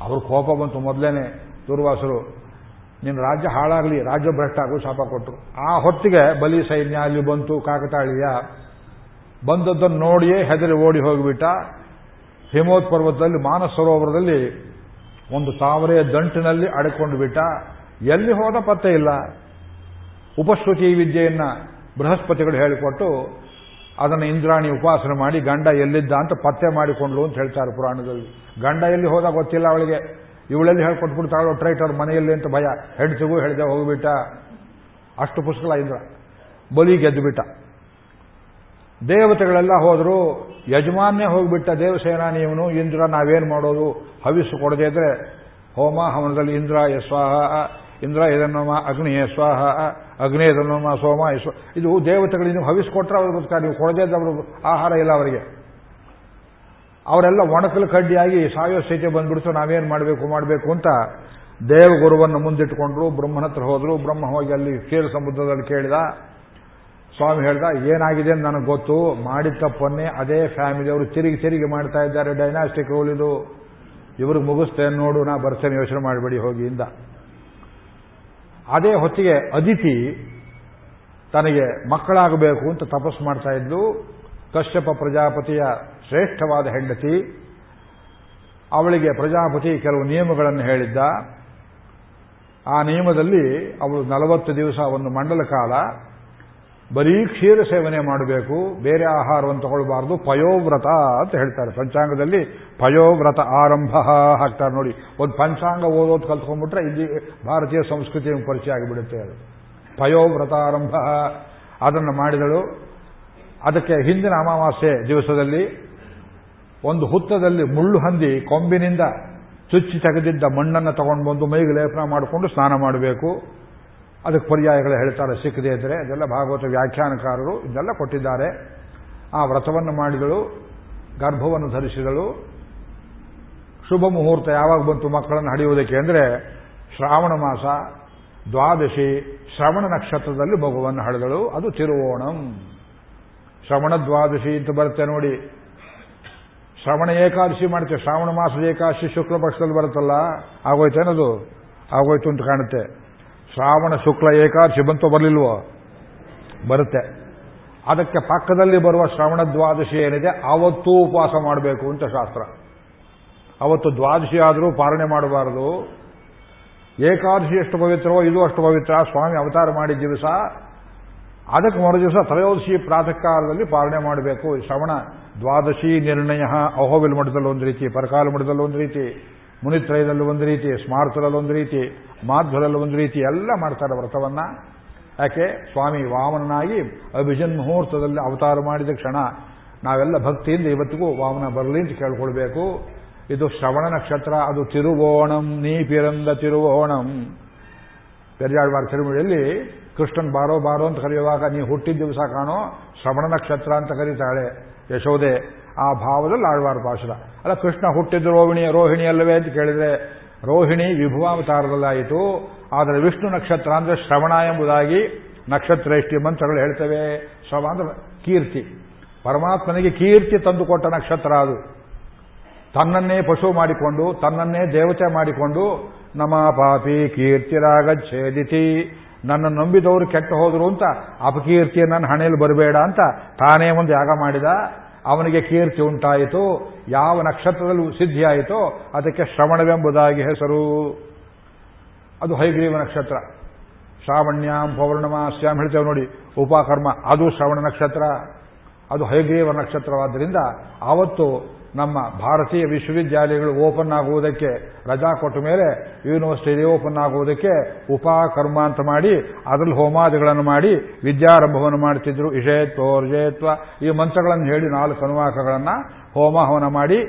ಅವ್ರ ಕೋಪ ಬಂತು ಮೊದಲೇನೆ, ದುರ್ವಾಸರು. ನಿನ್ನ ರಾಜ್ಯ ಹಾಳಾಗಲಿ, ರಾಜ್ಯ ಭ್ರಷ್ಟ ಆಗು ಶಾಪ ಕೊಟ್ಟರು ಆ ಹೊತ್ತಿಗೆ ಬಲಿ ಸೈನ್ಯ ಅಲ್ಲಿ ಬಂತು, ಕಾಕತಾಳೀಯ. ಬಂದದ್ದನ್ನು ನೋಡಿಯೇ ಹೆದರಿ ಓಡಿ ಹೋಗಿಬಿಟ್ಟ. ಹಿಮೋತ್ ಪರ್ವತದಲ್ಲಿ, ಮಾನಸ ಸರೋವರದಲ್ಲಿ ಒಂದು ತಾವರೆಯ ದಂಟಿನಲ್ಲಿ ಅಡಕೊಂಡು ಬಿಟ್ಟ. ಎಲ್ಲಿ ಹೋದ ಪತ್ತೆ ಇಲ್ಲ. ಉಪಶ್ರುತಿ ವಿದ್ಯೆಯನ್ನ ಬೃಹಸ್ಪತಿಗಳು ಹೇಳಿಕೊಟ್ಟು ಅದನ್ನು ಇಂದ್ರಾಣಿ ಉಪಾಸನೆ ಮಾಡಿ ಗಂಡ ಎಲ್ಲಿದ್ದ ಅಂತ ಪತ್ತೆ ಮಾಡಿಕೊಂಡ್ಲು ಅಂತ ಹೇಳ್ತಾರೆ ಪುರಾಣದಲ್ಲಿ. ಗಂಡ ಎಲ್ಲಿ ಹೋದ ಗೊತ್ತಿಲ್ಲ ಅವಳಿಗೆ. ಇವಳೆಲ್ಲಿ ಹೇಳ್ಕೊಟ್ಬಿಡ್ತಾಳೋ ಟ್ರೈಟರ್ ಮನೆಯಲ್ಲಿ ಅಂತ ಭಯ. ಹೆಡ್ಸಿಗೂ ಹೇಳ್ದೆ, ಹೋಗಿಬಿಟ್ಟ. ಅಷ್ಟು ಪುಸ್ತಕ ಇಂದ್ರ. ಬಲಿ ಗೆದ್ದುಬಿಟ್ಟ ದೇವತೆಗಳೆಲ್ಲ ಹೋದರು, ಯಜಮಾನ್ನೇ ಹೋಗಿಬಿಟ್ಟ ದೇವಸೇನಾನಿ ಇವನು ಇಂದ್ರ ನಾವೇನು ಮಾಡೋದು? ಹವಿಸ್ಸು ಕೊಡದೇ ಇದ್ರೆ, ಹೋಮ ಹವನದಲ್ಲಿ ಇಂದ್ರ ಇಂದ್ರ ಇದನ್ನೋಮ ಅಗ್ನಿಯೇ ಸ್ವಾಹ, ಅಗ್ನಿ ಇದನ್ನೋಮ ಸೋಮ ಯಸ್ವ ಇದು ದೇವತೆಗಳಿಗೆ ನೀವು ಹವಿಸ್ಕೊಟ್ರೆ ಅವ್ರು ಬದುಕ ನೀವು ಕೊಡದೇ ಅವರು ಆಹಾರ ಇಲ್ಲ ಅವರಿಗೆ. ಅವರೆಲ್ಲ ಒಣಕಲು ಕಡ್ಡಿಯಾಗಿ ಸಾಯೋ ಸ್ಥಿತಿ ಬಂದ್ಬಿಡ್ತು, ನಾವೇನು ಮಾಡಬೇಕು ಮಾಡಬೇಕು ಅಂತ ದೇವಗುರುವನ್ನು ಮುಂದಿಟ್ಟುಕೊಂಡ್ರು ಬ್ರಹ್ಮನ ಹತ್ರ ಹೋದ್ರು, ಬ್ರಹ್ಮ ಹೋಗಿ ಅಲ್ಲಿ ಕ್ಷೀರ ಸಮುದ್ರದಲ್ಲಿ ಕೇಳಿದ, ಸ್ವಾಮಿ ಹೇಳ್ದ, ಏನಾಗಿದೆ ಅಂತ ನನಗೆ ಗೊತ್ತು, ಮಾಡಿದ ತಪ್ಪನ್ನೇ ಅದೇ ಫ್ಯಾಮಿಲಿ ಅವರು ತಿರುಗಿ ತಿರುಗಿ ಮಾಡ್ತಾ ಇದ್ದಾರೆ ಡೈನಾಸ್ಟಿಕ್ ರೂಲ್ ಇದು. ಇವ್ರಿಗೆ ಮುಗಿಸ್ತೇನೆ ನೋಡು, ನಾ ಬರ್ತೇನೆ ಯೋಚನೆ ಮಾಡಬೇಡಿ, ಹೋಗಿ ಇಂದ ಅದೇ ಹೊತ್ತಿಗೆ ಅದಿತಿ ತನಗೆ ಮಕ್ಕಳಾಗಬೇಕು ಅಂತ ತಪಸ್ಸು ಮಾಡ್ತಾ ಇದ್ಲು. ಕಶ್ಯಪ ಪ್ರಜಾಪತಿಯ ಶ್ರೇಷ್ಠವಾದ ಹೆಂಡತಿ. ಅವಳಿಗೆ ಪ್ರಜಾಪತಿ ಕೆಲವು ನಿಯಮಗಳನ್ನು ಹೇಳಿದ್ದ. ಆ ನಿಯಮದಲ್ಲಿ ಅವಳು ನಲವತ್ತು ದಿವಸ ಒಂದು ಮಂಡಲ ಕಾಲ ಬರೀ ಕ್ಷೀರ ಸೇವನೆ ಮಾಡಬೇಕು, ಬೇರೆ ಆಹಾರವನ್ನು ತಗೊಳ್ಬಾರ್ದು, ಪಯೋವ್ರತ ಅಂತ ಹೇಳ್ತಾರೆ. ಪಂಚಾಂಗದಲ್ಲಿ ಪಯೋವ್ರತ ಆರಂಭ ಹಾಕ್ತಾರೆ ನೋಡಿ. ಒಂದು ಪಂಚಾಂಗ ಓದೋದು ಕಲ್ತ್ಕೊಂಡ್ಬಿಟ್ರೆ ಇಲ್ಲಿ ಭಾರತೀಯ ಸಂಸ್ಕೃತಿ ಪರಿಚಯ ಆಗಿಬಿಡುತ್ತೆ ಅದು. ಪಯೋವ್ರತ ಆರಂಭ. ಅದನ್ನು ಮಾಡಿದಳು. ಅದಕ್ಕೆ ಹಿಂದಿನ ಅಮಾವಾಸ್ಯೆ ದಿವಸದಲ್ಲಿ ಒಂದು ಹುತ್ತದಲ್ಲಿ ಮುಳ್ಳು ಹಂದಿ ಕೊಂಬಿನಿಂದ ಚುಚ್ಚಿ ತೆಗೆದಿದ್ದ ಮಣ್ಣನ್ನು ತಗೊಂಡು ಬಂದು ಮೈಗೆ ಲೇಪನ ಮಾಡಿಕೊಂಡು ಸ್ನಾನ ಮಾಡಬೇಕು. ಅದಕ್ಕೆ ಪರ್ಯಾಯಗಳು ಹೇಳ್ತಾರೆ, ಸಿಕ್ಕದೇ ಇದ್ರೆ. ಅದೆಲ್ಲ ಭಾಗವತ ವ್ಯಾಖ್ಯಾನಕಾರರು ಇದೆಲ್ಲ ಕೊಟ್ಟಿದ್ದಾರೆ. ಆ ವ್ರತವನ್ನು ಮಾಡಿದಳು, ಗರ್ಭವನ್ನು ಧರಿಸಿದಳು. ಶುಭ ಮುಹೂರ್ತ ಯಾವಾಗ ಬಂತು ಮಕ್ಕಳನ್ನು ಹಡಿಯುವುದಕ್ಕೆ ಅಂದರೆ, ಶ್ರಾವಣ ಮಾಸ, ದ್ವಾದಶಿ, ಶ್ರವಣ ನಕ್ಷತ್ರದಲ್ಲಿ ಮಗುವನ್ನು ಹಡೆದಳು. ಅದು ತಿರುವೋಣಂ. ಶ್ರವಣ ದ್ವಾದಶಿ ಅಂತ ಬರುತ್ತೆ ನೋಡಿ. ಶ್ರವಣ ಏಕಾದಶಿ ಮಾಡುತ್ತೆ. ಶ್ರಾವಣ ಮಾಸದ ಏಕಾದಶಿ ಶುಕ್ಲ ಪಕ್ಷದಲ್ಲಿ ಬರುತ್ತಲ್ಲ. ಆಗೋಯ್ತೇನದು? ಆಗೋಯ್ತು ಅಂತ ಕಾಣುತ್ತೆ. ಶ್ರಾವಣ ಶುಕ್ಲ ಏಕಾದಶಿ ಬಂತು ಬರಲಿಲ್ವೋ? ಬರುತ್ತೆ. ಅದಕ್ಕೆ ಪಕ್ಕದಲ್ಲಿ ಬರುವ ಶ್ರವಣ ದ್ವಾದಶಿ ಏನಿದೆ ಆವತ್ತೂ ಉಪವಾಸ ಮಾಡಬೇಕು ಅಂತ ಶಾಸ್ತ್ರ. ಅವತ್ತು ದ್ವಾದಶಿ ಆದರೂ ಪಾಲನೆ ಮಾಡಬಾರದು. ಏಕಾದಶಿ ಎಷ್ಟು ಪವಿತ್ರವೋ, ಇದು ಅಷ್ಟು ಪವಿತ್ರ. ಸ್ವಾಮಿ ಅವತಾರ ಮಾಡಿದ ದಿವಸ, ಅದಕ್ಕೆ ಮರು ದಿವಸ ತ್ರಯೋದಶಿ ಪ್ರಾತಃ ಕಾಲದಲ್ಲಿ ಪಾಲನೆ ಮಾಡಬೇಕು. ಶ್ರವಣ ದ್ವಾದಶಿ ನಿರ್ಣಯ ಅಹೋವಿಲ್ ಮಠದಲ್ಲಿ ಒಂದು ರೀತಿ, ಪರಕಾಲ ಮಠದಲ್ಲಿ ಒಂದು ರೀತಿ. ಮುನಿತ್ರಯದಲ್ಲಿ ಒಂದು ರೀತಿ ಸ್ಮಾರ್ತರಲ್ಲಿ ಒಂದು ರೀತಿ ಮಾಧ್ವರಲ್ಲಿ ಒಂದು ರೀತಿ ಎಲ್ಲ ಮಾಡ್ತಾರೆ ವ್ರತವನ್ನ. ಯಾಕೆ? ಸ್ವಾಮಿ ವಾಮನನಾಗಿ ಅಭಿಜನ್ ಮುಹೂರ್ತದಲ್ಲಿ ಅವತಾರ ಮಾಡಿದ ಕ್ಷಣ ನಾವೆಲ್ಲ ಭಕ್ತಿಯಿಂದ ಇವತ್ತಿಗೂ ವಾಮನ ಬರಲಿ ಅಂತ ಕೇಳ್ಕೊಳ್ಬೇಕು. ಇದು ಶ್ರವಣ ನಕ್ಷತ್ರ, ಅದು ತಿರುವೋಣಂ, ನೀ ಪಿರಂದ ತಿರುವೋಣಂ. ಪೆರಿಯಾಳ್ವಾರ ತಿರುಮಳಿಯಲ್ಲಿ ಕೃಷ್ಣನ್ ಬಾರೋ ಬಾರೋ ಅಂತ ಕರೆಯುವಾಗ, ನೀ ಹುಟ್ಟಿದ ದಿವಸ ಕಾಣೋ ಶ್ರವಣ ನಕ್ಷತ್ರ ಅಂತ ಕರೀತಾಳೆ ಯಶೋದೆ ಆ ಭಾವದಲ್ಲಿ ಆಳ್ವಾರ ಪಾಶುರ ಅಲ್ಲ, ಕೃಷ್ಣ ಹುಟ್ಟಿದ್ದು ರೋಹಿಣಿ ರೋಹಿಣಿ ಅಲ್ಲವೇ ಅಂತ ಕೇಳಿದ್ರೆ, ರೋಹಿಣಿ ವಿಭುವಾವತಾರದಲ್ಲಾಯಿತು ಆದರೆ ವಿಷ್ಣು ನಕ್ಷತ್ರ ಅಂದ್ರೆ ಶ್ರವಣ ಎಂಬುದಾಗಿ ನಕ್ಷತ್ರೇಷ್ಠಿ ಮಂತ್ರಗಳು ಹೇಳ್ತವೆ. ಶ್ರವ ಅಂದ್ರೆ ಕೀರ್ತಿ. ಪರಮಾತ್ಮನಿಗೆ ಕೀರ್ತಿ ತಂದುಕೊಟ್ಟ ನಕ್ಷತ್ರ ಅದು. ತನ್ನನ್ನೇ ಪಶು ಮಾಡಿಕೊಂಡು, ತನ್ನನ್ನೇ ದೇವತೆ ಮಾಡಿಕೊಂಡು, ನಮ ಪಾಪಿ ಕೀರ್ತಿರಾಗಚ್ಛೇದಿತಿ ನನ್ನ ನಂಬಿದವರು ಕೆಟ್ಟ ಹೋದ್ರು ಅಂತ, ಅಪಕೀರ್ತಿ ನನ್ನ ಹಣೆಯಲ್ಲಿ ಬರಬೇಡ ಅಂತ ತಾನೇ ಒಂದು ಯಾಗ ಮಾಡಿದ. ಅವನಿಗೆ ಕೀರ್ತಿ ಉಂಟಾಯಿತು, ಯಾವ ನಕ್ಷತ್ರದಲ್ಲಿ ಸಿದ್ಧಿಯಾಯಿತೋ, ಅದಕ್ಕೆ ಶ್ರವಣವೆಂಬುದಾಗಿ ಹೆಸರು. ಅದು ಹೈಗ್ರೀವ ನಕ್ಷತ್ರ. ಶ್ರಾವಣ್ಯಾಂ ಪೌರ್ಣಮಾಸ್ಯಾಂ ಹೇಳ್ತೇವೆ ನೋಡಿ, ಉಪಕರ್ಮ, ಅದು ಶ್ರವಣ ನಕ್ಷತ್ರ. ಅದು ಹೈಗ್ರೀವ ನಕ್ಷತ್ರವಾದ್ದರಿಂದ ಆವತ್ತು ನಮ್ಮ ಭಾರತೀಯ ವಿಶ್ವವಿದ್ಯಾಲಯಗಳು ಓಪನ್ ಆಗುವುದಕ್ಕೆ ರಜಾ ಕೊಟ್ಟ ಮೇಲೆ ಯೂನಿವರ್ಸಿಟಿ ಓಪನ್ ಆಗುವುದಕ್ಕೆ ಉಪಕರ್ಮ ಅಂತ ಮಾಡಿ ಅದರಲ್ಲಿ ಹೋಮಾದಿಗಳನ್ನು ಮಾಡಿ ವಿದ್ಯಾರಂಭವನ್ನು ಮಾಡ್ತಿದ್ರು. ಇಷೇತ್ವರ್ಜೇತ್ವ ಈ ಮಂತ್ರಗಳನ್ನು ಹೇಳಿ ನಾಲ್ಕು ಅನುವಾಕಗಳನ್ನು ಹೋಮ ಹವನ ಮಾಡಿ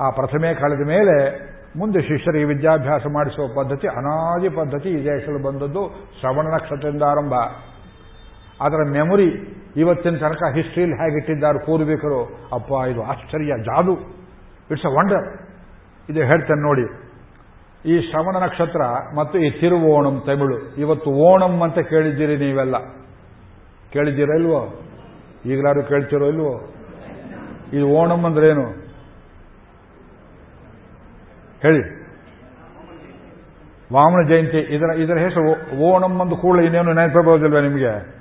ಆ ಪ್ರಥಮೆ ಕಳೆದ ಮೇಲೆ ಮುಂದೆ ಶಿಷ್ಯರಿಗೆ ವಿದ್ಯಾಭ್ಯಾಸ ಮಾಡಿಸುವ ಪದ್ಧತಿ, ಅನಾದಿ ಪದ್ಧತಿ ಈ ದೇಶದಲ್ಲಿ ಬಂದದ್ದು ಶ್ರವಣ ನಕ್ಷತ್ರದಿಂದ ಆರಂಭ. ಅದರ ಮೆಮೊರಿ ಇವತ್ತಿನ ತನಕ ಹಿಸ್ಟ್ರಿಯಲ್ಲಿ ಹೇಗಿಟ್ಟಿದ್ದಾರೆ ಪೂರ್ವಿಕರು ಅಪ್ಪ, ಇದು ಆಶ್ಚರ್ಯ, ಜಾದು. ಇಟ್ಸ್ ಅ ವಂಡರ್ ಇದು ಹೇಳ್ತೇನೆ ನೋಡಿ. ಈ ಶ್ರವಣ ನಕ್ಷತ್ರ ಮತ್ತು ಈ ತಿರುವೋಣಂ ತಮಿಳು, ಇವತ್ತು ಓಣಂ ಅಂತ ಕೇಳಿದ್ದೀರಿ ನೀವೆಲ್ಲ. ಕೇಳಿದ್ದೀರಾ ಇಲ್ವೋ? ಈಗಲಾರು ಕೇಳ್ತಿರೋ ಇಲ್ವೋ? ಇದು ಓಣಂ ಅಂದ್ರೇನು? ಹೇಳಿ. ವಾಮನ ಜಯಂತಿ. ಇದರ ಇದರ ಹೆಸರು ಓಣಂ ಅಂದು ಕೂಡ ಇನ್ನೇನು ನೆನಪಿರಬಹುದಿಲ್ವ ನಿಮಗೆ?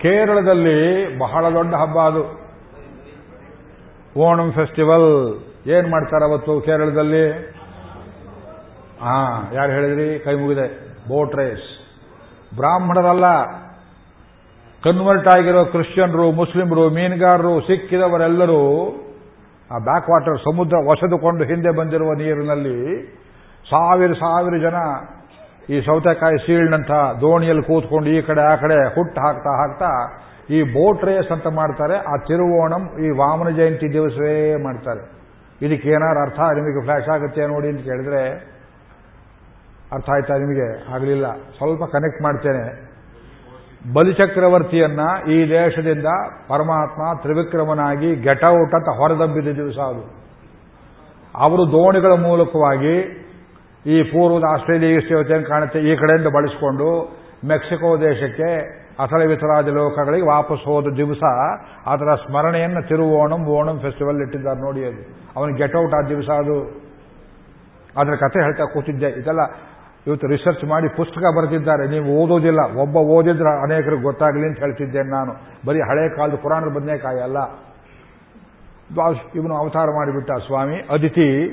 ಕೇರಳದಲ್ಲಿ ಬಹಳ ದೊಡ್ಡ ಹಬ್ಬ ಅದು. ಓಣಂ ಫೆಸ್ಟಿವಲ್. ಏನ್ ಮಾಡ್ತಾರೆ ಅವತ್ತು ಕೇರಳದಲ್ಲಿ? ಹಾ ಯಾರು ಹೇಳಿದ್ರಿ? ಕೈ ಮುಗಿದೆ. Boat race. ಬ್ರಾಹ್ಮಣರಲ್ಲ. ಕನ್ವರ್ಟ್ ಆಗಿರೋ ಕ್ರಿಶ್ಚಿಯನ್ರು, ಮುಸ್ಲಿಮರು, ಮೀನುಗಾರರು, ಸಿಕ್ಕಿದವರೆಲ್ಲರೂ ಆ ಬ್ಯಾಕ್ ವಾಟರ್ ಸಮುದ್ರ ಒಸೆದುಕೊಂಡು ಹಿಂದೆ ಬಂದಿರುವ ನೀರಿನಲ್ಲಿ ಸಾವಿರ ಸಾವಿರ ಜನ ಈ ಸೌತೆಕಾಯಿ ಸೀಳ್ನಂಥ ದೋಣಿಯಲ್ಲಿ ಕೂತ್ಕೊಂಡು ಈ ಕಡೆ ಆ ಕಡೆ ಹುಟ್ಟು ಹಾಕ್ತಾ ಹಾಕ್ತಾ ಈ ಬೋಟ್ ರೇಸ್ ಅಂತ ಮಾಡ್ತಾರೆ. ಆ ತಿರುವೋಣಂ ಈ ವಾಮನ ಜಯಂತಿ ದಿವಸವೇ ಮಾಡ್ತಾರೆ. ಇದಕ್ಕೆ ಏನಾದ್ರು ಅರ್ಥ ನಿಮಗೆ ಫ್ಲಾಶ್ ಆಗುತ್ತೆ ನೋಡಿ ಅಂತ ಕೇಳಿದ್ರೆ ಅರ್ಥ ಆಯ್ತಾ ನಿಮಗೆ? ಆಗಲಿಲ್ಲ. ಸ್ವಲ್ಪ ಕನೆಕ್ಟ್ ಮಾಡ್ತೇನೆ. ಬಲಿಚಕ್ರವರ್ತಿಯನ್ನ ಈ ದೇಶದಿಂದ ಪರಮಾತ್ಮ ತ್ರಿವಿಕ್ರಮನಾಗಿ ಗೆಟೌಟ್ ಅಂತ ಹೊರದಬ್ಬಿದ ದಿವಸ ಅದು. ಅವರು ದೋಣಿಗಳ ಮೂಲಕವಾಗಿ ಈ ಪೂರ್ವದ ಆಸ್ಟ್ರೇಲಿಯಾ ಈಸ್ಟ್ ಕಾಣುತ್ತೆ? ಈ ಕಡೆಯಿಂದ ಬಳಸಿಕೊಂಡು ಮೆಕ್ಸಿಕೋ ದೇಶಕ್ಕೆ ಅಸಲ ವಿತರಾದ ಲೋಕಗಳಿಗೆ ವಾಪಸ್ ಹೋದ ದಿವಸ ಅದರ ಸ್ಮರಣೆಯನ್ನು ತಿರುವೋಣಂ ಓಣಂ ಫೆಸ್ಟಿವಲ್ ಇಟ್ಟಿದ್ದಾರೆ ನೋಡಿ ಅದು. ಅವನು ಔಟ್ ಆ ದಿವಸ ಅದು. ಅದರ ಕಥೆ ಹೇಳ್ತಾ ಕೂತಿದ್ದೆ. ಇದೆಲ್ಲ ಇವತ್ತು ರಿಸರ್ಚ್ ಮಾಡಿ ಪುಸ್ತಕ ಬರೆದಿದ್ದಾರೆ. ನೀವು ಓದೋದಿಲ್ಲ. ಒಬ್ಬ ಓದಿದ್ರೆ ಅನೇಕರಿಗೆ ಗೊತ್ತಾಗಲಿ ಅಂತ ಹೇಳ್ತಿದ್ದೇನೆ ನಾನು. ಬರೀ ಹಳೆ ಕಾಲದ ಪುರಾಣದ ಬದನೇಕಾಯಿ ಅಲ್ಲ. ಇವನು ಅವತಾರ ಮಾಡಿಬಿಟ್ಟ ಸ್ವಾಮಿ. ಅದಿತಿ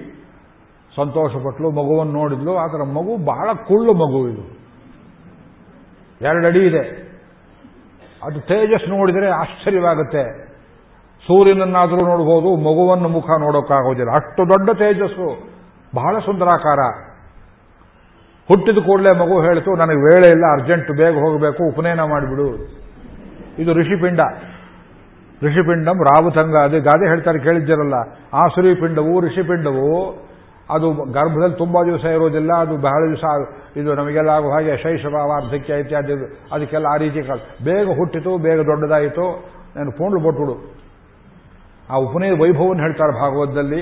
ಸಂತೋಷಪಟ್ಲು, ಮಗುವನ್ನು ನೋಡಿದ್ಲು ಆದರೆ ಮಗು ಬಹಳ ಕುಳ್ಳು ಮಗು ಇದು. ಎರಡಡಿ ಇದೆ. ಅದು ತೇಜಸ್ ನೋಡಿದರೆ ಆಶ್ಚರ್ಯವಾಗುತ್ತೆ. ಸೂರ್ಯನನ್ನಾದರೂ ನೋಡಬಹುದು ಮಗುವನ್ನು ಮುಖ ನೋಡೋಕ್ಕಾಗೋದಿಲ್ಲ. ಅಷ್ಟು ದೊಡ್ಡ ತೇಜಸ್ಸು, ಬಹಳ ಸುಂದರಾಕಾರ. ಹುಟ್ಟಿದ ಕೂಡಲೇ ಮಗು ಹೇಳಿತು, ನನಗೆ ವೇಳೆ ಇಲ್ಲ, ಅರ್ಜೆಂಟ್ ಬೇಗ ಹೋಗಬೇಕು, ಉಪನಯನ ಮಾಡಿಬಿಡು. ಇದು ಋಷಿಪಿಂಡ. ಋಷಿಪಿಂಡಂ ರಾವುತಂಗ ಅದೇ ಗಾದೆ ಹೇಳ್ತಾರೆ, ಕೇಳಿದ್ದೀರಲ್ಲ. ಆ ಪಿಂಡವು ಋಷಿಪಿಂಡವು ಅದು ಗರ್ಭದಲ್ಲಿ ತುಂಬಾ ದಿವಸ ಇರೋದಿಲ್ಲ, ಅದು ಬಹಳ ದಿವಸ ಇದು ನಮಗೆಲ್ಲ ಆಗುವ ಹಾಗೆ ಶೈಶವ ವಾರ್ಧಕ್ಯ ಇತ್ಯಾದಿ ಅದಕ್ಕೆಲ್ಲ ಆ ರೀತಿ ಬೇಗ ಹುಟ್ಟಿತು, ಬೇಗ ದೊಡ್ಡದಾಯಿತು. ನಾನು ಪೂಂಡ್ಲು ಬೊಟ್ಟುಡು ಆ ಉಪನಯ ವೈಭವವನ್ನು ಹೇಳ್ತಾರೆ ಭಾಗವತದಲ್ಲಿ.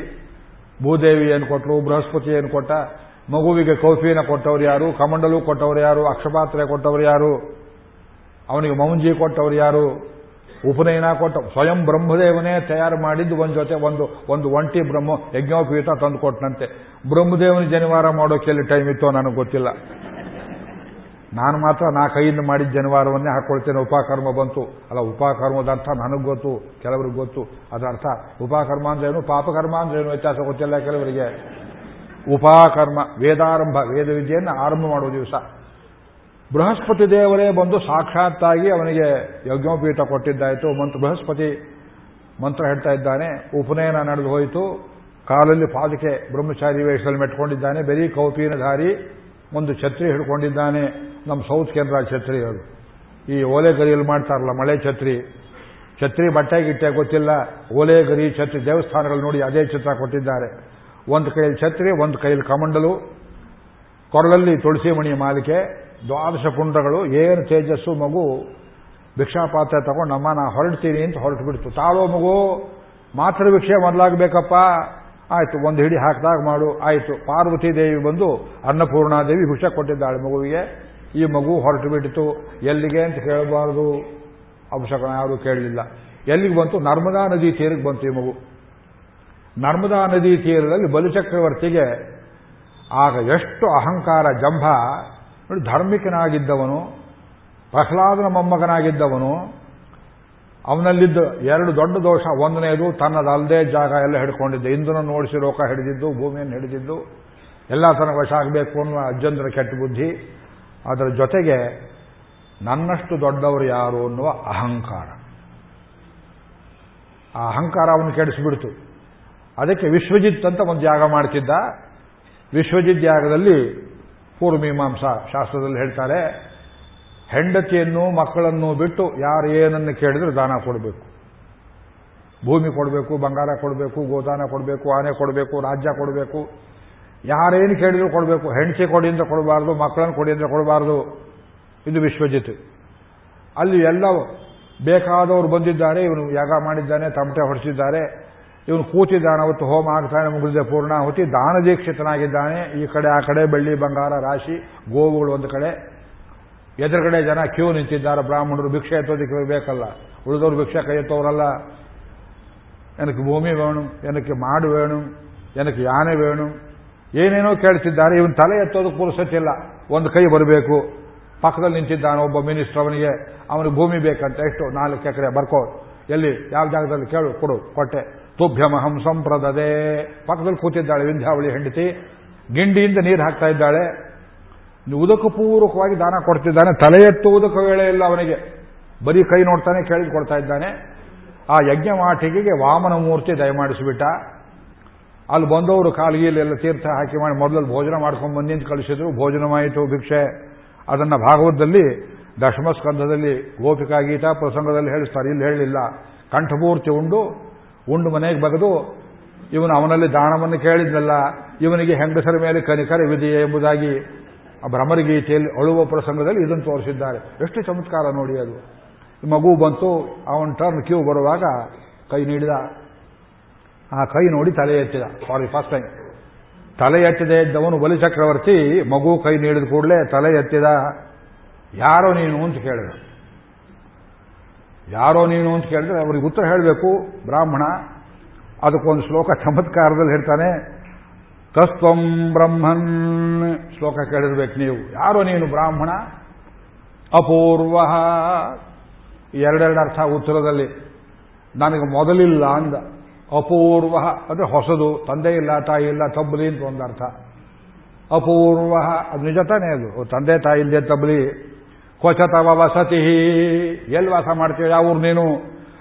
ಭೂದೇವಿ ಏನು ಕೊಟ್ಟರು ಬೃಹಸ್ಪತಿ ಏನು ಕೊಟ್ಟ, ಮಗುವಿಗೆ ಕೌಫಿನ ಕೊಟ್ಟವರು ಯಾರು, ಕಮಂಡಲು ಕೊಟ್ಟವರು ಯಾರು, ಅಕ್ಷಪಾತ್ರೆ ಕೊಟ್ಟವರು ಯಾರು, ಅವನಿಗೆ ಮೌಂಜಿ ಕೊಟ್ಟವರು ಯಾರು ಉಪನಯನ ಕೊಟ್ಟ ಸ್ವಯಂ ಬ್ರಹ್ಮದೇವನೇ ತಯಾರು ಮಾಡಿದ್ದು ಒಂದು ಜೊತೆ ಒಂದು ಒಂದು ಒಂಟಿ ಬ್ರಹ್ಮ ಯಜ್ಞೋಪೀತ ತಂದು ಕೊಟ್ಟನಂತೆ ಬ್ರಹ್ಮದೇವನ ಜನಿವಾರ ಮಾಡೋಕೆ ಎಲ್ಲಿ ಟೈಮ್ ಇತ್ತೋ ನನಗೆ ಗೊತ್ತಿಲ್ಲ. ನಾನು ಮಾತ್ರ ನಾ ಕೈಯಿಂದ ಮಾಡಿದ ಜನಿವಾರವನ್ನೇ ಹಾಕೊಳ್ತೇನೆ. ಉಪಕರ್ಮ ಬಂತು. ಅಲ್ಲ ಉಪಕರ್ಮದ ಅರ್ಥ ನನಗೆ ಗೊತ್ತು, ಕೆಲವರಿಗೆ ಗೊತ್ತು. ಅದರ್ಥ, ಉಪಕರ್ಮ ಅಂದ್ರೇನು? ಪಾಪಕರ್ಮ ಅಂದ್ರೇನು? ವ್ಯತ್ಯಾಸ ಗೊತ್ತಿಲ್ಲ ಕೆಲವರಿಗೆ. ಉಪಕರ್ಮ, ವೇದಾರಂಭ ವೇದ ವಿದ್ಯೆಯನ್ನು ಆರಂಭ ಮಾಡುವ ದಿವಸ. ಬೃಹಸ್ಪತಿ ದೇವರೇ ಬಂದು ಸಾಕ್ಷಾತ್ತಾಗಿ ಅವನಿಗೆ ಯಜ್ಞೋಪೀಠ ಕೊಟ್ಟಿದ್ದಾಯಿತು. ಮಂತ್ರ ಬೃಹಸ್ಪತಿ ಮಂತ್ರ ಹೇಳ್ತಾ ಇದ್ದಾನೆ, ಉಪನಯನ ನಡೆದು ಹೋಯಿತು. ಕಾಲಲ್ಲಿ ಪಾದಕೆ ಬ್ರಹ್ಮಚಾರಿ ವೇಷದಲ್ಲಿ ಮೆಟ್ಕೊಂಡಿದ್ದಾನೆ. ಬರೀ ಕೌಪಿನ ಧಾರಿ, ಒಂದು ಛತ್ರಿ ಹಿಡ್ಕೊಂಡಿದ್ದಾನೆ. ನಮ್ಮ ಸೌತ್ ಕೇಂದ್ರ ಛತ್ರಿ ಅದು. ಈ ಓಲೆ ಗರಿಯಲ್ಲಿ ಮಾಡ್ತಾರಲ್ಲ, ಮಳೆ ಛತ್ರಿ. ಛತ್ರಿ ಬಟ್ಟೆ ಗಿಟ್ಟೆ ಗೊತ್ತಿಲ್ಲ. ಓಲೆ ಗರಿ, ಛತ್ರಿ. ದೇವಸ್ಥಾನಗಳು ನೋಡಿ ಅದೇ ಚಿತ್ರ ಕೊಟ್ಟಿದ್ದಾರೆ. ಒಂದು ಕೈಯಲ್ಲಿ ಛತ್ರಿ, ಒಂದು ಕೈಯಲ್ಲಿ ಕಮಂಡಲು. ಕೊರಳಲ್ಲಿ ತುಳಸಿ ಮಣಿ ಮಾಲಿಕೆ. ದ್ವಾದಶ ಪುಂಡಗಳು ಏನು ತೇಜಸ್ಸು ಮಗು, ಭಿಕ್ಷಾಪಾತ್ರೆ ತಗೊಂಡು ನಮ್ಮ ನಾ ಹೊರಡ್ತೀನಿ ಅಂತ ಹೊರಟು ಬಿಡ್ತು ತಾಳೋ ಮಗು, ಮಾತ್ರ ಭಿಕ್ಷೆ ಮೊದಲಾಗಬೇಕಪ್ಪ. ಆಯ್ತು, ಒಂದು ಹಿಡಿ ಹಾಕಿದಾಗ ಮಾಡು. ಆಯ್ತು, ಪಾರ್ವತಿ ದೇವಿ ಬಂದು ಅನ್ನಪೂರ್ಣಾದೇವಿ ಭಿಕ್ಷೆ ಕೊಟ್ಟಿದ್ದಾಳೆ ಮಗುವಿಗೆ. ಈ ಮಗು ಹೊರಟು ಬಿಟ್ಟಿತು ಎಲ್ಲಿಗೆ ಅಂತ ಕೇಳಬಾರದು. ಅವಶ್ಯಕ ಯಾರು ಕೇಳಲಿಲ್ಲ. ಎಲ್ಲಿಗೆ ಬಂತು? ನರ್ಮದಾ ನದಿ ತೀರಕ್ಕೆ ಬಂತು ಈ ಮಗು. ನರ್ಮದಾ ನದಿ ತೀರದಲ್ಲಿ ಬಲಿಚಕ್ರವರ್ತಿಗೆ ಆಗ ಎಷ್ಟು ಅಹಂಕಾರ, ಜಂಭ ನೋಡಿ, ಧಾರ್ಮಿಕನಾಗಿದ್ದವನು, ಪ್ರಹ್ಲಾದನ ಮೊಮ್ಮಗನಾಗಿದ್ದವನು, ಅವನಲ್ಲಿದ್ದ ಎರಡು ದೊಡ್ಡ ದೋಷ ಒಂದನೇದು ತನ್ನದಲ್ಲದೆ ಜಾಗ ಎಲ್ಲ ಹಿಡ್ಕೊಂಡಿದ್ದ. ಇಂದ್ರನ ಓಡಿಸಿ ಲೋಕ ಹಿಡಿದಿದ್ದು, ಭೂಮಿಯನ್ನು ಹಿಡಿದಿದ್ದು, ಎಲ್ಲ ತನ್ನ ವಶ ಆಗಬೇಕು ಅನ್ನುವ ಅಜ್ಜಂದ್ರ ಕೆಟ್ಟ ಬುದ್ಧಿ. ಅದರ ಜೊತೆಗೆ ನನ್ನಷ್ಟು ದೊಡ್ಡವರು ಯಾರು ಅನ್ನುವ ಅಹಂಕಾರ. ಆ ಅಹಂಕಾರ ಅವನು ಕೆಡಿಸಿಬಿಡ್ತು. ಅದಕ್ಕೆ ವಿಶ್ವಜಿತ್ ಅಂತ ಒಂದು ಯಾಗ ಮಾಡ್ತಿದ್ದ. ವಿಶ್ವಜಿತ್ ಯಾಗದಲ್ಲಿ ಪೂರ್ವಮೀಮಾಂಸಾ ಶಾಸ್ತ್ರದಲ್ಲಿ ಹೇಳ್ತಾರೆ, ಹೆಂಡತಿಯನ್ನು ಮಕ್ಕಳನ್ನು ಬಿಟ್ಟು ಯಾರು ಏನನ್ನು ಕೇಳಿದ್ರೆ ದಾನ ಕೊಡಬೇಕು. ಭೂಮಿ ಕೊಡಬೇಕು, ಬಂಗಾರ ಕೊಡಬೇಕು, ಗೋದಾನ ಕೊಡಬೇಕು, ಆನೆ ಕೊಡಬೇಕು, ರಾಜ್ಯ ಕೊಡಬೇಕು. ಯಾರೇನು ಕೇಳಿದ್ರು ಕೊಡಬೇಕು. ಹೆಂಡತಿ ಕೊಡಿ ಅಂತ ಕೊಡಬಾರ್ದು, ಮಕ್ಕಳನ್ನು ಕೊಡಿ ಅಂತ ಕೊಡಬಾರ್ದು. ಇದು ವಿಶ್ವಜಿತ್. ಅಲ್ಲಿ ಎಲ್ಲ ಬೇಕಾದವರು ಬಂದಿದ್ದಾರೆ, ಇವನು ಯಾಗ ಮಾಡಿದ್ದಾನೆ, ತಮಟೆ ಹೊಡಿಸಿದ್ದಾರೆ. ಇವನು ಕೂತಿದ್ದಾನೆ, ಅವತ್ತು ಹೋಮ ಆಗ್ತಾನೆ, ಮುಗಿದ ಪೂರ್ಣಾಹುತಿ ದಾನ ದೀಕ್ಷಿತನಾಗಿದ್ದಾನೆ. ಈ ಕಡೆ, ಆ ಕಡೆ ಬೆಳ್ಳಿ, ಬಂಗಾರ, ರಾಶಿ, ಗೋವುಗಳು ಒಂದು ಕಡೆ. ಎದುರುಗಡೆ ಜನ ಕ್ಯೂ ನಿಂತಿದ್ದಾರೆ. ಬ್ರಾಹ್ಮಣರು ಭಿಕ್ಷೆ ಎತ್ತೋದಕ್ಕೆ ಬೇಕಲ್ಲ. ಉಳಿದವರು ಭಿಕ್ಷೆ ಕೈ ಎತ್ತೋರಲ್ಲ. ಎನಕ್ಕೆ ಭೂಮಿ ವೇಣು ಎನಕ್ಕೆ ಮಾಡು ವೇಣು ಎನಕ್ಕೆ ಯಾನೆ ವೇಣು ಏನೇನೋ ಕೇಳ್ತಿದ್ದಾರೆ. ಇವನು ತಲೆ ಎತ್ತೋದಕ್ಕೆ ಪುರುಸತ್ತಿಲ್ಲ ಒಂದು ಕೈ ಬರಬೇಕು. ಪಕ್ಕದಲ್ಲಿ ನಿಂತಿದ್ದಾನೆ ಒಬ್ಬ ಮಿನಿಸ್ಟರ್ ಅವನಿಗೆ. ಅವನಿಗೆ ಭೂಮಿ ಬೇಕಂತ. ಎಷ್ಟು? ನಾಲ್ಕು ಎಕರೆ. ಬರ್ಕೋ. ಎಲ್ಲಿ? ಯಾವ ಜಾಗದಲ್ಲಿ? ಕೇಳು, ಕೊಡು, ಕೊಟ್ಟೆ. ತುಭ್ಯಮಹಂ ಸಂಪ್ರದದೆ. ಪಕ್ಕದಲ್ಲಿ ಕೂತಿದ್ದಾಳೆ, ವಿಂಧ್ಯಾವಳಿ ಹೆಂಡತಿ. ಗಿಂಡಿಯಿಂದ ನೀರು ಹಾಕ್ತಾ ಇದ್ದಾಳೆ. ಉದಕಪೂರ್ವಕವಾಗಿ ದಾನ ಕೊಡ್ತಿದ್ದಾನೆ. ತಲೆ ಎತ್ತುವುದಕ್ಕೆ ವೇಳೆ ಇಲ್ಲ ಅವನಿಗೆ. ಬರೀ ಕೈ ನೋಡ್ತಾನೆ ಕೇಳಿ ಕೊಡ್ತಾ ಇದ್ದಾನೆ. ಆ ಯಜ್ಞವಾಟಿಕೆಗೆ ವಾಮನ ಮೂರ್ತಿ ದಯಮಾಡಿಸಿಬಿಟ್ಟ. ಅಲ್ಲಿ ಬಂದವರು ಕಾಲ್ಗೀಲೆಲ್ಲ ತೀರ್ಥ ಹಾಕಿ ಮಾಡಿ ಮೊದಲು ಭೋಜನ ಮಾಡ್ಕೊಂಡು ಬಂದಿ ಅಂತ ಕಳಿಸಿದ್ರು. ಭೋಜನವಾಯಿತು ಭಿಕ್ಷೆ. ಅದನ್ನ ಭಾಗವತದಲ್ಲಿ ದಶಮಸ್ಕಂಧದಲ್ಲಿ ಗೋಪಿಕಾ ಗೀತಾ ಪ್ರಸಂಗದಲ್ಲಿ ಹೇಳಿಸ್ತಾರೆ. ಇಲ್ಲಿ ಹೇಳಲಿಲ್ಲ ಕಂಠಪೂರ್ತಿ ಉಂಡು. ಉಂಡು ಮನೆಗೆ ಬಗೆದು ಇವನು ಅವನಲ್ಲಿ ದಾಣವನ್ನು ಕೇಳಿದ್ನಲ್ಲ, ಇವನಿಗೆ ಹೆಂಗಸರ ಮೇಲೆ ಕನಿಕರವಿದೆಯೇ ಎಂಬುದಾಗಿ ಭ್ರಮರಗೀತೆಯಲ್ಲಿ ಅಳುವ ಪ್ರಸಂಗದಲ್ಲಿ ಇದನ್ನು ತೋರಿಸಿದ್ದಾರೆ. ಎಷ್ಟು ಚಮತ್ಕಾರ ನೋಡಿ ಅದು. ಮಗು ಬಂತು, ಅವನ ಟರ್ನ್ ಕ್ಯೂ ಬರುವಾಗ ಕೈ ನೀಡಿದ. ಆ ಕೈ ನೋಡಿ ತಲೆ ಎತ್ತಿದ. ಸಾರಿ ಫಸ್ಟ್ ಟೈಮ್ ತಲೆ ಎತ್ತಿದೆ ಇದ್ದವನು ಬಲಿಚಕ್ರವರ್ತಿ, ಮಗು ಕೈ ನೀಡಿದ ಕೂಡಲೇ ತಲೆ ಎತ್ತಿದ. ಯಾರೋ ನೀನು ಅಂತ ಕೇಳಿದ. ಯಾರೋ ನೀನು ಅಂತ ಕೇಳಿದ್ರೆ ಅವ್ರಿಗೆ ಉತ್ತರ ಹೇಳಬೇಕು, ಬ್ರಾಹ್ಮಣ. ಅದಕ್ಕೊಂದು ಶ್ಲೋಕ ಚಮತ್ಕಾರದಲ್ಲಿ ಹೇಳ್ತಾನೆ, ತಸ್ತ್ವಂ ಬ್ರಹ್ಮನ್. ಶ್ಲೋಕ ಕೇಳಿರ್ಬೇಕು ನೀವು. ಯಾರೋ ನೀನು ಬ್ರಾಹ್ಮಣ? ಅಪೂರ್ವ. ಎರಡೆರಡು ಅರ್ಥ ಉತ್ತರದಲ್ಲಿ, ನನಗೆ ಮೊದಲಿಲ್ಲ ಅಂದ. ಅಪೂರ್ವ. ಅಂದರೆ ಹೊಸದು, ತಂದೆ ಇಲ್ಲ, ತಾಯಿ ಇಲ್ಲ ತಬ್ಬಲಿ ಅಂತ ಒಂದು ಅರ್ಥ. ಅಪೂರ್ವ. ಅದು ನಿಜ ತಾನೇ ಅದು. ತಂದೆ ತಾಯಿ ಇಲ್ಲದೆ ತಬ್ಬಲಿ ಕ್ವಚತವ ವಸತಿ ಎಲ್ಲಿ ವಾಸ ಮಾಡ್ತೀವಿ ಯಾವ ನೀನು?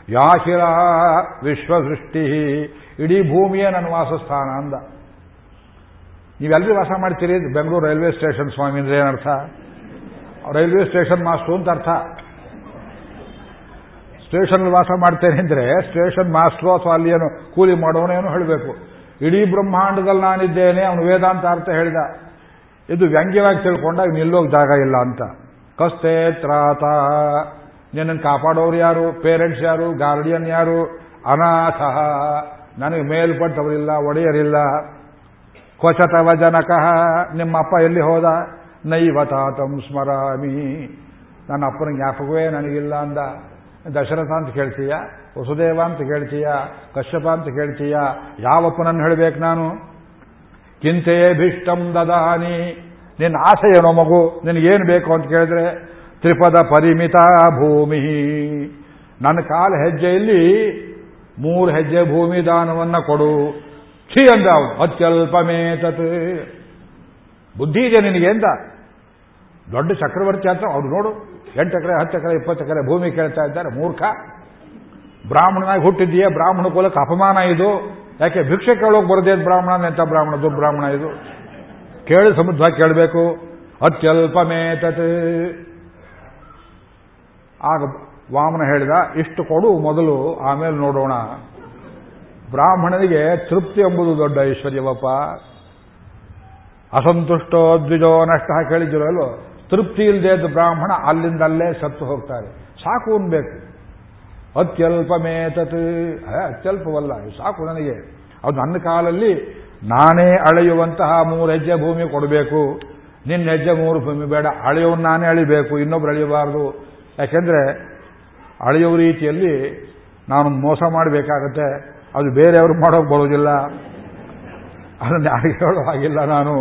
ಯಾಶಿರ ವಿಶ್ವಸೃಷ್ಟಿ. ಇಡೀ ಭೂಮಿಯೇ ನನ್ನ ವಾಸಸ್ಥಾನ ಅಂದ. ನೀವೆಲ್ಲರೂ ವಾಸ ಮಾಡ್ತೀರಿ? ಬೆಂಗಳೂರು ರೈಲ್ವೆ ಸ್ಟೇಷನ್ ಸ್ವಾಮಿ ಅಂದ್ರೆ ಏನರ್ಥ ರೈಲ್ವೆ ಸ್ಟೇಷನ್ ಮಾಸ್ಟ್ರು ಅಂತ ಅರ್ಥ. ಸ್ಟೇಷನ್ ವಾಸ ಮಾಡ್ತೇನೆ ಅಂದ್ರೆ ಸ್ಟೇಷನ್ ಮಾಸ್ಟ್ರು ಅಥವಾ ಅಲ್ಲಿ ಏನು ಕೂಲಿ ಮಾಡೋನೇನು ಹೇಳಬೇಕು. ಇಡೀ ಬ್ರಹ್ಮಾಂಡದಲ್ಲಿ ನಾನಿದ್ದೇನೆ, ಅವನು ವೇದಾಂತ ಅರ್ಥ ಹೇಳಿದ. ಇದು ವ್ಯಂಗ್ಯವಾಗಿ ತಿಳ್ಕೊಂಡಾಗ ನಿಲ್ಲೋಗಿ ಜಾಗ ಇಲ್ಲ ಅಂತ. ಕಸ್ತೆ ತ್ರಾತ ನಿನ್ನನ್ನು ಕಾಪಾಡೋರು ಯಾರು? ಪೇರೆಂಟ್ಸ್ ಯಾರು? ಗಾರ್ಡಿಯನ್ ಯಾರು? ಅನಾಥ. ನನಗೆ ಮೇಲ್ಪಟ್ಟವರಿಲ್ಲ, ಒಡೆಯರಿಲ್ಲ. ಕ್ವಚತವ ಜನಕಃ. ನಿಮ್ಮ ಅಪ್ಪ ಎಲ್ಲಿ ಹೋದ? ನೈವ ತಾತಂ ಸ್ಮರಾಮಿ. ನನ್ನ ಅಪ್ಪನ ಜ್ಞಾಪಕವೇ ನನಗಿಲ್ಲ ಅಂದ. ದಶರಥ ಅಂತ ಕೇಳ್ತೀಯ? ವಸುದೇವ ಅಂತ ಕೇಳ್ತೀಯ? ಕಶ್ಯಪ ಅಂತ ಕೇಳ್ತೀಯ? ಯಾವಪ್ಪನನ್ನು ಹೇಳಬೇಕು ನಾನು? ಕಿಂತೆಯೇ ಭಿಷ್ಟಂ ದದಾನಿ. ನಿನ್ನ ಆಸೆ ಏನೋ ಮಗು, ನಿನಗೇನು ಬೇಕು ಅಂತ ಕೇಳಿದ್ರೆ, ತ್ರಿಪದ ಪರಿಮಿತ ಭೂಮಿ. ನನ್ನ ಕಾಲ ಹೆಜ್ಜೆಯಲ್ಲಿ ಮೂರು ಹೆಜ್ಜೆ ಭೂಮಿ ದಾನವನ್ನ ಕೊಡು. ಛೀ ಅಂದ ಅವನು ಅತ್ಯಲ್ಪಮೇತತ್ ಬುದ್ಧಿ ಇದೆ ನಿನಗೆ ಅಂತ ದೊಡ್ಡ ಚಕ್ರವರ್ತಿ ಅಂತ ಅವ್ರು ನೋಡು, ಎಂಟು ಎಕರೆ, ಹತ್ತು ಎಕರೆ, ಇಪ್ಪತ್ತು ಎಕರೆ ಭೂಮಿ ಕೇಳ್ತಾ ಇದ್ದಾರೆ, ಮೂರ್ಖ. ಬ್ರಾಹ್ಮಣನಾಗಿ ಹುಟ್ಟಿದ್ದೀಯ? ಬ್ರಾಹ್ಮಣ ಕುಲಕ್ಕೆ ಅಪಮಾನ ಇದು. ಯಾಕೆ ಭಿಕ್ಷೆ ಕೇಳೋಕೆ ಬರದೇ ಬ್ರಾಹ್ಮಣ ಎಂತ ಬ್ರಾಹ್ಮಣ, ದುರ್ಬ್ರಾಹ್ಮಣ ಇದು? ಕೇಳಿ ಸಮುದ್ರ ಕೇಳಬೇಕು. ಅತ್ಯಲ್ಪಮೇತತ್. ಆಗ ವಾಮನ ಹೇಳಿದ, ಇಷ್ಟು ಕೊಡು ಮೊದಲು, ಆಮೇಲೆ ನೋಡೋಣ. ಬ್ರಾಹ್ಮಣನಿಗೆ ತೃಪ್ತಿ ಎಂಬುದು ದೊಡ್ಡ ಐಶ್ವರ್ಯವಪ್ಪ. ಅಸಂತುಷ್ಟೋ ದ್ವಿಜೋ ನಷ್ಟ ಕೇಳಿದಿರಲ್ವ ತೃಪ್ತಿ ಇಲ್ಲದೆ ಬ್ರಾಹ್ಮಣ ಅಲ್ಲಿಂದಲ್ಲೇ ಸತ್ತು ಹೋಗ್ತಾರೆ. ಸಾಕು ಅನ್ಬೇಕು. ಅತ್ಯಲ್ಪಮೇತತ್. ಅತ್ಯಲ್ಪವಲ್ಲ ಸಾಕು ನನಗೆ. ಅದು ನನ್ನ ಕಾಲಲ್ಲಿ ನಾನೇ ಅಳೆಯುವಂತಹ ಮೂರು ಹೆಜ್ಜೆ ಭೂಮಿ ಕೊಡಬೇಕು. ನಿನ್ನ ಹೆಜ್ಜೆ ಮೂರು ಭೂಮಿ ಬೇಡ. ಅಳೆಯೋನು ನಾನೇ ಅಳಿಬೇಕು. ಇನ್ನೊಬ್ರು ಅಳಿಯಬಾರದು. ಯಾಕೆಂದ್ರೆ ಅಳೆಯುವ ರೀತಿಯಲ್ಲಿ ನಾನು ಮೋಸ ಮಾಡಬೇಕಾಗತ್ತೆ. ಅದು ಬೇರೆಯವರು ಮಾಡೋಕೆ ಬರೋದಿಲ್ಲ. ಅದನ್ನು ಯಾರಿಗೆ ಹೇಳೋ ಹಾಗಿಲ್ಲ ನಾನು.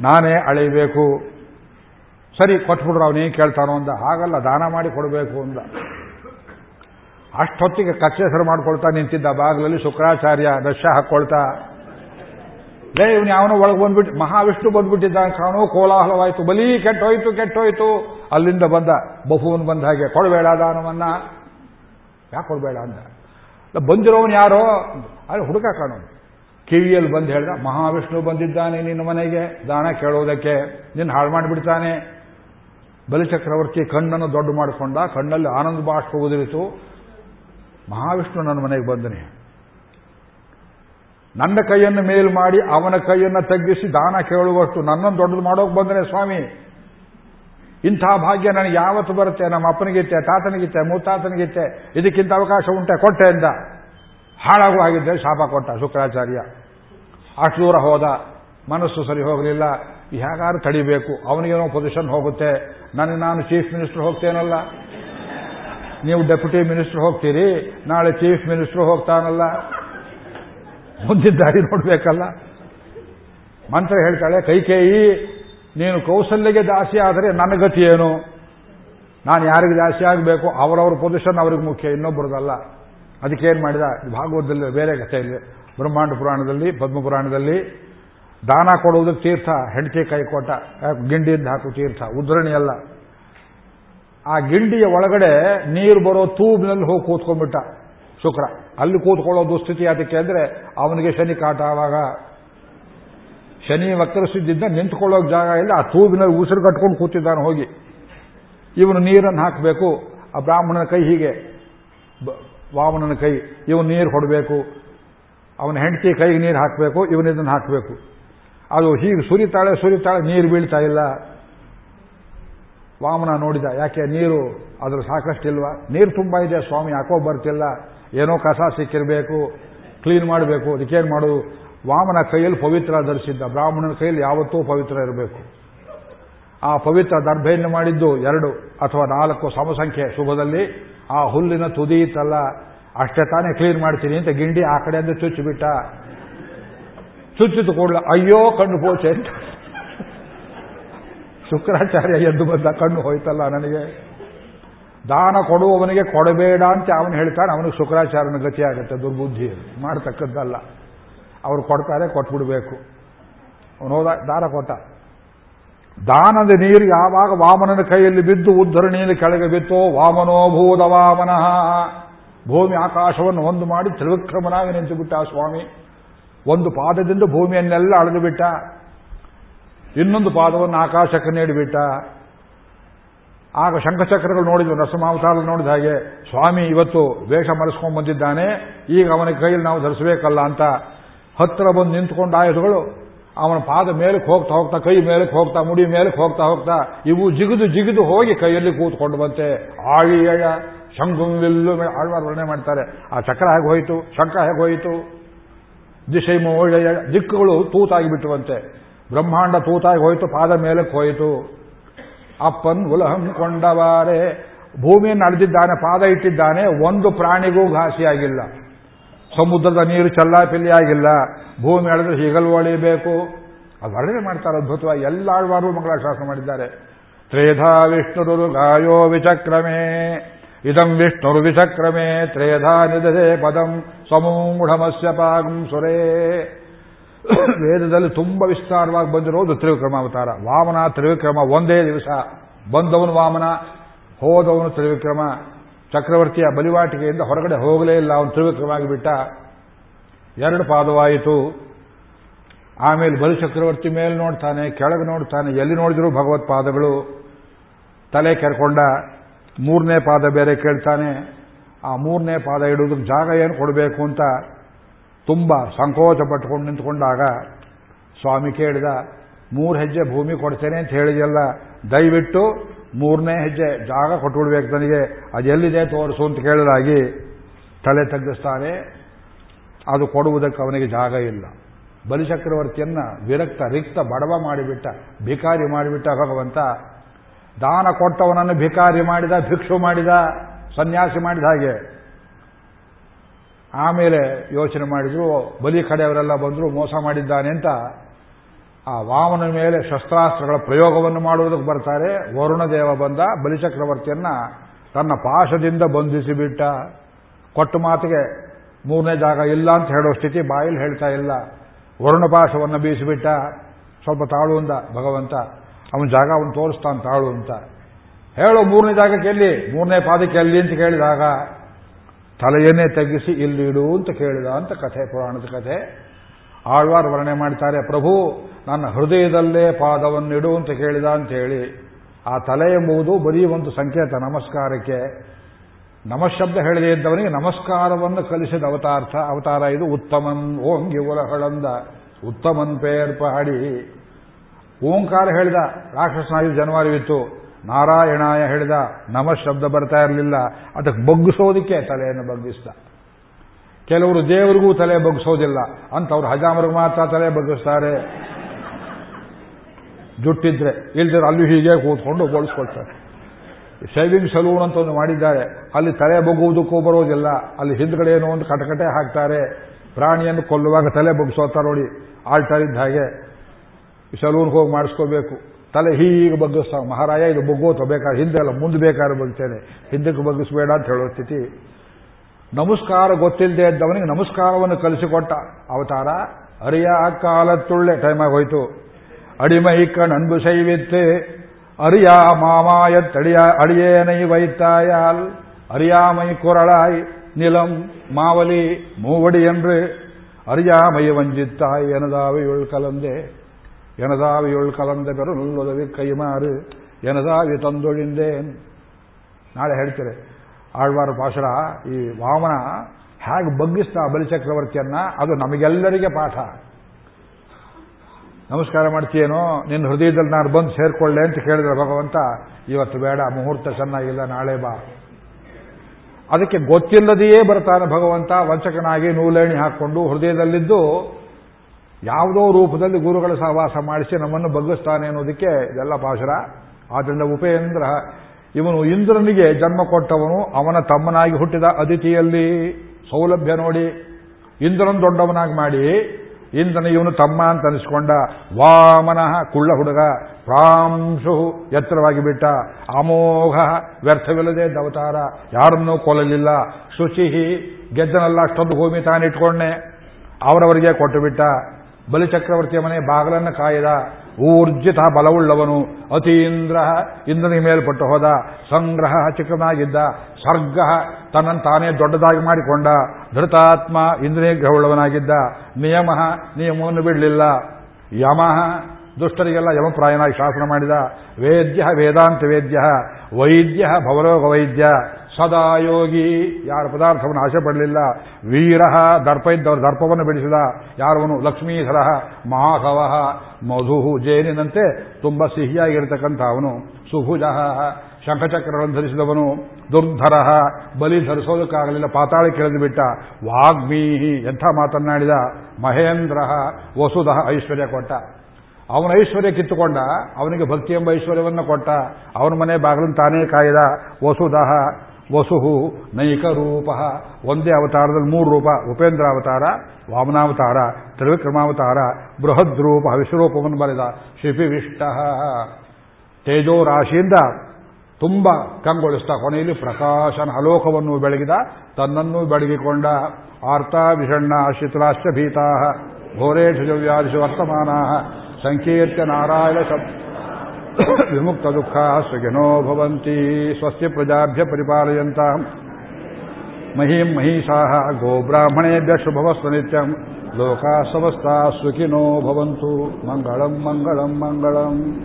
ನಾನೇ ಅಳೆಯಬೇಕು ಸರಿ, ಕೊಟ್ಬಿಡ್ರು ಅವನೇನು ಕೇಳ್ತಾನೋ ಅಂದ. ಹಾಗಲ್ಲ, ದಾನ ಮಾಡಿ ಕೊಡಬೇಕು ಅಂದ. ಅಷ್ಟೊತ್ತಿಗೆ ಕಚ್ಚೆ ಹೆಸರು ಮಾಡ್ಕೊಳ್ತಾ ನಿಂತಿದ್ದ. ಬಾಗಿಲಲ್ಲಿ ಶುಕ್ರಾಚಾರ್ಯ ದಶ ಹಾಕ್ಕೊಳ್ತಾ ಲೇ, ಇವನು ಯಾವನೋ ಒಳಗೆ ಬಂದ್ಬಿಟ್ಟು ಮಹಾವಿಷ್ಣು ಬಂದ್ಬಿಟ್ಟಿದ್ದಾನೆ ಕಾಣೋ, ಕೋಲಾಹಲವಾಯಿತು, ಬಲಿ ಕೆಟ್ಟೋಯ್ತು ಕೆಟ್ಟೋಯ್ತು. ಅಲ್ಲಿಂದ ಬಂದ ಬಹುವನ್ ಬಂದ ಹಾಗೆ, ಕೊಡಬೇಡ ದಾನವನ್ನ. ಯಾಕೆ ಕೊಡಬೇಡ ಅಂದ ಬಂದಿರೋನು ಯಾರೋ? ಅಲ್ಲಿ ಹುಡುಕ ಕಾಣೋನು. ಕಿವಿಯಲ್ಲಿ ಬಂದು ಹೇಳ್ದ, ಮಹಾವಿಷ್ಣು ಬಂದಿದ್ದಾನೆ ನಿನ್ನ ಮನೆಗೆ, ದಾನ ಕೇಳೋದಕ್ಕೆ. ನಿನ್ನ ಹಾಳು ಮಾಡಿಬಿಡ್ತಾನೆ. ಬಲಿಚಕ್ರವರ್ತಿ ಕಣ್ಣನ್ನು ದೊಡ್ಡ ಮಾಡಿಕೊಂಡ ಕಣ್ಣಲ್ಲಿ ಆನಂದ ಬಾಷ್ಪ ಉದುರಿತು. ಮಹಾವಿಷ್ಣು ನನ್ನ ಮನೆಗೆ ಬಂದನೆ. ನನ್ನ ಕೈಯನ್ನು ಮೇಲ್ ಮಾಡಿ ಅವನ ಕೈಯನ್ನು ತಗ್ಗಿಸಿ ದಾನ ಕೇಳುವಷ್ಟು ನನ್ನನ್ನು ದೊಡ್ಡದು ಮಾಡೋಕೆ ಬಂದರೆ ಸ್ವಾಮಿ. ಇಂಥ ಭಾಗ್ಯ ನನಗೆ ಯಾವತ್ತು ಬರುತ್ತೆ? ನಮ್ಮ ಅಪ್ಪನಿಗಿತ್ತೆ ತಾತನಿಗಿತ್ತೆ ಮೂತಾತನಿಗಿತ್ತೆ ಇದಕ್ಕಿಂತ ಅವಕಾಶ ಉಂಟೆ, ಕೊಟ್ಟೆ ಅಂದ ಹಾಳಾಗುವ ಹಾಗಿದ್ದೆ ಶಾಪ ಕೊಟ್ಟ ಶುಕ್ರಾಚಾರ್ಯ. ಅಷ್ಟು ದೂರ ಹೋದ. ಮನಸ್ಸು ಸರಿ ಹೋಗಲಿಲ್ಲ. ಹೇಗಾದ್ರೂ ತಡಿಬೇಕು. ಅವನಿಗೇನೋ ಪೊಸಿಷನ್ ಹೋಗುತ್ತೆ. ನನಗೆ ನಾನು ಚೀಫ್ ಮಿನಿಸ್ಟರ್ ಹೋಗ್ತೇನಲ್ಲ? ನೀವು ಡೆಪ್ಯೂಟಿ ಮಿನಿಸ್ಟರ್ ಹೋಗ್ತೀರಿ. ನಾಳೆ ಚೀಫ್ ಮಿನಿಸ್ಟರ್ ಹೋಗ್ತಾನಲ್ಲ? ಮುಂದಿನ ದಾರಿ ನೋಡ್ಬೇಕಲ್ಲ. ಮಂತ್ರ ಹೇಳ್ತಾಳೆ, ಕೈಕೇಯಿ, ನೀನು ಕೌಶಲ್ಯಗೆ ದಾಸಿ ಆದರೆ ನನ್ನ ಗತಿ ಏನು? ನಾನು ಯಾರಿಗೆ ದಾಸಿ ಆಗಬೇಕು? ಅವರವ್ರ ಪೊಸಿಷನ್ ಅವ್ರಿಗೆ ಮುಖ್ಯ ಇನ್ನೊಬ್ಬರದಲ್ಲ ಅದಕ್ಕೇನು ಮಾಡಿದ? ಭಾಗವತದಲ್ಲಿ ಬೇರೆ ಕಥೆ ಇದೆ ಬ್ರಹ್ಮಾಂಡ ಪುರಾಣದಲ್ಲಿ, ಪದ್ಮ ಪುರಾಣದಲ್ಲಿ, ದಾನ ಕೊಡುವುದಕ್ಕೆ ತೀರ್ಥ, ಹೆಂಡತಿ ಕೈ ಕೊಟ್ಟ, ಗಿಂಡಿಯಿಂದ ಹಾಕು ತೀರ್ಥ, ಉದ್ರಣಿ ಅಲ್ಲ. ಆ ಗಿಂಡಿಯ ಒಳಗಡೆ ನೀರು ಬರೋ ತೂಬ್ನಲ್ಲಿ ಹೋಗಿ ಕೂತ್ಕೊಂಡ್ಬಿಟ್ಟ ಶುಕ್ರ. ಅಲ್ಲಿ ಕೂತ್ಕೊಳ್ಳೋ ದುಸ್ಥಿತಿ ಅದಕ್ಕೆ ಅಂದ್ರೆ ಅವನಿಗೆ ಶನಿ ಕಾಟ ಆವಾಗ. ಶನಿ ವಕ್ರಿಸಿದ್ದ ನಿಂತ್ಕೊಳ್ಳೋ ಜಾಗ ಇಲ್ಲ, ಆ ತೂಬಿನಲ್ಲಿ ಉಸಿರು ಕಟ್ಕೊಂಡು ಕೂತಿದ್ದಾನೆ ಹೋಗಿ. ಇವನು ನೀರನ್ನು ಹಾಕಬೇಕು, ಆ ಬ್ರಾಹ್ಮಣನ ಕೈ ಹೀಗೆ. ವಾಮನನ ಕೈ, ಇವನು ನೀರು ಹೊಡಬೇಕು, ಅವನ ಹೆಂಡತಿ ಕೈಗೆ ನೀರು ಹಾಕಬೇಕು ಇವನಿದನ್ನು ಹಾಕಬೇಕು. ಅದು ಹೀಗೆ ಸುರಿತಾಳೆ ಸುರಿತಾಳೆ, ನೀರು ಬೀಳ್ತಾ ಇಲ್ಲ. ವಾಮನ ನೋಡಿದ, ಯಾಕೆ ನೀರು ಅದ್ರ ಸಾಕಷ್ಟಿಲ್ವಾ? ನೀರು ತುಂಬ ಇದೆ ಸ್ವಾಮಿ, ಯಾಕೋ ಬರ್ತಿಲ್ಲ? ಏನೋ ಕಸ ಸಿಕ್ಕಿರಬೇಕು ಕ್ಲೀನ್ ಮಾಡಬೇಕು, ಅದಕ್ಕೇನು ಮಾಡು? ವಾಮನ ಕೈಯಲ್ಲಿ ಪವಿತ್ರ ಧರಿಸಿದ್ದ, ಬ್ರಾಹ್ಮಣನ ಕೈಯಲ್ಲಿ ಯಾವತ್ತೂ ಪವಿತ್ರ ಇರಬೇಕು. ಆ ಪವಿತ್ರ ದರ್ಭೆಯನ್ನು ಮಾಡಿದ್ದು ಎರಡು ಅಥವಾ ನಾಲ್ಕು ಸಮಸಂಖ್ಯೆ ಶುಭದಲ್ಲಿ. ಆ ಹುಲ್ಲಿನ ತುದಿ ಇತ್ತಲ್ಲ, ಅಷ್ಟೇ ತಾನೇ ಕ್ಲೀನ್ ಮಾಡ್ತೀನಿ ಅಂತ ಗಿಂಡಿ ಆ ಕಡೆಯಿಂದ ಚುಚ್ಚಿಬಿಟ್ಟ ಚುಚ್ಚಿತು ಕೂಡಲ, ಅಯ್ಯೋ, ಕಣ್ಣು ಪೋಚೆ ಶುಕ್ರಾಚಾರ್ಯ ಎದ್ದು ಬಂದ, ಕಣ್ಣು ಹೋಯ್ತಲ್ಲ ನನಗೆ. ದಾನ ಕೊಡುವವನಿಗೆ ಕೊಡಬೇಡ ಅಂತ ಅವನು ಹೇಳ್ತಾನೆ, ಅವನಿಗೆ ಶುಕ್ರಾಚಾರನ ಗತಿ ಆಗುತ್ತೆ, ದುರ್ಬುದ್ಧಿ ಮಾಡತಕ್ಕದ್ದಲ್ಲ. ಅವ್ರು ಕೊಡ್ತಾರೆ, ಕೊಟ್ಬಿಡ್ಬೇಕು. ಅವನು ಹೋದ, ದಾನ ಕೊಟ್ಟ. ದಾನದ ನೀರು ಯಾವಾಗ ವಾಮನನ ಕೈಯಲ್ಲಿ ಬಿದ್ದು ಉದ್ಧರಣಿಯಲ್ಲಿ ಕೆಳಗೆ ಬಿತ್ತೋ ವಾಮನೋ ಭೂದ ವಾಮನಃ. ಭೂಮಿ ಆಕಾಶವನ್ನು ಒಂದು ಮಾಡಿ ತ್ರಿವಿಕ್ರಮನಾಗಿ ನಿಂತು ಬಿಟ್ಟ ಸ್ವಾಮಿ. ಒಂದು ಪಾದದಿಂದ ಭೂಮಿಯನ್ನೆಲ್ಲ ಅಳೆದು ಬಿಟ್ಟ ಇನ್ನೊಂದು ಪಾದವನ್ನು ಆಕಾಶಕ್ಕೆ ನೀಡಿಬಿಟ್ಟ. ಆಗ ಶಂಖಚಕ್ರಗಳು ನೋಡಿದ್ವು ನರಸಿಂಹಾವತಾರ ನೋಡಿದ ಹಾಗೆ, ಸ್ವಾಮಿ ಇವತ್ತು ವೇಷ ಮರೆಸ್ಕೊಂಡು ಬಂದಿದ್ದಾನೆ, ಈಗ ಅವನ ಕೈಯಲ್ಲಿ ನಾವು ಧರಿಸಬೇಕಲ್ಲ ಅಂತ ಹತ್ತಿರ ಬಂದು ನಿಂತ್ಕೊಂಡ ಆಯುಧಗಳು, ಅವನ ಪಾದ ಮೇಲಕ್ಕೆ ಹೋಗ್ತಾ ಹೋಗ್ತಾ, ಕೈ ಮೇಲಕ್ಕೆ ಹೋಗ್ತಾ, ಮುಡಿ ಮೇಲಕ್ಕೆ ಹೋಗ್ತಾ ಹೋಗ್ತಾ, ಇವು ಜಿಗಿದು ಜಿಗಿದು ಹೋಗಿ ಕೈಯಲ್ಲಿ ಕೂತ್ಕೊಂಡು ಬಂತೆ ಆಳಿಯಯ ಶಂಗುವಿಲ್ಲು ಆಳ್ವಾರ್ ವರ್ಣನೆ ಮಾಡ್ತಾರೆ. ಆ ಚಕ್ರ ಹೇಗೆ ಹೋಯಿತು? ಶಂಕ ಹೇಗೆ ಹೋಯಿತು? ದಿಶೈಮೋಳೆಯ ದಿಕ್ಕುಗಳು ತೂತಾಗಿ ಬಿಟ್ಟುವಂತೆ. ಬ್ರಹ್ಮಾಂಡ ತೂತಾಗಿ ಹೋಯಿತು, ಪಾದ ಮೇಲಕ್ಕೆ ಹೋಯಿತು. ಅಪ್ಪನ್ ಉಲಹಂ ಕೊಂಡವಾರೆ. ಭೂಮಿಯನ್ನು ಅಳೆದಿದ್ದಾನೆ, ಪಾದ ಇಟ್ಟಿದ್ದಾನೆ, ಒಂದು ಪ್ರಾಣಿಗೂ ಘಾಸಿಯಾಗಿಲ್ಲ. ಸಮುದ್ರದ ನೀರು ಚಲ್ಲಾಪಿಲ್ಲಿ ಆಗಿಲ್ಲ ಭೂಮಿ ಅಳೆದ್ರೆ ಹೀಗಲ್ ಒಳಿಬೇಕು. ಅದು ವರ್ಣನೆ ಮಾಡ್ತಾರೆ ಅದ್ಭುತವಾಗಿ. ಎಲ್ಲ ಆಳ್ವಾರು ಮಂಗಳಾಶಾಸನ ಮಾಡಿದ್ದಾರೆ. ತ್ರೇಧಾ ವಿಷ್ಣುರು ಗಾಯೋ ವಿಚಕ್ರಮೇ. ಇದಂ ವಿಷ್ಣುರು ವಿಚಕ್ರಮೇ. ತ್ರೇಧಾ ನಿಧದೆ ಪದಂ ಸಮೂಢಮಸ್ಯ ಪಾಗಂ ಸುರೇ. [COUGHS] ವೇದದಲ್ಲಿ ತುಂಬ ವಿಸ್ತಾರವಾಗಿ ಬಂದಿರೋದು ತ್ರಿವಿಕ್ರಮ ಅವತಾರ ವಾಮನ ತ್ರಿವಿಕ್ರಮ ಒಂದೇ ದಿವಸ. ಬಂದವನು ವಾಮನ, ಹೋದವನು ತ್ರಿವಿಕ್ರಮ. ಚಕ್ರವರ್ತಿಯ ಬಲಿವಾಟಿಕೆಯಿಂದ ಹೊರಗಡೆ ಹೋಗಲೇ ಇಲ್ಲ, ಅವನು ತ್ರಿವಿಕ್ರಮ ಆಗಿಬಿಟ್ಟ ಎರಡು ಪಾದವಾಯಿತು. ಆಮೇಲೆ ಬಲಿ ಚಕ್ರವರ್ತಿ ಮೇಲೆ ನೋಡ್ತಾನೆ, ಕೆಳಗೆ ನೋಡ್ತಾನೆ, ಎಲ್ಲಿ ನೋಡಿದ್ರು ಭಗವತ್ಪಾದಗಳು. ತಲೆ ಕೆರ್ಕೊಂಡ, ಮೂರನೇ ಪಾದ ಬೇರೆ ಕೇಳ್ತಾನೆ. ಆ ಮೂರನೇ ಪಾದ ಇಡುವುದಕ್ಕೆ ಜಾಗ ಏನು ಕೊಡಬೇಕು ಅಂತ ತುಂಬ ಸಂಕೋಚ ಪಟ್ಟುಕೊಂಡು ನಿಂತ್ಕೊಂಡಾಗ ಸ್ವಾಮಿ ಕೇಳಿದ, ಮೂರು ಹೆಜ್ಜೆ ಭೂಮಿ ಕೊಡ್ತೇನೆ ಅಂತ ಹೇಳಿದೆಯಲ್ಲ, ದಯವಿಟ್ಟು ಮೂರನೇ ಹೆಜ್ಜೆ ಜಾಗ ಕೊಟ್ಟುಬಿಡ್ಬೇಕು ನನಗೆ ಅದೆಲ್ಲಿದೆ ತೋರಿಸು ಅಂತ ಕೇಳಿದಾಗಿ ತಲೆ ತಗ್ಗಿಸ್ತಾನೆ, ಅದು ಕೊಡುವುದಕ್ಕೆ ಅವನಿಗೆ ಜಾಗ ಇಲ್ಲ. ಬಲಿಚಕ್ರವರ್ತಿಯನ್ನ ವಿರಕ್ತ, ರಿಕ್ತ, ಬಡವ ಮಾಡಿಬಿಟ್ಟ, ಭಿಕಾರಿ ಮಾಡಿಬಿಟ್ಟ ಭಗವಂತ, ದಾನ ಕೊಟ್ಟವನನ್ನು ಭಿಕಾರಿ ಮಾಡಿದ, ಭಿಕ್ಷು ಮಾಡಿದ, ಸನ್ಯಾಸಿ ಮಾಡಿದ ಹಾಗೆ ಆಮೇಲೆ ಯೋಚನೆ ಮಾಡಿದ್ರು, ಬಲಿ ಕಡೆಯವರೆಲ್ಲ ಬಂದರು, ಮೋಸ ಮಾಡಿದ್ದಾನೆ ಅಂತ. ಆ ವಾಮನ ಮೇಲೆ ಶಸ್ತ್ರಾಸ್ತ್ರಗಳ ಪ್ರಯೋಗವನ್ನು ಮಾಡುವುದಕ್ಕೆ ಬರ್ತಾರೆ. ವರುಣದೇವ ಬಂದ ಬಲಿಚಕ್ರವರ್ತಿಯನ್ನ ತನ್ನ ಪಾಶದಿಂದ ಬಂಧಿಸಿಬಿಟ್ಟ. ಕೊಟ್ಟು ಮಾತಿಗೆ, ಮೂರನೇ ಜಾಗ ಇಲ್ಲ ಅಂತ ಹೇಳೋ ಸ್ಥಿತಿ ಬಾಯಲ್ಲಿ ಹೇಳ್ತಾ ಇಲ್ಲ. ವರುಣಪಾಶವನ್ನು ಬೀಸಿಬಿಟ್ಟ. ಸ್ವಲ್ಪ ತಾಳು ಅಂದ, ಭಗವಂತ, ಅವನ ಜಾಗ ಅವನು ತೋರಿಸ್ತಾನೆ ತಾಳು ಅಂತ. ಹೇಳು ಮೂರನೇ ಜಾಗಕ್ಕೆ ಎಲ್ಲಿ? ಮೂರನೇ ಪಾದಕ್ಕೆ ಎಲ್ಲಿ ಅಂತ ಕೇಳಿದಾಗ ತಲೆಯನ್ನೇ ತಗ್ಗಿಸಿ ಇಲ್ಲಿ ಇಡು ಅಂತ ಕೇಳಿದ ಅಂತ ಕಥೆ, ಪುರಾಣದ ಕಥೆ. ಆಳ್ವಾರ್ ವರ್ಣೆ ಮಾಡ್ತಾರೆ, ಪ್ರಭು, ನನ್ನ ಹೃದಯದಲ್ಲೇ ಪಾದವನ್ನಿಡು ಅಂತ ಕೇಳಿದ ಅಂತ ಹೇಳಿ ಆ ತಲೆ ಎಂಬುದು ಬರೀ ಒಂದು ಸಂಕೇತ, ನಮಸ್ಕಾರಕ್ಕೆ. ನಮಶಬ್ದ ಹೇಳದೇ ಇದ್ದವನಿಗೆ ನಮಸ್ಕಾರವನ್ನು ಕಲಿಸಿದ ಅವತಾರ್ಥ, ಅವತಾರ ಇದು ಉತ್ತಮನ್ ಓಂಗಿ ಉಲಹಳಂದ ಉತ್ತಮನ್ ಪೇರ್ಪ ಹಾಡಿ ಓಂಕಾರ ಹೇಳಿದ ರಾಕ್ಷಸನಾಗಿ ಜನವಾರವಿತ್ತು. ನಾರಾಯಣಾಯ ಹೇಳಿದ, ನಮ ಶಬ್ದ ಬರ್ತಾ ಇರಲಿಲ್ಲ. ಅದಕ್ಕೆ ಬಗ್ಗಿಸೋದಕ್ಕೆ ತಲೆಯನ್ನು ಬಗ್ಗಿಸ್ದ. ಕೆಲವರು ದೇವರಿಗೂ ತಲೆ ಬಗ್ಗಿಸೋದಿಲ್ಲ. ಅಂತವ್ರು ಹಜಾಮರಿಗೆ ಮಾತ್ರ ತಲೆ ಬಗ್ಗಿಸ್ತಾರೆ. ಜುಟ್ಟಿದ್ರೆ, ಇಲ್ದಿದ್ರೆ ಅಲ್ಲಿ ಹೀಗೆ ಕೂತ್ಕೊಂಡು ಬೋಳಿಸ್ಕೊಳ್ತಾರೆ. ಶೇವಿಂಗ್ ಸಲೂನ್ ಅಂತ ಒಂದು ಮಾಡಿದ್ದಾರೆ. ಅಲ್ಲಿ ತಲೆ ಬಗ್ಗುವುದಕ್ಕೂ ಬರೋದಿಲ್ಲ. ಅಲ್ಲಿ ಹಿಂದ್ಗಡೆ ಏನೋ ಒಂದು ಕಟಕಟೆ ಹಾಕ್ತಾರೆ. ಪ್ರಾಣಿಯನ್ನು ಕೊಲ್ಲುವಾಗ ತಲೆ ಬಗ್ಗಿಸೋತಾರೆ ನೋಡಿ ಆಲ್ಟರ್ ಇದ್ದ ಹಾಗೆ ಸಲೂನ್ಗೆ ಹೋಗಿ ಮಾಡಿಸ್ಕೋಬೇಕು. ತಲೆ ಹೀಗೆ ಬಗ್ಗಿಸ್ತಾವ ಮಹಾರಾಯ ಇದು ಬಗ್ಗೋತ ಬೇಕಾದ್ರೆ ಹಿಂದೆ ಅಲ್ಲ ಮುಂದೆ ಬೇಕಾದ್ರೆ ಬಗ್ತೇನೆ ಹಿಂದಕ್ಕೆ ಬಗ್ಗಿಸ್ಬೇಡ ಅಂತ ಹೇಳೋ ಸ್ಥಿತಿ ನಮಸ್ಕಾರ ಗೊತ್ತಿಲ್ಲದೆ ಇದ್ದವನಿಗೆ ನಮಸ್ಕಾರವನ್ನು ಕಲಿಸಿಕೊಟ್ಟ ಅವತಾರ ಅರಿಯ ಕಾಲತ್ತುಳ್ಳೆ ಟೈಮ್ ಆಗೋಯ್ತು ಅಡಿಮೈ ಕಣನ್ಬು ಸೈವಿತ್ತೆ ಅರಿಯ ಮಾಮಾಯ ತಡಿಯ ಅಡಿಯೇನೈ வைத்தாயால் அறியாமை குரலாய் நிலம் மாவலி மூவடி என்று அறியாமை வஞ்சித்தாய் எனதாவியுள் கலந்த பெருள் உதவி கைமாறு எனதாவி ತಂದೊಳಿಂದೇನ್ ನಾಳೆ ಹೇಳ್ತಾರೆ ಆಳ್ವಾರ ಪಾಶರ ಈ ವಾಮನ ಹೇಗೆ ಬಗ್ಗಿಸ್ತಾ ಬಲಿಚಕ್ರವರ್ತಿಯನ್ನ ಅದು ನಮಗೆಲ್ಲರಿಗೆ ಪಾಠ ನಮಸ್ಕಾರ ಮಾಡ್ತೀಯೇನೋ ನಿನ್ನ ಹೃದಯದಲ್ಲಿ ನಾನು ಬಂದು ಸೇರ್ಕೊಳ್ಳೆ ಅಂತ ಕೇಳಿದ್ರೆ ಭಗವಂತ ಇವತ್ತು ಬೇಡ ಮುಹೂರ್ತ ಚೆನ್ನಾಗಿಲ್ಲ ನಾಳೆ ಬಾ ಅದಕ್ಕೆ ಗೊತ್ತಿಲ್ಲದೆಯೇ ಬರ್ತಾನೆ ಭಗವಂತ ವಂಚಕನಾಗಿ ನೂಲೇಣಿ ಹಾಕ್ಕೊಂಡು ಹೃದಯದಲ್ಲಿದ್ದು ಯಾವುದೋ ರೂಪದಲ್ಲಿ ಗುರುಗಳ ಸಹವಾಸ ಮಾಡಿಸಿ ನಮ್ಮನ್ನು ಬಗ್ಗಿಸ್ತಾನೆ ಅನ್ನೋದಕ್ಕೆ ಇದೆಲ್ಲ ಪಾಶರ. ಆದ್ದರಿಂದ ಉಪೇಂದ್ರ, ಇವನು ಇಂದ್ರನಿಗೆ ಜನ್ಮ ಕೊಟ್ಟವನು, ಅವನ ತಮ್ಮನಾಗಿ ಹುಟ್ಟಿದ ಅತಿಥಿಯಲ್ಲಿ ಸೌಲಭ್ಯ ನೋಡಿ, ಇಂದ್ರನ್ ದೊಡ್ಡವನಾಗಿ ಮಾಡಿ ಇಂದ್ರನ ಇವನು ತಮ್ಮ ಅಂತ ಅನಿಸ್ಕೊಂಡ. ವಾಮನಃ ಕುಳ್ಳ ಹುಡುಗ ಪ್ರಾಂಶು ಎತ್ತರವಾಗಿ ಬಿಟ್ಟ, ಅಮೋಘ ವ್ಯರ್ಥವಿಲ್ಲದೆ ದವತಾರ ಯಾರನ್ನೂ ಕೊಲ್ಲಲಿಲ್ಲ. ಶುಚಿಹಿ ಗೆದ್ದನಲ್ಲ, ಅಷ್ಟೊಂದು ಭೂಮಿ ತಾನಿಟ್ಕೊಂಡೆ. ಅವರವರಿಗೆ ಕೊಟ್ಟು ಬಿಟ್ಟ. ಬಲಿಚಕ್ರವರ್ತಿಯ ಮನೆ ಬಾಗಲನ್ನು ಕಾಯದ ಊರ್ಜಿತ ಬಲವುಳ್ಳವನು ಅತೀಂದ್ರ ಇಂದ್ರನಿಗೆ ಮೇಲ್ಪಟ್ಟು ಹೋದ ಸಂಗ್ರಹ ಚಿಕ್ಕನಾಗಿದ್ದ ಸರ್ಗ ತನ್ನನ್ನು ತಾನೇ ದೊಡ್ಡದಾಗಿ ಮಾಡಿಕೊಂಡ ಧೃತಾತ್ಮ ಇಂದ್ರಿಯಗ್ರಹವುಳ್ಳವನಾಗಿದ್ದ ನಿಯಮ ನಿಯಮವನ್ನು ಬಿಡಲಿಲ್ಲ. ಯಮಃ ದುಷ್ಟರಿಗೆಲ್ಲ ಯಮಪ್ರಾಯನಾಗಿ ಶಾಸನ ಮಾಡಿದ ವೇದ್ಯ ವೇದಾಂತ ವೇದ್ಯ ವೈದ್ಯ ಭವರೋಗ ವೈದ್ಯ ಸದಾ ಯೋಗಿ. ಯಾರ ಪದಾರ್ಥವನ್ನು ಆಸೆ ಪಡಲಿಲ್ಲ. ವೀರ ದರ್ಪ ಇದ್ದವರು ದರ್ಪವನ್ನು ಬಿಡಿಸಿದ. ಯಾರವನು? ಲಕ್ಷ್ಮೀಧರಃ ಮಾಘವ. ಮಧುಹು ಜೇನಿನಂತೆ ತುಂಬ ಸಿಹಿಯಾಗಿರತಕ್ಕಂಥ ಅವನು. ಸುಭುಜ. ಶಂಖಚಕ್ರಗಳನ್ನು ಧರಿಸಿದವನು. ದುರ್ಧರ. ಬಲಿ ಧರಿಸೋದಕ್ಕಾಗಲಿಲ್ಲ. ಪಾತಾಳಿ ಕೆಳದು ಬಿಟ್ಟ. ವಾಗ್ಮೀಹಿ. ಎಂಥ ಮಾತನ್ನಾಡಿದ? ಮಹೇಂದ್ರ. ವಸುಧ ಐಶ್ವರ್ಯ ಕೊಟ್ಟ. ಅವನ ಐಶ್ವರ್ಯ ಕಿತ್ತುಕೊಂಡ. ಅವನಿಗೆ ಭಕ್ತಿ ಎಂಬ ಐಶ್ವರ್ಯವನ್ನು ಕೊಟ್ಟ. ಅವನ ಮನೆ ಬಾಗಿಲನ್ನು ತಾನೇ ಕಾಯ್ದ. ವಸುಧಃ. ವಸುಹು ನೈಕ ರೂಪ ಒಂದೇ ಅವತಾರದಲ್ಲಿ ಮೂರು ರೂಪ ಉಪೇಂದ್ರ ಅವತಾರ ವಾಮನಾವತಾರ, ತ್ರಿವಿಕ್ರಮಾವತಾರ ಬೃಹದ್ ರೂಪ ವಿಶ್ವರೂಪವನ್ನು ಬರೆದ ಶಿಪಿವಿಷ್ಟ ತೇಜೋ ರಾಶಿಯಿಂದ ತುಂಬ ಕಂಗೊಳಿಸ್ತಾ ಕೊನೆಯಲ್ಲಿ ಪ್ರಕಾಶನ ಅಲೋಕವನ್ನು ಬೆಳಗಿದ ತನ್ನನ್ನು ಬೆಳಗಿಕೊಂಡ ಆರ್ತ ವಿಷಣ್ಣ ಶಿಥಿಲಾಶ್ಚ ಭೀತಾ ಘೋರೇಶು ವ್ಯಾಧಿಷು ವರ್ತಮಾನ. ಸಂಕೀರ್ತ ನಾರಾಯಣ ಶಬ್ದ [COUGHS] ದುಃಖ ಸುಖಿನೋ ಭವಂತಿ. ಸ್ವಸ್ತಿ ಪ್ರಜಾಭ್ಯ ಪರಿಪಾಲಯಂತ. ಮಹೀಂ ಮಹಿಷಾಃ ಗೋಬ್ರಾಹ್ಮಣೇಭ್ಯ ಶುಭವಸ್ತು ನಿತ್ಯಂ. ಲೋಕಾ ಸಮಸ್ತಾ ಸುಖಿನೋ ಭವಂತು. ಮಂಗಳಂ ಮಂಗಳಂ ಮಂಗಳಂ.